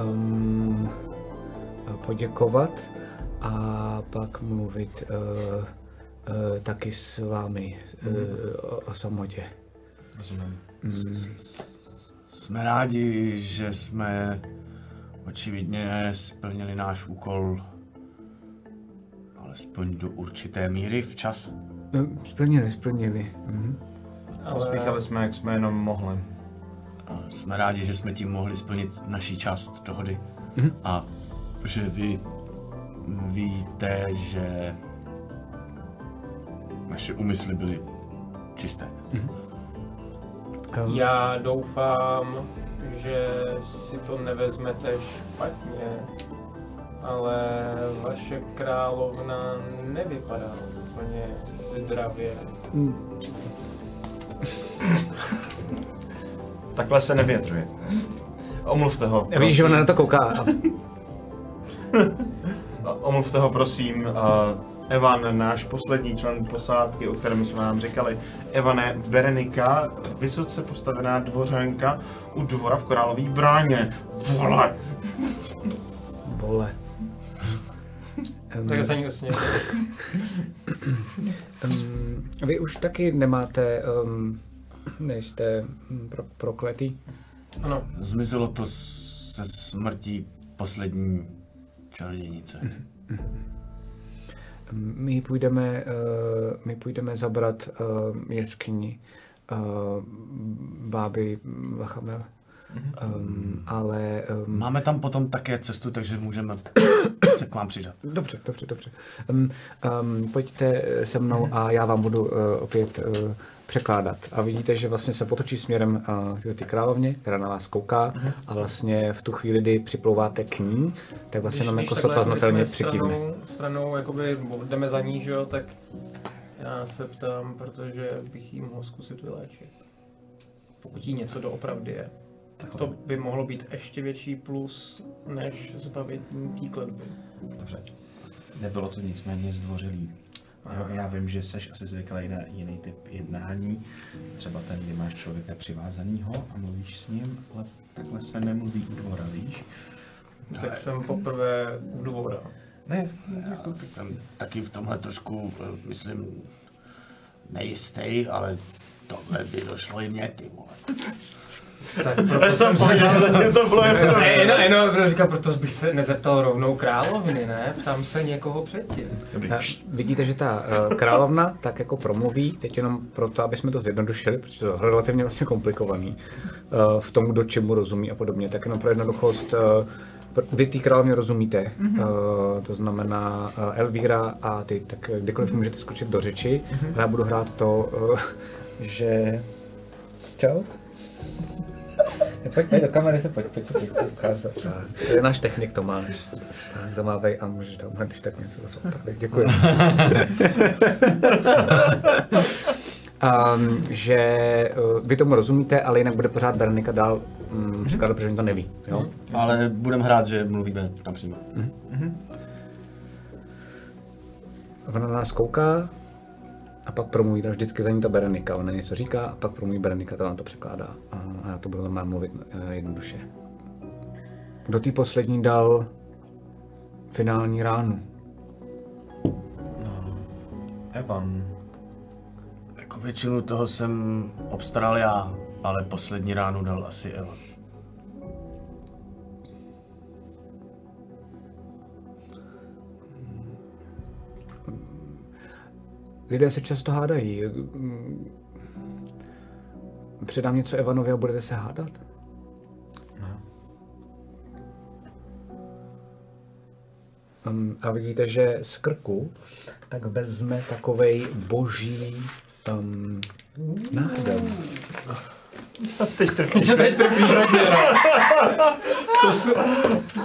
um, poděkovat a pak mluvit uh, uh, taky s vámi uh, o, o samotě. Rozumím. Jsme rádi, že jsme očividně splnili náš úkol alespoň do určité míry včas. Um, Splnili, splnili. Mhm. Pospíchali jsme, jak jsme jenom mohli. A Jsme rádi, že jsme tím mohli splnit naší část dohody. A že vy víte, že naše úmysly byly čisté. Já doufám, že si to nevezmete špatně, ale vaše královna nevypadá úplně zdravě. [laughs] Takhle se nevyjadřuje. Omluvte ho. Já vidíš, že ona na to kouká. [laughs] A Omluvte ho, prosím. Uh, Evan, náš poslední člen posádky, o kterém jsme vám říkali. Evane, Berenika, vysoce postavená dvořanka u dvora v Korálový bráně. Vole! Vole. Um, Tak se um, vy už taky nemáte, um, nejste pro, prokletý. Ano, Zmizelo to se smrtí poslední čarodějnice. My půjdeme, uh, my půjdeme zabrat uh, jeskyni uh, báby Vachamel. Um, ale um, Máme tam potom také cestu, takže můžeme se k vám přidat. dobře, dobře, dobře. Um, um, pojďte se mnou a já vám budu uh, opět uh, překládat. A vidíte, že vlastně se potočí směrem uh, k ty královně, která na vás kouká a vlastně v tu chvíli, kdy připlouváte k ní, tak vlastně nám jako sotva znatelně přikývne. stranou, stranou jakoby jdeme za ní, že jo, tak já se ptám, protože bych jí mohl zkusit vyléčit. Pokud jí něco doopravdy je. To by mohlo být ještě větší plus, než zbavit ní té kletby. Dobře. Nebylo to nicméně zdvořilý. Jo, já vím, že jsi asi zvyklý na jiný typ jednání. Třeba ten, kdy máš člověka přivázanýho a mluvíš s ním, ale takhle se nemluví u dvora, víš? Tak jsem poprvé u dvora. Ne, Jako jsem taky v tomhle trošku, myslím, nejistý, ale tohle by došlo i mě, ty vole. Tak proto jsem se... něco Ne, no, no, říkám, proto bych se nezeptal rovnou královny, ne? Ptám se někoho předtím. A vidíte, že ta uh, královna tak jako promluví, teď jenom proto, aby jsme to zjednodušili, protože to je relativně vlastně komplikovaný, uh, v tom, kdo čemu rozumí a podobně, tak jenom pro jednoduchost, uh, vy té královně rozumíte, mm-hmm. uh, to znamená uh, Elvíra a ty, tak kdykoliv mm-hmm. můžete skočit do řeči, mm-hmm. já budu hrát to, uh, že... Čau? Pojď, pojď do kamery se pojď, pojď se pojď se ukázat. Tak, To je náš technik Tomáš. Tak, zamávej a můžeš tam když tak něco zase opravit. Děkuji. [laughs] um, že uh, vy tomu rozumíte, ale jinak bude pořád Berenika dál um, překládat, protože oni to neví. Jo? Ale budem hrát, že mluvíme napřímo. Ona na nás kouká a pak promluví, tam vždycky za ní ta Berenika. Ona něco říká a pak promluví Berenika, to vám to překládá. A, já to budu normálně mluvit uh, jednoduše. Kdo tý poslední dal finální ránu? Evan, Jako většinu toho jsem obstaral já, ale poslední ránu dal asi Evan. Lidé se často hádají. Předám něco Evanovi a budete se hádat? Um, a vidíte, že z krku tak vezme takovej boží um, [laughs] náhrad.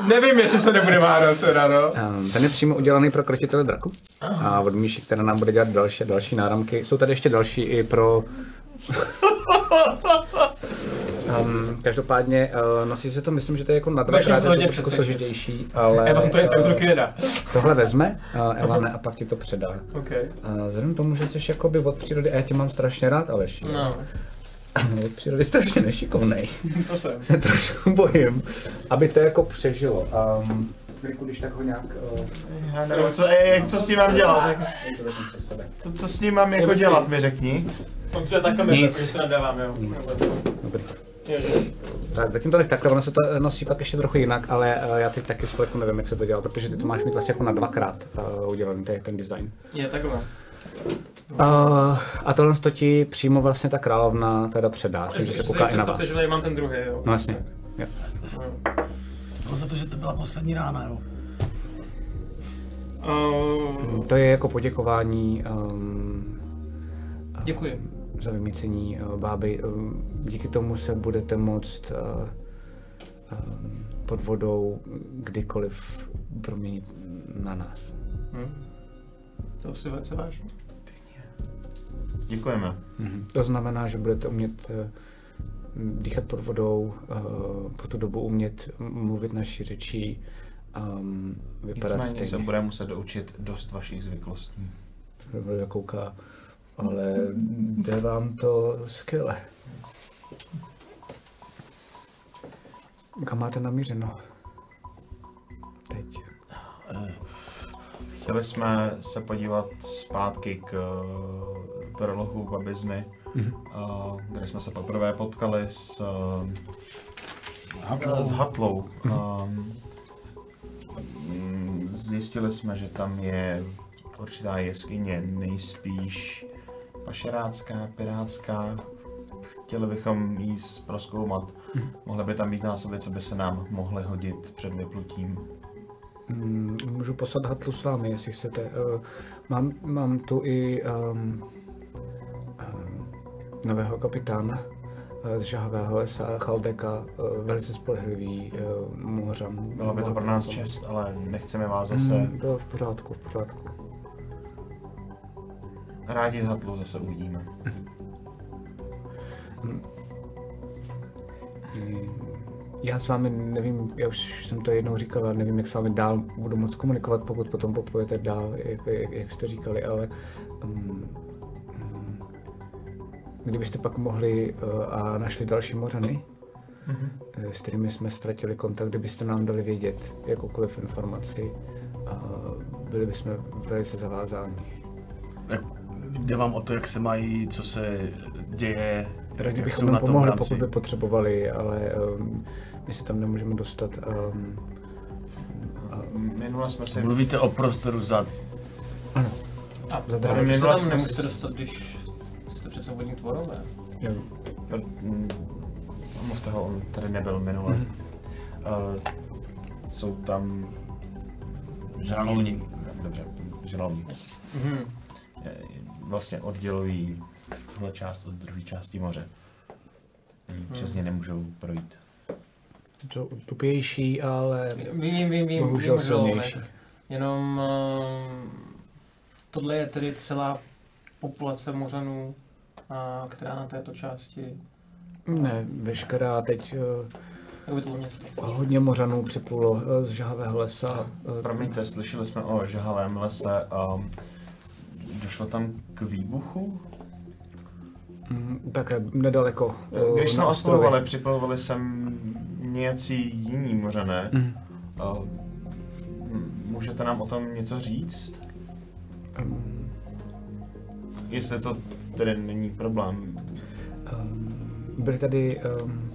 Nevím, jestli se nebude hádat teda, no. Ten je přímo udělaný pro krotitele draku. A od Míši, která nám bude dělat další, další náramky. Jsou tady ještě další i pro... Um, [laughs] každopádně uh, nosí se to, myslím, že to je jako na dvakrát muset je to hodně složitější, ale Evan to jen tak z ruky nedá. tohle vezme, uh, Elane, a pak ti to předá. OK. Uh, vzhledem k tomu, že jsi jakoby od přírody, a já tě mám strašně rád, Aleš, No, od přírody strašně nešikovnej, [laughs] to jsem. se trošku bojím, aby to jako přežilo. Um, Chvilku, když tak ho nějak... Uh, já nevím, co, ej, co s tím mám dělat, tak, co, co s ním mám jako dělat, mi řekni. To ta kamera, Nic. když se nadávám, jo. Dobrý. Ježiš. Tak zatím to nech takhle, ono se to nosí pak ještě trochu jinak, ale uh, já teď taky spolku nevím, jak se to dělá, protože ty to máš mít vlastně jako na dvakrát uh, udělaný ten, ten design. Je takhle. Uh, a tohle to ti přímo vlastně ta královna teda předá, s tím, že se kouká i na vás. Představte, že tady mám ten druhý, jo. No jasně. Jo. Bylo za to, že to byla poslední rána, jo. Uh, To je jako poděkování um, děkuji. za vymícení uh, báby. Um, díky tomu se budete moct uh, um, pod vodou kdykoliv proměnit na nás. Hm? To si velice vážně. Děkujeme. Mhm. To znamená, že budete umět eh, dýchat pod vodou, eh, po tu dobu umět mluvit naší řečí, um, vypadat Nicméně se stejně. bude muset doučit dost vašich zvyklostí. Bude kouká, ale jde vám to skvěle. Kam máte namířeno? Teď. Chtěli jsme se podívat zpátky k prolohu Babizny, Mhm. eh, kde jsme se poprvé potkali s, eh, Hatlou. s Hatlou. Um, mm, Zjistili jsme, že tam je určitá jeskyně, nejspíš pašerácká, pirátská. Chtěli bychom jí proskoumat. Mohly by tam být zásoby, co by se nám mohly hodit před vyplutím. Mm, Můžu poslat Hatlu s vámi, jestli chcete. Eh, Mám, mám tu i um, nového kapitána eh, z žahavého lesa, Chaldeka, eh, velice spolehlivý uh, mořan. Byla by to pro nás čest, ale nechceme vás zase Mm, bylo v pořádku, v pořádku. rádi Hatlu zase uvidíme. Mm, já s vámi nevím, já už jsem to jednou říkal, ale nevím, jak s vámi dál budu moc komunikovat, pokud potom poplujete dál, jak, jak, jak jste říkali, ale um, kdybyste pak mohli uh, a našli další mořany, mm-hmm. s kterými jsme ztratili kontakt, kdybyste nám dali vědět jakoukoliv informaci, a byli bychom velice zavázáni. Jde vám o to, jak se mají, co se děje, Rádi bychom jim na tom v pomohli, pokud by potřebovali, ale um, my se tam nemůžeme dostat. Um, Minule jsme si... Mluvíte o prostoru za... A proč se Minule tam jsme nemůžete s- dostat, když jste přece vodní tvorové? jo, Mm, Mluvte ho, on tady nebyl minule. Mhm. Uh, jsou tam... Žralouni. Dobře, žralouni. Mhm. Eh, Vlastně oddělují tuhle část od druhé části moře. Oni Přes ně nemůžou projít. to tupější, ale Vím, vím, vím, vím, bohužel vím, silnější. Jenom uh, tohle je tedy celá populace mořanů, a, která na této části, Ne, veškerá teď jak by to bylo město. hodně mořanů připlulo uh, z žhavého lesa. Uh, Promiňte, slyšeli jsme o žahavém lese a došlo tam k výbuchu? mm, také nedaleko. Když jsme na ostrově. odplovovali, připlovovali sem nějací jiní mořané. Mhm. A m- Můžete nám o tom něco říct? Um, Jestli to tedy není problém. um, byli tady um,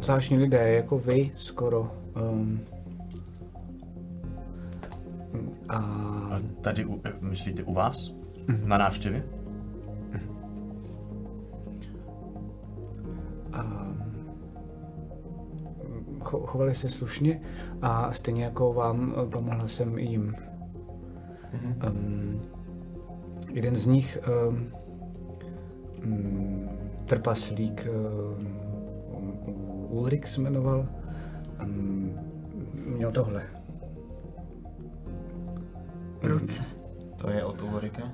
zvláštní lidé, jako vy, skoro. Um, a A tady, u, myslíte, u vás? Na návštěvě? a cho, chovali se slušně a stejně jako vám eh, pomohl jsem jim. Um, jeden z nich, um, trpaslík um, Ulrik se jmenoval, um, měl tohle. Ruce. To je od Ulrika?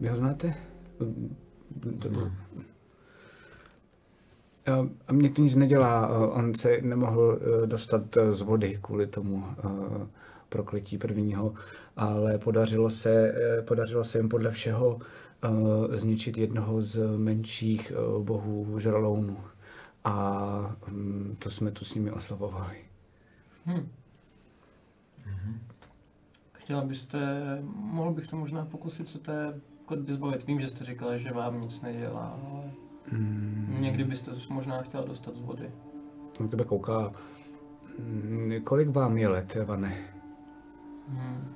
Vy ho znáte? A- mě to nic nedělá, eh, on se nemohl eh, dostat eh, z vody kvůli tomu eh, prokletí prvního, ale podařilo se, eh, podařilo se jim podle všeho eh, zničit jednoho z menších eh, bohů žralounů. A hm, to jsme tu s nimi oslavovali. Hm. Chtěla byste, mohl bych se možná pokusit se té kletby zbavit. Vím, že jste říkala, že vám nic nedělá, ale Hmm. někdy byste se možná chtěla dostat z vody. Na tebe kouká. Hm, Kolik vám je let, Vane? Hmm.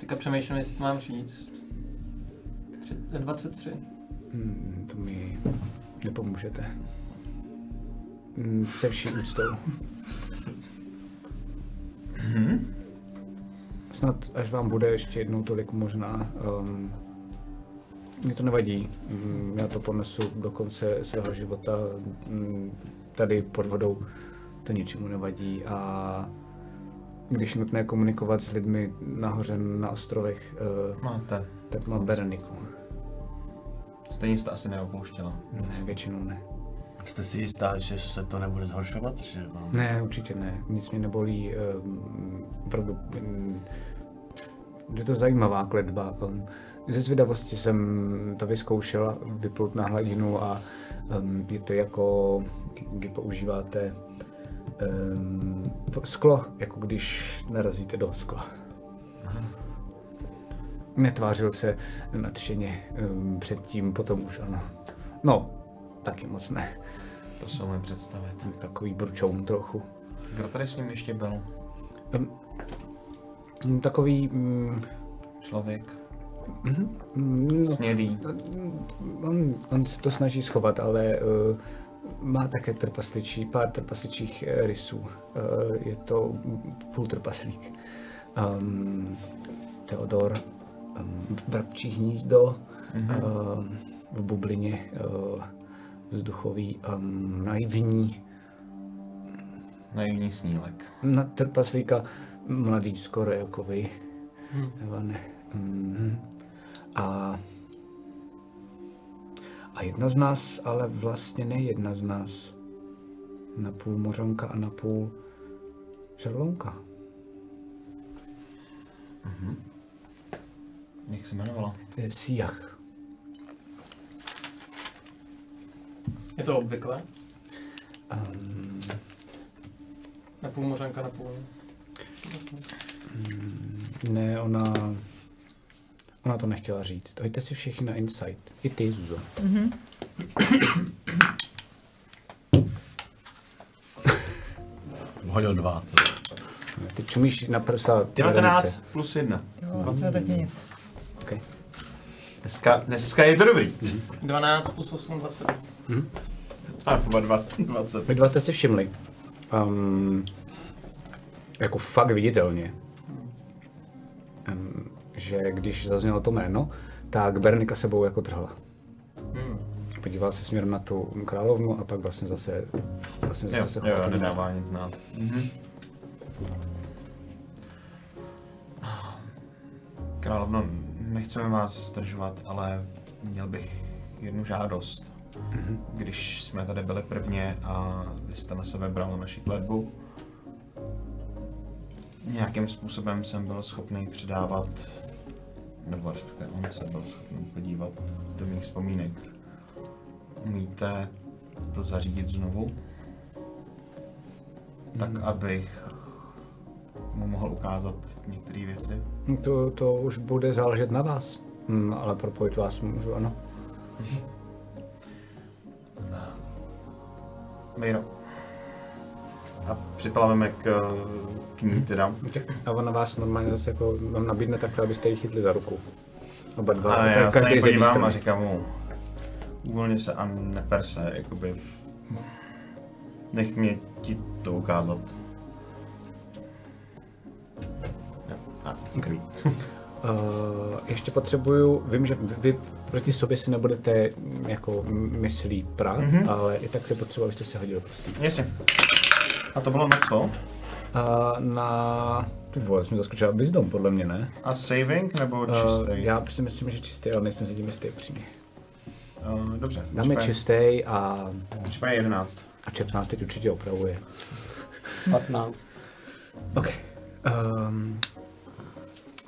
Teďka přemýšlím, jestli mám říct. Tři, 23. Hmm, to mi nepomůžete. Hmm, Se vší úctou. Snad až vám bude ještě jednou tolik možná. Um, mě to nevadí. Mm, Já to ponesu do konce svého života. Mm, Tady pod vodou to ničemu nevadí. A když je nutné komunikovat s lidmi nahoře na ostrovech, eh, Máte. tak mám Bereniku. Stejně jste asi neopouštěla. Ne, většinou ne. Jste si jistá, že se to nebude zhoršovat? Že vám... Ne, určitě ne. Nic mě nebolí. ehm, Opravdu. mm, Je to zajímavá kletba. ehm, Ze zvědavosti jsem to vyzkoušel, vyplout na hladinu a um, je to jako, kdy používáte um, sklo, jako když narazíte do skla. Netvářil se nadšeně um, předtím, potom už ano. No, taky moc ne. To se umím představit. Takový bručoun trochu. Kdo tady s ním ještě byl? Mm, Takový, mm, Člověk? mm, no, Snědý? on, on se to snaží schovat, ale uh, má také trpasličí, pár trpasličích eh, rysů. Uh, je to půl trpaslík. Um, Teodor, um, vrabčí hnízdo, mm-hmm. um, v bublině uh, vzduchový, um, naivní, Naivní snílek. na trpaslíka mladý skoro jako vy. Hmm. Nebo ne. Mhm. A, A jedna z nás, ale vlastně ne jedna z nás. Napůl mořanka a napůl žerlounka. Jak se jmenovala? To je Siach. Je to obvyklé? Um, Na půl mořanka, na půl. ne, ona... Ona to nechtěla říct. Hoďte si všichni na insight. I ty, Zuzo. [coughs] Hodil dva. Ty čumíš na prsa. ty 19 lednice. plus 1. No, to je taky nic. Okay. Dneska, dneska je to dobrý. 12 plus 8, 20. A oba dva, 20. Vy dva jste si všimli. Um, jako fakt viditelně. Um, že když zaznělo to jméno, tak Bernika sebou jako trhla. Hmm. Podíval se směrem na tu královnu a pak vlastně zase, vlastně Jo, zase se jo, nedává nic znát. Mhm. Královno, nechceme vás zdržovat, ale měl bych jednu žádost. Když jsme tady byli prvně a vy jste na sebe bral naši kletbu, nějakým způsobem jsem byl schopný předávat, nebo respektive on se byl schopný podívat do mých vzpomínek. Umíte to zařídit znovu? Tak, abych mu mohl ukázat některé věci. To, to už bude záležet na vás. Hmm, ale propojit vás můžu, ano. Miro. A připlaveme k, k ní teda. Okay. A ona vás normálně zase jako vám nabídne takhle, abyste ji chytli za ruku. Oba dva. A já se na každý z jedné podívám a říkám mu, uvolně se a neper se, jakoby. Nech mě ti to ukázat. A krví. Uh, ještě potřebuju, vím, že vy, proti sobě si nebudete mm, jako myslí prát, mm-hmm. ale i tak se potřebuji, abyste si hodili prostě. Jasně. A to bylo na co? Uh, na, ty vole, jsem zaskočil, Wisdom podle mě, ne? A saving nebo Uh, čistý? já si myslím, že čistý, ale nejsem si tím jistý upřímně. Uh, dobře. Dáme případně- čistý a, Případně 11. a čep nás teď určitě opravuje. 15. OK. Um,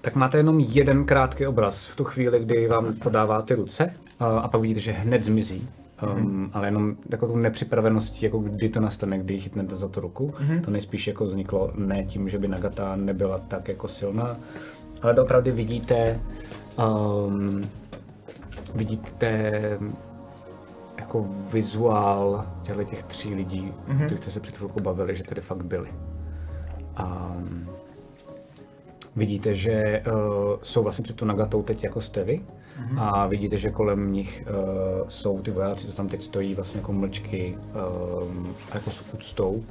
tak máte jenom jeden krátký obraz v tu chvíli, kdy vám podává ty ruce uh, a pak vidíte, že hned zmizí. Um, ale jenom jako tu nepřipraveností, jako kdy to nastane, kdy chytnete za tu ruku. To nejspíš jako vzniklo ne tím, že by Nagata nebyla tak jako silná, ale opravdu vidíte, um, vidíte jako vizuál těchto těch tří lidí, mm-hmm. kterých jste se před chvilkou bavili, že tady fakt byli. A vidíte, že uh, jsou vlastně před tu Nagatou teď jako jste vy. Mm-hmm. A vidíte, že kolem nich uh, jsou ty vojáci, co tam teď stojí vlastně jako mlčky um, jako s úctou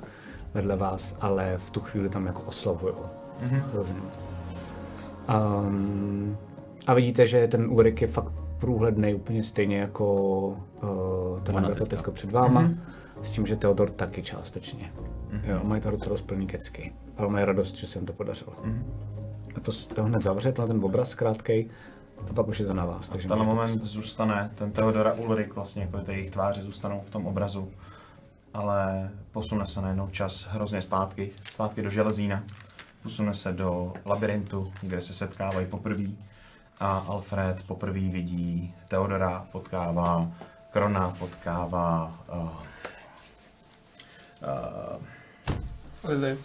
vedle vás, ale v tu chvíli tam jako oslavují. Mm-hmm. Hrozně moc. Um, a vidíte, že ten úryk je fakt průhledný, úplně stejně jako uh, ta Nagata teďka před váma, mm-hmm. s tím, že Theodor taky částečně. Mm-hmm. Jo, mají to docela rozplný kecky, ale mají radost, že se jim to podařilo. Mm-hmm. A to, to hned zavře, tenhle ten obraz krátkej, a pak už je to na vás. V Takže tenhle můžete moment zůstane, ten Theodora Ulrik vlastně, jako ty jejich tváře zůstanou v tom obrazu, ale posune se najednou čas hrozně zpátky, zpátky do železína, posune se do labirintu, kde se setkávají poprvé a Alfred poprvé vidí Theodora, potkává Krona, potkává uh, uh, Lily.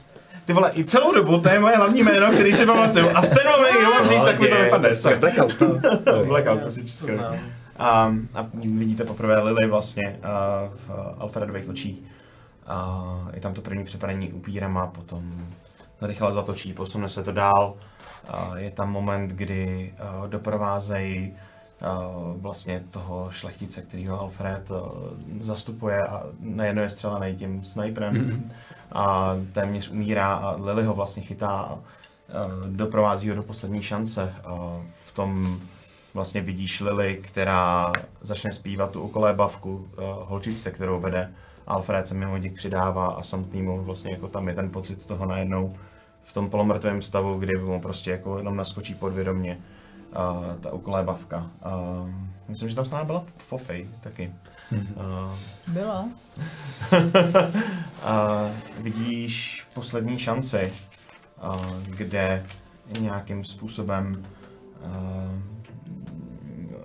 Ty vole, i celou dobu, to je moje hlavní jméno, který si pamatuju. A v ten moment, jo, mám říct, tak mi to vypadne. Blackout. no. Blackout, prostě znám. A, a vidíte poprvé Lily vlastně uh, v Alfredových očích. A je tam to první přepadení upírama, potom rychle zatočí, posune se to dál. A je tam moment, kdy uh, doprovázejí uh, vlastně toho šlechtice, kterýho Alfred uh, zastupuje a najednou je střelený tím sniperem mm-hmm. A téměř umírá a Lily ho vlastně chytá a uh, doprovází ho do poslední šance. Uh, v tom vlastně vidíš Lily, která začne zpívat tu okolébavku uh, holčičce, kterou vede. Alfred se mimo děk přidává a samotnému vlastně jako tam je ten pocit toho najednou v tom polomrtvém stavu, kdy mu prostě jako jenom naskočí podvědomně uh, ta ukolébavka. Uh, myslím, že tam s námi byla Fofej taky. Uh, Byla. [laughs] a vidíš poslední šanci, a, kde nějakým způsobem a,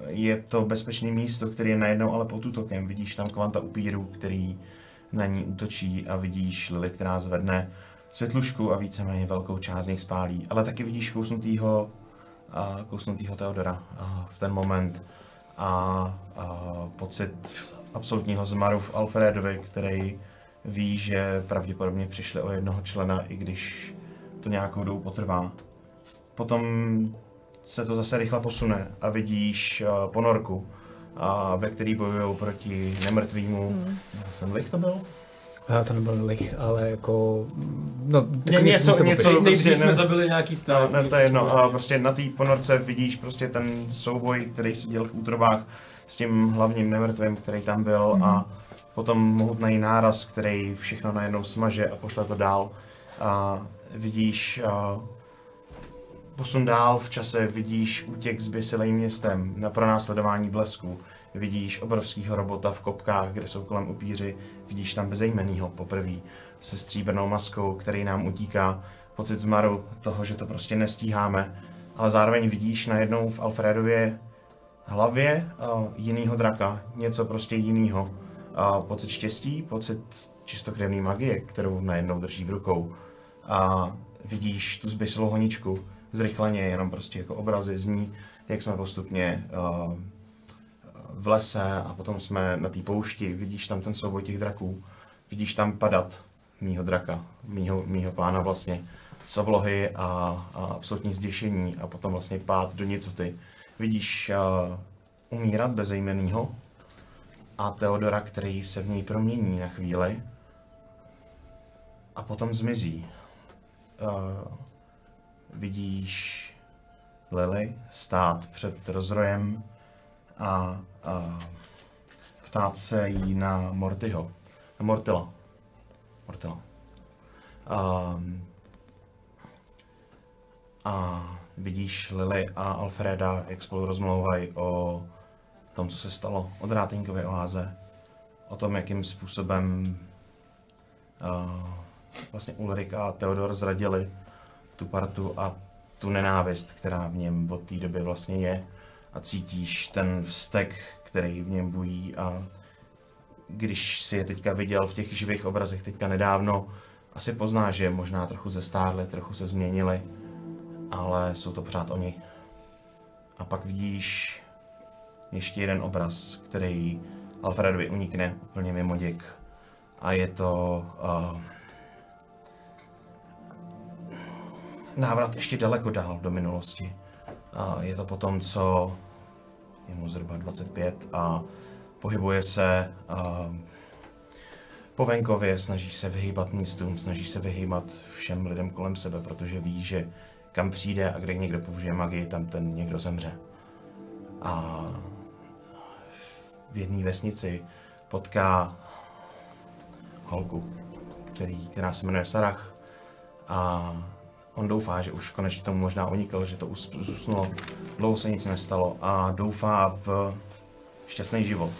je to bezpečné místo, které je najednou ale pod útokem. Vidíš tam kvanta upírů, který na ní útočí a vidíš Lily, která zvedne světlušku a víceméně velkou část z nich spálí. Ale taky vidíš kousnutýho, a, kousnutýho Teodora v ten moment a, a pocit absolutního zmaru v Alfredovi, který ví, že pravděpodobně přišli o jednoho člena, i když to nějakou dobu potrvá. Potom se to zase rychle posune a vidíš uh, ponorku, a ve který bojují proti nemrtvýmu. Hmm. Jsem lich to byl? Já to nebyl lich, ale jako... No, Ně, něco, něco, Nejdřív prostě jsme ne- zabili nějaký No, stráž. ne, to je jedno. A prostě na té ponorce vidíš prostě ten souboj, který se děl v útrobách s tím hlavním nemrtvým, který tam byl mm-hmm. a potom mohutný náraz, který všechno najednou smaže a pošle to dál. A vidíš a posun dál v čase, vidíš útěk s běsilejím městem na pronásledování blesku. Vidíš obrovského robota v kopkách, kde jsou kolem upíři. Vidíš tam bezejmenýho poprvé se stříbrnou maskou, který nám utíká. Pocit zmaru toho, že to prostě nestíháme. Ale zároveň vidíš najednou v Alfredově hlavě uh, jinýho draka, něco prostě jinýho. Uh, pocit štěstí, pocit čistokrevné magie, kterou najednou drží v rukou. A vidíš tu zbysilou honičku, zrychleně, jenom prostě jako obrazy z ní, jak jsme postupně uh, v lese a potom jsme na té poušti, vidíš tam ten souboj těch draků, vidíš tam padat mýho draka, mýho, mýho pána vlastně z oblohy a, a absolutní zděšení a potom vlastně pád do nicoty. Vidíš uh, umírat bezejmenýho a Teodora, který se v něj promění na chvíli a potom zmizí. Uh, vidíš Lily stát před rozrojem a, a ptát se jí na Mortyho, na Mortila. Mortila. Um, a vidíš Lily a Alfreda, jak spolu rozmlouvají o tom, co se stalo od Rátinkově oáze, o tom, jakým způsobem uh, vlastně Ulrik a Theodor zradili tu partu a tu nenávist, která v něm od té doby vlastně je. A cítíš ten vztek, který v něm bují. A když si je teďka viděl v těch živých obrazech teďka nedávno, asi poznáš, že možná trochu zestárli, trochu se změnili, ale jsou to pořád oni. A pak vidíš ještě jeden obraz, který Alfredovi unikne úplně mimo děk. A je to uh, návrat ještě daleko dál do minulosti. A je to potom, co je mu zhruba 25 a pohybuje se a po venkově, snaží se vyhýbat místům, snaží se vyhýbat všem lidem kolem sebe, protože ví, že kam přijde a kde někdo použije magii, tam ten někdo zemře. A v jedné vesnici potká holku, který, která se jmenuje Sarah a on doufá, že už konečně tomu možná unikl, že to us- zusnulo, dlouho se nic nestalo a doufá v šťastný život.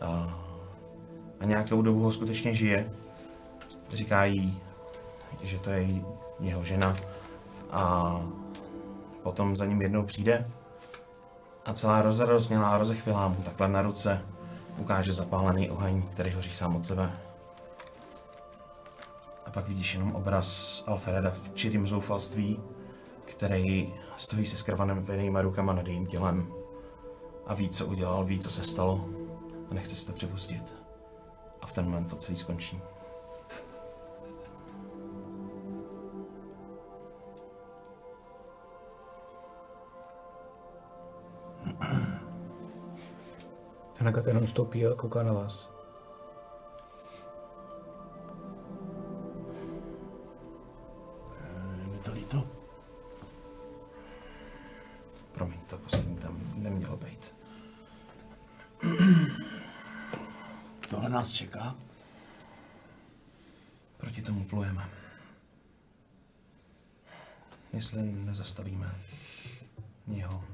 A, a nějakou dobu ho skutečně žije. Říká jí, že to je jeho žena a potom za ním jednou přijde a celá rozroznělá, rozechvělá mu takhle na ruce ukáže zapálený oheň, který hoří sám od sebe. A pak vidíš jenom obraz Alfreda v čirým zoufalství, který stojí se skrvanými rukama nad jejím tělem a ví, co udělal, ví, co se stalo a nechce si to připustit. A v ten moment to celý skončí. Hanaka jenom stoupí a kouká na vás. Je mi to líto. Promiň, to poslední tam nemělo být. Tohle nás čeká. Proti tomu plujeme. Jestli nezastavíme Jo.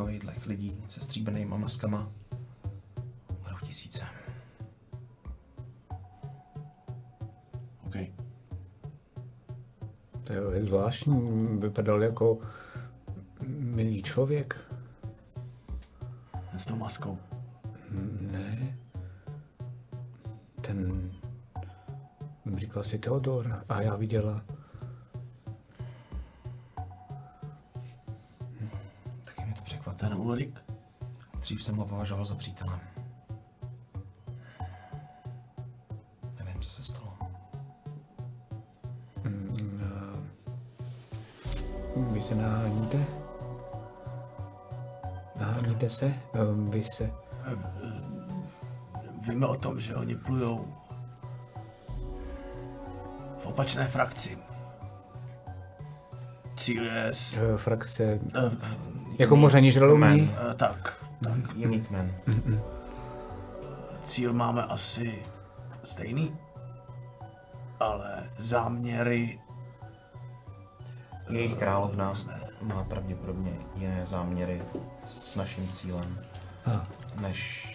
Tak, takovýchhle lidí se stříbrnýma maskama budou tisíce. OK. To je zvláštní, vypadal jako milý člověk. S tou maskou. Ne. Ten říkal si Teodor a já viděla. Ulrik? Dřív jsem ho považoval za přítele. Nevím, co se stalo. Mm, a Vy se naháníte? Naháníte se? Um, Vy se... Víme o tom, že oni plujou v opačné frakci. Cíl je... S, eh, Frakce... uh, Jako moření žralomí? uh, tak, tak. Jiný kmen. Cíl máme asi stejný, ale záměry Jejich královna má pravděpodobně jiné záměry s naším cílem, Ah. než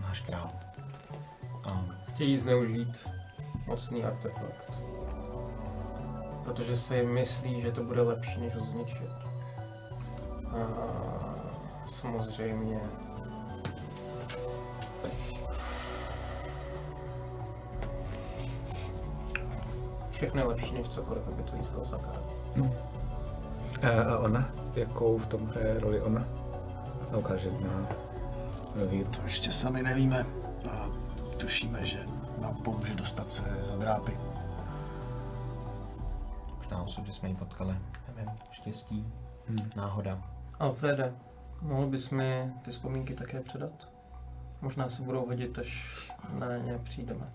náš král. A Chtějí zneužít mocný artefakt. Protože si myslí, že to bude lepší, než ho zničit. A samozřejmě všechno je lepší, než cokoliv, aby to získal Sakar. A, a ona? Jakou v tom hraje roli ona? Ukáže na víru. to ještě sami nevíme. A tušíme, že nám pomůže dostat se za drápy. možná osud, že jsme ji potkali. Nevím, štěstí, náhoda. Alfrede, mohl bys mi ty vzpomínky také předat? Možná se budou hodit, až na ně přijdeme.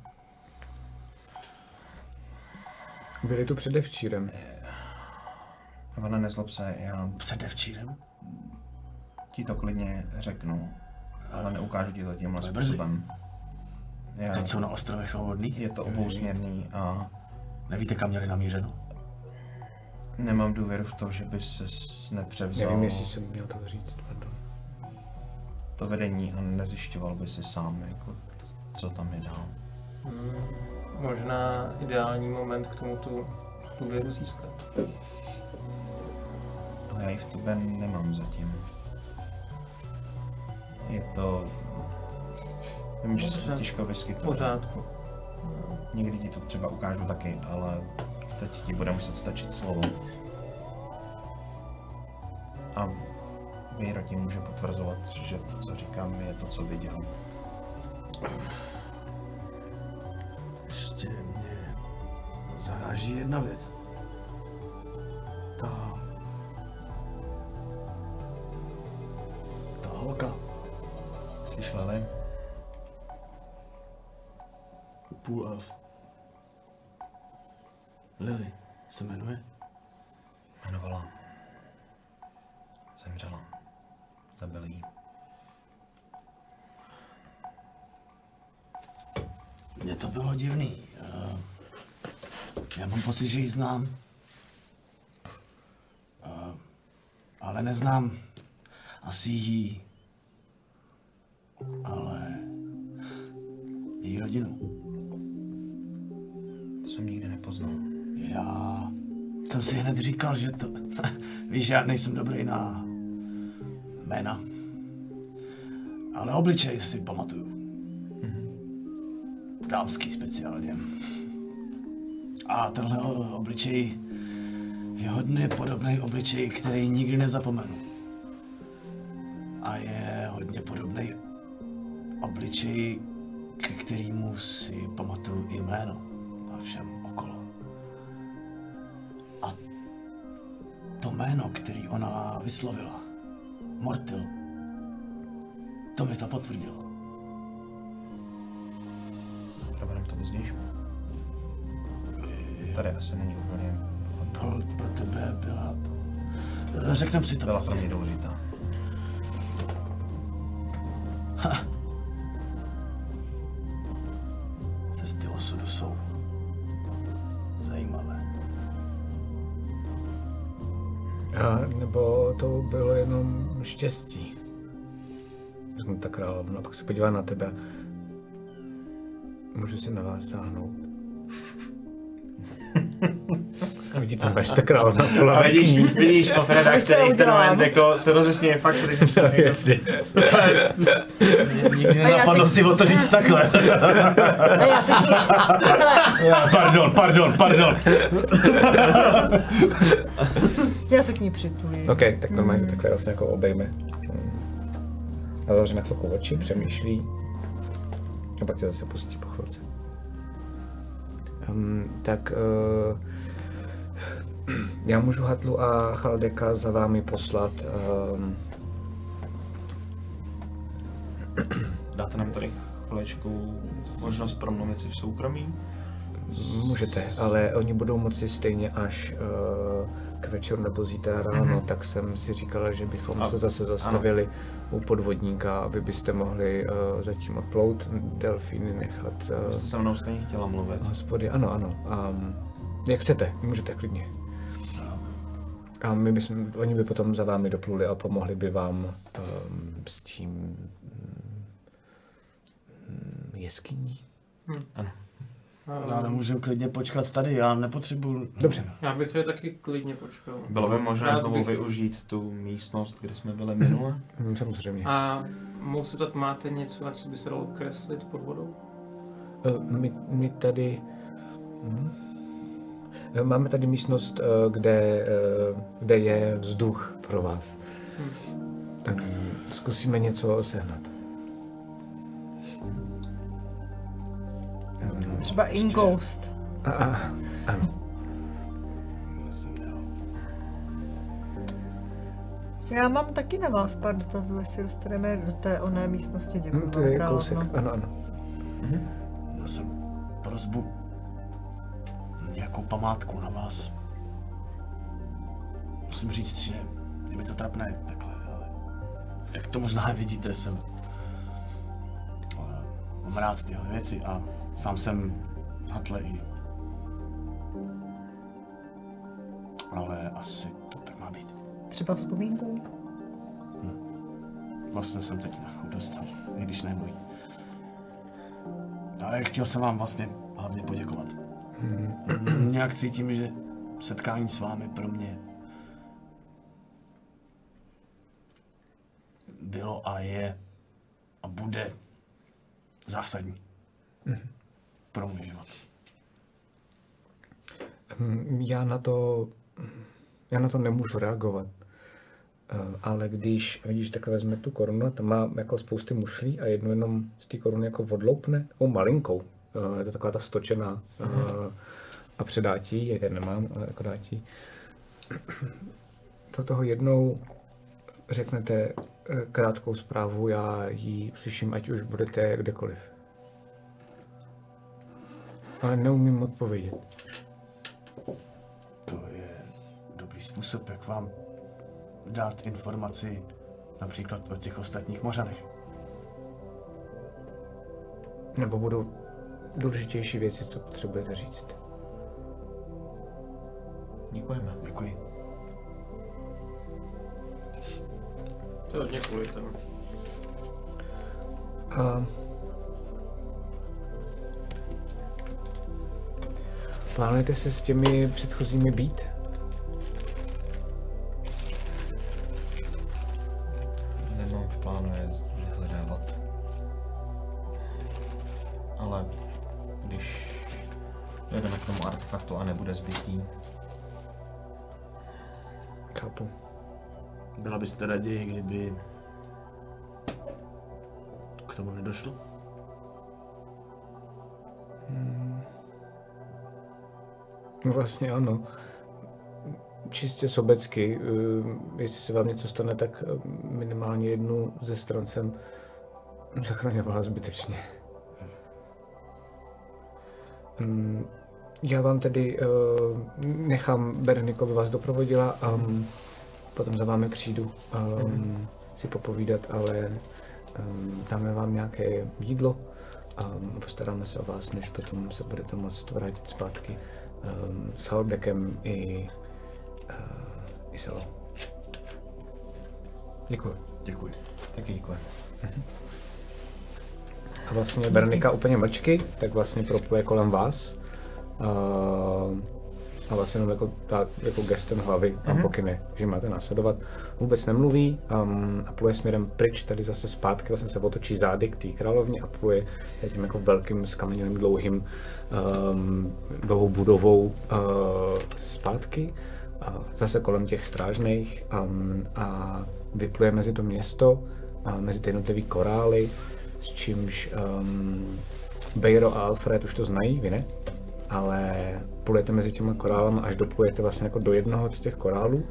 Byli tu předevčírem. Ona nezlob se, já Předevčírem? ti to klidně řeknu, ale neukážu ti to tímhle To je brzy. způsobem. Já, Teď jsou na ostrovech svobodných? je to obousměrný a Nevíte, kam měli namířeno? Nemám důvěru v to, že by se nepřevzal Nevím, jestli jsem měl to říct. Pardon. to vedení a nezjišťoval by si sám, jako, co tam je dál. Hmm, možná ideální moment k tomu tu důvěru získat. Ale já ji v tobě nemám zatím. Je to... Vím, že se to těžko V vyskytuje. pořádku. Někdy ti to třeba ukážu taky, ale teď ti bude muset stačit slovo. A Víro ti může potvrzovat, že to, co říkám, je to, co viděl. Ještě mě zaráží jedna věc. Ta... Ta holka. Slyšeli? Půl elf. Lily se jmenuje? Jmenovala. Zemřela. Zabili jí. Mně to bylo divný. Eh, Já mám pocit, že ji znám. Eh, Ale neznám asi jí. Ale její rodinu. To jsem nikdy nepoznal. Já jsem si hned říkal, že to... [laughs] Víš, já nejsem dobrý na jména. Ale obličej si pamatuju. Dámský speciálně. A tenhle obličej je hodně podobný obličej, který nikdy nezapomenu. A je hodně podobný obličej, ke kterému si pamatuju jméno a všem to jméno, který ona vyslovila, Mortil, to mi to potvrdilo. Probereme to později. Tady asi není úplně... Pro, pro tebe byla... Řeknem si to Byla pro později. mě důležitá. Cesty nebo to bylo jenom štěstí. Řeknu ta královna, pak se podívá na tebe. Můžu si na vás sáhnout. [laughs] Vidíte, máš ta královna A vidíš, vidíš Alfreda, který v ten moment jako se rozesměje fakt strašně [laughs] silně. Jasně. Nikdy já nenapadlo si- o to říct takhle. [laughs] A já se. Hele, pardon, pardon, pardon. Já se k ní přitulím. OK, tak normálně takhle vlastně jako obejme. A zavře na chvilku oči, přemýšlí. A pak se zase pustí po chvilce. Um, tak uh, [clears throat] já můžu Hatlu a Chaldeka za vámi poslat. Um, [clears throat] Dáte nám tady chvilečku možnost promluvit si v soukromí? můžete, ale oni budou moci stejně až uh, k večeru nebo zítra ráno, tak jsem si říkala, že bychom A- se zase zastavili u podvodníka, aby byste mohli uh, zatím odplout delfíny nechat. Uh, Vy jste se mnou stejně chtěla mluvit. Hospody, ano, ano. Um, jak chcete, můžete klidně. A my bychom, oni by potom za vámi dopluli a pomohli by vám um, s tím um, jeskyní. Ale můžeme klidně počkat tady, já nepotřebuju... Dobře. Já bych tady taky klidně počkal. Bylo by možné znovu bych- využít tu místnost, kde jsme byli minule? [laughs] Mm, Samozřejmě. A mohu se tak máte něco, na co by se dalo kreslit pod vodou? Uh, my, my tady... Hm? Eh, Máme tady místnost, eh, kde, eh, kde je vzduch pro vás. Tak zkusíme něco sehnat. Třeba Ingoust. a, a, ano. Já mám taky na vás pár dotazů, až se dostaneme do té oné místnosti. Děkuji Hm, to je královno. kousek, ano, ano. Já jsem prozbu nějakou památku na vás. Musím říct, že je mi to trapné takhle, ale jak to možná vidíte, jsem mám rád tyhle věci a sám jsem hatle i ale asi to tak má být. Třeba vzpomínku? Vlastně jsem teď na chuť dostal, i když neboj. Ale chtěl jsem vám vlastně hlavně poděkovat. Nějak cítím, že setkání s vámi pro mě bylo a je a bude zásadní pro můj život. Hm, Já na to, já na to nemůžu reagovat. Eh, Ale když, vidíš, takhle vezme tu korunu, tam má jako spousty mušlí a jednu jenom z té koruny jako odloupne, takovou malinkou. Eh, Je to taková ta stočená eh, a předá ti, já tady nemám, ale jako dá ti. To toho jednou řeknete eh, krátkou zprávu, já ji slyším, ať už budete kdekoliv. Ale neumím odpovědět. To je dobrý způsob, jak vám dát informaci například o těch ostatních mořanech. Nebo budou důležitější věci, co potřebujete říct. Děkujeme. Děkuji. To je hodně kvůli tomu. A plánujete se s těmi předchozími být? Nemám v plánu je vyhledávat. Ale když dojdeme k tomu artefaktu a nebude zbytí, Byla byste raději, kdyby k tomu nedošlo? No vlastně ano. Čistě sobecky, eh, jestli se vám něco stane, tak eh, minimálně jednu ze stran jsem zachraňovala zbytečně. Mm, Já vám tedy eh, nechám Bereniku, aby vás doprovodila a potom za vámi přijdu um, si popovídat, ale um, dáme vám nějaké jídlo a um, postaráme se o vás, než potom se budete moct vrátit zpátky um, s Halbekem i, uh, i Selou. Děkuji. Děkuji. Taky děkuji. A vlastně Veronika úplně mlčky, tak vlastně propluje kolem vás. A, a vlastně jenom jako, ta, jako gestem hlavy vám pokyne, že máte následovat. Vůbec nemluví um, a pluje směrem pryč, tady zase zpátky, vlastně se otočí zády k té královně a pluje tím jako velkým skameněným dlouhým um, dlouhou budovou uh, zpátky. A zase kolem těch strážných um, a vypluje mezi to město, a mezi ty jednotlivé korály, s čímž um, Bejro a Alfred už to znají, vy ne? Ale plujete mezi těma korálama, až doplujete vlastně jako do jednoho z těch korálů,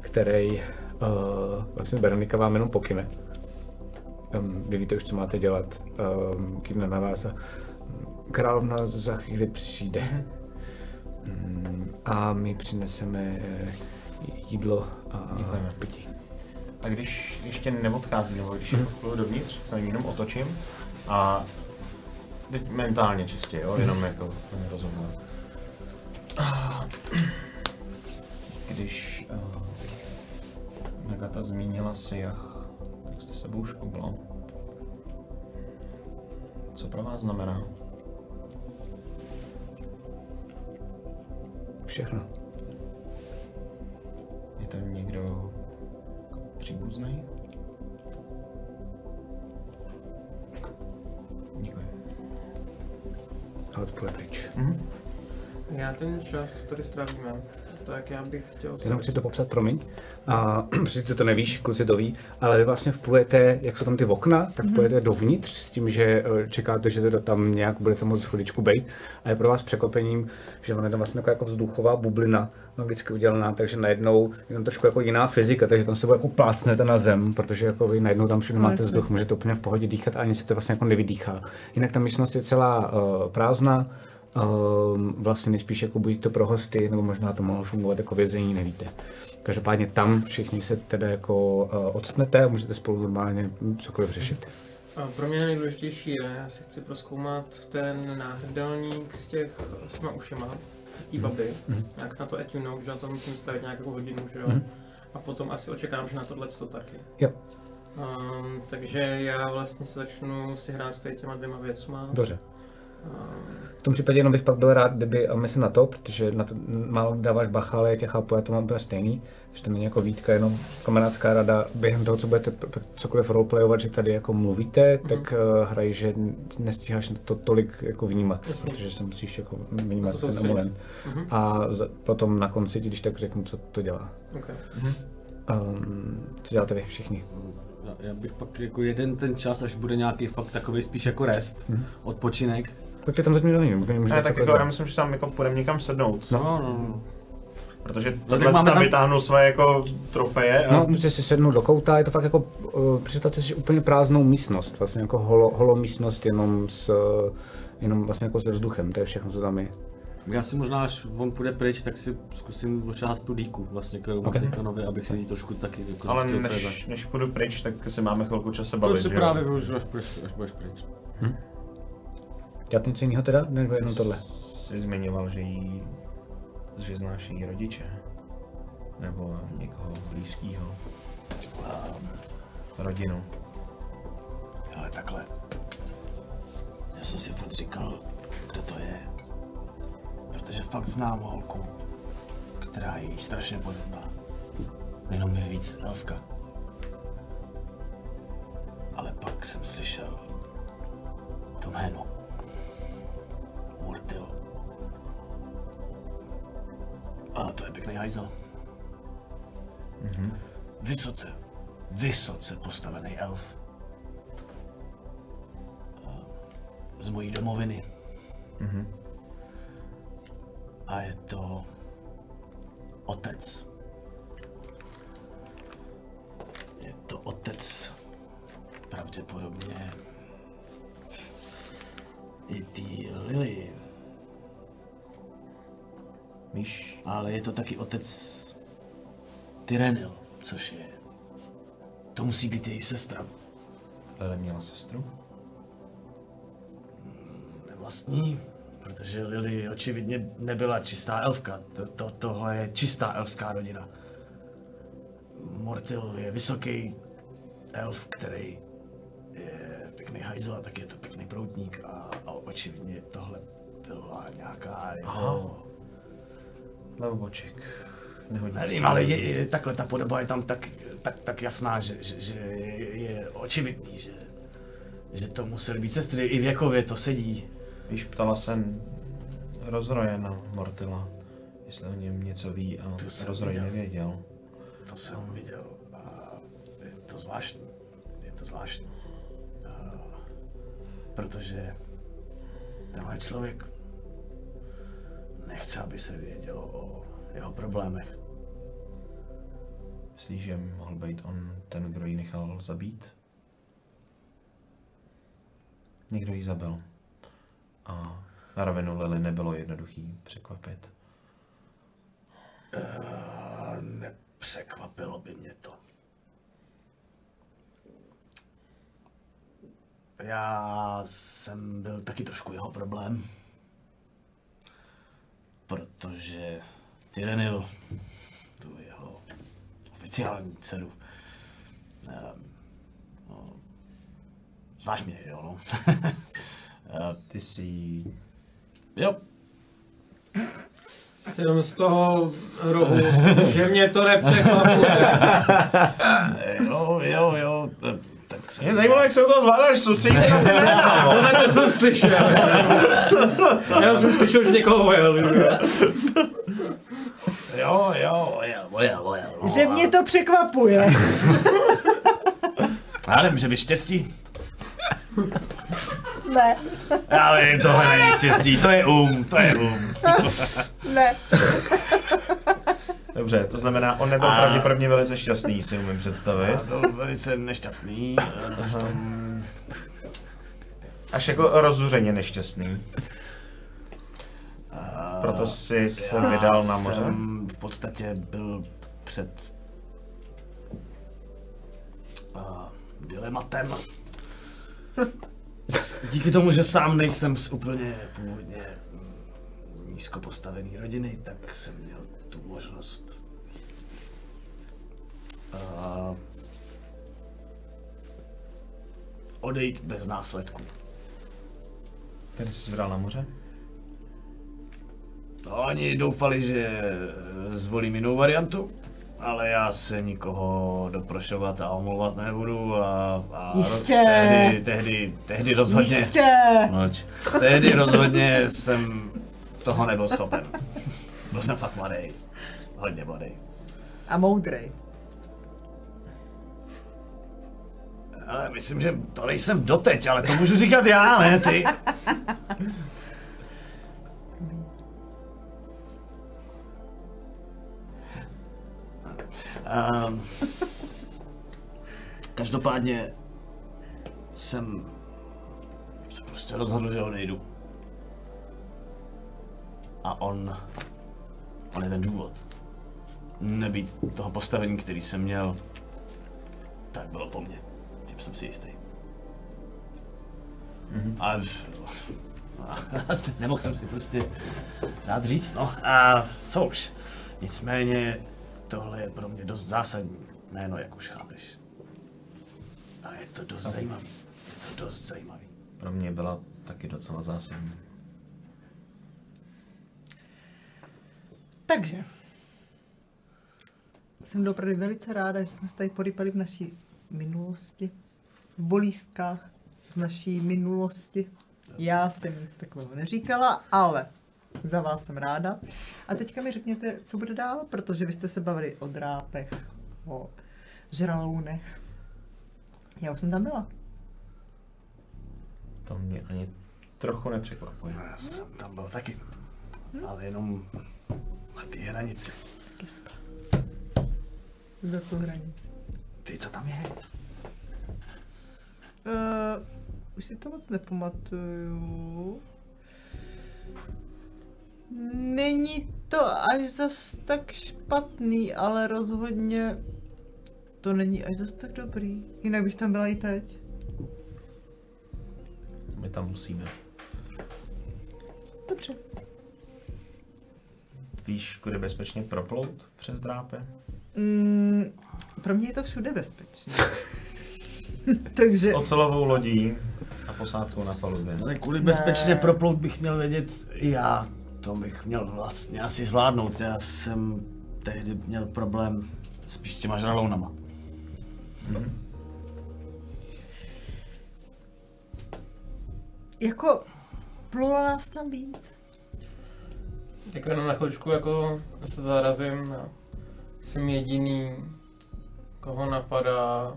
který uh, vlastně Veronika vám jenom pokyne. Um, vy víte už, co máte dělat, um, kývne na vás a královna za chvíli přijde. Mm, a my přineseme eh, jídlo a pití. A když ještě neodchází, nebo když jako půjdu dovnitř, se jenom otočím a teď mentálně čistě, jo, jenom jako nerozumím. Když uh, Nagata zmínila si, jak tak jste sebou škubla. Co pro vás znamená? Všechno. Je to někdo příbuzný? Děkuji. A odpluje pryč. Já ten čas, co tady strávíme, tak já bych chtěl se... Jenom chci to popsat, promiň. A [clears throat] protože ty to nevíš, kluci to ví, ale vy vlastně vplujete, jak jsou tam ty okna, tak vplujete dovnitř s tím, že eh, čekáte, že teda tam nějak budete moct chviličku bejt. A je pro vás překvapením, že ona je tam vlastně taková jako vzduchová bublina, anglicky udělaná, takže najednou je tam trošku jako jiná fyzika, takže tam se jako plácnete na zem, protože jako vy najednou tam všude máte vzduch, můžete úplně v pohodě dýchat a ani se to vlastně jako nevydýchá. Jinak ta místnost je celá uh, prázdná, Um, vlastně nejspíš jako buď to pro hosty, nebo možná to mohlo fungovat jako vězení, nevíte. Každopádně tam všichni se teda jako uh, odstnete a můžete spolu normálně cokoliv řešit. A pro mě nejdůležitější je, já si chci proskoumat ten náhrdelník z těch s těma tí baby, jak se na to etunou, že na to musím stavit nějakou hodinu, že jo. A potom asi očekávám, že na tohle to taky. Jo, Um, takže já vlastně se začnu si hrát s těma dvěma věcma. dobře. V tom případě jenom bych pak byl rád, kdyby, a myslím na to, protože na to málo dáváš bacha, ale já tě chápu, já to mám úplně stejný, že to není jako výtka, jenom kamarádská rada, během toho, co budete cokoliv roleplayovat, že tady jako mluvíte, tak uh, hraj, že nestíháš to tolik jako vnímat, Jasně. protože se musíš jako Na vnímat to ten moment. A z, potom na konci, ti když tak řeknu, co to dělá. Okay. Um, co děláte vy všichni? Já, bych pak jako jeden ten čas, až bude nějaký fakt takový spíš jako rest, odpočinek. Tak ty tam zatím není, Ne, tak jako já myslím, že tam jako půjdeme někam sednout. No. No, no, no. Protože tak tohle máme tam vytáhnul své jako trofeje a No, můžete si sednout do kouta, je to fakt jako, uh, představte si úplně prázdnou místnost, vlastně jako holo, holo místnost jenom s, uh, jenom vlastně jako se vzduchem, to je všechno, co tam je. Já si možná, až on půjde pryč, tak si zkusím ošahat tu díku, vlastně, kterou mám Ok. teďka nově, abych si ji trošku taky jako ale zjistil, než, než půjdu pryč, tak si máme chvilku čas se To bavit, už si právě využiju, až, až budeš pryč. Dělat něco jiného teda, nebo jenom tohle? Jsi zmiňoval, že jí, že znáš její rodiče. Nebo někoho blízkého. Rodinu. Ale takhle. Já jsem si furt říkal, kdo to je. Protože fakt znám holku, která je strašně podobná. Jenom je víc elfka. Ale pak jsem slyšel to jméno. Murtil. A to je pěkný hajzel. Vysoce, vysoce postavený elf. z mojí domoviny. A je to otec. Je to otec pravděpodobně i ty Lily, Víš, ale je to taky otec Tyrenil, což je. To musí být její sestra. Lele měla sestru? Nevlastní, protože Lily očividně nebyla čistá elfka. To, to, tohle je čistá elfská rodina. Mortil je vysoký elf, který je pěkný hajzel a taky je to pěkný proutník a, a očividně tohle byla nějaká jeho... Leboček. Nehodí Nevím, ale je, je, takhle ta podoba je tam tak, tak, tak jasná, že, že, že je, je očividný, že, že to museli být sestry. I věkově to sedí. Víš, ptala se Rozroje na Mortila, jestli o něm něco ví a To jsem Rozroj viděl. nevěděl. To jsem viděl a je to zvláštní. Je to zvláštní. A, protože tenhle člověk nechce, aby se vědělo o jeho problémech. Myslíš, že mohl být on ten, kdo ji nechal zabít? Někdo ji zabil. A na rovinu Lily nebylo jednoduchý překvapit. A nepřekvapilo by mě to. Já jsem byl taky trošku jeho problém. Protože Tyranil, tu jeho oficiální dceru, ehm, no, znáš mě, jo, no. [laughs] Eh, Ty jsi jo, Jenom z toho rohu, že mě to nepřekvapuje. [laughs] jo, jo, jo, tak jsem... Mě zajímalo, jak se to zvládáš, soustředíte na ty jména. [laughs] Tohle to jsem slyšel. Já jsem slyšel, že někoho vojel. Jo, jo, ojel, ojel, ojel. no, Že mě to překvapuje. [laughs] Já nevím, že by štěstí. Ne, Já vím, tohle není štěstí, to je um, to je um. ne. [laughs] Dobře, to znamená, on nebyl pravděpodobně velice šťastný, si umím představit. Já byl velice nešťastný tom, Až jako rozuřeně nešťastný. Proto jsi se já vydal na moře. jsem v podstatě byl před uh, dilematem. [laughs] Díky tomu, že sám nejsem z úplně původně mm, nízko postavený rodiny, tak jsem měl tu možnost uh, odejít bez následků. Tedy jsi se vydal na moře? No, oni doufali, že zvolím jinou variantu, ale já se nikoho doprošovat a omlouvat nebudu a, a Jistě. tehdy, tehdy, tehdy rozhodně, Jistě. Mlč. tehdy rozhodně jsem toho nebyl schopen. Byl jsem fakt mladý, hodně mladý. A moudrej. Ale myslím, že to nejsem doteď, ale to můžu říkat já, ne ty. Um, každopádně jsem se prostě rozhodl, že odejdu. A on, on je ten důvod. Nebýt toho postavení, který jsem měl, tak bylo po mně. Tím jsem si jistý. Mm-hmm. A, [laughs] a nemohl jsem si prostě dát říct, no. A co už. Nicméně tohle je pro mě dost zásadní jméno, jak už chápeš. A je to dost zajímavý. Je to dost zajímavý. Pro mě byla taky docela zásadní. Takže. Jsem opravdu velice ráda, že jsme se tady porypali v naší minulosti. V bolístkách z naší minulosti. Já jsem nic takového neříkala, ale za vás jsem ráda. A teďka mi řekněte, co bude dál, protože vy jste se bavili o drápech, o žralounech. Já už jsem tam byla. To mě ani trochu nepřekvapuje. Já jsem tam byl taky. Ale jenom na té hranici. Za tu hranici. Ty, co tam je? Uh, už si to moc nepamatuju. Není to až zas tak špatný, ale rozhodně to není až zas tak dobrý. Jinak bych tam byla i teď. My tam musíme. Dobře. Víš, kudy bezpečně proplout přes drápe? Mm, pro mě je to všude bezpečné. [laughs] Takže Ocelovou lodí a posádkou na palubě. Ale kvůli Ne. bezpečně proplout bych měl vědět i já. To bych měl vlastně asi zvládnout. Já jsem tehdy měl problém spíš s těma žralounama. jako plulo nás tam víc. Tak jenom na chvíličku jako se zarazím a jsem jediný, koho napadá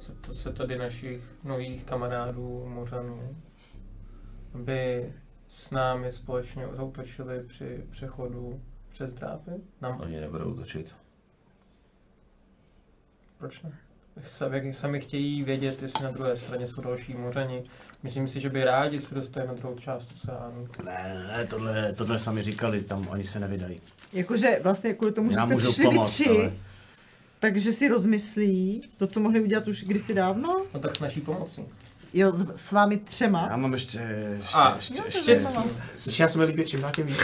se, to, se tady našich nových kamarádů Mořanů, aby s námi společně zautočili při přechodu přes drápy. Nám, Oni nebudou točit. proč ne? Sami, sami chtějí vědět, jestli na druhé straně jsou další mořani. Myslím si, že by rádi se dostali na druhou část oceánu. Ne, ne, tohle, tohle sami říkali, tam oni se nevydají. Jakože vlastně kvůli tomu, že jste přišli vy pomoct, tři, ale takže si rozmyslí to, co mohli udělat už kdysi dávno. No tak s naší pomocí. Jo, s, s vámi třema. já mám ještě, ještě, A, ještě, ještě. Což já se mi líbí čím dál tím víc.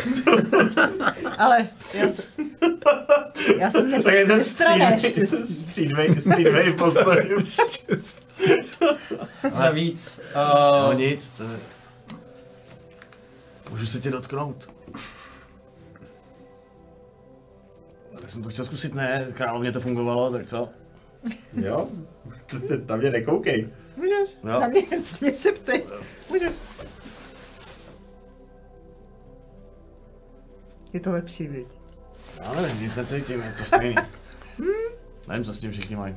Ale já, se, já jsem nes, Tak je ten nestrané střídvej, štěstí. střídvej, střídvej postoj. Navíc, No uh, nic, to je... Můžu se tě dotknout. Tak jsem to chtěl zkusit, ne, královně to fungovalo, tak co? Jo? Tam mě nekoukej. Můžeš? Jo. Na mě, mě se ptej. Můžeš. Je to lepší, viď? Já nevím, nic necítím, je to stejný. Nevím, co s tím všichni mají.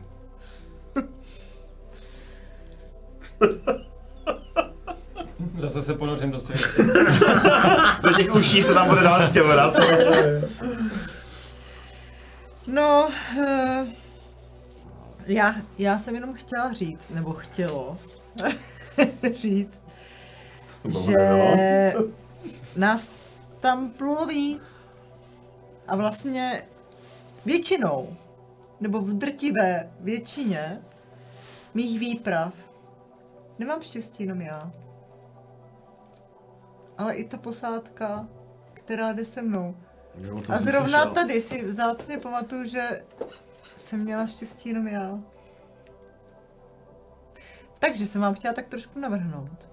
zase se ponořím do stěny. [laughs] Do těch uší se tam bude dál štěvorat. No, uh, já, já jsem jenom chtěla říct, nebo chtělo [laughs] říct, že nás tam plulo víc. A vlastně většinou, nebo v drtivé většině mých výprav nemám štěstí jenom já. Ale i ta posádka, která jde se mnou. Jo, A zrovna slyšel. tady si vzácně pamatuju, že jsem měla štěstí jenom já. Takže jsem vám chtěla tak trošku navrhnout.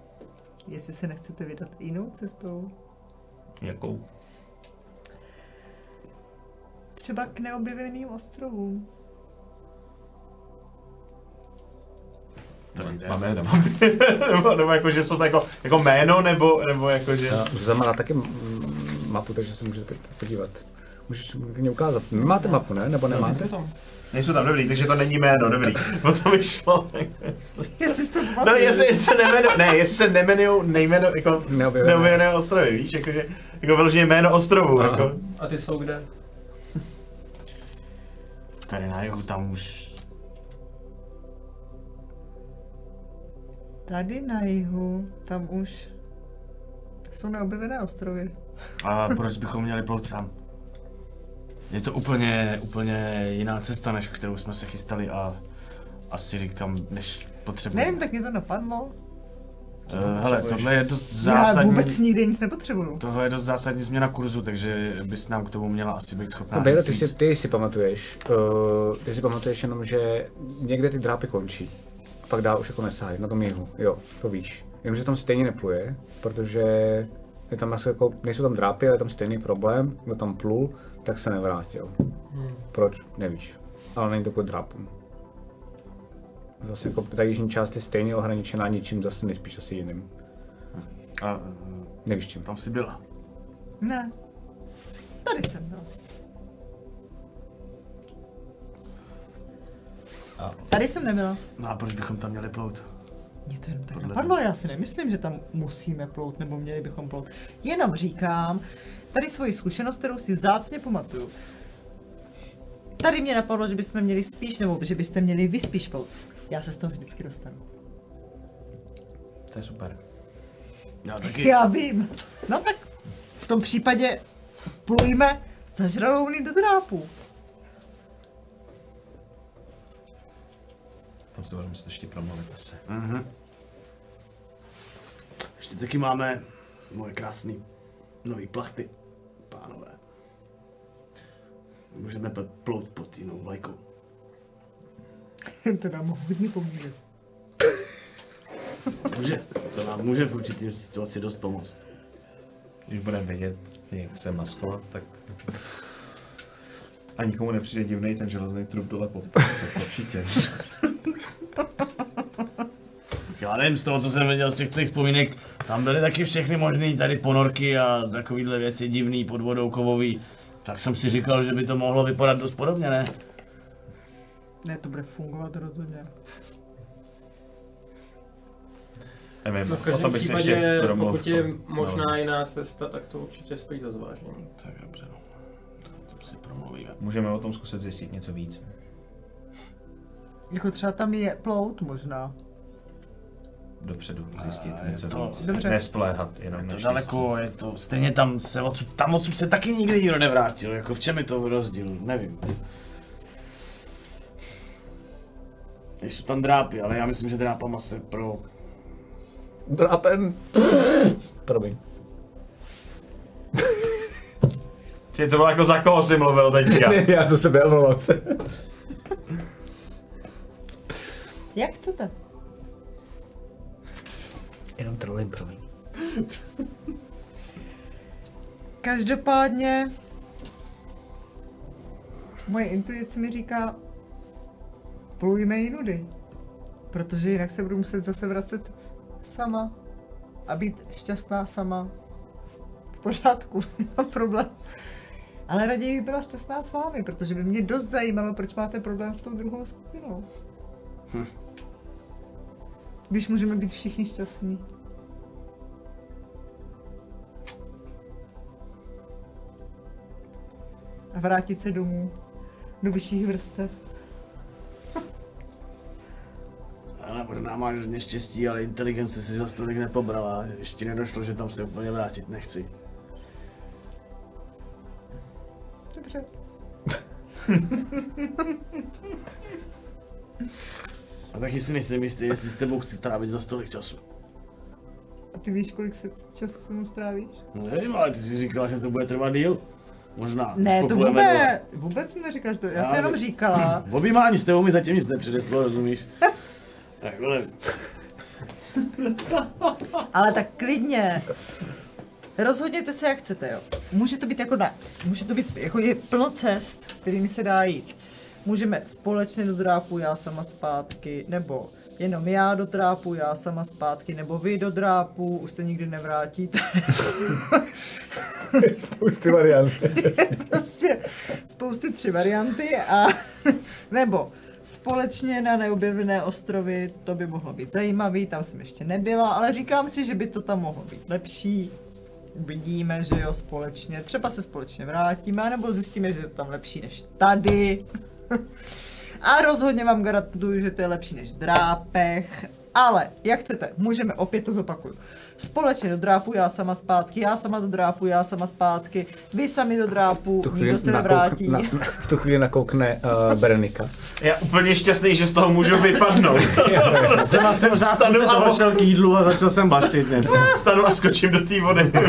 Jestli se nechcete vydat jinou cestou. Jakou? Třeba k neobjeveným ostrovům. Máme jméno. [laughs] nebo, nebo jako, že jsou to jako, jako jméno, nebo, nebo jako, že... Zuzana má taky mapu, takže se můžete podívat. Můžeš mě ukázat. Vy máte mapu, ne? Nebo nemáte? Nejsou tam dobrý, takže to není jméno, dobrý. [laughs] O to mi šlo. Jestli si to No, jestli, jestli se nemenují, ne, jestli se nemenují nejmeno, jako Neobjevené. ostrovy, víš, jakože, jako vyloženě jméno ostrovu, Aha. jako. A ty jsou kde? [laughs] Tady na jihu, tam už... Tady na jihu, tam už jsou neobjevené ostrovy. A proč bychom měli plout tam? Je to úplně, úplně jiná cesta, než kterou jsme se chystali a asi říkám, než potřebujeme. Nevím, tak mě to napadlo. Uh, hele, tohle je dost Já zásadní. vůbec nikdy nic nepotřebuju. Tohle je dost zásadní změna kurzu, takže bys nám k tomu měla asi být schopná No, Bejle, ty si, ty si pamatuješ, uh, ty si pamatuješ jenom, že někde ty drápy končí. Pak dál už jako nesáhají, na tom jihu, jo, to víš. Jenomže tam stejně nepluje, protože je tam asi jako, nejsou tam drápy, ale je tam stejný problém, kdo tam plul, tak se nevrátil. Proč? Nevíš. Ale není to kvůli drápům. Zase jako ta jižní část je stejně ohraničená ničím, zase nejspíš asi jiným. A uh, Nevíš čím. tam si byla. Ne. Tady jsem byla. Tady jsem nebyla. No a proč bychom tam měli plout? Mě to jenom tak Podle napadlo, já si nemyslím, že tam musíme plout, nebo měli bychom plout. Jenom říkám, tady svoji zkušenost, kterou si vzácně pamatuju. Tady mě napadlo, že bychom měli spíš, nebo že byste měli vy spíš plout. Já se z toho vždycky dostanu. To je super. Já taky. Já vím. No tak v tom případě plujme za žralouny do drápů. Tam se budeme muset ještě promluvit asi. Mhm. Ještě taky máme moje krásný nový plachty. Můžeme plout pod jinou vlajkou. [laughs] to nám hodně pomůže. [laughs] Může, to nám může v určitým situaci dost pomoct. Když budeme vědět, jak se maskovat, tak a nikomu nepřijde divný ten železný trup dole pod. Tak určitě. Já nevím, z toho, co jsem viděl z těch těch vzpomínek, tam byly taky všechny možné tady ponorky a takovýhle věci divný pod vodou kovový. Tak jsem si říkal, že by to mohlo vypadat dost podobně, ne? Ne, to bude fungovat rozhodně. Nevím, No v o každém tom bych se případě, ještě pokud je možná jiná cesta, tak to určitě stojí za zvážení. Tak dobře, no. To si promluvíme. Můžeme o tom zkusit zjistit něco víc. Jako třeba tam je plout možná. Dopředu zjistit A něco to- víc. Dobře. Nespoléhat jenom Je na to štěstí. daleko, je to, stejně tam se odsud, tam odsud se taky nikdy nikdo nevrátil, jako v čem je to rozdíl, nevím. Nejsou tam drápy, ale já myslím, že drápama se pro... Drapem. Promiň. Ty to bylo jako za koho jsi mluvil teďka. Ne, [laughs] já za sebe omlouvám se. Jak chcete? Jenom trolím, promiň. Každopádně moje intuice mi říká plujme jinudy, protože jinak se budu muset zase vracet sama a být šťastná sama. V pořádku, [laughs] nemám problém. Ale raději bych byla šťastná s vámi, protože by mě dost zajímalo, proč máte problém s tou druhou skupinou. Když můžeme být všichni šťastní. A vrátit se domů do vyšších vrstev. Ale možná máš hodně štěstí, ale inteligence si za tolik nepobrala. Ještě nedošlo, že tam se úplně vrátit nechci. Dobře. [laughs] A taky si nejsem jistý, jestli s tebou chci strávit za stolik času. A ty víš, kolik se času se mnou strávíš? No nevím, ale ty jsi říkala, že to bude trvat díl. Možná. Ne, to vůbec, vůbec že to, já Já jsem jenom říkala, V [clears throat] objímání s tebou mi zatím nic nepředeslo, rozumíš? [laughs] Tak, ale [laughs] ale tak klidně. Rozhodněte se, jak chcete, jo. Může to být jako ne, může to být, jako je plno cest, kterými se dá jít. Můžeme společně do drápu, já sama zpátky, nebo jenom já do drápu, já sama zpátky, nebo vy do drápu, už se nikdy nevrátíte. [laughs] Spousty variant. [laughs] prostě spousty tři varianty a [laughs] nebo společně na neobjevené ostrovy, to by mohlo být zajímavý, tam jsem ještě nebyla, ale říkám si, že by to tam mohlo být lepší. Uvidíme, že jo, společně, třeba se společně vrátíme, nebo zjistíme, že je to tam lepší než tady. A rozhodně vám garantuju, že to je lepší než drápech. Ale, jak chcete, můžeme, opět to zopakuju. Společně do drápu, já sama zpátky, já sama do drápu, já sama zpátky, vy sami do drápu, Tu nikdo se nakouk- nevrátí. na, v tu chvíli nakoukne uh, Berenika. Já úplně šťastný, že z toho můžu vypadnout. [laughs] jsem asi v a- toho šel k jídlu a začal jsem baštit něco. [laughs] Vstanu a skočím do té vody. [laughs]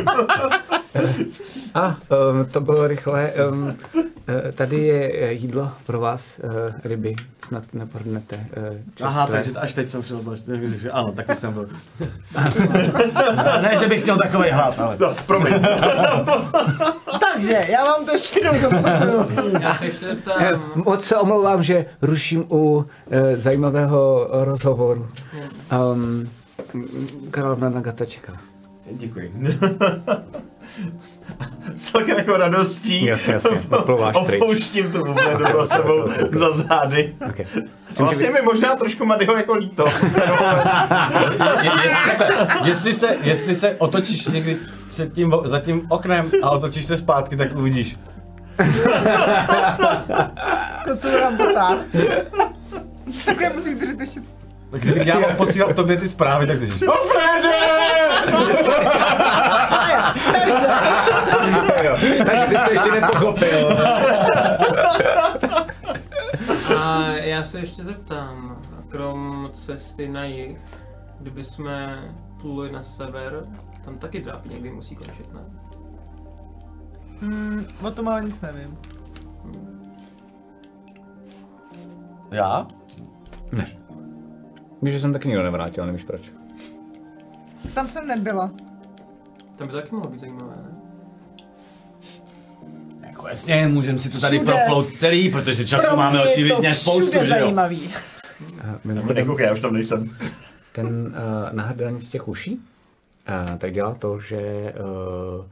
A um, to bylo rychle. Um, eh, tady je eh, jídlo pro vás, uh, ryby. Snad nepohrnete. Uh, Aha, takže až teď jsem šel takže ano, taky jsem byl. Ne, že bych měl takový hlad, ale. No, promiň. [laughs] Takže, já vám to ještě jednou zopakuju. Já se ještě zeptám, Moc se omlouvám, že ruším u eh, zajímavého rozhovoru. Um, královna Nagata čeká. Děkuji. S [laughs] celkem jako radostí Jasně, jasně, opouštím tu bublinu za sebou, [laughs] za zády. Okay. A vlastně je mi možná trošku Madyho jako líto. Je, jestli, jestli, se, jestli se otočíš někdy před tím, za tím oknem a otočíš se zpátky, tak uvidíš. Kocu nám potáh. Takhle musíš držet ještě Kdybych já posílal tobě ty zprávy, tak slyšíš. jo, takže ty jsi to ještě nepochopil. a já se ještě zeptám, krom cesty na jih, kdyby jsme pluli na sever, tam taky dráp někdy musí končit, ne? Hmm, o tom ale nic nevím. Já? Víš, že jsem taky nikdo nevrátil, nevíš proč. Tam jsem nebyla. To by to taky mohlo být zajímavé, ne? Jako jasně, můžeme si to tady Všude. proplout celý, protože času Pro máme očividně to spoustu, že jo? zajímavý. A Nebo mimochodem, nekoukej, já už tam nejsem. ten uh, náhrdelník z těch uší, uh, tak dělá to, že uh,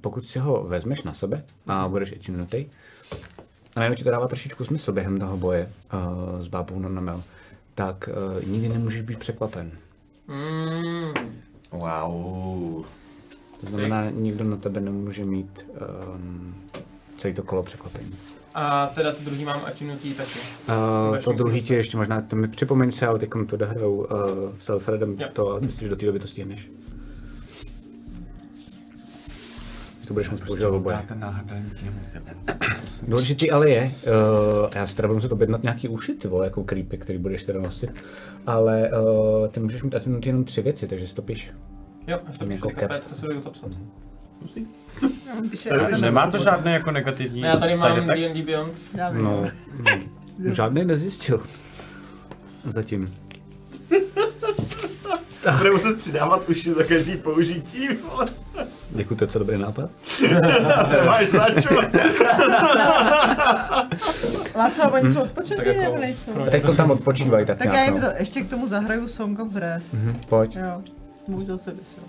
pokud si ho vezmeš na sebe a budeš attunutý, a najednou ti to dává trošičku smysl během toho boje uh, s bábou Nonamel, tak uh, nikdy nemůžeš být překvapen. Mm, Wow. To znamená, nikdo na tebe nemůže mít um, celý to kolo překvapení. a teda to druhý mám attunutí taky. Uh, to druhý ti ještě možná, to mi připomeň se, ale teď to dohrajou uh, s Alfredem Jo. to a myslíš, že do té doby to stihneš. To budeš moct používat v oboje. ten náhrdelník jemu. Důležitý ale je, uh, já si teda budu muset objednat nějaký uši, ty vole, jako creepy, který budeš teda nosit, ale uh, ty můžeš mít attunutý jenom tři věci, takže si to píš. Jo, já jsem jako jako cap. kapet, to si budu zapsat. SMS. Nemá to žádný jako negativní já tady mám? D&D Beyond. No, no [laughs] žádný nezjistil. Zatím. Bude muset přidávat uši za každý použití, vole. Děkuji, to je dobrý nápad. Nemáš zač. Láco, a oni jsou odpočatí Tak jako nebo nejsou? teď to tam odpočívají tak, Tak nějak, já jim no. za, ještě k tomu zahraju Song of Rest. Mhm, Pojď. Jo, můj zase vyšel.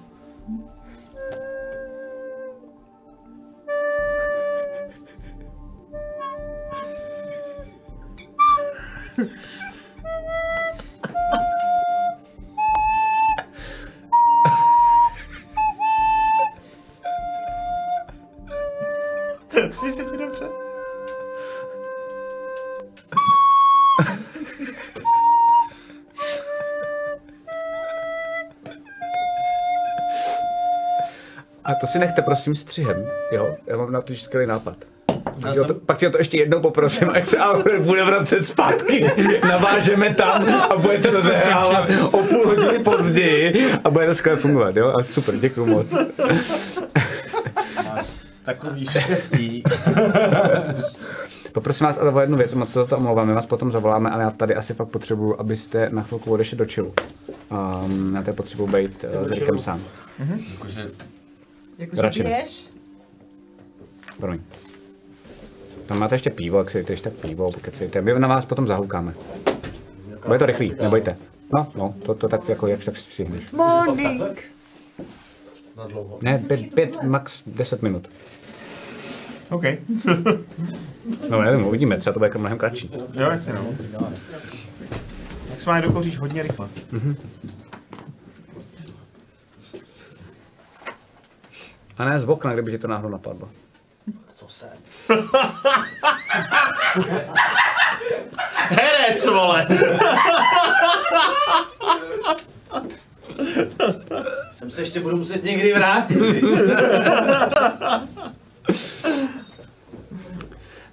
Smí se ti dobře. A to si nechte prosím střihem, jo? Já mám na to skvělý nápad. Pak, jsem... to, pak tě to ještě jednou poprosím, [laughs] až se Alfred bude vracet zpátky. Navážeme tam a bude to rozehrávat o půl hodiny později a bude to skvěle fungovat, jo? A super, děkuji moc. [laughs] Takový štěstí. [laughs] Poprosím vás ale o jednu věc, moc se za to omlouvám, my vás potom zavoláme, ale já tady asi fakt potřebuju, abyste na chvilku odešli do čilu. Um, já tady potřebuji být uh, s Rickem sám. Jakože Jakože Radši ne. běž. Promiň. Tam máte ještě pivo, jak si jdete ještě tak pivo, pokecejte. My na vás potom zahoukáme. Bude to rychlý, nebojte. No, no, to, to tak jako jak tak stihneš. Morning. Na dlouho. Ne, pět, pět, max deset minut. OK. [laughs] No nevím, uvidíme, třeba to bude jako mnohem kratší. Jo, jasně, no. Jak se má dokouříš hodně rychle. A ne z okna, kdyby ti to náhodou napadlo. co se? [laughs] Herec, vole! Sem se ještě budu muset někdy vrátit. [laughs]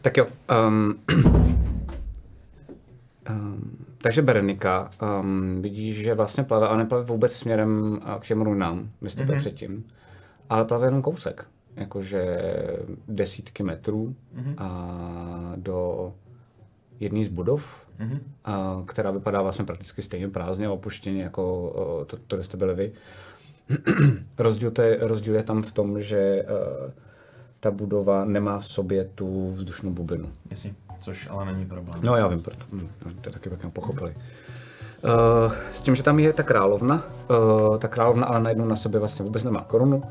Tak jo. Um, [clears throat] um, takže Berenika um, vidí, že vlastně plave, ale neplave vůbec směrem a, k těm runám, vystupuje mm-hmm. předtím, ale plave jenom kousek, jakože desítky metrů mm-hmm. a do jedné z budov, mm-hmm. a, která vypadá vlastně prakticky stejně prázdně a opuštěně jako o, to, to, kde jste byli vy. [clears throat] rozdíl, to je, rozdíl je tam v tom, že uh, ta budova nemá v sobě tu vzdušnou bublinu. Jasně, což ale není problém. No já vím, proto, hm, no, to taky pak pochopili. Uh, s tím, že tam je ta královna, uh, ta královna ale najednou na sobě vlastně vůbec nemá korunu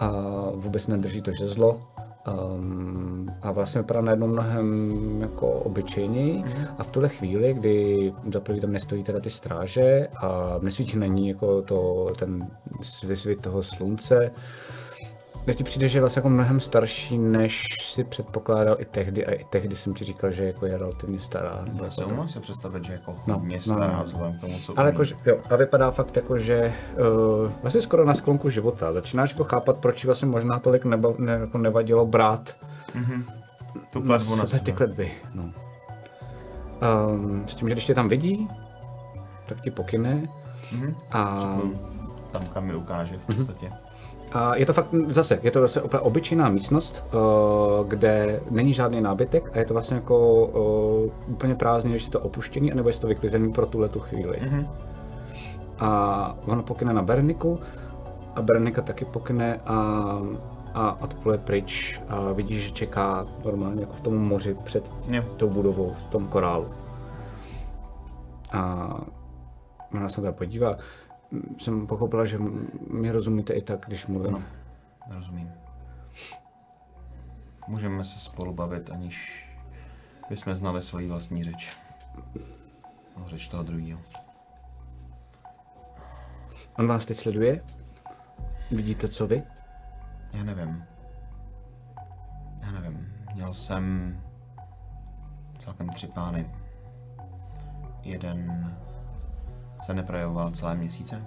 a vůbec nedrží to žezlo um, a vlastně vypadá najednou mnohem jako obyčejněji a v tuhle chvíli, kdy za prvý tam nestojí teda ty stráže a nesvítí na ní jako to, ten svit toho slunce, mně ti přijde, že je vlastně jako mnohem starší, než si předpokládal i tehdy, a i tehdy jsem ti říkal, že jako je relativně stará. nebo Já jako tak. umím si představit, že jako No, hodně no, stará no. vzhledem k tomu, co Ale jakože, jo, a vypadá fakt jako, že uh, vlastně skoro na sklonku života. Začínáš jako chápat, proč vlastně možná tolik neba, ne, jako nevadilo brát tu kletbu na sebe ty kletby. No. Um, s tím, že když tě tam vidí, tak ti pokyne Mhm. a Tam, kam mi ukáže v podstatě. A je to fakt zase, je to zase úplně obyčejná místnost, eh, kde není žádný nábytek a je to vlastně jako eh, úplně prázdný, když je to opuštěný, anebo je to vyklizený pro tuhle tu chvíli. Mm-hmm. A ono pokyne na Berniku a Bernika taky pokyne a, a odpluje pryč a vidíš, že čeká normálně jako v tom moři před Jo. tou budovou, v tom korálu. A ona se teda podívá. Jsem pochopila, že mi rozumíte i tak, když mluvím. Ano. Rozumím. Můžeme se spolu bavit, aniž bychom znali svoji vlastní řeč. No, řeč toho druhého. On vás teď sleduje? Vidíte, co vy? Já nevím. Já nevím. Měl jsem celkem tři pány. Jeden se neprojevoval celé měsíce.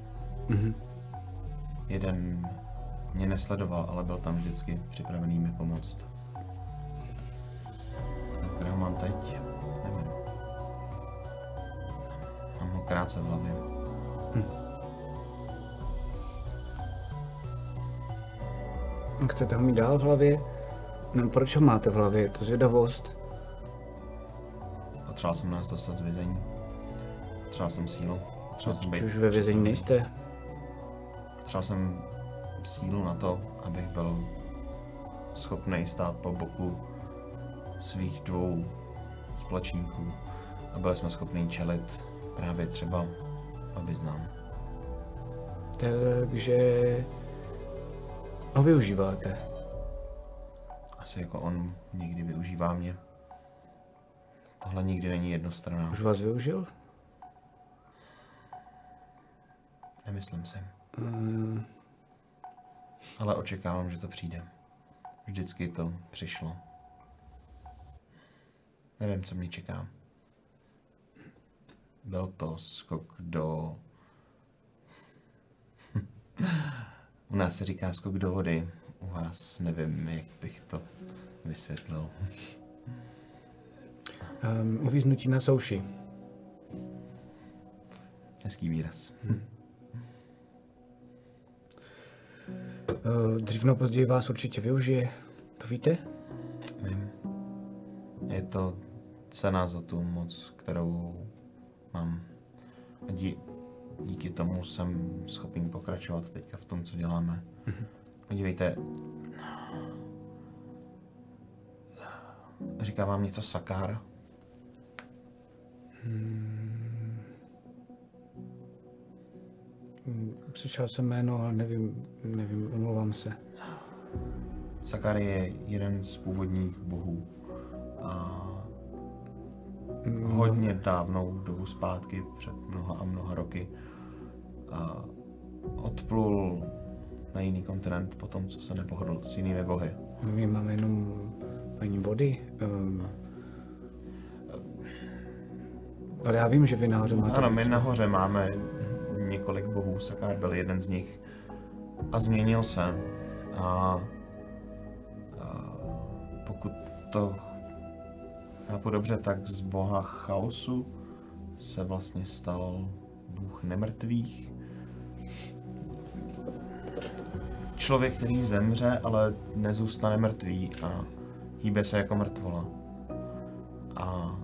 Mhm. Jeden mě nesledoval, ale byl tam vždycky připravený mi pomoct. Ten, kterého mám teď, nevím. Mám ho krátce v hlavě. Chcete ho mít dál v hlavě? No, proč ho máte v hlavě? Je to zvědavost? Potřeboval jsem nás dostat z vězení. Potřeboval jsem sílu. Potřeboval jsem být Už ve vězení nejste? Potřeboval jsem sílu na to, abych byl schopný stát po boku svých dvou společníků a byli jsme schopni čelit právě třeba abyznám. Takže ho využíváte. Asi jako on někdy využívá mě. Tohle nikdy není jednostranná. Už vás využil? Nemyslím si. Mm, Ale očekávám, že to přijde. Vždycky to přišlo. Nevím, co mě čeká. Byl to skok do... [laughs] U nás se říká skok do vody. U vás nevím, jak bych to vysvětlil. um, uvíznutí na souši. Hezký výraz. Uh, dřív nebo později vás určitě využije. To víte? Vím. Je to cena za tu moc, kterou mám. A dí, díky tomu jsem schopný pokračovat teďka v tom, co děláme. Podívejte. Říká vám něco Sakár? Slyšel jsem jméno, ale nevím, nevím, omlouvám se. Sakár je jeden z původních bohů. A hodně dávnou dobu zpátky, před mnoha a mnoha roky, a odplul na jiný kontinent po tom, co se nepohodl s jinými bohy. My máme jenom paní body. Um, ale já vím, že vy nahoře máte... Ano, my nahoře máme několik bohů, Sakár byl jeden z nich a změnil se. A, a pokud to chápu dobře, tak z boha chaosu se vlastně stal bůh nemrtvých. Člověk, který zemře, ale nezůstane mrtvý a hýbe se jako mrtvola. A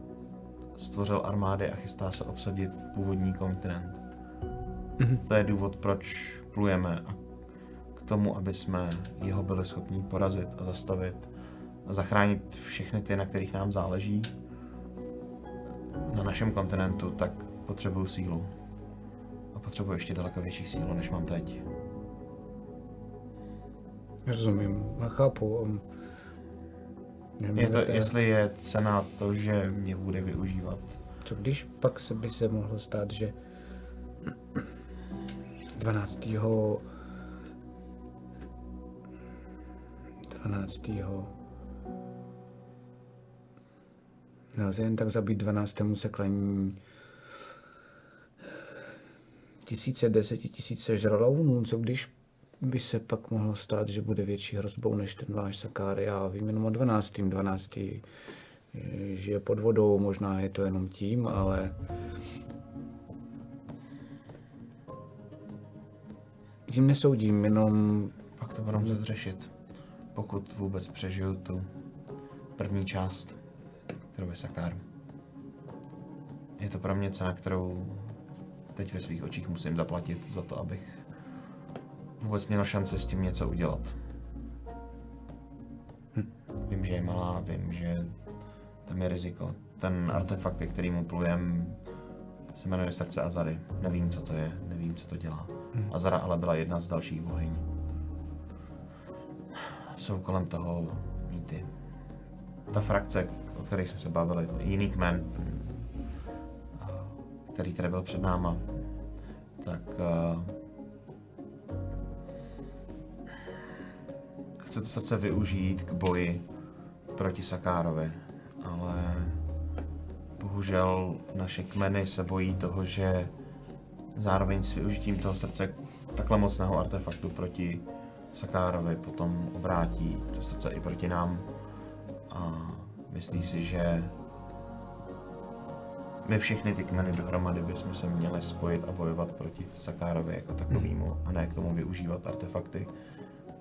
stvořil armády a chystá se obsadit původní kontinent. To je důvod, proč plujeme a k tomu, aby jsme jeho byli schopni porazit a zastavit a zachránit všechny ty, na kterých nám záleží na našem kontinentu, tak potřebuju sílu. A potřebuji ještě daleko větší sílu, než mám teď. Rozumím, chápu. um, Je to, jestli je cena to, že mě bude využívat. Co když pak se by se mohlo stát, že 12. 12. Nelze jen tak zabít 12. seklení tisíce, desetitisíce žralounů, co když by se pak mohlo stát, že bude větší hrozbou než ten váš Sakár. Já vím jenom o 12. 12. žije pod vodou, možná je to jenom tím, ale tím nesoudím, jenom Pak to budu muset řešit. Pokud vůbec přežiju tu první část, kterou je Sakár. Je to pro mě cena, kterou teď ve svých očích musím zaplatit za to, abych vůbec měl šanci s tím něco udělat. Vím, že je malá, vím, že tam je riziko. Ten artefakt, ke kterému plujem, se jmenuje Srdce Azary. Nevím, co to je, nevím, co to dělá. Azara ale byla jedna z dalších bohyň. Jsou kolem toho mýty. Ta frakce, o které jsme se bavili, jiný kmen, který tady byl před náma, tak uh, chce to srdce využít k boji proti Sakárovi, ale bohužel naše kmeny se bojí toho, že zároveň s využitím toho srdce takhle mocného artefaktu proti Sakárovi potom obrátí to srdce i proti nám a myslí si, že my všechny ty kmeny dohromady bychom se měli spojit a bojovat proti Sakárovi jako takovýmu a ne k tomu využívat artefakty,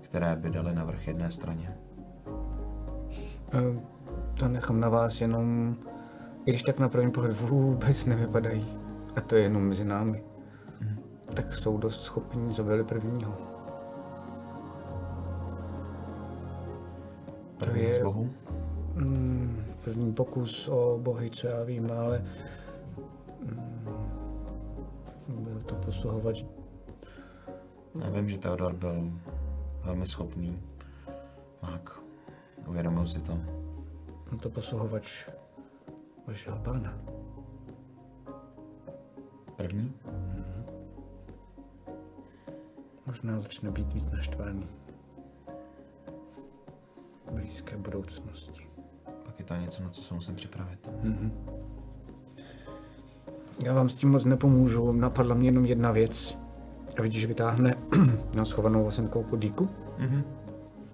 které by daly navrch jedné straně. Eh, To nechám na vás, jenom když tak na první pohled vůbec nevypadají. A to je jenom mezi námi. Tak jsou dost schopní zabili prvního. První je- z bohů? Mm, první pokus o bohy, co já vím, ale mm, byl to posluhovač Já vím, že Theodor byl velmi schopný mák. Uvědomil si to. byl to posluhovač vašeho pána. První? Možná začne být víc naštvaný. V blízké budoucnosti. Pak je to něco, na co se musím připravit. Já vám s tím moc nepomůžu, napadla mě jenom jedna věc. A vidíš, že vytáhne [clears throat] na schovanou vasenkou kudíku. Mhm.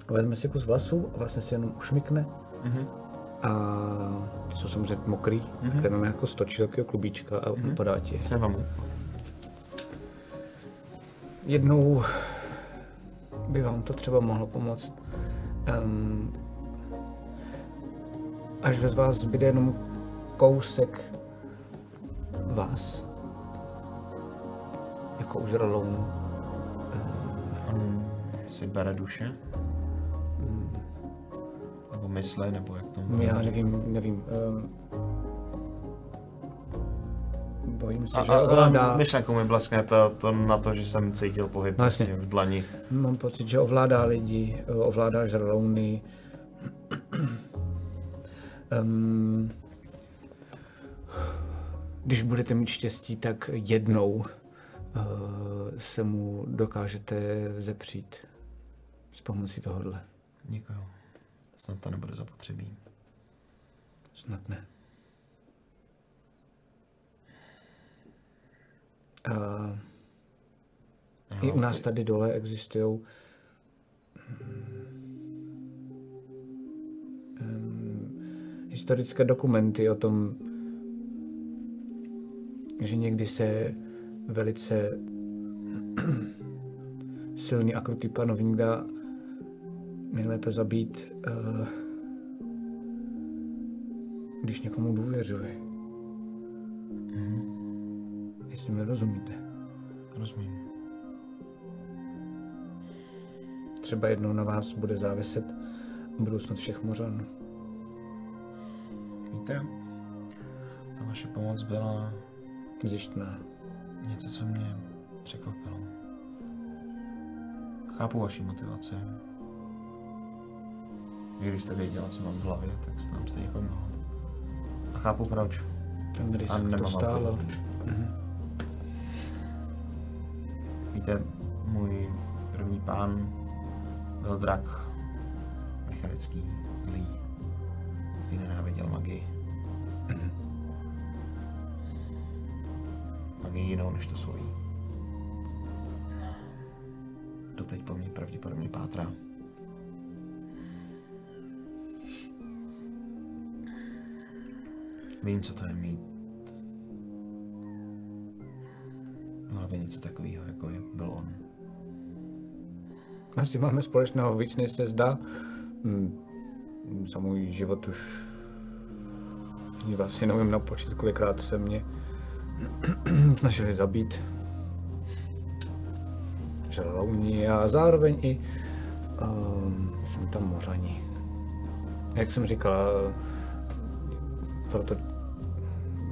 Vezme si kus vlasů a vlastně si jenom ušmikne. Mhm. A ty jsou samozřejmě mokrý, mm-hmm. které máme jako stočí takového klubíčka a mm-hmm. podá ti. je. Se vám. Jednou by vám to třeba mohlo pomoct. Um, až ve z vás zbyde jenom kousek vás. Jako už rolounu. On si bere duše? Nebo mysli, nebo jak to Já nevím, nevím. Um, bojím se, A, že ovládá, myšlenkou mi bleskne to, to na to, že jsem cítil pohyb No jasně. vlastně v dlani. mám pocit, že ovládá lidi, eh, ovládá žralouny. um, [clears throat] když budete mít štěstí, tak jednou uh, se mu dokážete zepřít s pomocí tohohle. Děkuju. Snad to nebude zapotřebí. Snad ne. Uh, I u nás tady dole existují historické dokumenty o tom, že někdy se velice [clears throat] silný a krutý panovník dá nejlépe zabít, eh, když někomu důvěřuje. Jestli mi rozumíte. Rozumím. Třeba jednou na vás bude záviset budoucnost všech mořanů. Víte, ta vaše pomoc byla Zjištná. něco, co mě překvapilo. Chápu vaši motivaci. I když jste věděla, co mám v hlavě, tak jste nám stejně pomohla. Chápu proč. Ten risk A to nemám vám stálo. to zlý. Víte, můj první pán byl drak mechanický, zlý, který nenáviděl magii. Magii jinou než tu svoji. Doteď po mně pravděpodobně pátrá. Vím, co to je mít v něco takového, jako je, byl on. Asi máme společného víc, než se zdá. Hm, Za můj život už vlastně nevím napočít, kolikrát se mě [clears throat] snažili zabít. Žralouni a zároveň i um, jsem tam mořani. Jak jsem říkal, proto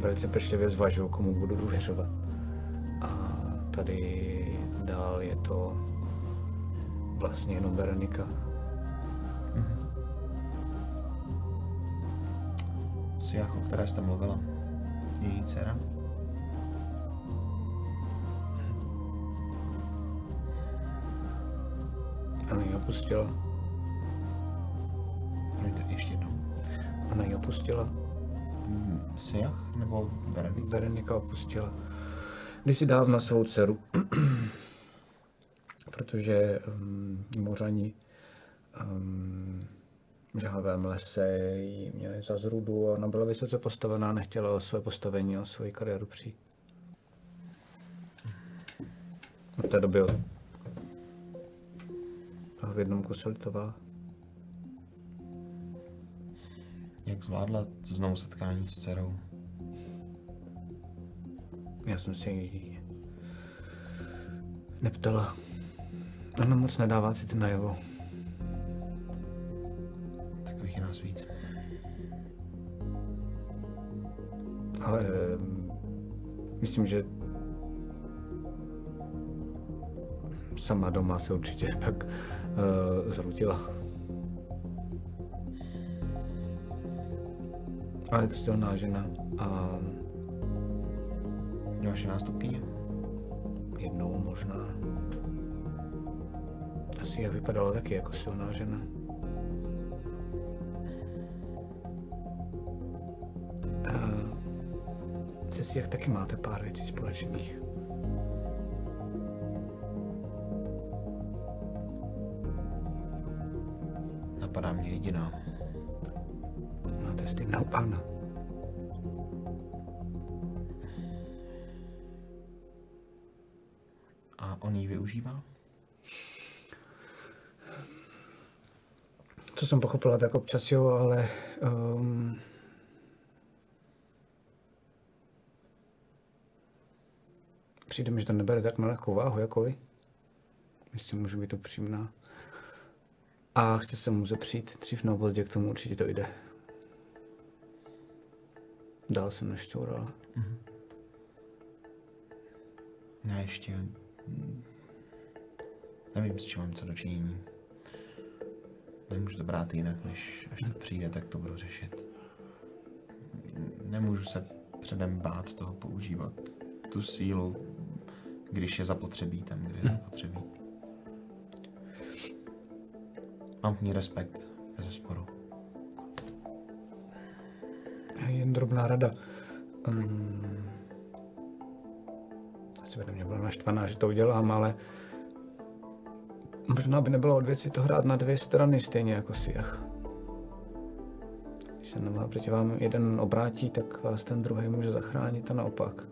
velice pečlivě zvažuju, komu budu důvěřovat. A tady dál je to vlastně jenom Veronika. Siach, o které jste mluvila. Její dcera. Ona ji opustila. Promiňte, ještě jednou. Ona ji opustila. Siach nebo Veronika? Veronika opustila. Když si dávno svou dceru, [clears throat] protože um, mořani um, v žhavém lese ji měli za zrudu a ona byla vysoce postavená, nechtěla o své postavení, o svoji kariéru přijít. Od té doby v jednom kuse litovala. Jak zvládla znovu setkání s dcerou? Já jsem si ji neptala. Ona moc nedává city najevo. Takových je nás víc. Ale ehm, myslím, že sama doma se určitě pak uh, zrutila. Ale je to silná žena a Je vaše nástupkyně? jednou možná. Asi je vypadala taky jako silná žena. A se si jak taky máte pár věcí společných. Napadá mě jediná. Pána. A on ji využívá? Co jsem pochopila, tak občas jo, ale um, přijde mi, že to nebere tak na lehkou váhu jako vy. Myslím, můžu být upřímná. A chce se mu zepřít, dřív nebo později k tomu určitě to jde. Dál jsem nešťoural. Já ještě... mm, Nevím, s čím mám co dočinění. Nemůžu to brát jinak, než až to přijde, tak to budu řešit. Nemůžu se předem bát toho používat tu sílu, když je zapotřebí tam, kde je zapotřebí. Mám k ní respekt, bez sporu. Drobná rada. Um, asi by na mě byla naštvaná, že to udělám, ale možná by nebylo od věci to hrát na dvě strany, stejně jako Siach. Když se na proti vám jeden obrátí, tak vás ten druhý může zachránit a naopak.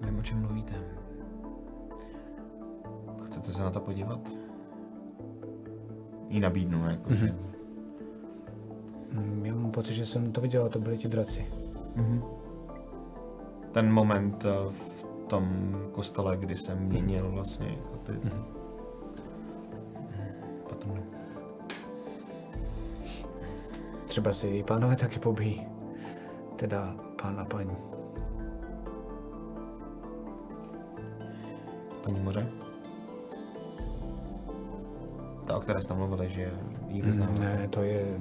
Vím, o čem mluvíte. Chcete se na to podívat? Jí nabídnu, jako, že Mm, Já mám pocit, že jsem to viděl, to byli ti draci. ten moment eh, v tom kostele, kdy jsem měnil vlastně jako ty... Patrony. Třeba si její pánové taky pobíjí. Teda pán a paní. Paní moře? Ta, o které jste mluvili, že jí vyznáváte. Ne, to je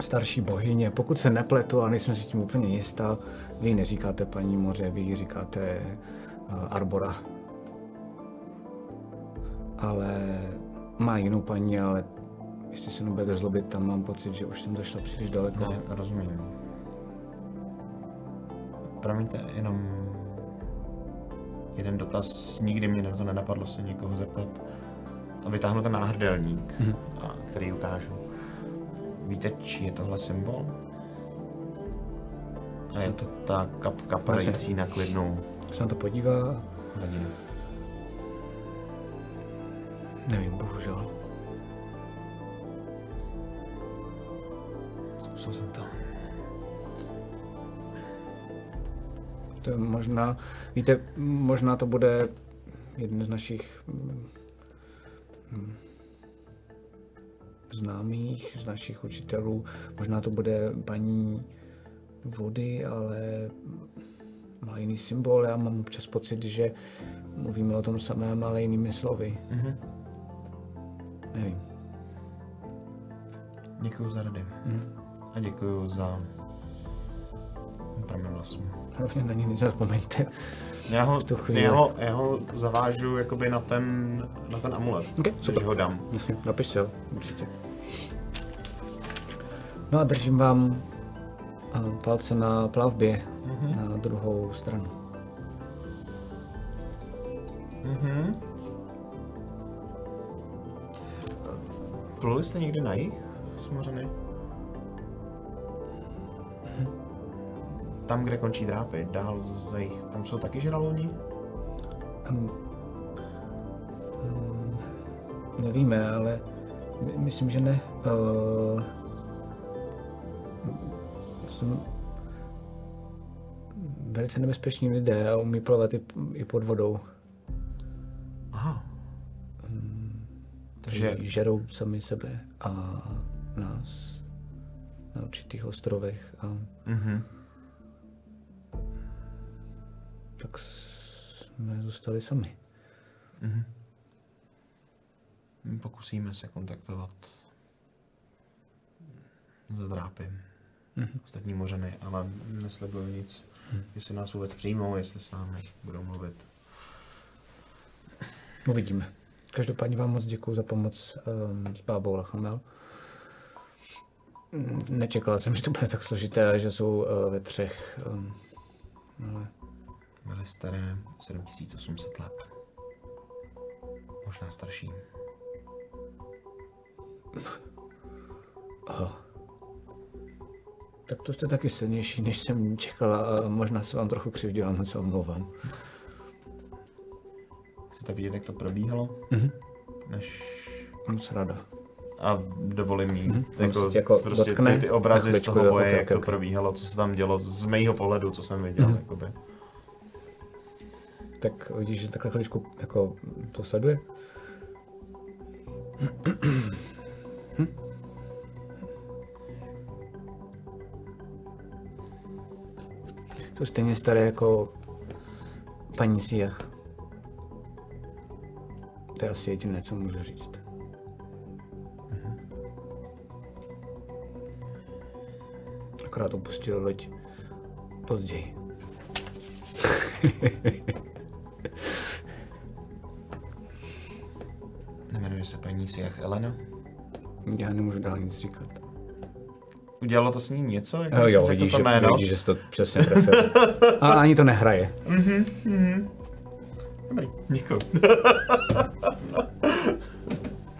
starší bohyně. Pokud se nepletu a nejsem si tím úplně jistá, vy neříkáte paní moře, vy říkáte uh, Arbora. Ale má jinou paní, ale jestli se nebudete zlobit, tam mám pocit, že už jsem zašla příliš daleko. Ne, rozumím. Promiňte, jenom jeden dotaz. Nikdy mě na to nenapadlo se někoho zeptat. A vytáhnu ten náhrdelník, a, který ukážu. Víte, čí je tohle symbol? A je to ta kapka padající na klidnou Se na to podívá, hladinu. nevím, bohužel. Zkusil jsem to. To je možná, víte, možná to bude jeden z našich známých, z našich učitelů. Možná to bude paní vody, ale má jiný symbol. Já mám občas pocit, že mluvíme o tom samém, ale jinými slovy. Mhm. Nevím. Děkuju za rady. Mhm. A děkuju za pramen vlasů. Hlavně [laughs] na ní nezapomeňte. Já ho, já ho, já ho zavážu jakoby na ten, na ten amulet. Okay, super. ho dám. Jasně, napiš si ho, určitě. No a držím vám a, palce na plavbě na druhou stranu. Mhm. Pluli jste někdy na jich z Tam, kde končí drápy, dál za jich, tam jsou taky žraloni? Um, um, nevíme, ale my, myslím, že ne. Uh, jsou velice nebezpeční lidé a umí plavat i, i pod vodou. Aha. Takže Takže žerou sami sebe a nás na určitých ostrovech a mhm. Tak jsme zůstali sami. pokusíme se kontaktovat za drápy. Mhm. Ostatní mořany, ale neslibuju nic. Jestli nás vůbec přijmou, jestli s námi budou mluvit. Uvidíme. Každopádně vám moc děkuji za pomoc um, s bábou Lachamel. Nečekala jsem, že to bude tak složité, že jsou uh, ve třech. Um, ale Byly staré 7800 let. Možná starší. tak to jste taky silnější, než jsem čekala možná se vám trochu křivdila, moc se omlouvám. Chcete vidět, jak to probíhalo? Mhm. Než... Moc rada. A dovolím mít Mhm. jako, se jako prostě dotkne ty, ty obrazy z toho boje, jak ok, to probíhalo, co se tam dělo z mého pohledu, co jsem viděl. Mhm. Jakoby. Tak vidíš, že takhle chviličku jako to sleduje? Hm? Jsou stejně staré jako paní Siach. To je asi jediné, co můžu říct. Akorát opustil loď později. [laughs] Jmenuje se paní Siach Elena. Já nemůžu dál nic říkat. Udělalo to s ní něco? Jak Jo, jsem jo, vidíš, to že, jméno? vidíš, že jsi to přesně trefil. [laughs] A ani to nehraje. Dobrý, děkuji. [laughs]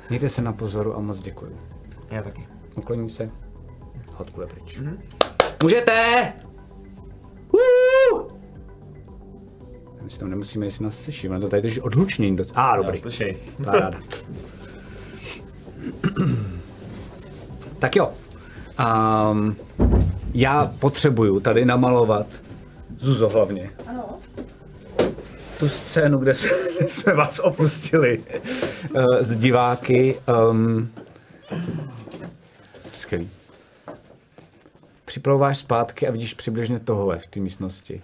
Mějte se na pozoru a moc děkuji. Já taky. Ukloní se odpůjde pryč. Mhm. Můžete! My si tam nemusíme, jestli nás slyší, ono to tady drží odlučnění doc. A, ah, Já dobrý. slyšej. Paráda. tak jo. Um, já potřebuju tady namalovat Zuzo hlavně. Ano. tu scénu, kde jsme, jsme vás opustili uh, s diváky. Um, skvělý. Připlouváš zpátky a vidíš přibližně tohle v té místnosti.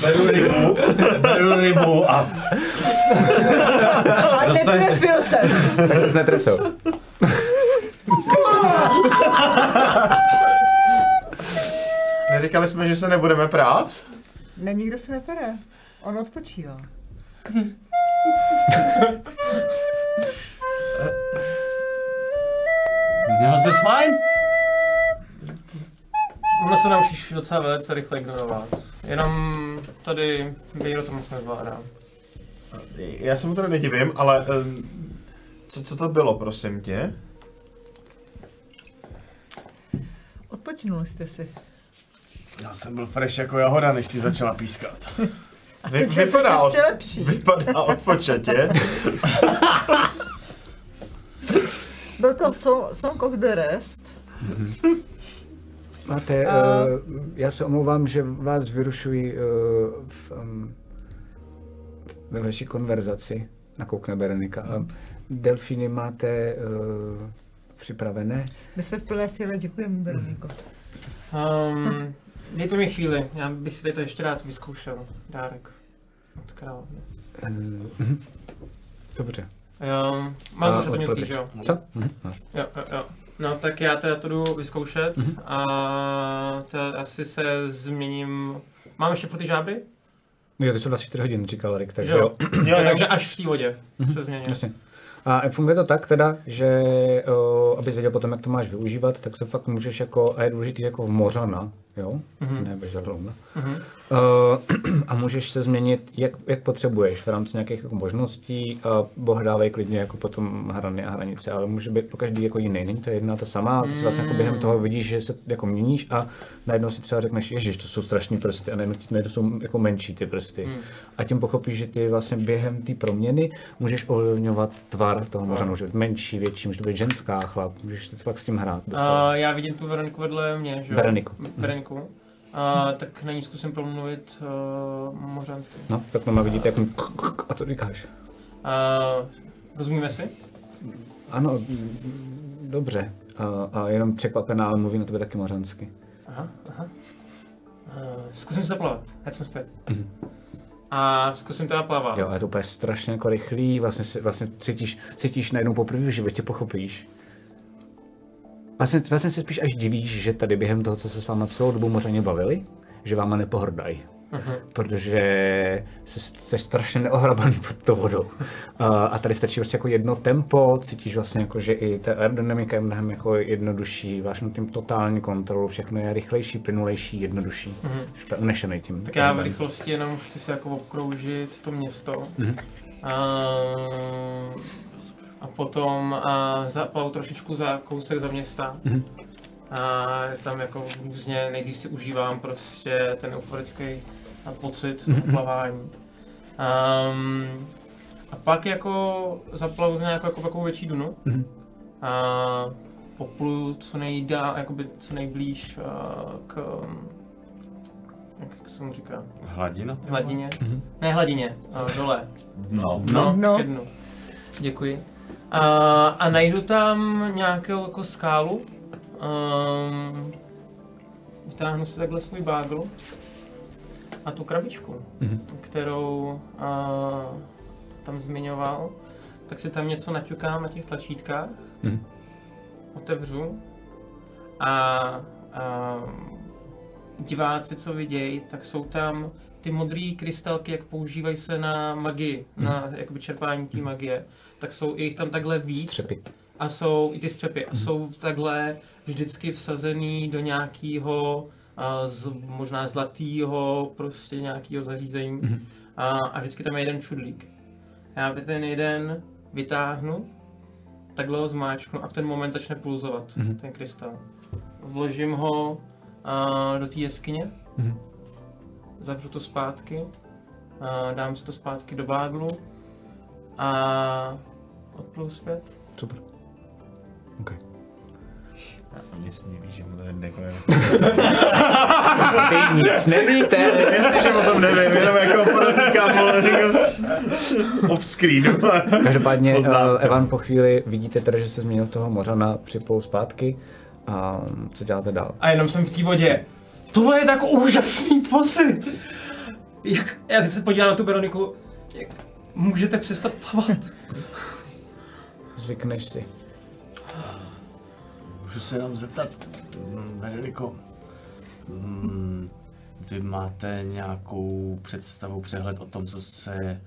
Beru rybu, beru rybu a A netrefil ses. Tak jsi netrefil. Neříkali jsme, že se nebudeme prát? Ne, nikdo se nepere. On odpočívá. měl jsi fajn? Ono se naučíš docela velice rychle ignorovat. Jenom tady Bejro to moc nezvládá. Já se mu to nedivím, ale co, co to bylo, prosím tě? Odpočinuli jste si. Já jsem byl fresh jako jahoda, než ti začala pískat. [laughs] Vy, Teď jsi vypadá, od, ještě lepší. vypadá odpočatě. [laughs] Byl to so- Song of the Rest. [laughs] Máte, uh, já se omlouvám, že vás vyrušuji uh, v, um, ve vaší konverzaci, nakoukne Berenika. Uh, delfíny máte uh, připravené? My jsme v plné síle, děkujeme, Veroniko. Um, dejte mi chvíli, já bych si tady to ještě rád vyzkoušel. Dárek. Od královny. Uh, mhm. Dobře. Jo, mám už to že jo? Co? Mhm, máš. Jo, jo, jo. No tak já teda to jdu vyzkoušet a teda asi se změním. Mám ještě furt ty žáby? Jo, to jsou 24 hodin, říkal Rick, takže Že jo. jo? [clears throat] Jo, Takže jo. až v té vodě se změním. Jasně. A funguje to tak teda, že o, abys věděl potom, jak to máš využívat, tak se fakt můžeš jako, a je důležitý jako v mořana, jo, Mhm. ne bežadlouna. Mhm. Uh, [clears throat] a můžeš se změnit, jak, jak potřebuješ v rámci nějakých jako možností a Boh dávej klidně jako potom hrany a hranice, ale může být po každý jako jiný, není to jedna ta sama, a ty si vlastně jako během toho vidíš, že se jako měníš a najednou si třeba řekneš, ježiš, to jsou strašní prsty a najednou, ti- najednou jsou jako menší ty prsty. Hmm. A tím pochopíš, že ty vlastně během té proměny můžeš ovlivňovat tvar toho mořana, může být menší, větší, může to být ženská, chlap, můžeš si fakt s tím hrát. docela. A já vidím tu Veroniku vedle mě, že jo? Veroniku. Veroniku. A tak na ní zkusím promluvit uh, mořansky. No, tak mama vidíte, jak mi a to říkáš. A rozumíme si? Ano, dobře. A, a jenom překvapená, ale mluví na tebe taky mořansky. Aha, aha. Uh, zkusím se zaplavat, ať jsem zpět. A zkusím teda plavat. Jo, je to úplně strašně jako rychlý, vlastně, si, vlastně cítíš, cítíš najednou poprvé v životě, pochopíš. Vlastně, vlastně se spíš až divíš, že tady během toho, co se s váma celou dobu mořaně bavili, že váma nepohrdají. Mhm. Protože jsi, jsi strašně neohrabaný pod tou vodou. Uh, a tady stačí prostě jako jedno tempo, cítíš vlastně jako, že i ta aerodynamika je mnohem jako jednodušší, nad tím totální kontrolu, všechno je rychlejší, plynulejší, jednodušší. Jsi unešený tím. Tak já v rychlosti jenom chci si jako obkroužit to město. A, a potom a zaplavu trošičku za kousek za města. Mhm. A je tam jako různě, nejdřív si užívám prostě ten euforický pocit toho Mhm. plavání. Um, a pak jako zaplavu z nějakou jako takovou větší dunu. Mhm. A popluju co nejdá, jakoby co nejblíž a, k, jak se mu říká, Hladina? hladině. Mhm. Ne hladině, a, dole. No. No, No. ke dnu. Děkuji. A, a najdu tam nějakou jako skálu. Um, vytáhnu si takhle svůj bágl a tu krabičku, Mhm. kterou a, tam zmiňoval, tak si tam něco naťukám na těch tlačítkách, Mhm. otevřu. A, a diváci, co vidějí, tak jsou tam ty modré krystalky, jak používají se na magii, na jakoby čerpání té magie, tak jsou jich tam takhle víc Střepy. a jsou i ty střepy a jsou takhle vždycky vsazený do nějakého z, možná zlatého prostě nějakého zařízení a, a vždycky tam je jeden čudlík. Já by ten jeden vytáhnu, takhle ho zmáčknu a v ten moment začne pulzovat Mhm. ten krystal. Vložím ho a, do té jeskyně, Mhm. zavřu to zpátky, a, dám si to zpátky do báglu a odpluju zpět. Super. Okay. Mně se neví, že mu to jako Vy nic nevíte. Jasně, že o tom nevím, jenom jako podotýkám, ale jako off screenu. Každopádně uh, Evan po chvíli vidíte teda, že se změnil z toho mořana, připlul zpátky. A co děláte dál? A jenom jsem v té vodě. Tohle je tak úžasný pocit! Jak, já se podívám na tu Veroniku, jak můžete přestat plavat? Zvykneš si. Můžu se jenom zeptat, mm, Veroniko, mm, vy máte nějakou představu, přehled o tom, co se,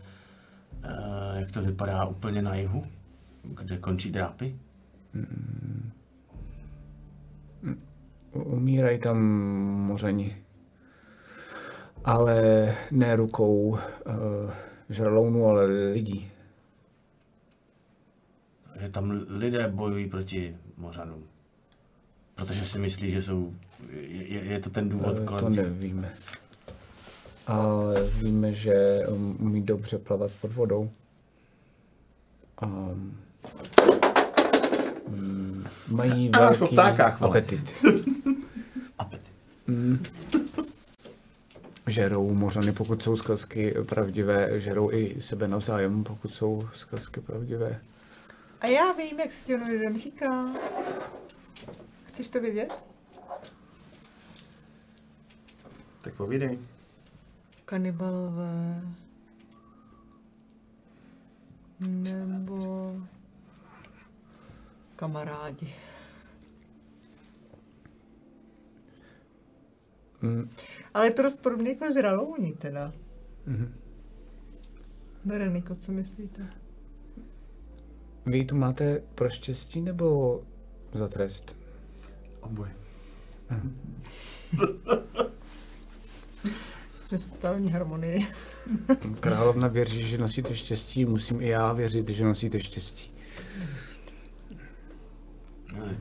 eh, jak to vypadá úplně na jihu, kde končí drápy? U- Umírají tam mořani. Ale ne rukou uh, žralounů, ale lidí. Že tam lidé bojují proti mořanům. Protože si myslí, že jsou... Je, je- to ten důvod Eh, kolem To nevíme. Ale víme, že um, umí dobře plavat pod vodou. Um, mm, mají A velký ptákách, apetit. [laughs] apetit. Žerou mořany, pokud jsou skazky pravdivé, žerou i sebe navzájem, pokud jsou skazky pravdivé. A já vím, jak se těm lidem říká. Chceš to vědět? Tak povídej. Kanibalové. Nebo kamarádi. Mm, Ale je to dost podobně jako žralouni teda. mhm. Bereniko, co myslíte? Vy tu máte pro štěstí nebo za trest? Oboje. [laughs] Jsme v totální harmonii. [laughs] Královna věří, že nosíte štěstí, musím i já věřit, že nosíte štěstí. Ne.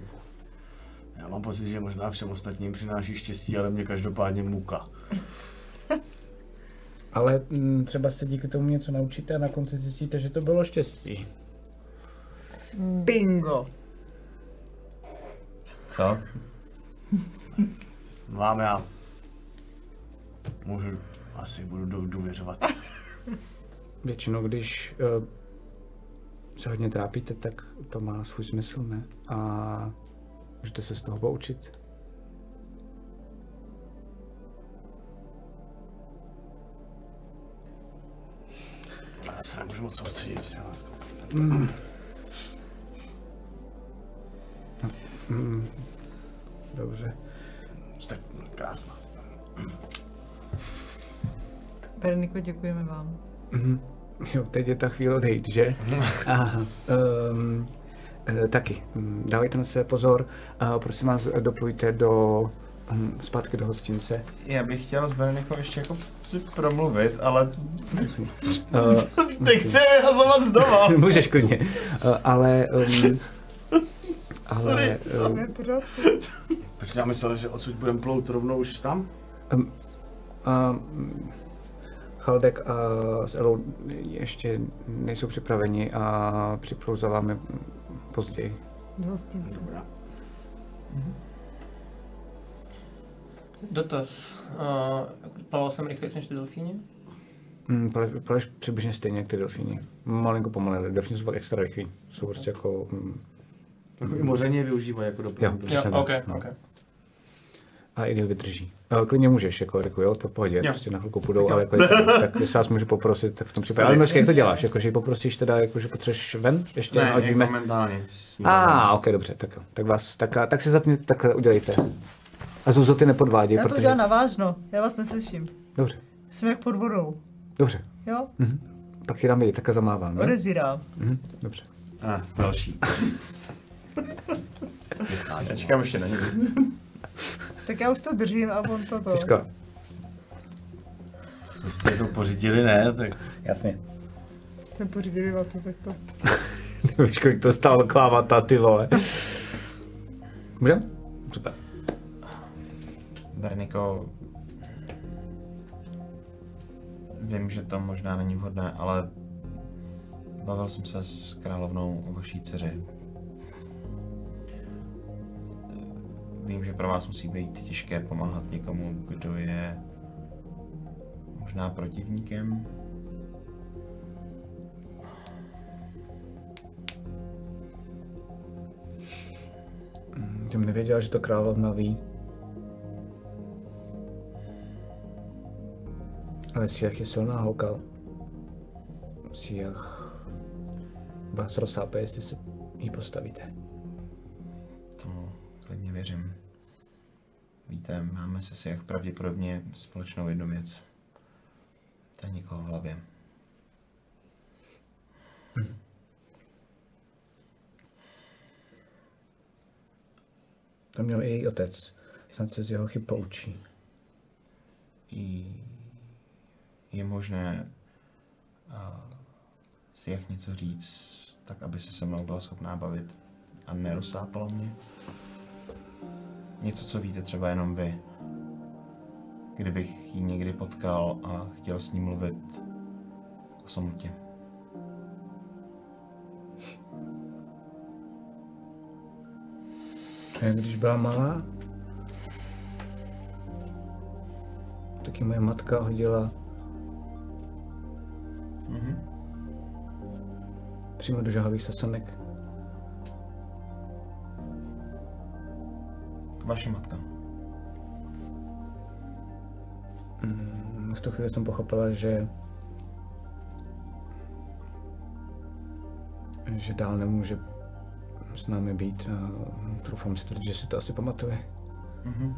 Já mám pocit, že možná všem ostatním přináší štěstí, ale mě každopádně muka. [laughs] Ale mm, třeba se díky tomu něco naučíte a na konci zjistíte, že to bylo štěstí. Bingo. Co? Vám já. Můžu, asi budu dů- důvěřovat. Většinou, když uh, se hodně trápíte, tak to má svůj smysl, ne? A můžete se z toho poučit. Já se nemůžu moc soustředit. s Dobře. Tak krásná. Bereniko, děkujeme vám. Mhm. Jo, teď je ta chvíle odejít, že? [laughs] Aha. Um, taky. Mm, Dávejte na sebe pozor. Uh, prosím vás, doplujte do hm, zpátky do hostince. Já bych chtěl s Berenikou ještě jako si promluvit, ale Uh, [laughs] ty chci vyhazovat znova. [laughs] můžeš klidně. Uh, ale... Um, ale Sorry. um. Počkej, já myslel, že odsud budeme plout rovnou už tam? um, um, Chaldek a s Elou ještě nejsou připraveni a připlou za vámi později. Hostince. Dobrá. Dotaz. Uh, plaval jsem rychleji než ty delfíni? Mm, Poleš přibližně stejně jak ty delfíny. Malinko pomalé, delfíny jsou fakt extra rychlí. Jsou prostě jako... Mm, Jako i moření je využívají jako jo, doplnění. Jo, tak, ok, no. ok. A i vydrží. Uh, klidně můžeš, jako Riku, jo, to pohodě, Jo. prostě na chvilku půjdou, ale jako, [laughs] tak jestli vás můžu poprosit, tak v tom případě. Ale Meška, jak to děláš? Jako, že ji poprosíš teda, jako, že potřebuješ ven? Ještě Ne, a jako hodíme. momentálně. A, ah, ok, dobře, tak, jo. tak vás, tak, a- tak si zatím takhle udělejte. A Zuzo, ty nepodváděj, Já to protože... dělám navážno, já vás neslyším. Dobře, Jsem jak pod vodou. dobře. Jo? Mhm. Pak ti dám vědět, takhle zamávám? Odezírám. Mhm. Dobře. Ah, další. [laughs] Já čekám ještě na něj. [laughs] Tak já už to držím a on to to. Ciska. Jsme si to pořídili, ne? Tak Jasně. Jsem pořídili vatu, tak to. [laughs] Ty víš, kolik to stálo klávata, ty vole. Můžem? Super. Berniko, vím, že to možná není vhodné, ale bavil jsem se s královnou o vaší dceři. Vím, že pro vás musí být těžké pomáhat někomu, kdo je možná protivníkem. Jsem nevěděl, že to královna ví. Ale Siach je silná holka. Siach vás rozsápe, jestli se jí postavíte. Klidně věřím. Víte, máme se si jak pravděpodobně společnou jednu věc. To je někoho v hlavě. To měl i její otec. Snad se z jeho chyb poučí. I je možné, a si jak něco říct, tak aby se se mnou byla schopná bavit a nerozsápala mě. Něco, co víte třeba jenom vy. Kdybych ji někdy potkal a chtěl s ní mluvit o samotě. A Když byla malá, taky moje matka hodila Mhm. přímo do žahavých sasanek. Vaše matka. Mm, V tu chvíli jsem pochopila, že že dál nemůže s námi být a troufám si tvrdit, že si to asi pamatuje. Mhm.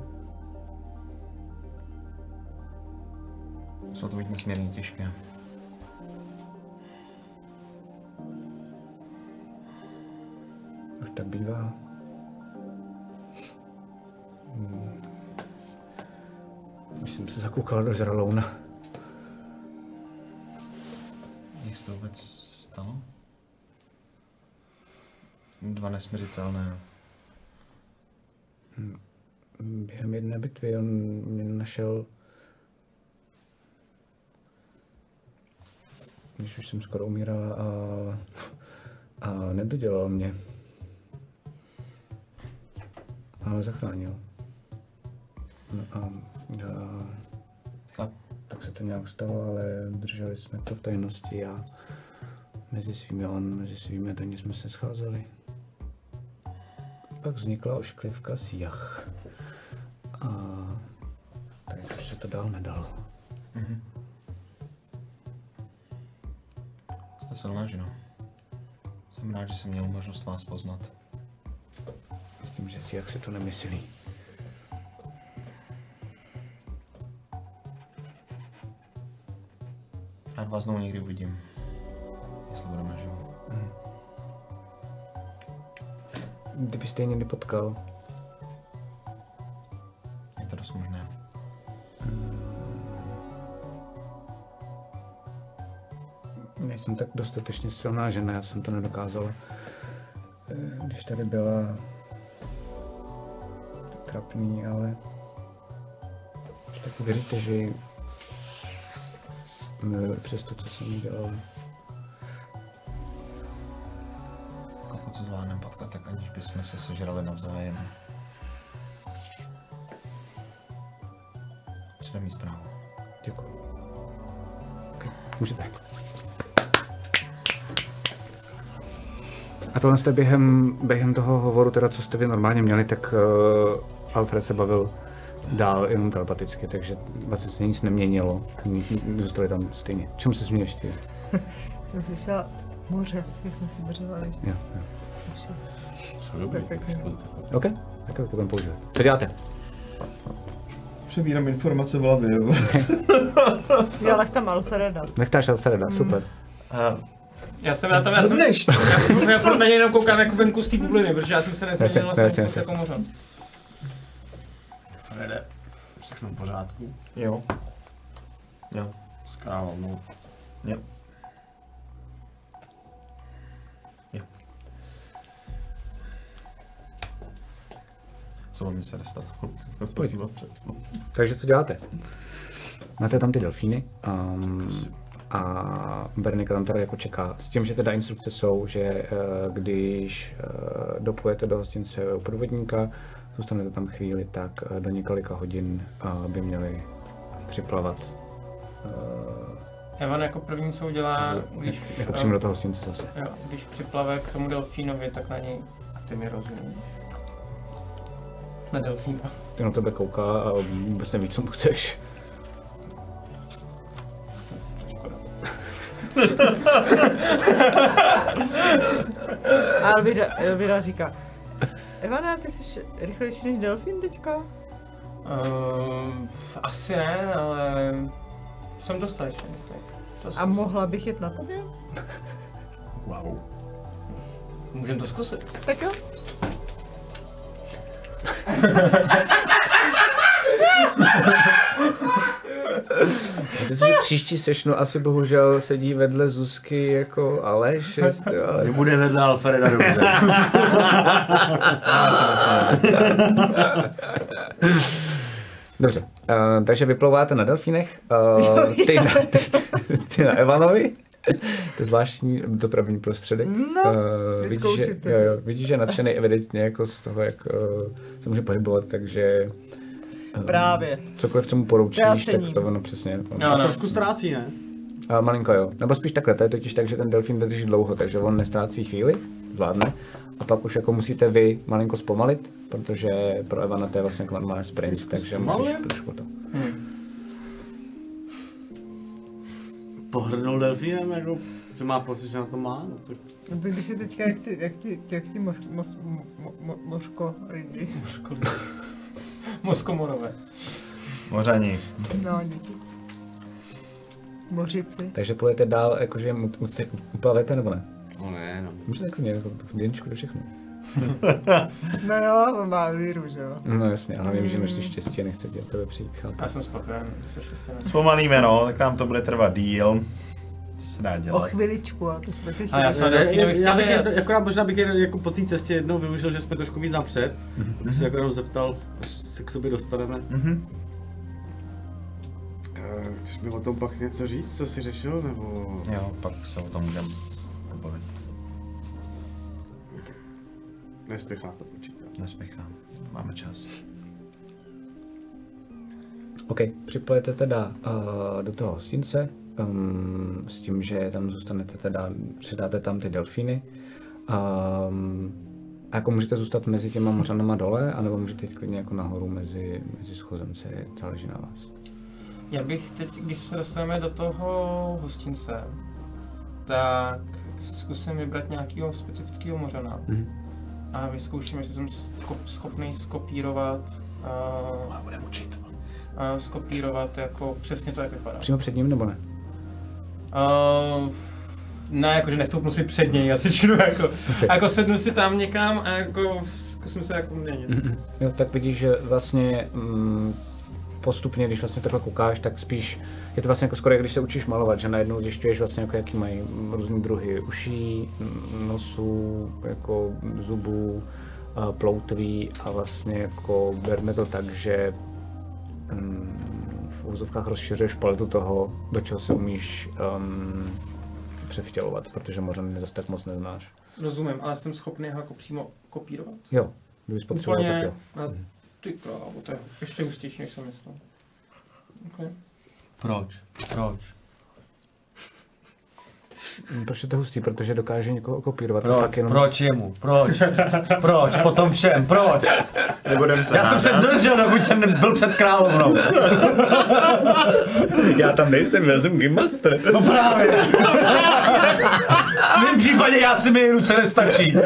Jsou to být nesmírně těžké. Už tak bývá. Jsem se zakoukala do žralouna. Jak se to vůbec stalo? Dva nesměřitelné. Během jedné bitvy on mě našel, když už jsem skoro umírala a, a nedodělal mě. Ale zachránil. No a, a A tak se to nějak stalo, ale drželi jsme to v tajnosti a mezi svými on, mezi svými ní jsme se scházeli. Pak vznikla ošklivka s jach. A tak už se to dál nedalo. jste silná žena. Jsem rád, že jsem měl možnost vás poznat. Myslím, že si jak se to nemyslí. Rád vás znovu někdy uvidím. Jestli budeme naživu. Kdybyste ji někdy potkal, Je to dost možné. nejsem tak dostatečně silná žena, já jsem to nedokázal. Eh, Když tady byla trapný, ale už tak věříte, že ji miluji přes to, co jsem dělal. Pokud se zvládneme potkat, tak aniž bychom se sežrali navzájem. Předem mít zprávu. Děkuji. Okay. Můžete. A tohle jste během, během toho hovoru, teda co jste vy normálně měli, tak uh, Alfred se bavil dál jenom telepaticky, takže vlastně se nic neměnilo. Ni- ni- Zůstali tam stejně. Čemu se směješ ty? Jsem slyšela moře, jak jsem si držela, Jo, jo. Co dobrý, Tak, tak, tak, OK, tak to budeme používat. Co děláte? Přebírám informace v hlavě. Já lech tam Alfreda. Nechtáš Alfreda, super. Já jsem na tom, já jsem, já, jsem- já furt na něj jenom koukám jako venku z té bubliny, protože já jsem se nezměnil, Jasně, jsem jako mořan. Všechno v pořádku. jo. Jo. S královnou. Jo. Jo. Co mi se dostat? Pojď. Takže co děláte? Máte tam ty delfíny um, a Bernika tam teda jako čeká. S tím, že teda instrukce jsou, že eh, když eh, dopujete do hostince u průvodníka, zůstanete tam chvíli, tak eh, do několika hodin eh, by měli připlavat. Evan jako první, co udělá, z- když, jako přímo do toho hostince zase. jo, když připlave k tomu delfínovi, tak na něj, a ty mi rozumíš. Na delfína. Ty na tebe kouká a vůbec neví, co mu chceš. [laughs] Škoda. A Elvira, Elvira říká, Evana, ty jsi rychlejší než delfín teďka? Uh, asi ne, ale jsem dostatečný. To A mohla bych jet na tobě? Wow. Můžeme to zkusit. Tak jo. [laughs] Myslím že příští sešnu asi bohužel sedí vedle Zuzky jako Aleš, ale... Bude vedle Alfreda dobře. [laughs] Dobře, uh, takže vyplouváte na delfínech, uh, ty, na, ty, ty na Evanovi, to je zvláštní dopravní prostředek. No, uh, vidíš, že, jo, jo, vidíš, že je nadšený evidentně jako z toho, jak uh, se může pohybovat, takže Právě. cokoliv, co mu poroučíš, Já tak to ono přesně. ono- No, no. Trošku ztrácí, ne? A malinko jo. Nebo spíš takhle, to je totiž tak, že ten delfín vydrží dlouho, takže on nestrácí chvíli, zvládne. A pak už jako musíte vy malinko zpomalit, protože pro Evana to je vlastně jako normální sprint, takže musíš trošku to. Pohrnul delfínem, jako, co má pocit, že na to má, no tak No ty, když si teďka, jak ty, jak ty, jak ty mož, mos, mo, mo, mořko lidi. Moskomorové. Mořaní. No, díky. Mořici. Takže plujete dál, jakože ty uplavete nebo ne? no ne, no. Můžete jako nějak v děničku to všechno. [laughs] No jo, on má víru, že jo. No jasně, ale vím, že množství štěstí a nechce dělat tebe přijít, chápu. Já jsem spokojený, že se štěstěné. Zpomalíme, no, tak nám to bude trvat díl. Co se dá O dělat? chviličku, a to se taky A já chvíli. jsem delfíny bych já chtěl bych jen, akorát možná bych jen, jako po té cestě jednou využil, že jsme trošku víc napřed. Bych se jako jenom zeptal, až se k sobě dostaneme. Mhm. Eh, Chceš mi o tom pak něco říct, co jsi řešil, nebo... Jo, pak se o tom můžeme pobavit. Nespěchá to počítám. Nespěchám. Máme čas. OK, připojete teda uh, do toho hostince um, s tím, že tam zůstanete teda, předáte tam ty delfíny. Um, a jako můžete zůstat mezi těma mořanama dole, anebo můžete jít klidně jako nahoru mezi, mezi schozemci, záleží na vás. Já bych teď, když se dostaneme do toho hostince, tak si zkusím vybrat nějakého specifického mořana. Mhm. A vyzkouším, jestli jsem schop, schopný skopírovat, uh, bude mučit. uh, skopírovat jako přesně to, jak vypadá. Přímo před ním nebo ne? Uh, ne, jakože nestoupnu si před něj, já si [laughs] činu jako, jako sednu si tam někam a jako zkusím se jako měnit. Jo, tak vidíš, že vlastně mm, postupně, když vlastně takhle koukáš, tak spíš je to vlastně jako skoro, jak když se učíš malovat, že najednou zjišťuješ vlastně, jako jaký mají různý druhy uší, mm, nosů, jako zubů, ploutví a vlastně jako berme to tak, že mm, v úzovkách rozšiřuješ paletu toho, do čeho se umíš um, převtělovat, protože mořany zase tak moc neznáš. Rozumím, ale jsem schopný ho jako přímo kopírovat. Jo, kdybys potřeboval, tak Úplně jo. na ty krávo, to je ještě hustější, než jsem myslel. Okay. Proč? Proč? Proč je to hustý? Protože dokáže někoho kopírovat. Proč? jenom... Proč jemu? Proč? Proč? Po tom všem? Proč? Nebudeme se Já jsem se hádat. držel, dokud jsem byl před královnou. Já tam nejsem, já jsem Game Master. No právě. V tvém případě já si mi ruce nestačí.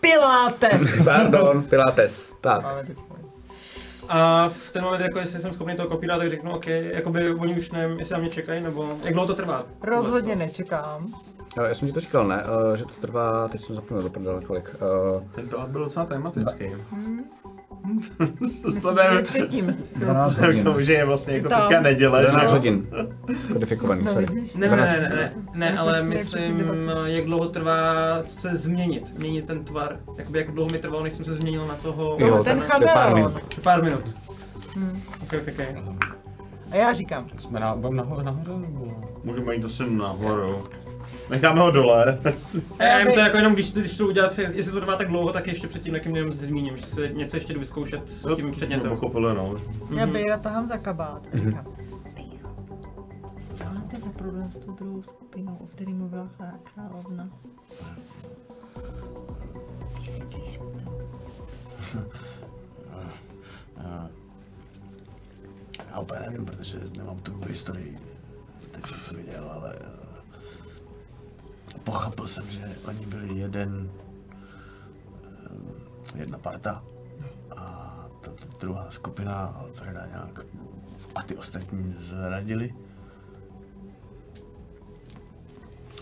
Piláte! Pardon, Pilates. Tak. A v ten moment, jako jestli jsem schopný to kopírovat, tak řeknu, OK, jakoby oni už nevím, jestli na mě čekají, nebo jak dlouho to trvá. Rozhodně nečekám. Jo, Já jsem ti to říkal, ne? Uh, že to trvá, teď jsem zapomněl do prdele kolik. Uh, Ten dohled byl docela tematický. Myslím, to nevím. předtím. 12 K hodin. tomu, že je vlastně jako teďka neděle, 12 že? hodin. [laughs] Kodifikovaný, No sorry. Ne, ne, ne, ne, ne, ale myslím, předtím jak dlouho trvá se změnit, měnit ten tvar. Jakoby jak dlouho mi trvalo, než jsem se změnil na toho... Jo, No, ten tak to chameleon. minut. Pár minut. Hmm. Ok, ok, ok. A já říkám, Jsme na, budeme nahoře, nahoře nebo? Můžeme jít asi nahoru. Necháme ho dole. Já jim to jako jenom, když, když to udělat, jestli to trvá tak dlouho, tak ještě předtím nekým jenom zmíním, že se něco ještě jdu vyzkoušet s tím Jsme předmětem. pochopili, no. já Mhm. Bejra tahám za kabát. Bejro, co máte za problém s tou druhou skupinou, o který mluvila krá- královna? Vysvětlíš mi to. Já úplně nevím, protože nemám tu historii. Teď jsem to viděl, ale pochopil jsem, že oni byli jeden, eh, jedna parta a ta, druhá skupina Alfreda nějak a ty ostatní zradili.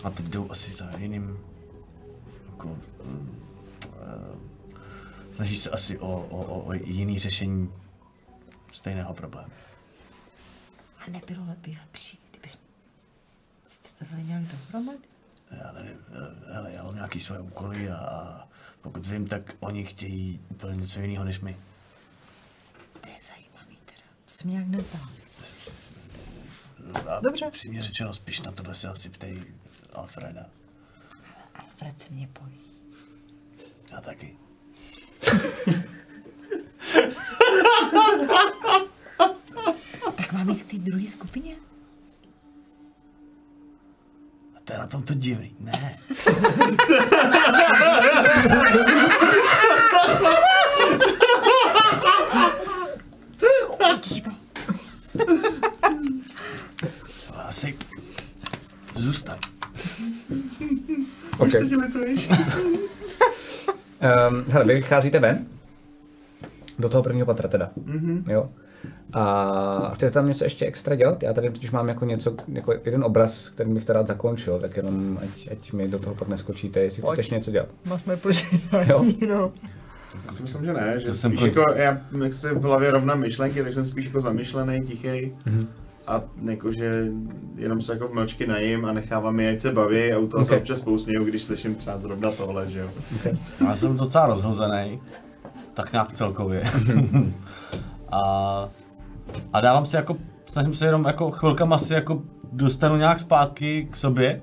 A teď jdou asi za jiným, jako, mm, eh, snaží se asi o, o, o, jiný řešení stejného problému. A nebylo by lepší, kdybychom jste to dali nějak dohromady? Já nevím, hele, já mám nějaký své úkoly a, a pokud vím, tak oni chtějí úplně něco jiného než my. To je zajímavý teda. To se mi nějak nezdá. A Dobře. Přímě řečeno, spíš na tohle se asi ptej Alfreda. Alfred se mě bojí. Já taky. Tak mám jít k té druhé skupině? To je na tom to divný. Ne. Asi zůstaň. Okay. Um, hele, vy vycházíte ven? Do toho prvního patra teda. Mm-hmm. Jo. A chcete tam něco ještě extra dělat? Já tady totiž mám jako něco, jako jeden obraz, který bych teda rád zakončil, tak jenom ať, ať mi do toho pak neskočíte, jestli chcete ještě něco dělat. Máš moje požádání, Jo. no. Já si myslím, že ne, že To jsem spíš pro- jako, já jak se v hlavě rovnám myšlenky, tak jsem spíš jako zamyšlený, tichý. Mhm. A jakože jenom se jako mlčky najím a nechávám je, ať se baví a u toho se Ok. občas pousměju, když slyším třeba zrovna tohle, že jo. Já jsem docela rozhozený, tak nějak celkově. [laughs] a, a dávám si jako, snažím se jenom jako chvilkama si jako dostanu nějak zpátky k sobě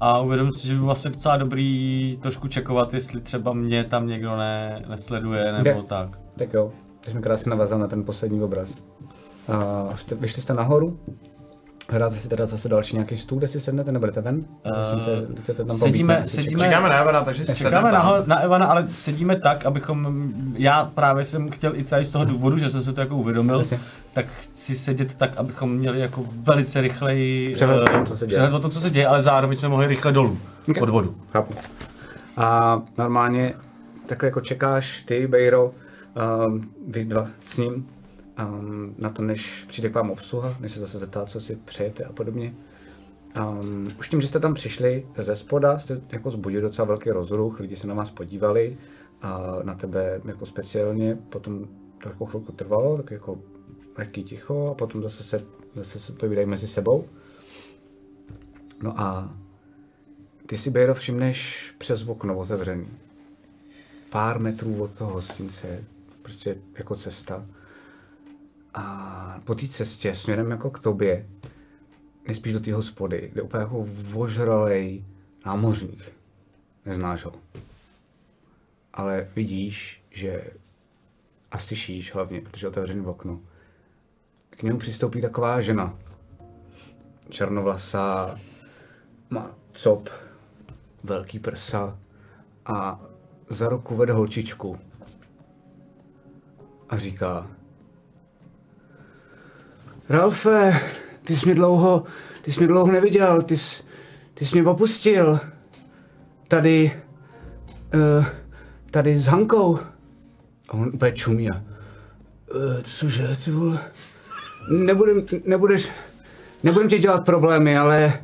a uvědomím si, že by vlastně docela dobrý trošku čekovat, jestli třeba mě tam někdo ne, nesleduje nebo Ok. tak. Tak jo, teď jsme krásně navázal na ten poslední obraz. A jste, vyšli jste nahoru, hledáte si teda zase další nějaký stůl, kde si sednete, nebo jdete ven? Uh, se, chcete tam sedíme- pobít, sedíme- Čekáme na Evana, takže si Čekáme sedneme na, na Evana, ale sedíme tak, abychom, já právě jsem chtěl i celý z toho důvodu, že jsem se to jako uvědomil, Jasně. tak chci sedět tak, abychom měli jako velice rychleji Přehled o tom, eh, co se děje. přehled o tom, co se děje, ale zároveň jsme mohli rychle dolů, Ok. pod vodu. Chápu. A normálně tak jako čekáš ty, Bejro, um, vy dva s ním, um, na to, než přijde k vám obsluha, než se zase zeptá, co si přejete a podobně. Um, už tím, že jste tam přišli ze spoda, jste jako zbudili docela velký rozruch, lidi se na vás podívali a na tebe jako speciálně, potom to jako chvilku trvalo, tak jako lehký ticho a potom zase se, zase se povídají mezi sebou. No a ty si, Bejro, všimneš přes okno otevřený. Pár metrů od toho hostince, prostě jako cesta. A po té cestě směrem jako k tobě, nejspíš do té hospody, kde úplně jako ožralej námořník. Neznáš ho. Ale vidíš, že a slyšíš hlavně, protože je otevřený v okno. K němu přistoupí taková žena. Černovlasá, má cop, velký prsa a za ruku vede holčičku. A říká, Ralfe, ty jsi mě dlouho, ty jsi mě dlouho neviděl, ty jsi, ty jsi mě opustil. Tady, uh, tady s Hankou. A on úplně čumí a, uh, cože, ty vole, nebudem, nebudeš, nebudem ti dělat problémy, ale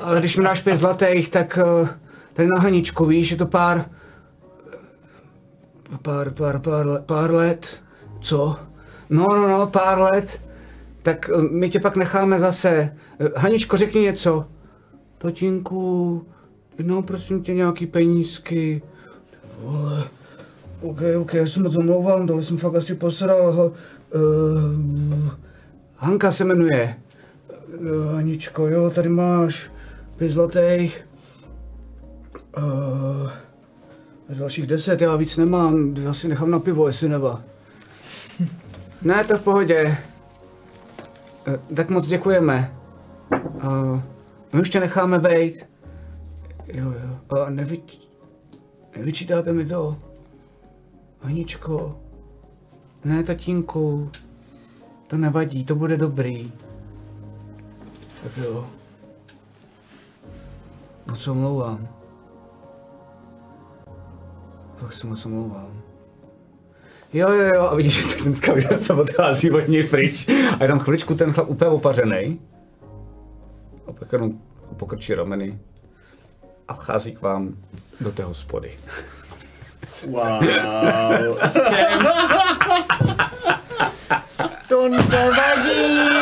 ale když mi dáš pět zlatých, tak uh, tady na Haničku, víš, je to pár, pár, pár, pár, pár let, co? No, no, no, pár let, tak uh, my tě pak necháme zase. Uh, Haničko, řekni něco. Tatínku, no prosím tě nějaký penízky. Vole. OK, OK, já se moc omlouvám, tohle jsem fakt asi posral. Ho, uh, Hanka se jmenuje. Jo, Aničko, jo, tady máš pět zlatých. Uh, dalších deset, já víc nemám, já si nechám na pivo, jestli neba. Ne, to v pohodě. Eh, Tak moc děkujeme. Uh, my už tě necháme bejt. Jo, jo. A nevy, nevyčítáte mi to? Aničko. Ne, tatínku. To nevadí, to bude dobrý. Tak jo. Moc omlouvám. Fakt se moc omlouvám. Jo, jo, jo, a vidíš, že ten skavě se odchází od něj pryč. A je tam chviličku ten chlap úplně opařený. A pak jenom pokrčí rameny. A vchází k vám do té hospody. Wow. To nevadí!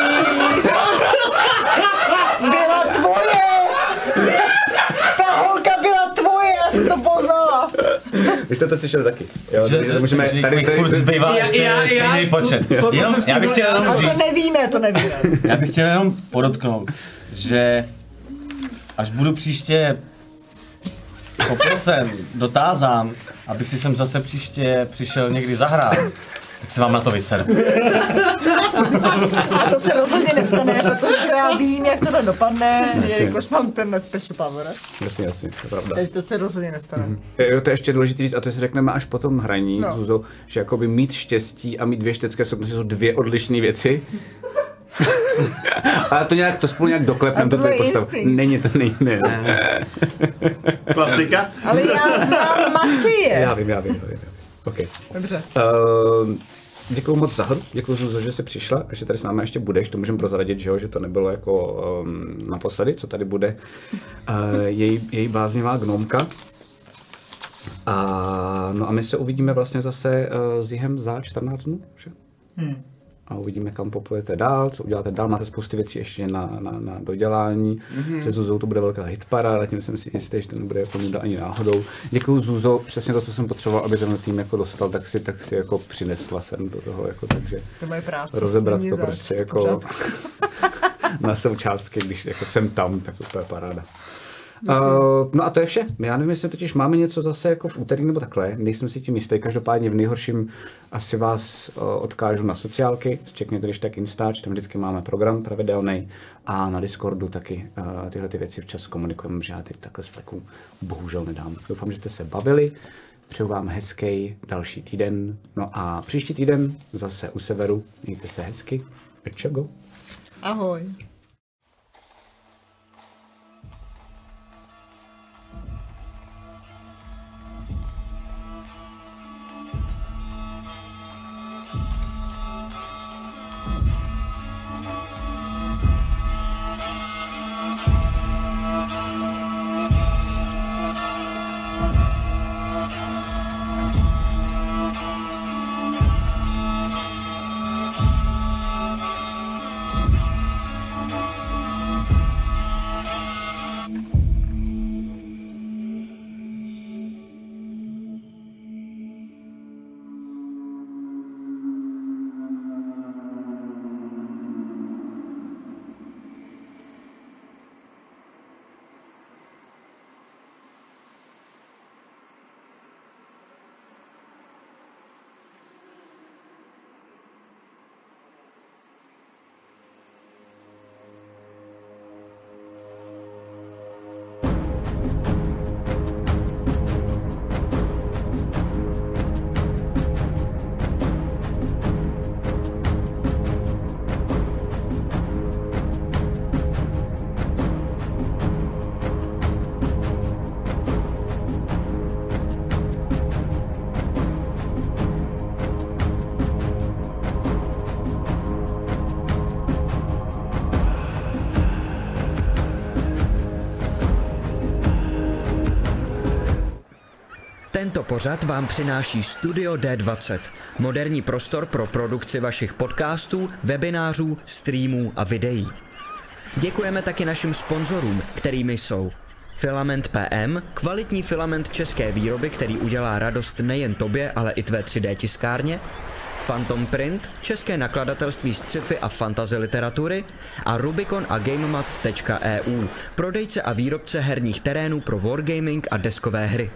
Slyšeli taky. Jo, Že, takže to můžeme, že tady, jich tady, furt zbývá Já- ještě já- stejný já- počet. Jenom, já bych chtěl jenom A to říct, nevíme, to nevíme. já bych chtěl jenom podotknout, že až budu příště poprosen, dotázán, abych si sem zase příště přišel někdy zahrát, se vám na to vyseru. [laughs] A to se rozhodně nestane, protože to já vím, jak tohle dopadne, jelikož mám ten special power. jasně, jasně, to je pravda. Takže to se rozhodně nestane. Jo, to je ještě důležité říct, a to si řekneme až po tom hraní, No. Zuzo, že jakoby mít štěstí a mít dvě štětské schopnosti jsou dvě odlišné věci. [laughs] a to nějak, to spolu nějak doklepneme, to tady je postav. Není to, není, ne, ne. Klasika. Ale já znám Matěje. Já vím, já vím, já vím. OK. Dobře. Uh, děkuji moc za hru, děkuji Zuzo, že jsi přišla a že tady s námi ještě budeš, to můžeme prozradit, že, jo, že to nebylo jako um, naposledy, co tady bude uh, její, její bláznivá gnomka. A, no a my se uvidíme vlastně zase uh, s Jihem za 14 dnů, že? Hmm. A uvidíme, kam popujete dál, co uděláte dál. Máte spousty věcí ještě na, na, na dodělání. Mm-hmm. Se Zuzou to bude velká hitpara, ale tím jsem si jistý, že to nebude jako nuda ani náhodou. Děkuji Zuzo, přesně to, co jsem potřeboval, aby ten tým jako dostal, tak si, tak si jako přinesla sem do toho, jako, takže To je moje práce. rozebrat to prostě jako [laughs] na součástky, když jako jsem tam, tak to je paráda. Uh, no a to je vše. Já nevím, jestli totiž máme něco zase jako v úterý nebo takhle. Nejsem si tím jistý. Každopádně v nejhorším asi vás uh, odkážu na sociálky. Čekněte když tak Instač, tam vždycky máme program pravidelný. A na Discordu taky uh, tyhle ty věci včas komunikujeme, že já teď takhle z fleku bohužel nedám. Doufám, že jste se bavili. Přeju vám hezký další týden. No a příští týden zase u severu. Mějte se hezky. Čego? Ahoj. Tento pořad vám přináší Studio D20, moderní prostor pro produkci vašich podcastů, webinářů, streamů a videí. Děkujeme taky našim sponzorům, kterými jsou Filament PM, kvalitní filament české výroby, který udělá radost nejen tobě, ale i tvé 3D tiskárně, Phantom Print, české nakladatelství z sci-fi a fantasy literatury a Rubicon a GameMat.eu, prodejce a výrobce herních terénů pro wargaming a deskové hry.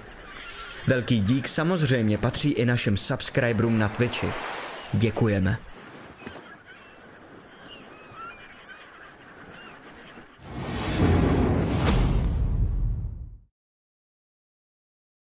Velký dík samozřejmě patří i našim subscriberům na Twitchi. Děkujeme.